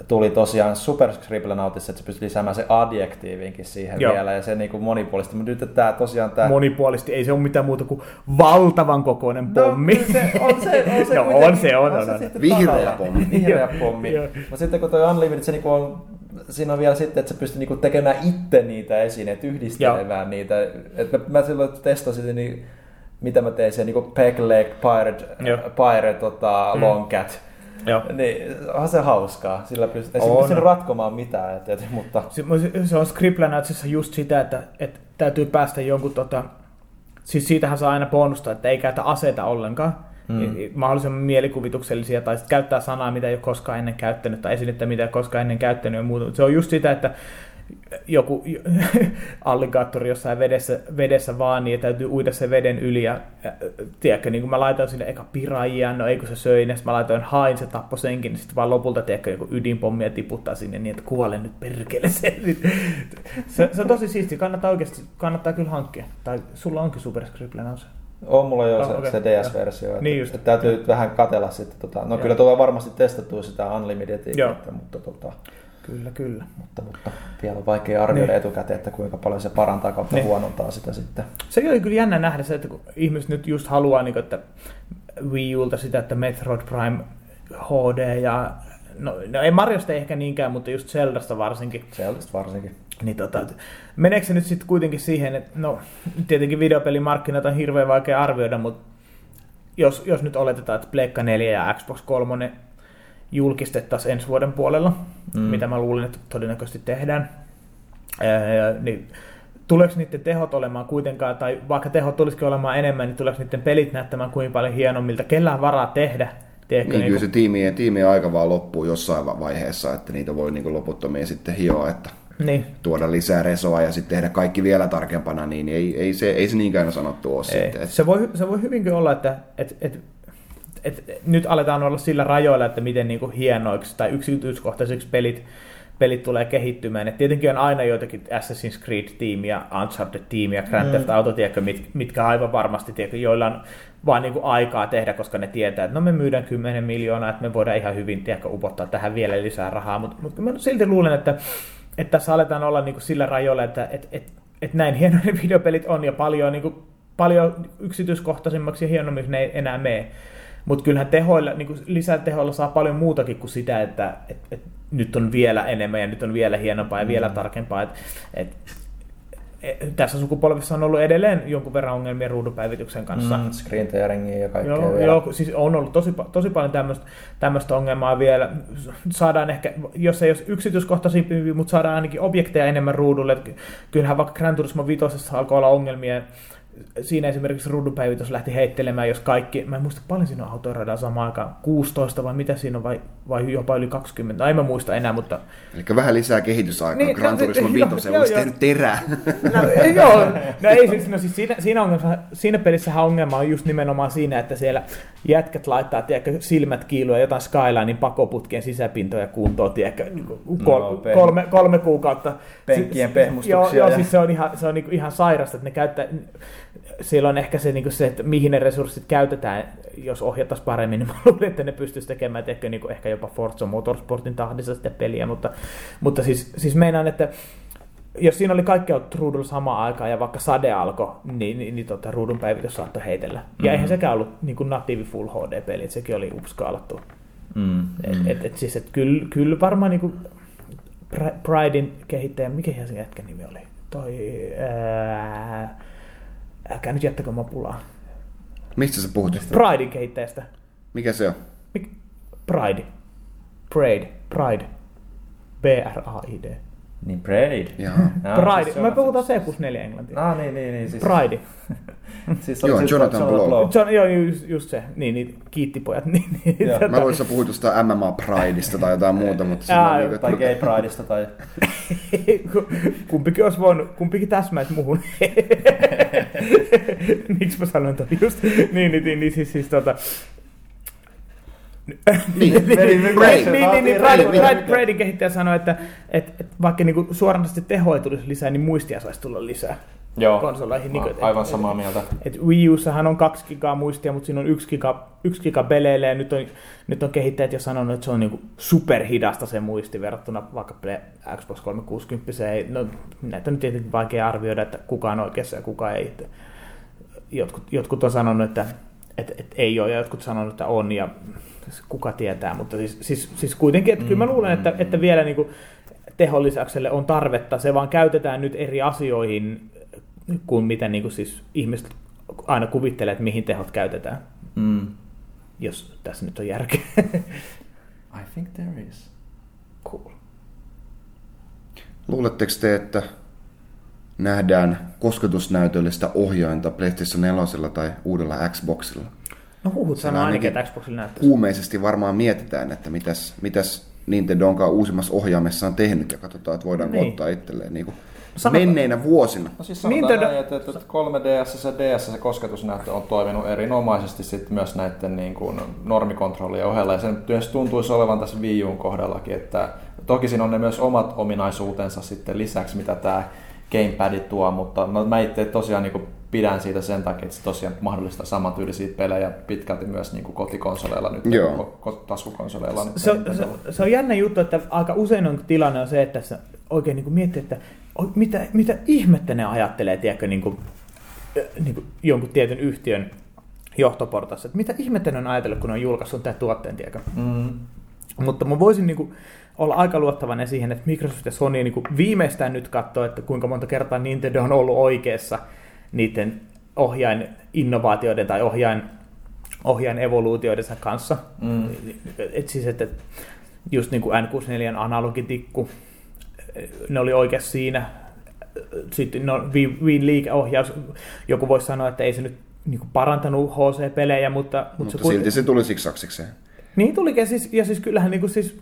tuli tosiaan Super Scribblenautissa, että se pystyi lisäämään se adjektiivinkin siihen Joo. vielä ja se niin kuin monipuolisti. Mutta nyt tämä tosiaan tämä... monipuolisesti ei se ole mitään muuta kuin valtavan kokoinen pommi. No, se on se, on se [laughs] No, on se, on, on, se on. Vihreä pommi. [laughs] Vihreä pommi. Mutta sitten kun tuo Unlimited, se niinku on siinä on vielä sitten, että sä pystyt niinku tekemään itse niitä esineitä, yhdistelemään Joo. niitä. Et mä, mä silloin testasin, niin mitä mä tein siellä, niinku Peg Leg, Pirate, Joo. Pirate tota, Mm. Long Cat. Joo. Niin, onhan se hauskaa. Sillä pystyt, ei pystynyt ratkomaan mitään, et, et, mutta Se, se on Scribblenautsissa just sitä, että, että täytyy päästä jonkun tota, siis siitähän saa aina bonusta, että ei käytä aseita ollenkaan. Mm. Mahdollisimman mielikuvituksellisia, tai sitten käyttää sanaa, mitä ei ole koskaan ennen käyttänyt, tai esinettä, mitä ei ole koskaan ennen käyttänyt ja muuta. Mutta Se on just sitä, että joku [laughs] alligaattori jossain vedessä, vedessä vaan, niin täytyy uida sen veden yli. Ja, ja tiedätkö, niin kun mä laitoin sille eka piraajia, no ei kun se söi, niin mä laitoin hain, se tappoi senkin, niin sitten vaan lopulta tiedätkö, joku ydinpommia tiputtaa sinne niin, että kuole nyt perkele se. [laughs] se, se on tosi siisti, kannattaa oikeasti, kannattaa kyllä hankkia. Tai sulla onkin Super Scribblenauts. on mulla jo Oh, se, okei. se DS-versio. Että, Niin just. että täytyy nyt vähän katella sitten. Tota, no Joo. kyllä tulee varmasti testattua sitä Unlimitedia, mutta, tota, Kyllä, kyllä. mutta, mutta vielä on vaikea arvioida Niin. etukäteen, että kuinka paljon se parantaa kautta Niin. huonontaa sitä sitten. Se oli kyllä jännä nähdä se, että kun ihmiset nyt just haluaa, niin kuin, että Wii Ulta sitä, että Metroid Prime HD ja No, no ei Mariosta ehkä niinkään, mutta just Zeldasta varsinkin. Zelda varsinkin. Niin tota, meneekö se nyt sitten kuitenkin siihen, että no tietenkin videopelimarkkinat on hirveän vaikea arvioida, mutta jos, jos nyt oletetaan, että Pleikka 4 ja Xbox 3 julkistettaisiin ensi vuoden puolella, Mm. mitä mä luulen, että todennäköisesti tehdään, ää, niin tuleeko niiden tehot olemaan kuitenkaan, tai vaikka tehot tulisikin olemaan enemmän, niin tuleeko niiden pelit näyttämään kuinka paljon hienommilta, kellään varaa tehdä, tiedätkö, Niin, kyllä kuin- se tiimien, tiimien aika vaan loppuu jossain va- vaiheessa, että niitä voi niin loputtomiin sitten hioa, että niin, tuoda lisää resoa ja sitten tehdä kaikki vielä tarkempana, niin ei, ei, se, ei se niinkään sanottu ole Ei. sitten. että- Se, voi, se voi hyvinkin olla, että et, et, et, nyt aletaan olla sillä rajoilla, että miten niinku hienoiksi tai yksityiskohtaisiksi pelit, pelit tulee kehittymään. Et tietenkin on aina joitakin Assassin's Creed-tiimiä, Uncharted-tiimiä, Grand Theft Auto, tiedätkö, mit, mitkä aivan varmasti, tiedätkö, joilla on vaan niinku aikaa tehdä, koska ne tietää, että no me myydään 10 miljoonaa, että me voidaan ihan hyvin tiedätkö, upottaa tähän vielä lisää rahaa, mutta mut mä silti luulen, että, että tässä aletaan olla niinku sillä rajoilla, että et, et, et näin hienoja [laughs] videopelit on ja paljon, niinku, paljon yksityiskohtaisemmaksi ja hienommiksi ne ei enää mene. Mutta kyllähän tehoilla, niin lisätehoilla saa paljon muutakin kuin sitä, että et, et nyt on vielä enemmän ja nyt on vielä hienompaa ja vielä tarkempaa. Et, et, et, tässä sukupolvissa on ollut edelleen jonkun verran ongelmia ruudupäivityksen kanssa. Mm, screen tearingia ja kaikkea Joo, vielä. joo, siis on ollut tosi, tosi paljon tämmöistä, ongelmaa vielä. Saadaan ehkä, jos ei ole yksityiskohtaisempia, mutta saadaan ainakin objekteja enemmän ruudulle. Kyllähän vaikka Gran Turismo 5 alkoi olla ongelmia. Siinä esimerkiksi ruudunpäivitys lähti heittelemään, jos kaikki, mä en muista paljon siinä on autoja radalla samaan aikaan, 16 vai mitä siinä on, vai, vai jopa yli 20, no, en mä muista enää, mutta Eli vähän lisää kehitysaikaa. Niin, Niin, Gran no, Turismo joo, 5 joo, olisi joo. tehnyt terää. No, [laughs] joo, no ei siis, no siis siinä, siinä, ongelma, siinä pelissähän ongelma on just nimenomaan siinä, että siellä jätkät laittaa tiedätkö, silmät kiilua jotain Skylinein pakoputkien sisäpintoja kuntoon, tiedätkö, niin kuin kol, No, peh- kolme, kolme kuukautta. Penkkien Si- pehmustuksia Joo, joo ja- siis se on ihan, se on niin ihan sairasta, että ne käyttää, siellä on ehkä se, niin se, että mihin ne resurssit käytetään, jos ohjattaisiin paremmin, [laughs] niin mä luulen, että ne pystyisi tekemään ehkä, niin ehkä jopa Forza Motorsportin tahdissa sitä peliä, mutta, mutta siis, siis meinaan, että jos siinä oli kaikki ollut ruudulla samaan aikaan ja vaikka sade alkoi, niin, niin, niin tota, ruudun päivitys saattoi heitellä. Ja eihän sekään ollut niin kuin natiivi Full HD-peli, että sekin oli upskaalattu. Mm. Et, et, et siis, et kyllä, kyllä varmaan niin kuin Pridein kehittäjä, mikä se jätkän nimi oli? Toi, ää, älkää nyt jättäkö mä pulaa. Mistä sä puhut? Pridein kehittäjästä. Mikä se on? Mik? Pride. Pride. Pride. B-R-A-I-D. Niin Braid. Jaa. Jaa, Pride. siis se Me puhutaan C64 englantia. Ah, niin, niin, niin. Siis, Pride. [laughs] Siis Joo, siis Jonathan Blow. Se on, joo, just, just se. Niin, niin kiitti pojat. [laughs] Niin, niin, Joo. tota, Mä luulen, että sä puhuit jostain MMA Prideista tai jotain muuta, mutta sillä Aa, on niinku, Tai että- Gay Prideista tai... [laughs] kumpikin olisi voinut, kumpikin täsmäisi muuhun. Miksi mä sanoin toi just? Niin, niin, niin, niin siis, siis tota... Niin, niin, niin, niin, niin, Bradin kehittäjä sanoi, että et, et vaikka niinku suoranaisesti tehoa ei tulisi lisää, niin muistia saisi tulla lisää Joo, konsoleihin. Niinku, et- aivan samaa mieltä. Et Wii Ussahan on 2 gigaa muistia, mutta siinä on 1 giga, 1 giga peleille, ja nyt on, nyt on kehittäjät jo sanonut, että se on niinku superhidasta se muisti verrattuna vaikka Xbox 360. Ei, no, näitä on nyt tietenkin vaikea arvioida, että kuka on oikeassa ja kuka ei. Että jotkut, jotkut on sanonut, että, että, että ei ole, ja jotkut sanonut, että on, ja kuka tietää, mutta siis, siis, siis kuitenkin, että kyllä mä luulen, että, että vielä niinku, teholisäykselle on tarvetta, se vaan käytetään nyt eri asioihin kuin mitä niin kuin siis ihmiset aina kuvittelee, että mihin tehot käytetään, Mm. jos tässä nyt on järkeä. [laughs] I think there is. cool. Luuletteko te, että nähdään kosketusnäytöllistä ohjainta PlayStation 4 tai uudella Xboxilla? No huhut sanoo Siellä ainakin, ainakin että Xboxilla näyttää. Kuumeisesti varmaan mietitään, että mitäs, mitäs Nintendo onkaan uusimmassa ohjaimessaan tehnyt ja katsotaan, että voidaanko Niin. ottaa itselleen niin kuin Sano- menneinä vuosina. No siis sanotaan Nintendo- näin, että, että 3DS ja DS se kosketusnäyttö on toiminut erinomaisesti sitten myös näiden niin kuin normikontrollien ohella. Ja sen myös tuntuisi olevan tässä Wii Uun kohdallakin, että toki siinä on ne myös omat ominaisuutensa sitten lisäksi, mitä tämä Gamepad tuo, mutta no, mä itse tosiaan niin kuin pidän siitä sen takia, että se tosiaan mahdollistaa samantyylisiä pelejä pitkälti myös niin kuin kotikonsoleilla nyt, Joo. ko- taskukonsoleilla. Nyt se, se, se on jännä juttu, että aika usein on tilanne on se, että sä oikein niin miettii, että mitä, mitä ihmettä ne ajattelee, tiedätkö, niin kuin, niin kuin jonkun tietyn yhtiön johtoportassa. Että mitä ihmettä ne on ajatellut, kun ne on julkaissut tämän tuotteen, tiedätkö? Mm. Mutta mä voisin niin kuin, olla aika luottavainen siihen, että Microsoft ja Sony niin kuin, viimeistään nyt katsoo, että kuinka monta kertaa Nintendo on ollut oikeassa niiden ohjain innovaatioiden tai ohjain, ohjain evoluutioidensa kanssa. Mm. Et siis, että just niin kuin N64 analogitikku, ne oli oikeassa siinä. Sitten no, Wii, liikeohjaus, joku voisi sanoa, että ei se nyt niin kuin parantanut HC-pelejä, mutta, mutta, Mutta se silti se tuli siksaksikseen. niin tulikin, siis, ja siis kyllähän niin kuin siis,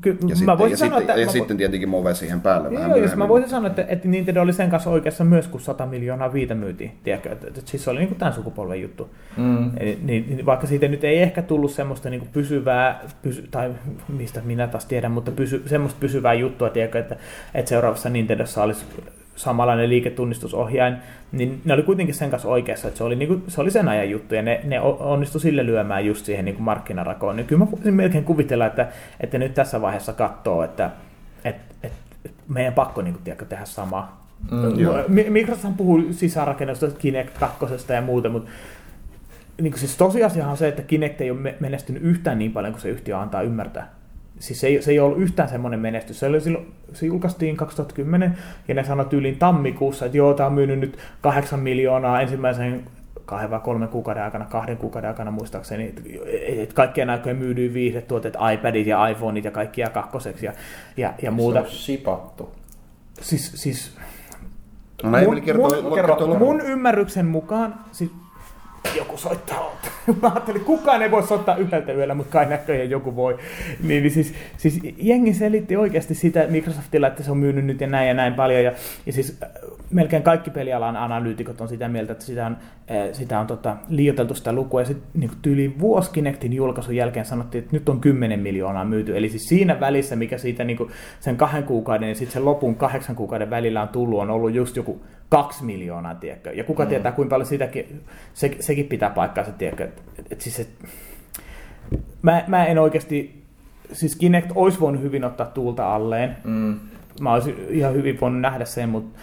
ky, Ja, mä sitten, voisin ja, sanoa, sitten, että... ja mä, sitten tietenkin Move siihen päälle Joo, vähän joo, jos myöhemmin. mä voisin sanoa, että, että Nintendo oli sen kanssa oikeassa myös, kun 100 miljoonaa viitä myytiin. Tiedätkö, että, että siis se oli niin kuin tämän sukupolven juttu. Mm. Eli, niin, niin, vaikka siitä nyt ei ehkä tullut semmoista niin kuin pysyvää, pysy, tai mistä minä taas tiedän, mutta pysy, semmoista pysyvää juttua, tiedätkö, että, että seuraavassa Nintendossa olisi samanlainen liiketunnistusohjain, niin ne oli kuitenkin sen kanssa oikeassa, että se oli, niin kuin, se oli sen ajan juttu, ja ne, ne onnistu sille lyömään just siihen niin kuin markkinarakoon. Niin kyllä mä voisin melkein kuvitella, että, että nyt tässä vaiheessa katsoo, että, että, että meidän pakko niin kuin, tiedätkö, tehdä samaa. Mm, joo. Mi- Microsoft puhuu sisäänrakennusta Kinect 2 ja muuta, mutta niin kuin siis tosiasiahan on se, että Kinect ei ole me- menestynyt yhtään niin paljon kuin se yhtiö antaa ymmärtää. Siis se ei, se ei ollut yhtään semmoinen menestys. Se, oli silloin, se julkaistiin 2010 ja ne sanoi tyyliin tammikuussa, että joo, tämä on myynyt nyt 8 miljoonaa ensimmäisen kahden vai kolmen kuukauden aikana, kahden kuukauden aikana muistaakseni, että et kaikkien aikojen myydyin viihdetuotteet, iPadit ja iPhoneit ja kaikkia kakkoseksi ja, ja, ja muuta. Se on shipattu. Siis, siis No Mun- kertoo, mun- kertoa Mun ymmärryksen mukaan, siis joku soittaa. [laughs] Mä ajattelin, kukaan ei voi soittaa yhdeltä yöllä, mutta kai näköjään joku voi. Niin, niin siis, siis jengi selitti oikeasti sitä Microsoftilla, että se on myynyt nyt ja näin ja näin paljon. Ja, ja siis äh, melkein kaikki pelialan analyytikot on sitä mieltä, että sitä on, sitä on tota, liioiteltu sitä lukua. Ja sitten niin tyyli vuosi Kinectin julkaisun jälkeen sanottiin, että nyt on 10 miljoonaa myyty. Eli siis siinä välissä, mikä siitä niin sen kahden kuukauden ja sitten sen lopun kahdeksan kuukauden välillä on tullut, on ollut just joku kaksi miljoonaa, tiedätkö? Ja kuka mm. tietää, kuinka paljon sitäkin, se, sekin pitää paikkaansa, tiedätkö? Et, et, et siis, et, mä, mä en oikeasti, siis Kinect olisi voinut hyvin ottaa tuulta alleen. Mm. Mä olisin ihan hyvin voinut nähdä sen, mutta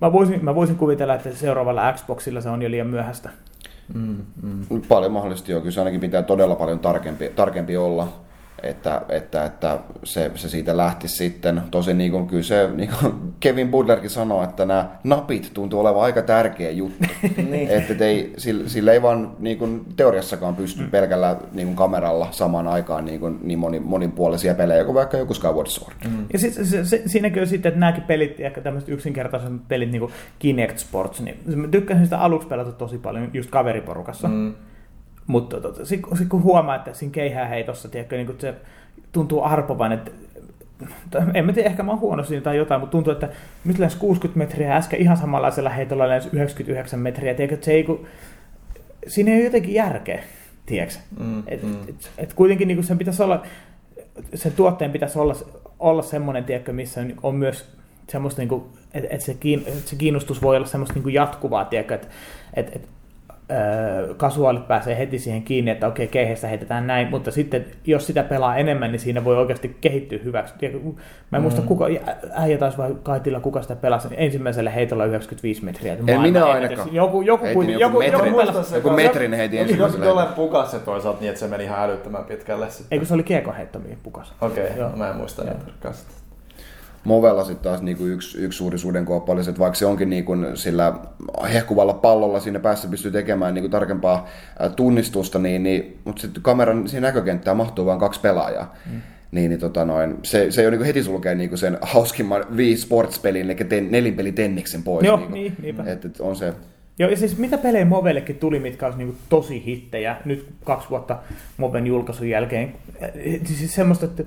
mä voisin, mä voisin kuvitella, että seuraavalla Xboxilla se on jo liian myöhäistä. Mm. Mm. Paljon mahdollisesti joo, kyllä se ainakin pitää todella paljon tarkempi, tarkempi olla, että, että, että se, se siitä lähtisi sitten. Tosin niin kuin, kyllä se, niin kuin Kevin Budlerkin sanoi, että nämä napit tuntuu olevan aika tärkeä juttu. [laughs] Niin. että et ei, sillä, sillä ei vaan niin kuin, teoriassakaan pysty pelkällä niin kuin, kameralla samaan aikaan niin, kuin, niin moni, monipuolisia pelejä kuin vaikka joku Skyward Sword. Mm. Ja sit, se, se, siinäkin on sitten, että nämäkin pelit, ehkä tämmöiset yksinkertaiset pelit, niin kuin Kinect Sports, niin mä tykkäsin sitä aluksi pelata tosi paljon just kaveriporukassa. Mm. Mutta tota, sitten sit kun huomaa, että siinä keihääheitossa, tiedätkö, niin se tuntuu arpovan, että [laughs] en mä tiedä, ehkä mä oon huono siinä tai jotain, mutta tuntuu, että nyt lensi 60 metriä äsken ihan samanlaisella heitolla lensi 99 metriä. Tiedätkö, että se ei, kun, siinä ei ole jotenkin järkeä, tiedätkö? Mm, Et, mm. et, et kuitenkin niin sen pitäisi olla, sen tuotteen pitäisi olla, olla semmoinen, tiedätkö, missä on, on myös semmoista, niin kuin, että, että, se kiin, että se kiinnostus voi olla semmoista niin kuin jatkuvaa, tiedätkö, että, että, että kasuaalit pääsee heti siihen kiinni, että okei, keihestä heitetään näin, mutta sitten jos sitä pelaa enemmän, niin siinä voi oikeasti kehittyä hyväksi. Mä en muista, kuka, äijä taisi vai Kaitila, kuka sitä pelasi ensimmäisellä heitolla 95 metriä. En Maailman minä ainakaan. Joku, joku, Heitin kuitenkin- joku joku, joku, metrin. pelasi- Joku metrin heitin ensimmäisellä. jolle pukas se toisaalta niin, että se meni ihan älyttömän pitkälle sitten. Eikö se oli kiekon heittomiin pukas? Okei, Joo. okay, mä en muista enää tarkkaan sitä. Movella sitten taas niinku yksi, yksi suuri sudenkuoppa oli se, että vaikka se onkin niinku sillä hehkuvalla pallolla siinä päässä pystyy tekemään niinku tarkempaa tunnistusta, niin, niin, mutta sitten kameran siihen näkökenttään mahtuu vain kaksi pelaajaa. Mm. Niin, niin tota noin, se, se jo niinku heti sulkee niinku sen hauskimman Wii Sports-pelin, eli ten, nelinpeli Tenniksen pois. Joo, niinku. niin, niinpä. Et, et on se, Joo, ja siis mitä pelejä Movellekin tuli, mitkä olisi niinku tosi hittejä nyt kaksi vuotta Moven julkaisun jälkeen. Siis semmoista, että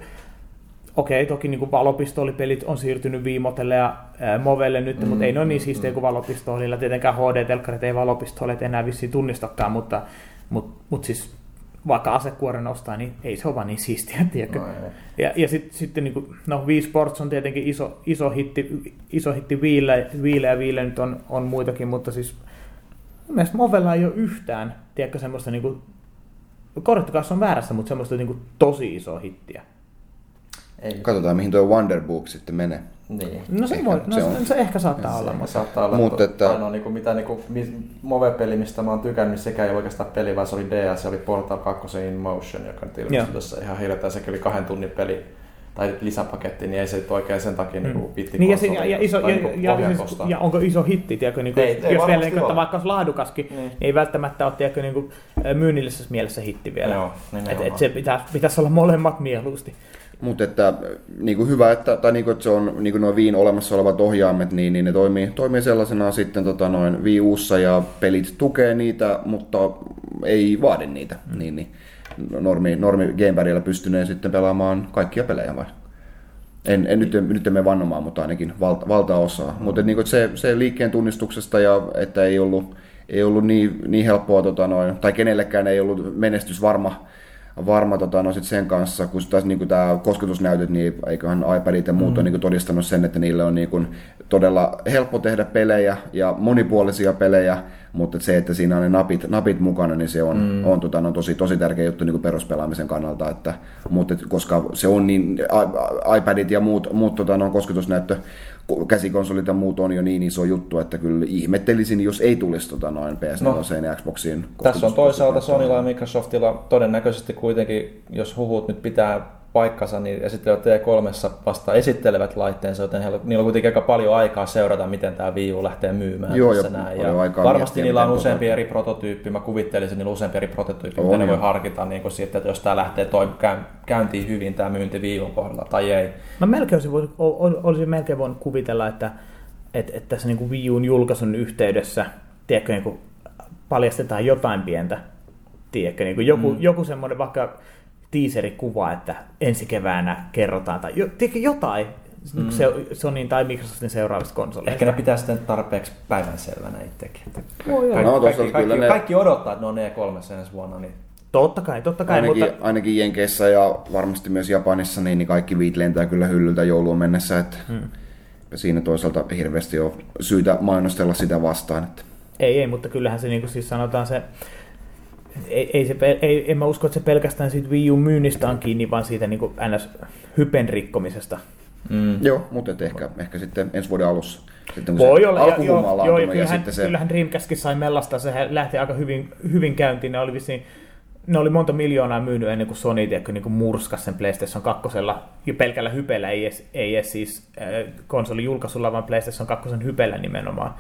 okei, toki niinku valopistoolipelit on siirtynyt Viimotelle ja ää, Movelle nyt, mm, mutta ei ne ole niin siistejä kuin valopistoolilla. Tietenkään HD-telkkarit ei valopistoolit enää vissiin tunnistakaan, mutta, mutta, mutta siis vaikka asekuoren ostaa, niin ei se ole vaan niin siistiä, [laughs] tiedätkö? No ei. Ja, ja sit, sitten niin kuin, no Wii Sports on tietenkin iso, iso hitti, iso hitti Wiille, Wiille ja Wiille nyt on, on muitakin, mutta siis mun mielestä Movella ei ole yhtään, tiedätkö, semmoista niin kuin, korjattokaa jos on väärässä, mutta semmoista niin kuin, tosi isoa hittiä. Ei. katsotaan mihin tuo Wonderbook sitten menee. Niin. No se, Ehkä, voi, no, se on. se, ehkä saattaa Se olla, ehkä mutta saattaa olla, Mut mutta että- ainoa niinku, mitä niinku, mi- Move-peli, mistä mä oon tykännyt, niin sekään ei oikeastaan peli, vaan se oli DS, se oli Portal 2 In Motion, joka nyt ilmestyi tuossa ihan hiljattain, sekin oli kahden tunnin peli tai lisäpaketti, niin ei se nyt oikein sen takia mm. niinku vitti Niin ja, se, ja, iso, ja, niinku ja, pohjaa ja, onko iso hitti, tiedätkö, niin kuin, Ei- ei jos vielä varmasti niin kuin, että vaikka olisi laadukaskin, Niin. niin. ei välttämättä ole tiedätkö, niin kuin, myynnillisessä mielessä hitti vielä. Joo, et, nimenomaan. et se pitäisi, pitäisi olla molemmat mieluusti. Mutta että niin kuin hyvä, että, tai niin kuin, että se on niin kuin nuo Viin olemassa olevat ohjaimet, niin, niin ne toimii, toimii sellaisena sitten tota, noin Wii Ussa ja pelit tukee niitä, mutta ei vaadi niitä. Mm. Niin, niin normi, normi gamepadilla pystyneen sitten pelaamaan kaikkia pelejä vai? En, en nyt, nyt emme vannomaan, mutta ainakin valta, valtaosaa. Mm. Mutta niin se, se liikkeen tunnistuksesta ja että ei ollut, ei ollut niin, niin helppoa, tota noin, tai kenellekään ei ollut menestys varma, varma tota, no sit sen kanssa, kun taas niin tämä kosketusnäytöt, niin eiköhän iPadit ja muut mm. on niin todistanut sen, että niille on niin kuin, todella helppo tehdä pelejä ja monipuolisia pelejä, mutta se, että siinä on ne napit, napit mukana, niin se on, mm. on tota, no, tosi, tosi tärkeä juttu niin peruspelaamisen kannalta, että, mutta koska se on niin, iPadit ja muut, muut tota, no, kosketusnäyttö, käsikonsolit ja muut on jo niin iso juttu, että kyllä ihmettelisin, jos ei tulisi tota, noin PS4 no. ja Xboxiin. Tässä on toisaalta Sonylla ja Microsoftilla todennäköisesti kuitenkin, jos huhut nyt pitää paikkansa, niin esittelevät T3 vasta esittelevät laitteensa, joten heillä, niillä on kuitenkin aika paljon aikaa seurata, miten tämä Wii U lähtee myymään Joo, tässä ja näin. Ja aikaa varmasti miettiä, niillä on useampi eri prototyyppi, mä kuvittelisin, että niillä on useampi eri prototyyppi, mitä ne voi harkita niin kuin siitä, että jos tämä lähtee toim- käyn- käyntiin hyvin tämä myynti Wii Uun kohdalla tai ei. Mä melkein olisin, voinut, ol- ol- olisin melkein voinut kuvitella, että, että, että tässä niin kuin Wii Uun julkaisun yhteydessä tiedätkö, niin kuin paljastetaan jotain pientä. Tiedätkö, niin kuin joku, mm. joku semmoinen vaikka teaserikuva, että ensi keväänä kerrotaan, tai jo, jotain mm. se, Sonyin tai Microsoftin seuraavista konsoleista. Ehkä ne pitää sitten tarpeeksi päivänselvänä itsekin. että Voi olla. Kaikki, No, kaikki, toisaalta kaikki, kyllä ne- kaikki odottaa, että ne on E3 ensi vuonna, niin Totta kai, totta kai, Ainakin, mutta ainakin Jenkeissä ja varmasti myös Japanissa, niin, niin kaikki viit lentää kyllä hyllyltä jouluun mennessä, että hmm. siinä toisaalta hirveästi on syytä mainostella sitä vastaan. Että. Ei, ei, mutta kyllähän se niin kuin siis sanotaan se, ei, ei se, ei, en mä usko, että se pelkästään siitä Wii U myynnistä on kiinni, vaan siitä niin kuin ns. hypen rikkomisesta. Mm. Joo, mutta ehkä, ehkä sitten ensi vuoden alussa. Sitten, kun Voi se olla, ja, alkuhumma joo, on joo, ja laantunut ja kyllähän, sitten se... kyllähän Dreamcastkin sai mellasta, se lähti aika hyvin, hyvin käyntiin, ne oli vissiin, ne oli monta miljoonaa myynyt ennen kuin Sony tiedätkö, niin kuin murskas sen PlayStation 2 jo pelkällä hypellä, ei edes, ei edes siis äh, konsolin julkaisulla, vaan PlayStation 2 hypellä nimenomaan.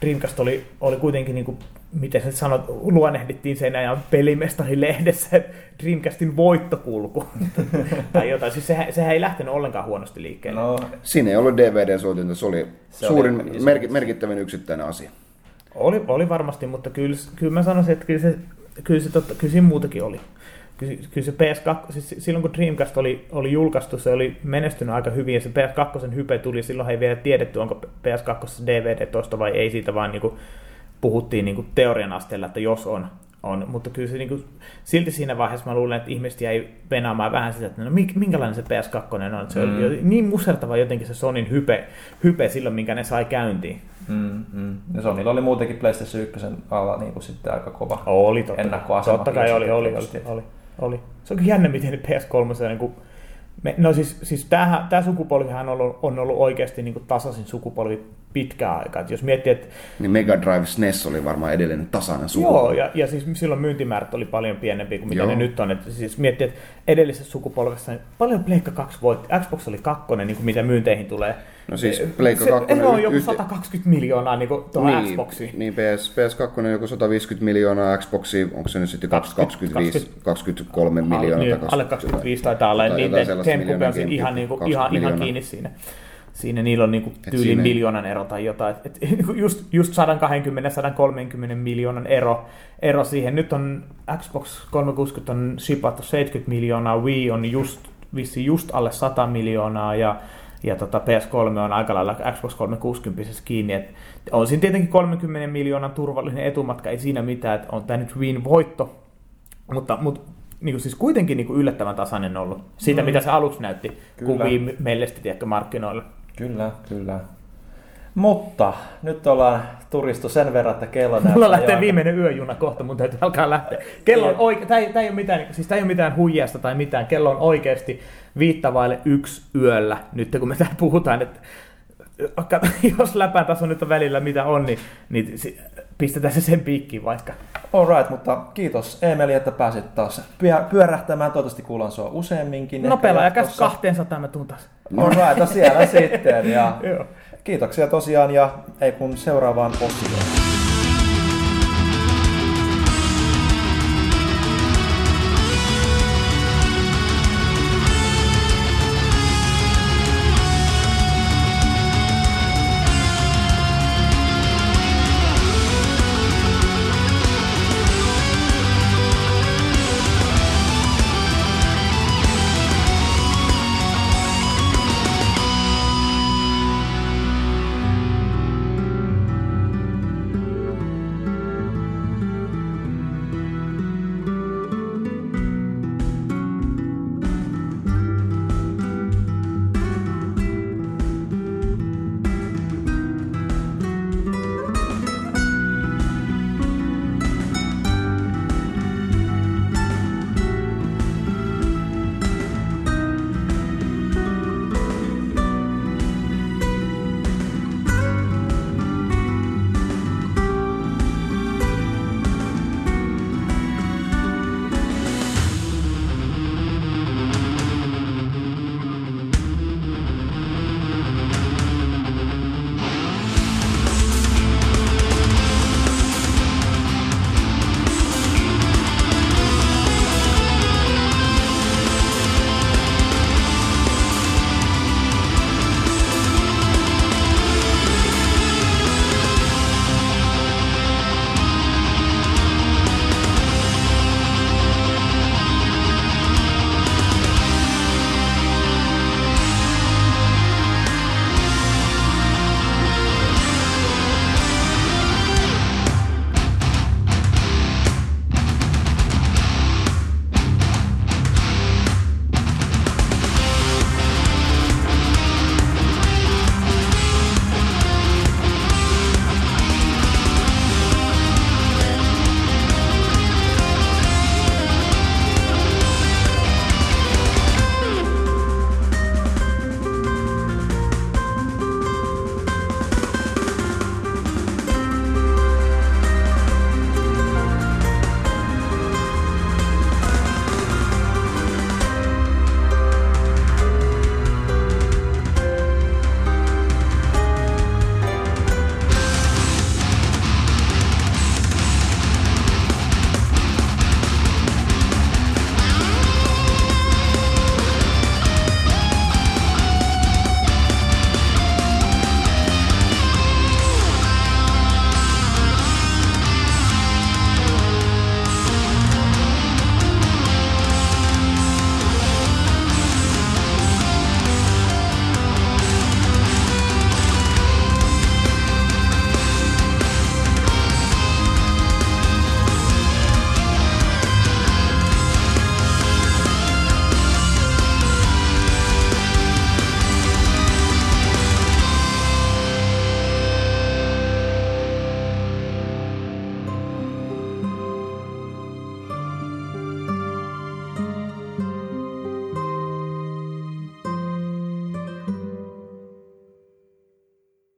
Dreamcast oli, oli kuitenkin, niin kuin, miten nyt sanot, luonnehdittiin sen ajan pelimestari-lehdessä, Dreamcastin voittokulku [laughs] tai jotain. Siis sehän, sehän ei lähtenyt ollenkaan huonosti liikkeelle. no, Siinä ei ollut DVD-soitinta, se oli Se suurin, oli mer- merkittävin yksittäinen asia. Oli, oli varmasti, mutta kyllä, kyllä mä sanoisin, että kyllä, se, kyllä, se totta, kyllä siinä muutakin oli. Kyllä, se PS2, siis silloin kun Dreamcast oli, oli julkaistu, se oli menestynyt aika hyvin ja se PS2 hype tuli, silloin ei vielä tiedetty, onko PS2 DVD tosta vai ei siitä, vaan niin kuin puhuttiin niin kuin teorian asteella, että jos on, on. Mutta kyllä se niin kuin, silti siinä vaiheessa mä luulen, että ihmiset jäi venaamaan vähän sitä, että no mink- minkälainen se PS2 on. Se mm. oli niin musertava jotenkin se Sonin hype, hype silloin, minkä ne sai käyntiin. Mm, mm. Ja Sonylla oli muutenkin PlayStation 1 alla niin kuin sitten aika kova Oli totta, ennakkoasema. totta kai oli, oli, oli, tietysti. oli, oli. Se on kyllä jännä, miten ne PS3 niin kuin Me, no siis, siis tämä sukupolvihan on ollut, on ollut oikeasti niin tasaisin sukupolvi pitkään aikaa. Et jos miettii, että... Niin Mega Drive SNES oli varmaan edelleen tasainen sukupolvi. Joo, ja, ja siis silloin myyntimäärät oli paljon pienempi kuin mitä Joo. ne nyt on. Et siis miettii, että edellisessä sukupolvessa niin paljon Pleikka 2 voitti. Xbox oli kakkonen, niin kuin mitä myynteihin tulee. No siis Pleikka Se 2 ero on joku yhtä- 120 miljoonaa niin kuin tuohon niin, Xboxiin. Niin, PS, PS2 on joku 150 miljoonaa, Xboxi, onko se nyt sitten 25, 23 miljoonaa? Niin, tai alle 20 25 taitaa olla, niin jotain te- sellaista Game Cube on ihan, niinku, 20 ihan, ihan kiinni siinä. Siinä niillä on niinku tyyli siinä- miljoonan ero tai jotain. Et, et, just, just 120-130 miljoonan ero, ero siihen. Nyt on Xbox 360 on shipattu 70 miljoonaa, Wii on just, vissi just alle 100 miljoonaa ja ja tota PS3 on aika lailla Xbox 360 kiinni. Et on siinä tietenkin 30 miljoonan turvallinen etumatka, ei siinä mitään, että on tämä nyt Win voitto, mutta, mutta niin kuin siis kuitenkin niin kuin yllättävän tasainen ollut siitä, mm. mitä se aluksi näytti, Kyllä. kun. Wii tiedätkö, markkinoilla. Kyllä, kyllä. Mutta nyt ollaan turistu sen verran, että kello näyttää Mulla lähtee viimeinen yöjuna kohta, mun täytyy alkaa lähteä. Kello on oike- tää, ei, tää, ei ole mitään, siis tää ei ole mitään huijasta tai mitään. Kello on oikeasti viittavaille yksi yöllä, nyt kun me täällä puhutaan, että [laughs] jos läpän taso nyt on välillä mitä on, niin, niin pistetään se sen piikkiin vaikka. Alright, mutta kiitos Emeli, että pääsit taas pyö- pyörähtämään. Toivottavasti kuulan sua useamminkin. No ehkä pelaaja käs jatkossa. 200 mä tuun taas. Alright, no siellä [laughs] sitten. Ja. Kiitoksia tosiaan ja ei kun seuraavaan osioon.